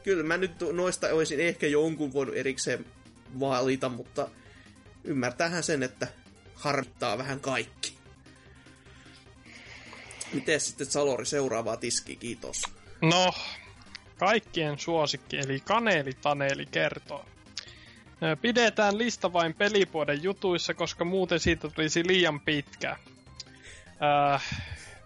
Speaker 2: Kyllä mä nyt noista olisin ehkä jonkun voinut erikseen valita, mutta ymmärtäähän sen, että harmittaa vähän kaikki. Miten sitten Salori seuraavaa tiski, kiitos.
Speaker 4: No, kaikkien suosikki, eli Kaneeli Taneeli kertoo. Pidetään lista vain pelipuolen jutuissa, koska muuten siitä tulisi liian pitkä. Äh,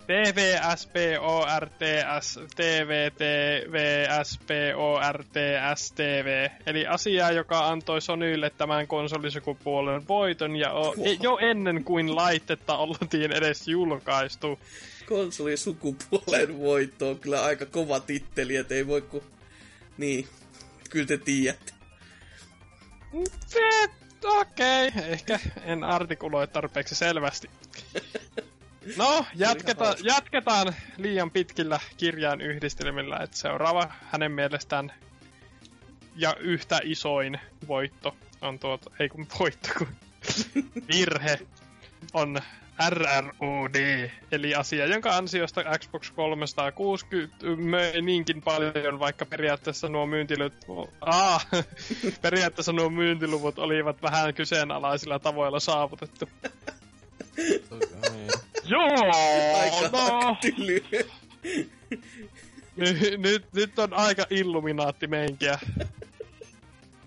Speaker 4: TVSPORTS, TVTVSPORTS-TV, eli asiaa, joka antoi Sonylle tämän konsolisukupuolen voiton ja o- jo ennen kuin laitetta oltiin edes julkaistu.
Speaker 2: Konsoli sukupuolen voitto on kyllä aika kova titteli, että ei voi ku... Niin, kyllä te tiedätte.
Speaker 4: Okei, okay. ehkä en artikuloi tarpeeksi selvästi. No, jatketa, jatketaan liian pitkillä kirjaan yhdistelmillä, että seuraava hänen mielestään ja yhtä isoin voitto on tuota, ei kun voitto, kun virhe on RROD, eli asia, jonka ansiosta Xbox 360 möi niinkin paljon, vaikka periaatteessa nuo myyntiluvut, ah, periaatteessa nuo myyntiluvut olivat vähän kyseenalaisilla tavoilla saavutettu. Joo,
Speaker 2: Aika
Speaker 4: no, nyt, nyt, on aika illuminaattimeinkiä.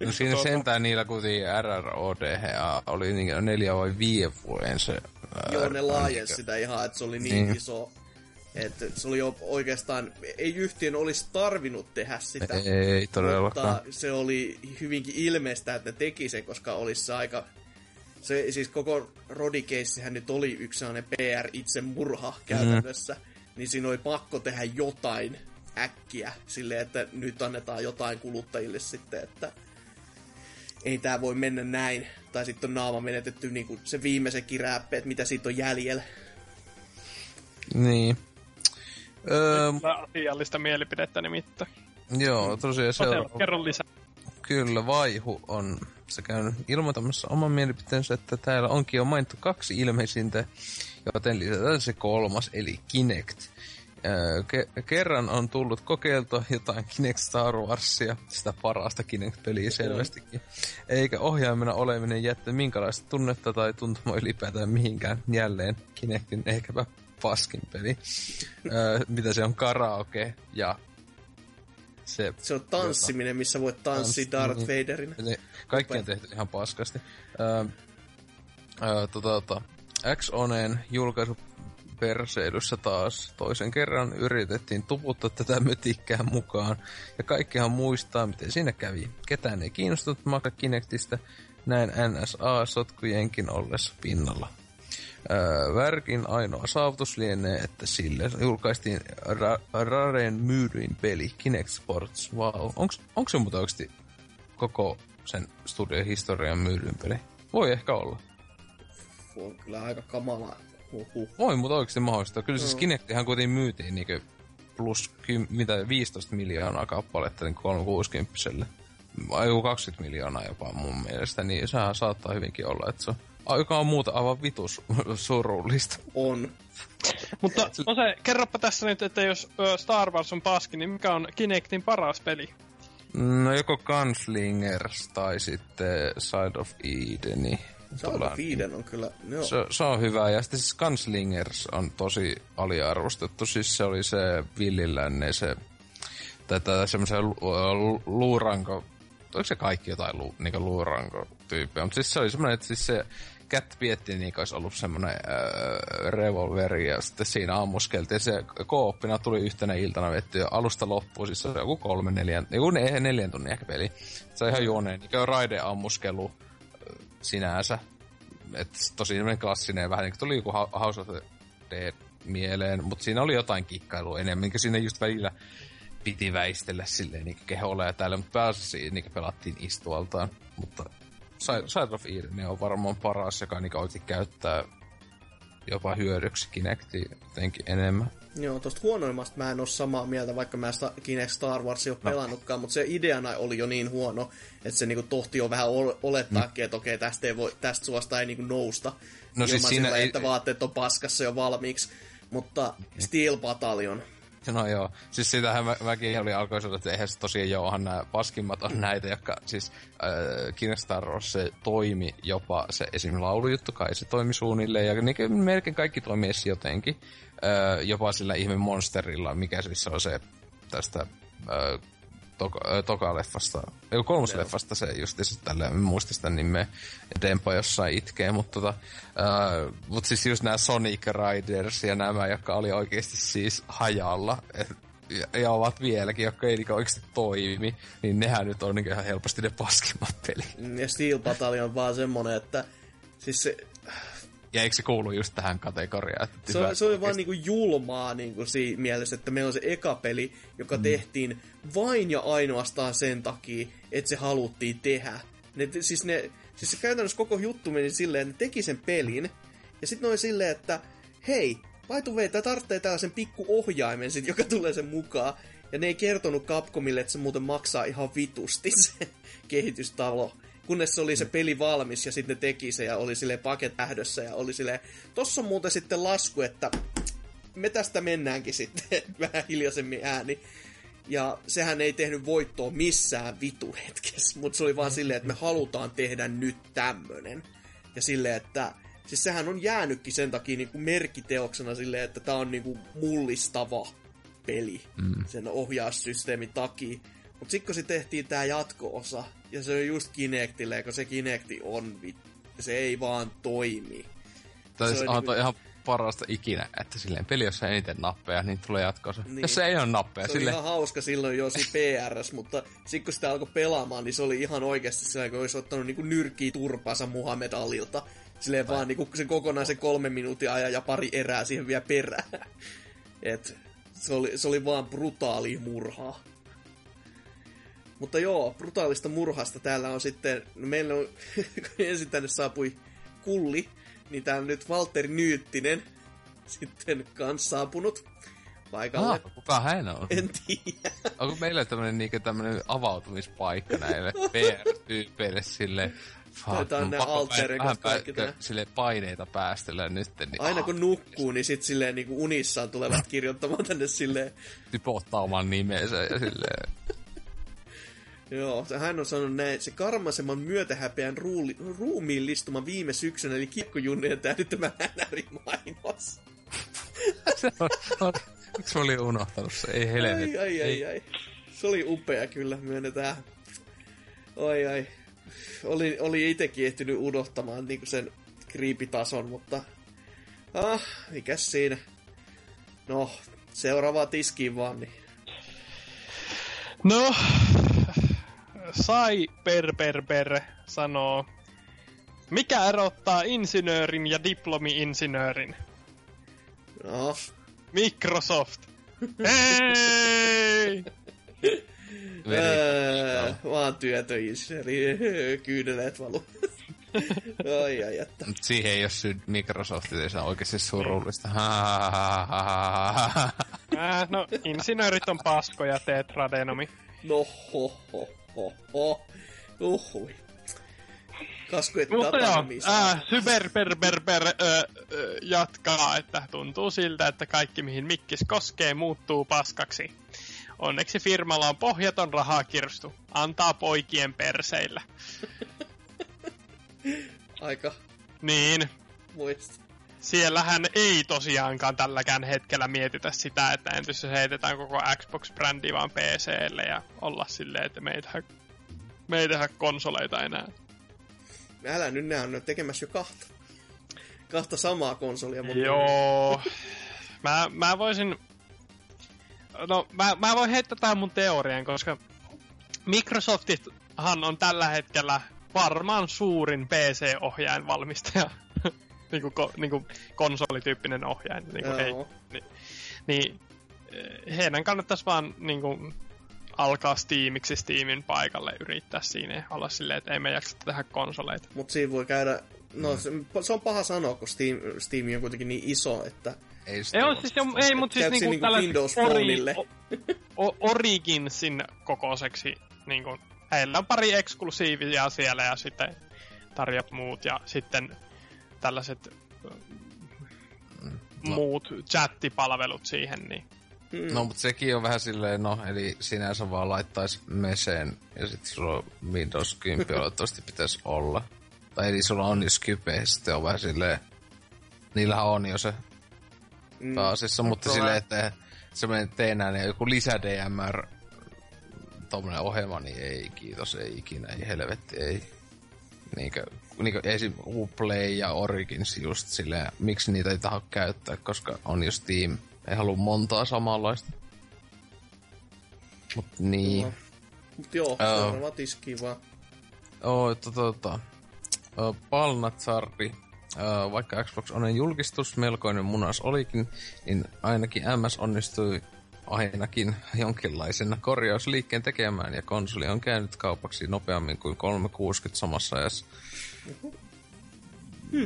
Speaker 3: No siinä sentään niillä kuitenkin RROD oli niin neljä vai viiden vuoden se...
Speaker 2: Joo, ne laajensi sitä ihan, että se oli niin,
Speaker 3: Niin.
Speaker 2: iso. Että se oli jo oikeastaan, ei yhtiön olisi tarvinnut tehdä sitä.
Speaker 3: Ei todellakaan.
Speaker 2: Mutta se oli hyvinkin ilmeistä, että ne teki sen, koska olisi se aika... Se, siis koko Rodikeissihän nyt oli yksi sellainen PR-itsemurha käytännössä. Mm. Niin siinä oli pakko tehdä jotain äkkiä silleen, että nyt annetaan jotain kuluttajille sitten, että ei tää voi mennä näin. Tai sitten on naama menetetty niin kuin se viimeisen kirääppe, että mitä siitä on jäljellä.
Speaker 3: Niin. Öö,
Speaker 4: Asiallista mielipidettä nimittäin.
Speaker 3: joo, tosiaan seuraava.
Speaker 4: kerro lisää.
Speaker 3: Kyllä, Vaihu on se käynyt ilmoitamassa oman mielipiteensä, että täällä onkin jo mainittu kaksi ilmeisintä, joten lisätään se kolmas, eli Kinect. Öö, ke- kerran on tullut kokeiltua jotain Kinect Star Warsia, sitä parasta Kinect-peliä selvästikin. Eikä ohjaimena oleminen jättä minkälaista tunnetta tai tuntumaa ylipäätään mihinkään jälleen Kinectin ehkäpä paskin peli. öö, mitä se on karaoke ja se
Speaker 2: Se on tanssiminen, missä voit tanssia
Speaker 3: Tanssi-
Speaker 2: Darth
Speaker 3: niin.
Speaker 2: Vaderina.
Speaker 3: Ne, kaikki on tehty ihan paskasti. Öö, öö, tota, tota, X-Oneen julkaisu perseilyssä taas toisen kerran yritettiin tuputtaa tätä mötikkää mukaan. Ja kaikkihan muistaa, miten siinä kävi. Ketään ei kiinnostunut Maka Kinectistä, näin NSA-sotkujenkin ollessa pinnalla. Öö, Värkin ainoa saavutus lienee, että sille julkaistiin Ra- Raren myydyin peli Kinect Sports. Wow. Onko se muuten oikeasti koko sen studion historian myydyin peli? Voi ehkä olla.
Speaker 2: On kyllä aika kamala. Huhhuh.
Speaker 3: Voi, mutta oikeasti mahdollista. Kyllä siis Kinectihan kuitenkin myytiin niinku plus kym, mitä 15 miljoonaa kappaletta niin 360 Vai joku 20 miljoonaa jopa mun mielestä, niin sehän saattaa hyvinkin olla, että se on, a- joka on muuta aivan vitus surullista.
Speaker 2: On.
Speaker 4: Mutta on se, kerropa tässä nyt, että jos Star Wars on paski, niin mikä on Kinectin paras peli?
Speaker 3: No joko Gunslingers tai sitten Side of Edeni.
Speaker 2: Salva Fiiden on kyllä... Joo.
Speaker 3: Se, se on hyvä. Ja sitten siis Gunslingers on tosi aliarvostettu. Siis se oli se villilänne, se tätä semmoisen lu, lu, luuranko... Oliko se kaikki jotain lu, niinku luuranko-tyyppiä? Mutta siis se oli semmoinen, että siis se Cat Pietti niin olisi ollut semmoinen äh, revolveri ja sitten siinä ammuskeltiin. Se kooppina tuli yhtenä iltana vetty ja alusta loppuun, siis se oli joku kolme, neljän, joku ne, neljän tunnin ehkä peli. Se on ihan juoneen, niin raide ammuskelu sinänsä. Et tosi klassinen, vähän niin kuin tuli joku Hou- House of the mieleen, mutta siinä oli jotain kikkailua enemmän, siinä just välillä piti väistellä silleen niin keholla ja täällä, mutta pääasiassa niin pelattiin istualtaan. Mutta Side of Eden on varmaan paras, joka niin käyttää jopa hyödyksi Kinectia jotenkin enemmän.
Speaker 2: Joo, tosta huonoimmasta mä en oo samaa mieltä, vaikka mä Kinect Star Warsia ole pelannutkaan, mutta se ideana oli jo niin huono, että se niinku tohti jo vähän ol- olettaakin, että okei, tästä, ei voi, tästä suosta ei niinku nousta.
Speaker 3: No siis siinä
Speaker 2: sillä,
Speaker 3: ei-
Speaker 2: että vaatteet on paskassa jo valmiiksi. Mutta Steel Battalion,
Speaker 3: No joo, siis sitähän mä, mäkin oli alkoi sanoa, että eihän se tosiaan joo, onhan nämä paskimmat on näitä, jotka siis äh, Kinect Star Wars se toimi jopa, se esim. laulujuttu kai se toimi suunnilleen, ja niin melkein kaikki toimii edes jotenkin. Äh, jopa sillä ihme monsterilla, mikä siis on se tästä äh, toka, äh, toka-leffasta, ei kolmosleffasta se just, tälleen, en muista sitä nimeä, Dempa jossain itkee, mutta tota, äh, mut siis just nämä Sonic Riders ja nämä, jotka oli oikeasti siis hajalla, et, ja, ja, ovat vieläkin, jotka ei niinku oikeasti toimi, niin nehän nyt on niinku ihan helposti ne paskimmat pelit.
Speaker 2: ja Steel Battalion vaan semmonen, että siis se,
Speaker 3: Ja eikö se kuulu just tähän kategoriaan? Että
Speaker 2: se, on, se oli vaan niinku julmaa niinku siinä mielessä, että meillä on se eka peli, joka mm. tehtiin vain ja ainoastaan sen takia, että se haluttiin tehdä. Ne, siis, ne, siis se käytännössä koko juttu meni silleen, että ne teki sen pelin, ja sitten noin silleen, että hei, the way, tää tarvitsee tällaisen pikku ohjaimen sit, joka tulee sen mukaan. Ja ne ei kertonut Capcomille, että se muuten maksaa ihan vitusti se kehitystalo. Kunnes se oli se peli valmis ja sitten ne teki se ja oli sille paketähdössä ja oli sille tossa on muuten sitten lasku, että me tästä mennäänkin sitten vähän hiljaisemmin ääni. Ja sehän ei tehnyt voittoa missään vitu hetkessä, mutta se oli vaan silleen, että me halutaan tehdä nyt tämmönen. Ja silleen, että siis sehän on jäänytkin sen takia niin kuin merkkiteoksena silleen, että tää on niin kuin mullistava peli mm. sen ohjaussysteemin takia. Mutta sitten kun se tehtiin tää jatko-osa, ja se on just Kinectille, kun se Kinecti on vit... se ei vaan toimi.
Speaker 3: Tai
Speaker 2: se
Speaker 3: siis
Speaker 2: on niinku-
Speaker 3: ihan parasta ikinä, että silleen peli, jossa eniten nappeja, niin tulee jatkossa.
Speaker 2: Niin.
Speaker 3: Niin. Jos se ei ole nappeja,
Speaker 2: Se oli
Speaker 3: silleen,
Speaker 2: ihan hauska silloin jo siinä PRS, mutta sitten kun sitä alkoi pelaamaan, niin se oli ihan oikeasti sellainen, kun olisi ottanut niinku nyrkkiä turpaansa Muhammed Alilta. Silleen vaan niinku sen kokonaisen kolmen minuutin ajan ja pari erää siihen vielä perään. Et se oli, se oli vaan brutaali murhaa. Mutta joo, brutaalista murhasta täällä on sitten, no meillä on, kun ensin tänne saapui Kulli, niin täällä on nyt Valtteri Nyyttinen sitten kans saapunut paikalle.
Speaker 3: ah, kuka hän on?
Speaker 2: En tiedä.
Speaker 3: Onko meillä tämmönen, niinku, tämmönen avautumispaikka näille PR-tyypeille sille
Speaker 2: Taitaa
Speaker 3: pakko
Speaker 2: alter kaikki
Speaker 3: pä-
Speaker 2: tää.
Speaker 3: Sille paineita päästellä nyt. Niin,
Speaker 2: Aina kun nukkuu, niin sit silleen niinku unissaan tulevat kirjoittamaan tänne silleen,
Speaker 3: Tipottaa oman nimensä ja silleen...
Speaker 2: Joo, se- hän on sanonut näin, se karmaisemman myötähäpeän ruuli, ruumiin listuma viime syksynä, eli kikkojunnojen tähdyttämä mainos.
Speaker 3: se on, on, miksi mä olin unohtanut se? Ei helvetti.
Speaker 2: Ai, ai, ai, ai. Se oli upea kyllä, myönnetään. Oi, ai. Oli, oli itekin ehtinyt unohtamaan niinku sen kriipitason, mutta... Ah, mikäs siinä? No, seuraavaa tiskiin vaan, niin...
Speaker 4: No, sai per per per sanoo, mikä erottaa insinöörin ja diplomi-insinöörin?
Speaker 2: No,
Speaker 4: Microsoft. Hei!
Speaker 2: Öö, vaan työtöinsinööri, kyyneleet valu. ai ai, että.
Speaker 3: Mut siihen ei ole syy Microsoftin, se on oikeasti surullista.
Speaker 4: Äh, no, insinöörit on paskoja, tetradenomi.
Speaker 2: No ho ho ho ho. Uhui. Kaskuet
Speaker 4: Mutta joo, äh, ö, ö, jatkaa, että tuntuu siltä, että kaikki mihin mikkis koskee muuttuu paskaksi. Onneksi firmalla on pohjaton rahakirstu. Antaa poikien perseillä.
Speaker 2: Aika
Speaker 4: Niin,
Speaker 2: muista.
Speaker 4: Siellähän ei tosiaankaan tälläkään hetkellä mietitä sitä, että entäs jos heitetään koko Xbox-brändi vaan PClle ja olla silleen, että me ei tehdä, me ei tehdä konsoleita enää.
Speaker 2: Älä nyt, ne on tekemässä jo kahta. Kahta samaa konsolia. Mutta
Speaker 4: Joo. Mä, mä voisin... No, mä, mä voin heittää tämän mun teorian, koska Microsoftithan on tällä hetkellä varmaan suurin PC-ohjainvalmistaja. Niinku, ko, niinku konsolityyppinen ohjain. Niinku, ei,
Speaker 2: Joo.
Speaker 4: niin, niin heidän kannattaisi vaan niinku, alkaa Steamiksi Steamin paikalle yrittää siinä ja olla silleen, että ei me jaksa tehdä konsoleita.
Speaker 2: Mut siinä voi käydä... No, se, se on paha sanoa, kun Steam, Steam on kuitenkin niin iso, että...
Speaker 3: ei
Speaker 4: Ei, on, siis, on, ei mutta siis niinku,
Speaker 2: niinku Windows
Speaker 4: ori,
Speaker 2: Phoneille?
Speaker 4: o, o, Originsin kokoiseksi, niinku, heillä on pari eksklusiivia siellä ja sitten tarjot muut ja sitten tällaiset
Speaker 3: No.
Speaker 4: muut chattipalvelut siihen, niin
Speaker 2: Mm.
Speaker 3: No, mutta sekin on vähän silleen, no, eli sinänsä vaan laittaisi meseen, ja sitten sulla on Windows 10 olettavasti pitäisi olla. Tai eli sulla on jo Skype, ja sitten on vähän silleen, niillähän on jo se
Speaker 2: Mm.
Speaker 3: pääasiassa, mutta
Speaker 4: Kyllä.
Speaker 3: silleen, että semmoinen teenään ja joku lisä DMR tommonen ohjelma, niin ei, kiitos, ei ikinä, ei helvetti, ei. Niinkö, niinkö esim. Uplay ja Origins just silleen, miksi niitä ei taho käyttää, koska on jo Steam. Ei halua montaa samanlaista. Mut niin.
Speaker 2: Mut joo,
Speaker 3: Joo.
Speaker 2: seuraava tiskiin vaan.
Speaker 3: Oo, että tota, ö, Palnatsarri, vaikka Xbox Onen julkistus melkoinen munas olikin, niin ainakin MS onnistui ainakin jonkinlaisen korjausliikkeen tekemään ja konsoli on käynyt kaupaksi nopeammin kuin 360 samassa ajassa.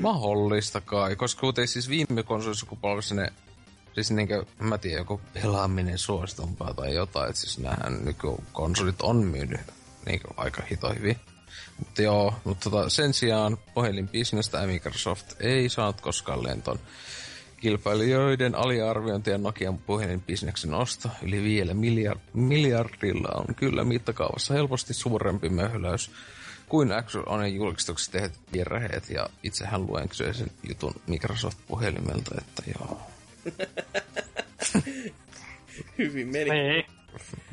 Speaker 3: Mahdollista kai, koska kuten siis viime konsolisukupolvessa ne Siis niinkö, mä tiedän, joku pelaaminen suositumpaa tai jotain, että siis näähän nykykonsolit on myynyt niinkö aika hito hyvin. Mutta joo, mutta tota, sen sijaan puhelinbisnestä Microsoft ei saanut koskaan lentoon. Kilpailijoiden aliarviointi ja Nokian puhelinbisneksen osto yli vielä miljard, miljardilla on kyllä mittakaavassa helposti suurempi möhläys kuin Xboxen julkistuksessa tehdyt virheet, ja itsehän luen kyseisen jutun Microsoft-puhelimelta, että joo.
Speaker 2: Hyvin meni.
Speaker 4: Niin.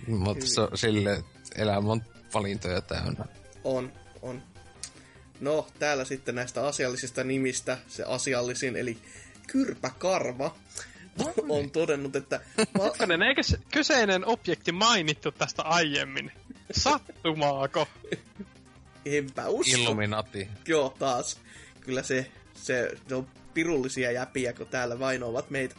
Speaker 3: Mutta se, sille elämä on valintoja täynnä.
Speaker 2: On, on. No, täällä sitten näistä asiallisista nimistä se asiallisin, eli Kyrpäkarva on todennut, että...
Speaker 4: Hetkonen, eikö se kyseinen objekti mainittu tästä aiemmin? Sattumaako?
Speaker 2: enpä usko.
Speaker 3: Illuminati.
Speaker 2: Joo, taas. Kyllä se, se, se on pirullisia jäpiä, kun täällä vainoavat meitä.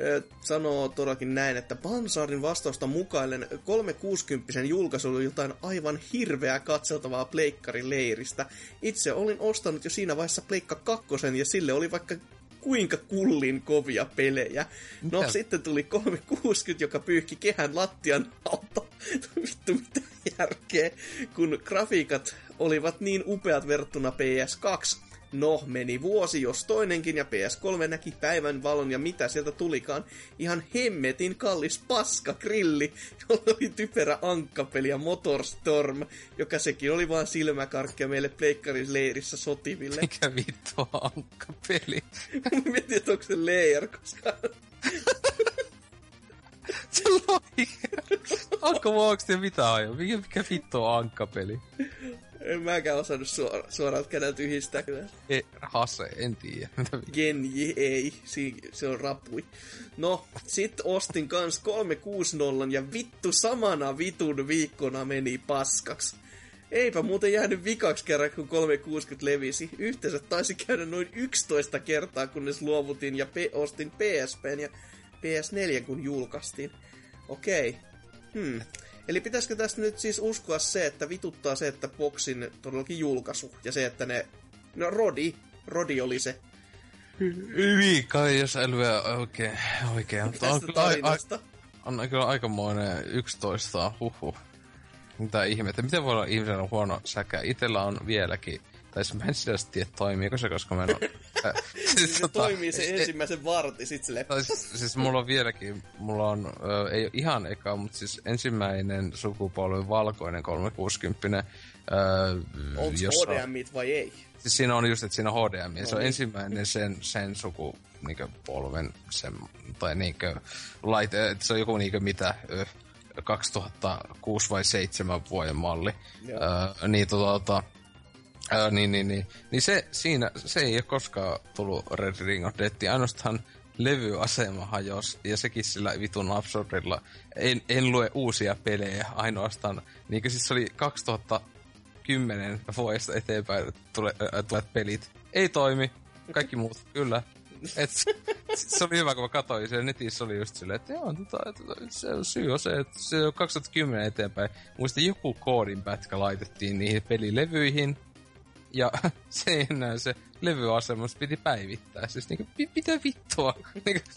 Speaker 2: Ö, sanoo todellakin näin, että Bansaarin vastausta mukaillen 360 julkaisu oli jotain aivan hirveää katseltavaa pleikkarin leiristä. Itse olin ostanut jo siinä vaiheessa pleikka kakkosen ja sille oli vaikka kuinka kullin kovia pelejä. No
Speaker 3: Mitä?
Speaker 2: sitten tuli 360, joka pyyhki kehän lattian alta. Vittu mitä järkeä. Kun grafiikat olivat niin upeat verrattuna PS2. No, meni vuosi jos toinenkin ja PS3 näki päivän valon ja mitä sieltä tulikaan. Ihan hemmetin kallis paska grilli, jolla oli typerä ankkapeli ja Motorstorm, joka sekin oli vaan silmäkarkkia meille pleikkarin leirissä sotiville.
Speaker 3: Mikä vittu ankkapeli?
Speaker 2: Mietin, että onko se layer, koska
Speaker 3: Se loi. Onko ja mitä ajo? Mikä, mikä vittu on ankkapeli?
Speaker 2: En mäkään osannut suora, suoraan kädeltä yhdistää kyllä.
Speaker 3: E, hase, en tiedä.
Speaker 2: Genji ei, si- se on rapui. No, sit ostin kans 360 ja vittu samana vitun viikkona meni paskaksi. Eipä muuten jäänyt vikaksi kerran, kun 360 levisi. Yhteensä taisi käydä noin 11 kertaa, kunnes luovutin ja pe- ostin PSPn ja PS4, kun julkaistiin. Okei. Hmm. Eli pitäisikö tästä nyt siis uskoa se, että vituttaa se, että Boxin todellakin julkaisu ja se, että ne... No Rodi, Rodi oli se
Speaker 3: Hyvin kai, jos älyä oikein, oikein. On
Speaker 2: tästä
Speaker 3: a,
Speaker 2: tarinasta.
Speaker 3: on kyllä aikamoinen 11, huhu. Mitä ihmettä. Miten voi olla ihmisellä huono säkä? Itellä on vieläkin, tai mä en sitä tiedä toimiiko se, koska mä en ole... äh,
Speaker 2: Siis se toimii se ensimmäisen varti, sit se.
Speaker 3: Tai siis, siis mulla on vieläkin, mulla on, ö, ei ole ihan eka, mutta siis ensimmäinen sukupolvi valkoinen 360. Ö,
Speaker 2: Onko
Speaker 3: jossa-
Speaker 2: HDMit vai ei?
Speaker 3: Siis siinä on just, että siinä on HDMI. No, se on
Speaker 2: niin.
Speaker 3: ensimmäinen sen, sen suku niinkö, polven, sen, tai niinkö, laite, että se on joku niinkö mitä, ö, 2006 vai 7 vuoden malli.
Speaker 2: Joo.
Speaker 3: Niin tota, Ää, niin, niin, niin. Niin se, siinä, se ei ole koskaan tullut Red Ring of Death. Ainoastaan levyasema hajos, ja sekin sillä vitun absurdilla. En, en lue uusia pelejä, ainoastaan, niin kuin siis se oli 2010 vuodesta eteenpäin tule, tulevat pelit. Ei toimi, kaikki muut, kyllä. Et, se oli hyvä, kun mä katsoin sen netissä, oli just silleen, että joo, tota, se on syy on se, että se on 2010 eteenpäin. Muistin joku koodin pätkä laitettiin niihin pelilevyihin, ja enää se levyasemus piti päivittää. Siis niinku, mi- mitä vittua? Niinku,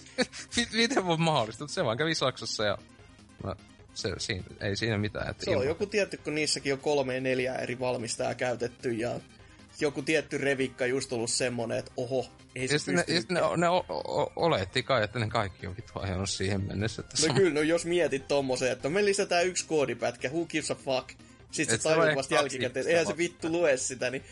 Speaker 3: mi- miten voi mahdollista? Se vaan kävi Saksassa ja... No, se, siinä, ei siinä mitään. Että
Speaker 2: Se on
Speaker 3: ilman-
Speaker 2: joku tietty, kun niissäkin on kolme ja neljä eri valmistajaa käytetty ja joku tietty revikka just ollut semmonen, että oho, ei se
Speaker 3: ne, ja ne, ne o, o, oletti kai, että ne kaikki on vittu ajanut siihen mennessä. Että
Speaker 2: No
Speaker 3: on-
Speaker 2: kyllä, no jos mietit tommosen, että me lisätään yksi koodipätkä, who gives a fuck, sitten se
Speaker 3: ole
Speaker 2: vasta jälkikäteen, eihän se vittu lue sitä, niin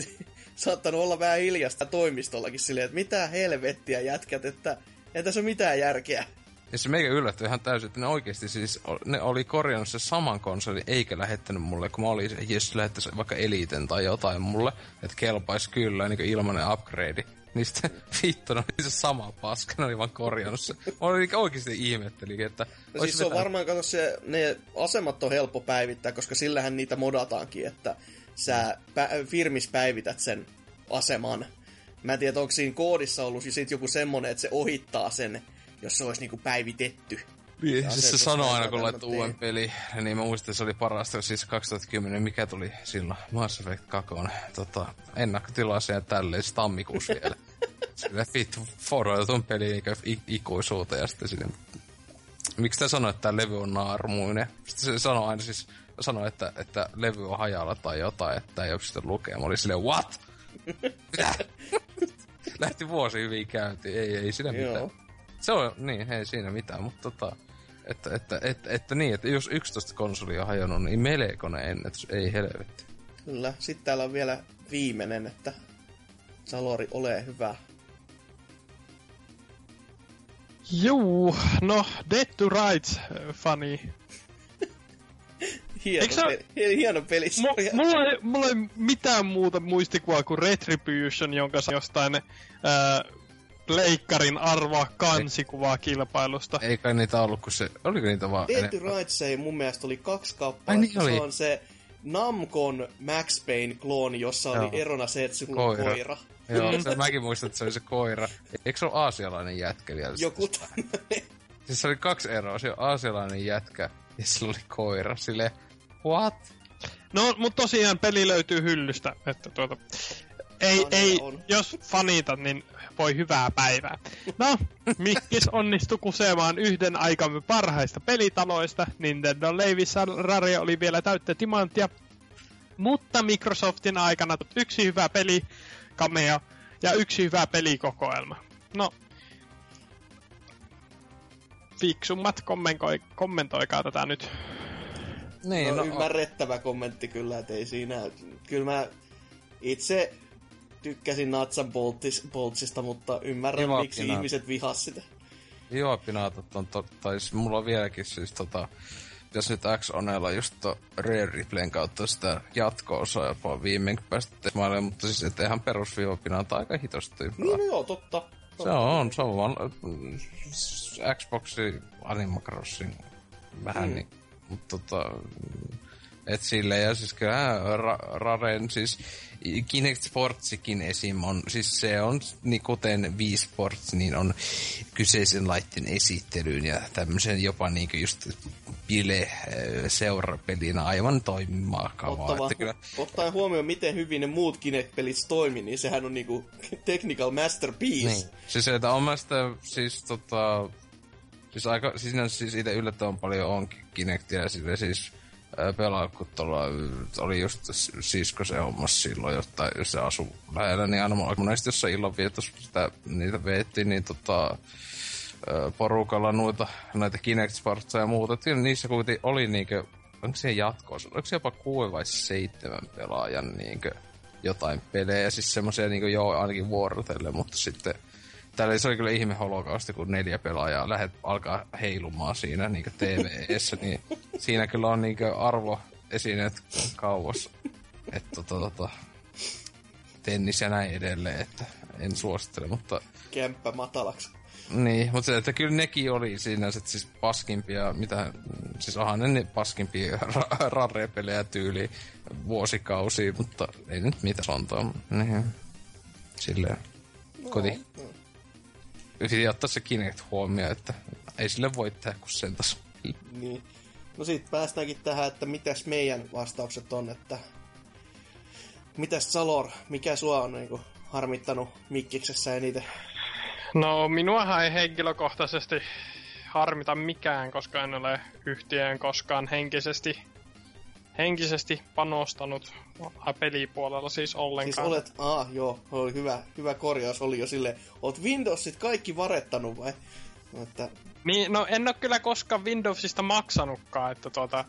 Speaker 2: se- saattanut olla vähän hiljasta toimistollakin silleen, että mitä helvettiä jätkät, että ei tässä ole mitään järkeä.
Speaker 3: Ja se meikä yllättyi ihan täysin, että ne oikeasti siis, ne oli korjannut se saman konsolin, eikä lähettänyt mulle, kun mä olin se, jes, lähettäisi vaikka Eliten tai jotain mulle, että kelpaisi kyllä, niin ilmanen upgrade. Niin sitten vittu, ne oli se sama paska, ne oli vaan korjannut se. Mä olin oikeasti ihmettelin, että...
Speaker 2: No siis se on
Speaker 3: vetänyt-
Speaker 2: varmaan, kato se, ne asemat on helppo päivittää, koska sillähän niitä modataankin, että sä pä- firmis päivität sen aseman. Mä en tiedä, onko siinä koodissa ollut sit joku semmonen, että se ohittaa sen, jos se olisi niinku päivitetty.
Speaker 3: Niin, siis
Speaker 2: se, sitä
Speaker 3: aina, kun laittoi
Speaker 2: välttämättä
Speaker 3: uuden peli, niin mä muistin, että se oli parasta, siis 2010, mikä tuli silloin, Mass Effect 2, tota, ennakkotilaisia ja tälleen, siis tammikuussa vielä. Sille vittu, foroitun peli niinkö i- ikuisuuteen ja sitten sinne. Miksi te sanoi, että tämä levy on naarmuinen? Sitten se sanoi aina siis, sanoi, että, että levy on hajalla tai jotain, että ei ole pysty lukemaan. Mä olin silleen, what? Mitä? Lähti vuosi hyvin käyntiin, ei, ei siinä mitään.
Speaker 2: Joo.
Speaker 3: Se on, niin, ei siinä mitään, mutta tota, että, että, että, että niin, että jos 11 konsolia on hajonnut, niin melkoinen ennätys, ei helvetti.
Speaker 2: Kyllä. Sitten täällä on vielä viimeinen, että Salori, ole hyvä.
Speaker 4: Juu, no Dead to Rights fani.
Speaker 2: Hieno,
Speaker 4: Eikö se-
Speaker 2: peli, hieno peli.
Speaker 4: M- mulla, ei, mulla ei mitään muuta muistikuvaa kuin Retribution, jonka sai jostain ää, leikkarin arvoa kansikuvaa kilpailusta.
Speaker 3: Ei kai niitä ollut, kun se, oliko niitä vaan
Speaker 2: Dead to? Rights ei mun mielestä oli kaksi
Speaker 3: Ai
Speaker 2: kappaletta.
Speaker 3: niin oli.
Speaker 2: Se on se Namcon Max Payne-klooni, jossa oli
Speaker 3: Joo.
Speaker 2: erona se, että sulla on
Speaker 3: Koira.
Speaker 2: koira.
Speaker 3: Joo, se, mäkin muistan, että se oli se koira. Eikö se ole aasialainen jätkä vielä?
Speaker 2: Joku.
Speaker 3: Siis se oli kaksi eroa, se on aasialainen jätkä ja sillä oli koira. Sille what?
Speaker 4: No, mutta tosiaan peli löytyy hyllystä, että tuota... Ei,
Speaker 2: No,
Speaker 4: ei,
Speaker 2: on.
Speaker 4: jos fanitat, niin voi hyvää päivää. No, Mikkis onnistui kusemaan yhden aikamme parhaista pelitaloista. Nintendo Leivissä Rare oli vielä täyttä timanttia. Mutta Microsoftin aikana yksi hyvä peli, cameo, ja yksi hyvä pelikokoelma. No, fiksummat kommentoi, kommentoikaa tätä nyt.
Speaker 2: Niin, no, no ymmärrettävä kommentti kyllä, että ei siinä. Kyllä mä itse tykkäsin Natsan Boltsista, mutta ymmärrän, Joo, miksi pinaat. ihmiset vihas sitä.
Speaker 3: Joo, pinaatot on totta. Tai siis mulla on vieläkin siis tota, jos nyt X Onella just to Rare Replayn kautta sitä jatko-osaa jopa viimeinkin päästä mutta siis et ihan perusviivapinata aika hitosti.
Speaker 2: Niin, no joo, totta.
Speaker 3: Se on, se on vaan Xboxi Animal Crossing vähän mm. niin, mutta tota, et sille ja siis kyllä ra- Raren, siis Kinect Sportsikin esim. on, siis se on, niin kuten Wii Sports, niin on kyseisen laitteen esittelyyn ja tämmöisen jopa niin just bile eh, seurapelinä aivan toimimaa kavaa. Ottava, että
Speaker 2: kyllä... Ottaen huomioon, miten hyvin ne muut Kinect-pelit toimii, niin sehän on niinku technical masterpiece. Niin.
Speaker 3: Siis että on mä sitä, siis tota, siis aika, siis, siis itse yllättävän paljon on Kinectia sille siis pelaa, kun tuolla oli just sisko se hommas silloin, jotta se asuu lähellä, niin aina monesti jossain illanvietossa sitä, niitä veettiin, niin tota, porukalla noita, näitä Kinect ja muuta. Että niissä kuitenkin oli niinkö, onko se jatkoossa, onko se jopa kuuden vai seitsemän pelaajan niinkö jotain pelejä, siis semmoisia niinkö joo ainakin vuorotelle, mutta sitten Täällä se oli kyllä ihme holokausti, kun neljä pelaajaa lähet alkaa heilumaan siinä niin TVS, niin siinä kyllä on niin arvo esineet kauas. Että tota, tota, tennis ja näin edelleen, että en suosittele, mutta...
Speaker 2: Kämppä matalaksi.
Speaker 3: Niin, mutta se, että kyllä nekin oli siinä että siis paskimpia, mitä, siis onhan ne paskimpia ra- rarre-pelejä tyyli vuosikausia, mutta ei nyt mitä sanotaan. Niin, silleen, no, koti. No piti ottaa se Kinect huomioon, että ei sille voi tehdä kuin sen taso.
Speaker 2: Niin. No sit päästäänkin tähän, että mitäs meidän vastaukset on, että mitäs Salor, mikä sua on niin harmittanut Mikkiksessä eniten?
Speaker 4: No minuahan ei henkilökohtaisesti harmita mikään, koska en ole yhtiön koskaan henkisesti henkisesti panostanut pelipuolella siis ollenkaan.
Speaker 2: Siis olet, ah joo, oli hyvä, hyvä korjaus oli jo sille. Oot Windowsit kaikki varettanut vai?
Speaker 4: Että... Niin, no en ole kyllä koskaan Windowsista maksanutkaan, että tuota...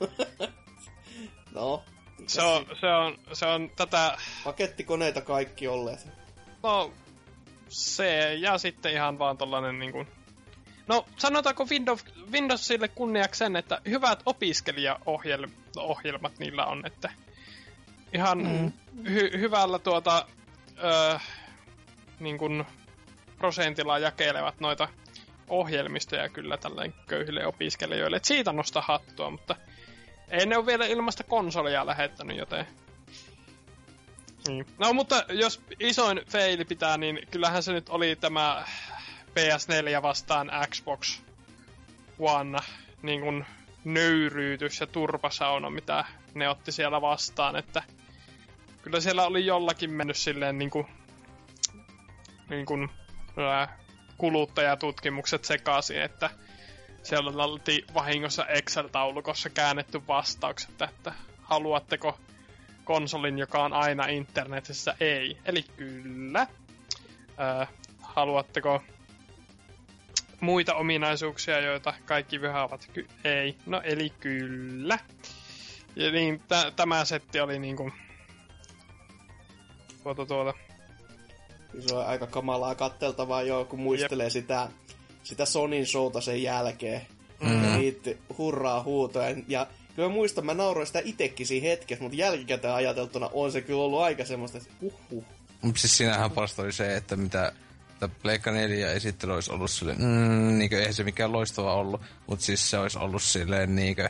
Speaker 2: no.
Speaker 4: Se on, se on, se on tätä...
Speaker 2: Pakettikoneita kaikki olleet.
Speaker 4: No, se ja sitten ihan vaan tollanen niinku No, sanotaanko Windows, Windowsille kunniaksi sen, että hyvät opiskelijaohjelmat niillä on, että ihan mm. hy- hyvällä tuota, ö, niin kuin prosentilla jakelevat noita ohjelmistoja kyllä tällainen köyhille opiskelijoille. Et siitä nosta hattua, mutta ei ne ole vielä ilmasta konsolia lähettänyt, joten... Niin. No mutta jos isoin feili pitää, niin kyllähän se nyt oli tämä PS4 vastaan Xbox One niin kuin nöyryytys ja turpasauna, mitä ne otti siellä vastaan, että kyllä siellä oli jollakin mennyt silleen niin kuin, niin kuin ää, kuluttajatutkimukset sekaisin, että siellä oli vahingossa Excel-taulukossa käännetty vastaukset, että haluatteko konsolin, joka on aina internetissä? Ei. Eli kyllä. Ää, haluatteko muita ominaisuuksia, joita kaikki vihaavat? Ky- ei. No eli kyllä. Ja niin, t- tämä setti oli niinku... Tuota tuota.
Speaker 2: Se on aika kamalaa katteltavaa jo, kun muistelee Jep. sitä, sitä Sonin showta sen jälkeen. Mm-hmm. Ja niitä hurraa huutoja. Ja kyllä mä muistan, mä nauroin sitä itekin siinä hetkessä, mutta jälkikäteen ajateltuna on se kyllä ollut aika semmoista, että huh huh.
Speaker 3: Siis siinähän parasta oli se, että mitä että Pleikka 4 esittely olisi ollut silleen, mm, niinkö, eihän se mikään loistava ollut, mutta siis se olisi ollut silleen niinkö,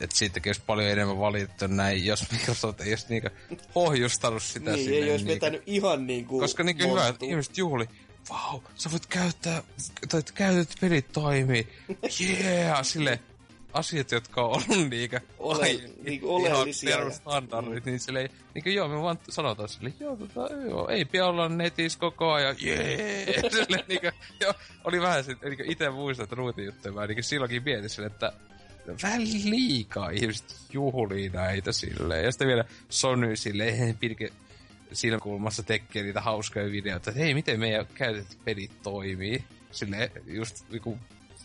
Speaker 3: että siitäkin olisi paljon enemmän valitettu näin, jos Microsoft ei olisi niinkö pohjustanut sitä
Speaker 2: niin, silleen. ei olisi niinkö, vetänyt ihan niinku
Speaker 3: Koska niinkö hyvä, että ihmiset juhli, vau, sä voit käyttää, tai käytetyt pelit toimii, yeah, silleen, asiat, jotka on ollut niinkö
Speaker 2: Ole, niinku oleellisia.
Speaker 3: Ihan standardit, niin silleen, niinkö joo, me vaan sanotaan silleen, joo, tota, joo, ei pidä olla netissä koko ajan, jee, silleen niinkö, joo, oli vähän sit, niinkö ite muistan, että ruutin juttuja, mä niinkö silloinkin mietin silleen, että vähän liikaa ihmiset juhlii näitä silleen. Ja sitten vielä Sony silleen, pirke silmäkulmassa tekee niitä hauskoja videoita, että hei, miten meidän käytetyt pelit toimii. Silleen just niinku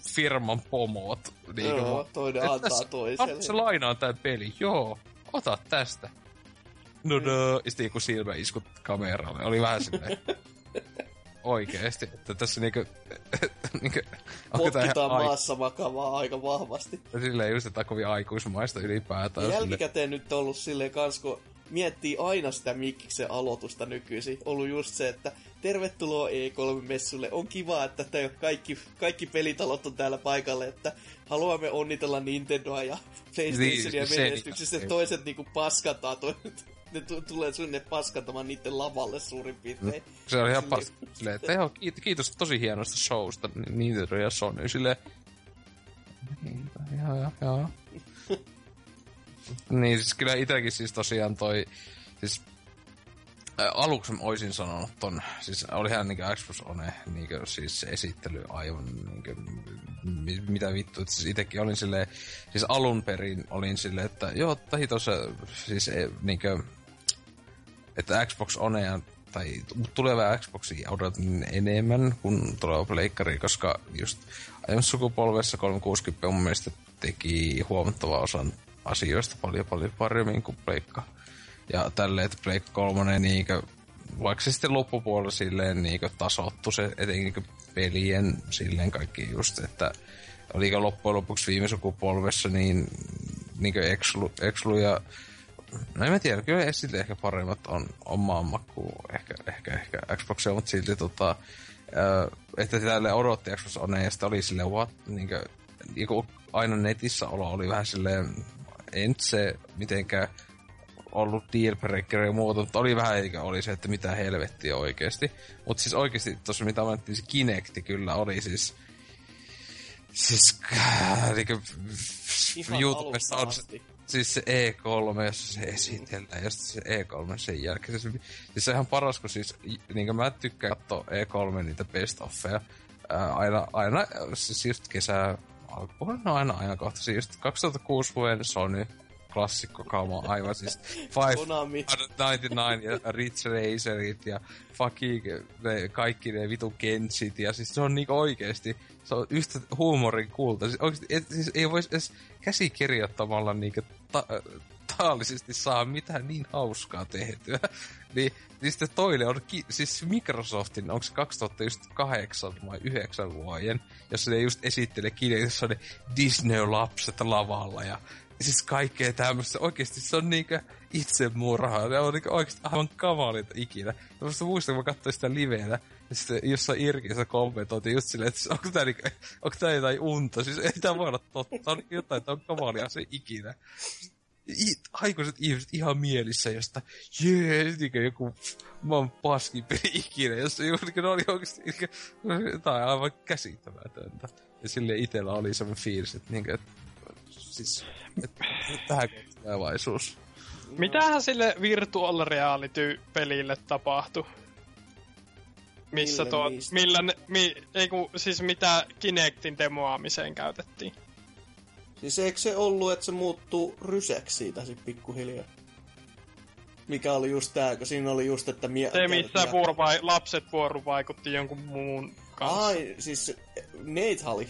Speaker 3: firman pomot. Niin
Speaker 2: Joo, toinen antaa
Speaker 3: tässä-
Speaker 2: toiselle.
Speaker 3: Se lainaa tää peli, joo. Ota tästä. No no, ja sitten joku silmäiskut kameralle. Oli vähän silleen... Oikeesti, että tässä niinku... niinku
Speaker 2: Potkitaan
Speaker 3: ai-
Speaker 2: maassa makavaa aika vahvasti.
Speaker 3: silleen just, että kovin aikuismaista ylipäätään.
Speaker 2: Jälkikäteen nyt on ollut silleen kans, kun miettii aina sitä Mikkiksen aloitusta nykyisin, ollut just se, että tervetuloa E3-messulle. On kiva, että te kaikki, kaikki pelitalot on täällä paikalle, että haluamme onnitella Nintendoa ja PlayStationia
Speaker 3: Niin, se-
Speaker 2: menestyksistä.
Speaker 3: se-
Speaker 2: Toiset niinku paskataan, to, ne tu- tulee sinne paskatamaan niiden lavalle suurin piirtein.
Speaker 3: Se oli ihan
Speaker 2: Silleen-
Speaker 3: pas... Silleen, että joo, kiitos, kiitos tosi hienosta showsta, Nintendo ja Sony. Silleen... Joo, joo, joo. Niin, siis kyllä itäkin siis tosiaan toi... Siis aluksi mä oisin sanonut ton, siis olihan niinkö Xbox One niinkö siis esittely aivan niinkö, mi- mitä vittu, että siis itekin olin silleen, siis alun perin olin silleen, että joo, tai tossa siis e, niinkö, että Xbox Onea tai tulevaa Xboxia odotin enemmän kuin tuleva pleikkari, koska just aiemmassa sukupolvessa 360 mun mielestä teki huomattava osan asioista paljon paljon paremmin kuin pleikka. Ja tälleen, että pleikka kolmonen niinkö, vaikka se sitten loppupuolella silleen niinkö tasottu se etenkin pelien silleen kaikki just, että oliko loppujen lopuksi viime sukupolvessa niin niinkö Exlu, Exlu ja No en mä tiedä, kyllä ne silti ehkä paremmat on omaan makuun ehkä, ehkä, ehkä Xboxia, mutta silti tota, että tälle odotti Xbox One ja sitten oli silleen, what, niinkö, niinku aina netissä olo oli vähän silleen, en se mitenkään ollut dealbreaker ja muuta, mutta oli vähän eikä oli se, että mitä helvettiä oikeesti. Mutta siis oikeesti tuossa mitä ajattelin, se Kinecti kyllä oli siis Siis, äh, niinku, YouTubessa on se, siis se E3, jossa se esitellään, ja se E3 sen jälkeen. Se, siis se on ihan paras, kun siis, niin kuin mä tykkään katsoa E3 niitä best offeja. Ää, aina, aina, siis just kesä alkuun, no aina ajankohtaisia. Just 2006 vuoden Sony klassikko kama, aivan siis Five
Speaker 2: Konami.
Speaker 3: 99 ja Ridge Racerit ja fucking ne, kaikki ne vitu Kenshit ja siis se on niinku oikeesti, se on yhtä huumorin kulta. Siis, oikeesti, et, siis ei vois edes käsikirjoittamalla niinku ta- taallisesti saa mitään niin hauskaa tehtyä. niin, niin sitten toinen on, ki- siis Microsoftin, onko se 2008 vai 9 vuoden, jossa ne just esittelee on ne Disney-lapset lavalla ja siis kaikkea tämmöistä. Oikeesti se on niinkö itsemurhaa. Ne on niinkö oikeesti aivan kamalinta ikinä. Mä musta muistan, kun mä katsoin sitä livenä, ja sitten jossain Irkissä kommentoitiin just silleen, että onko tää, niinkö, onko tää jotain unta. Siis ei tää voi olla totta. On jotain, että on kamalia se ikinä. I- aikuiset ihmiset ihan mielissä, josta jee, niinkö joku maan paskin peli ikinä, jos juuri ne oli oikeesti niinkö, jotain aivan käsittämätöntä. Ja sille itellä oli semmoinen fiilis, että niinkö, että siis, että tähän tulevaisuus.
Speaker 4: Mitähän sille virtual reality-pelille tapahtui? Missä tuo, millä ne, mi, ei kun, siis mitä Kinectin demoaamiseen käytettiin?
Speaker 2: Siis eikö se ollut, että se muuttuu ryseksi siitä sit pikkuhiljaa? Mikä oli just tää, kun siinä oli just, että... Mie-
Speaker 4: Se, missä
Speaker 2: mie-
Speaker 4: vuorovai, lapset vuorovaikutti jonkun muun kanssa.
Speaker 2: Ai, siis Nate oli.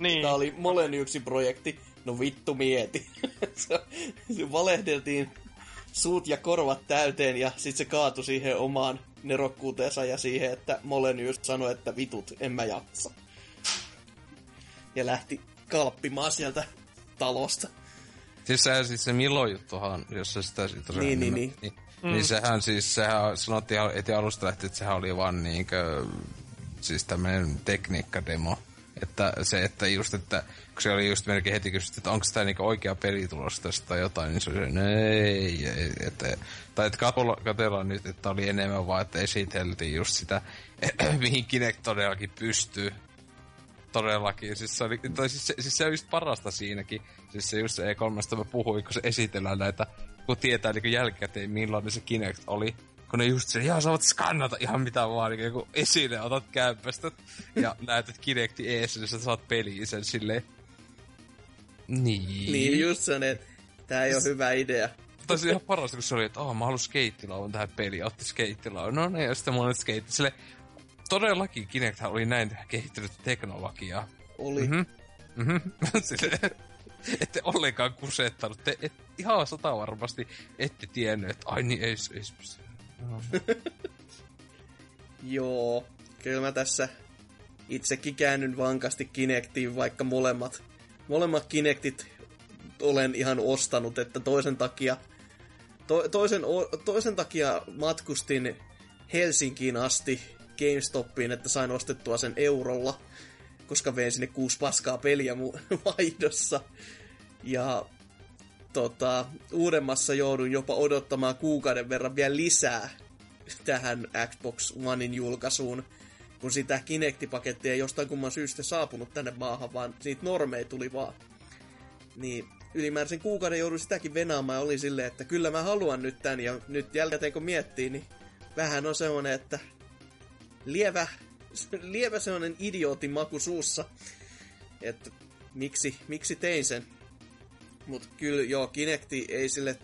Speaker 4: niin.
Speaker 2: Tää oli Moleniuksin projekti. No vittu mieti. valehdeltiin suut ja korvat täyteen ja sit se kaatui siihen omaan nerokkuuteensa ja siihen, että Molenius sanoi, että vitut, en mä jaksa. Ja lähti kalppimaan sieltä talosta.
Speaker 3: Siis sehän siis se Milo juttuhan, jos se sitä sit tosiaan
Speaker 2: Niin, niin,
Speaker 3: nimen-
Speaker 2: niin.
Speaker 3: niin, mm. niin sehän siis, sehän sanottiin heti alusta lähtien, että sehän oli vaan niinkö, siis tämmönen tekniikkademo. Että se, että just, että kun se oli just melkein heti kysytty, että onko tämä niinku oikea peli tulossa tästä tai jotain, niin se oli se, "No ei, ei että, tai että katsellaan nyt, että oli enemmän vaan, että esiteltiin just sitä, mihin Kinect todellakin pystyy todellakin. Siis se, oli, tai siis se, siis se on just parasta siinäkin. Siis se just se E3, mä puhuin, kun se esitellään näitä, kun tietää niin jälkikäteen millainen se Kinect oli. Kun ne just se, joo, sä voit skannata ihan mitä vaan, niin joku esine otat kämpästä ja näet, että Kinecti eessä, niin sä saat peliin sen silleen. Niin.
Speaker 2: Niin just se on, että tää ei ole hyvä idea.
Speaker 3: Mutta se ihan parasta, kun se oli, että oh, mä haluan skeittilaun tähän peliin, otti skeittilaun. No niin, ja sitten mulla on nyt skeitti. Sille, todellakin Kinect oli näin kehittynyt teknologiaa.
Speaker 2: Oli.
Speaker 3: Mhm. Mhm. Sille, ette ollenkaan kusettanut. Te et, ihan sata varmasti ette tiennyt, että ai niin, ei, ei, ei no.
Speaker 2: Joo, kyllä mä tässä itsekin käännyn vankasti Kinectiin, vaikka molemmat, molemmat Kinectit olen ihan ostanut, että toisen takia, to, toisen, toisen takia matkustin Helsinkiin asti GameStopiin, että sain ostettua sen eurolla, koska vein sinne kuusi paskaa peliä mu- vaihdossa. Ja tota, uudemmassa joudun jopa odottamaan kuukauden verran vielä lisää tähän Xbox Onein julkaisuun, kun sitä Kinect-pakettia ei jostain kumman syystä saapunut tänne maahan, vaan siitä normeja tuli vaan. Niin ylimääräisen kuukauden joudun sitäkin venaamaan ja oli silleen, että kyllä mä haluan nyt tän, ja nyt jälkikäteen kun miettii, niin vähän on semmonen, että lievä, lievä semmonen idiootin maku suussa, että miksi, miksi tein sen. Mut kyllä joo, Kinecti ei sille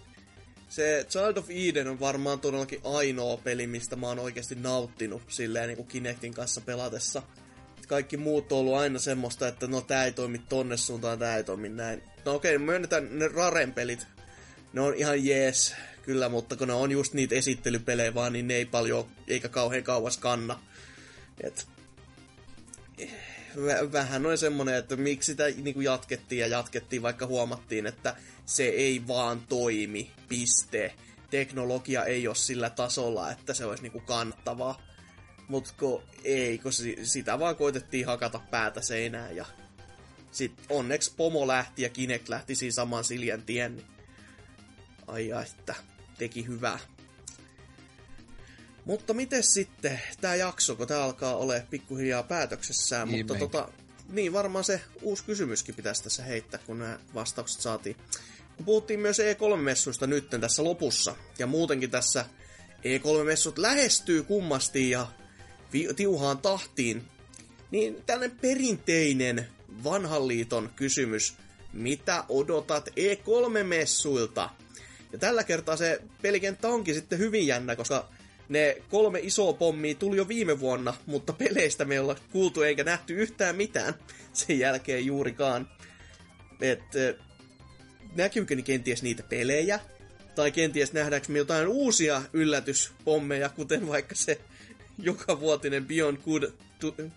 Speaker 2: se Child of Eden on varmaan todellakin ainoa peli, mistä mä oon oikeasti nauttinut silleen niin kuin Kinectin kanssa pelatessa. Kaikki muut on ollut aina semmoista, että no tää ei toimi tonne suuntaan, tää ei toimi näin. No okei, okay, myönnetään ne Raren pelit. Ne on ihan jees, kyllä, mutta kun ne on just niitä esittelypelejä vaan, niin ne ei paljon eikä kauhean kauas kanna. Et, Vä- vähän noin semmonen, että miksi sitä niinku jatkettiin ja jatkettiin, vaikka huomattiin, että se ei vaan toimi, piste. Teknologia ei ole sillä tasolla, että se olisi niinku kannattavaa. Mut kun ei, kun si- sitä vaan koitettiin hakata päätä seinään ja sit onneksi Pomo lähti ja Kinect lähti siinä saman Siljan tien, niin ai ai, että teki hyvää. Mutta miten sitten tämä jakso, kun tämä alkaa ole pikkuhiljaa päätöksessään, mutta
Speaker 3: Viimeinkin.
Speaker 2: tota, niin varmaan se uusi kysymyskin pitäisi tässä heittää, kun nämä vastaukset saatiin. Kun puhuttiin myös E3-messuista nyt tässä lopussa, ja muutenkin tässä E3-messut lähestyy kummasti ja vi- tiuhaan tahtiin, niin tällainen perinteinen vanhan liiton kysymys, mitä odotat E3-messuilta? Ja tällä kertaa se pelikenttä onkin sitten hyvin jännä, koska ne kolme isoa pommia tuli jo viime vuonna, mutta peleistä me ei olla kuultu eikä nähty yhtään mitään sen jälkeen juurikaan. Et, näkyykö niin kenties niitä pelejä? Tai kenties nähdäänkö me jotain uusia yllätyspommeja, kuten vaikka se joka vuotinen Beyond Good,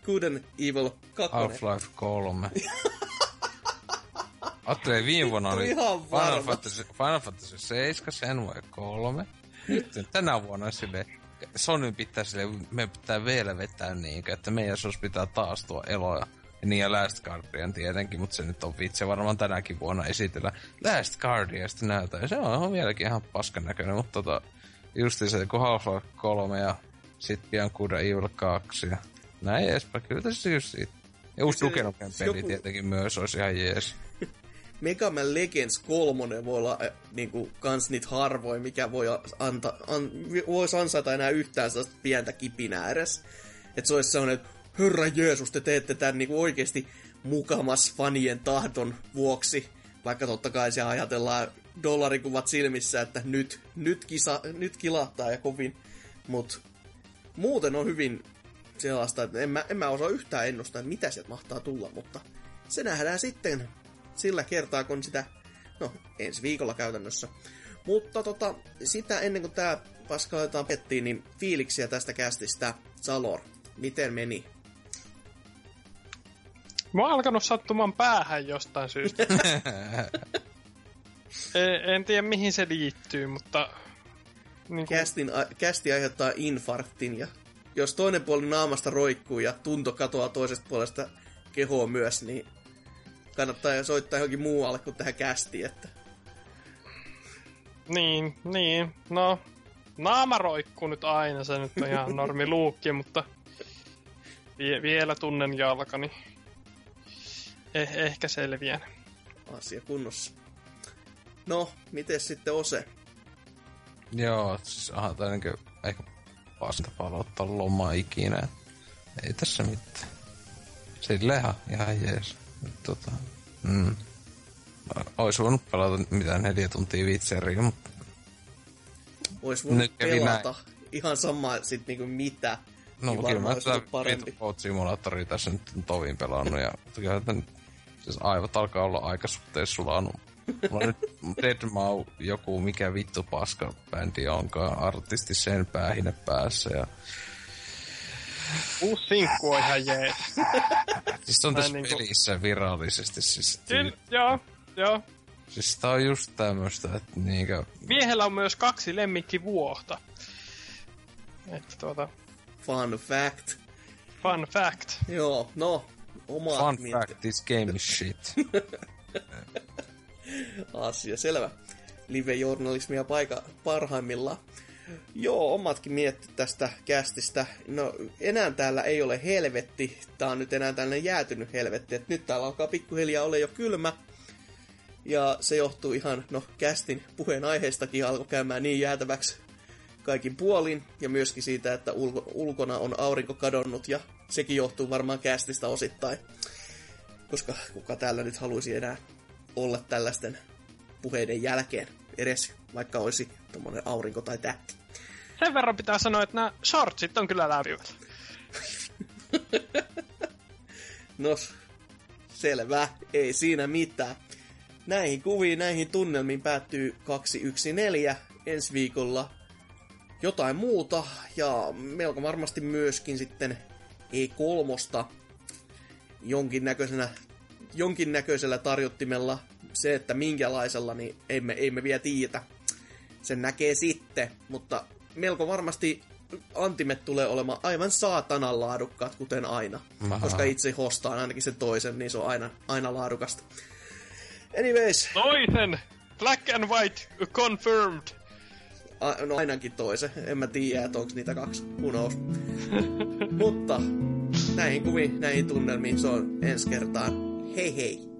Speaker 2: Good and Evil 2.
Speaker 3: Half-Life 3. Ajattelee, viime vuonna oli Final. Fantasy, Final Fantasy 7, sen vai 3. Nyt tänä vuonna sille Sonyn pitää sille, me pitää vielä vetää niin, että meidän sos pitää taas tuo eloja. Ja niin ja Last Guardian tietenkin, mutta se nyt on vitsi varmaan tänäkin vuonna esitellä. Last Guardianista näytä, ja se on, on vieläkin ihan paskan näköinen, mutta tota, justi se, kun Half-Life 3 ja sit pian and Evil 2 ja näin edespäin. Kyllä tässä just siitä. Ja uusi Duke Nukem peli
Speaker 2: joku-
Speaker 3: tietenkin myös olisi ihan jees.
Speaker 2: Mega Man Legends 3 voi olla äh, niinku, kans niitä harvoin, mikä voi anta, an, voisi ansaita enää yhtään sellaista pientä kipinää edes. Että se olisi sellainen, että herra Jeesus, te teette tämän niinku oikeasti mukamas fanien tahdon vuoksi. Vaikka totta kai se ajatellaan dollarikuvat silmissä, että nyt, nyt, kisa, nyt kilahtaa ja kovin. Mut muuten on hyvin sellaista, että en mä, en mä osaa yhtään ennustaa, mitä sieltä mahtaa tulla, mutta se nähdään sitten sillä kertaa, kun sitä, no ensi viikolla käytännössä. Mutta tota, sitä ennen kuin tää paska aletaan pettiin, niin fiiliksiä tästä kästistä. Salor, miten meni?
Speaker 4: Mä oon alkanut sattumaan päähän jostain syystä. en, en tiedä mihin se liittyy, mutta... Niin kuin,
Speaker 2: Kästin, a, kästi aiheuttaa infarktin ja jos toinen puoli naamasta roikkuu ja tunto katoaa toisesta puolesta kehoa myös, niin kannattaa soittaa johonkin muualle kuin tähän kästiin, että
Speaker 4: niin, niin, no... Naama roikkuu nyt aina, se nyt on ihan normi luukki, mutta... Vie, vielä tunnen jalkani. Eh, ehkä selviän.
Speaker 2: asia kunnossa. No, miten sitten Ose?
Speaker 3: Joo, siis aha, tai niinkö ehkä paska palauttaa loma ikinä. Ei tässä mitään. Silleen ihan, ihan jees. Tota, mm. Ois voinut pelata mitään neljä tuntia Witcheria, mutta
Speaker 2: Ois voinut
Speaker 3: Nyt
Speaker 2: pelata ihan sama sit niinku mitä.
Speaker 3: no
Speaker 2: niin
Speaker 3: kyllä mä
Speaker 2: olisi
Speaker 3: tätä Simulatoria tässä nyt on tovin pelannut ja kyllä tän, siis aivot alkaa olla aika suhteessa sulanut. Mulla on nyt Deadmau joku mikä vittu paska bändi onkaan, artisti sen päähine päässä ja
Speaker 4: Uusi sinkku on ihan jees.
Speaker 3: siis on tässä
Speaker 4: niinku-
Speaker 3: pelissä virallisesti siis,
Speaker 4: Kyllä, joo, joo.
Speaker 3: siis tää on just tämmöstä, että niinkö
Speaker 4: Miehellä on myös kaksi lemmikkivuohta. Että tuota,
Speaker 2: Fun fact.
Speaker 4: fun fact.
Speaker 2: Joo, no. Oma
Speaker 3: fun
Speaker 2: mietti-
Speaker 3: fact, this game is shit.
Speaker 2: asia, selvä. Live-journalismia paika parhaimmillaan. Joo, omatkin mietti tästä kästistä. No, enää täällä ei ole helvetti. Tää on nyt enää tällainen jäätynyt helvetti. Et nyt täällä alkaa pikkuhiljaa olla jo kylmä. Ja se johtuu ihan, no, kästin puheen aiheestakin alkoi käymään niin jäätäväksi kaikin puolin. Ja myöskin siitä, että ulko- ulkona on aurinko kadonnut. Ja sekin johtuu varmaan kästistä osittain. Koska kuka täällä nyt haluaisi enää olla tällaisten puheiden jälkeen edes, vaikka olisi tommonen aurinko tai tähti.
Speaker 4: Sen verran pitää sanoa, että nämä shortsit on kyllä lämpimät.
Speaker 2: No, selvä, ei siinä mitään. Näihin kuviin, näihin tunnelmiin päättyy 214 ensi viikolla jotain muuta, ja melko varmasti myöskin sitten E3 jonkinnäköisenä, jonkinnäköisellä tarjottimella. Se, että minkälaisella, niin ei me, ei me vielä tiedä. Sen näkee sitten, mutta melko varmasti antimet tulee olemaan aivan saatanan laadukkaat, kuten aina.
Speaker 3: Aha.
Speaker 2: Koska itse hostaan ainakin sen toisen, niin se on aina, aina laadukasta. Anyways,
Speaker 4: Toisen! Black and white confirmed!
Speaker 2: a, no ainakin toisen. En mä tiedä, että onko niitä kaksi. Who knows. Mutta näihin kuviin, näihin tunnelmiin, se on ensi kertaan. Hei hei!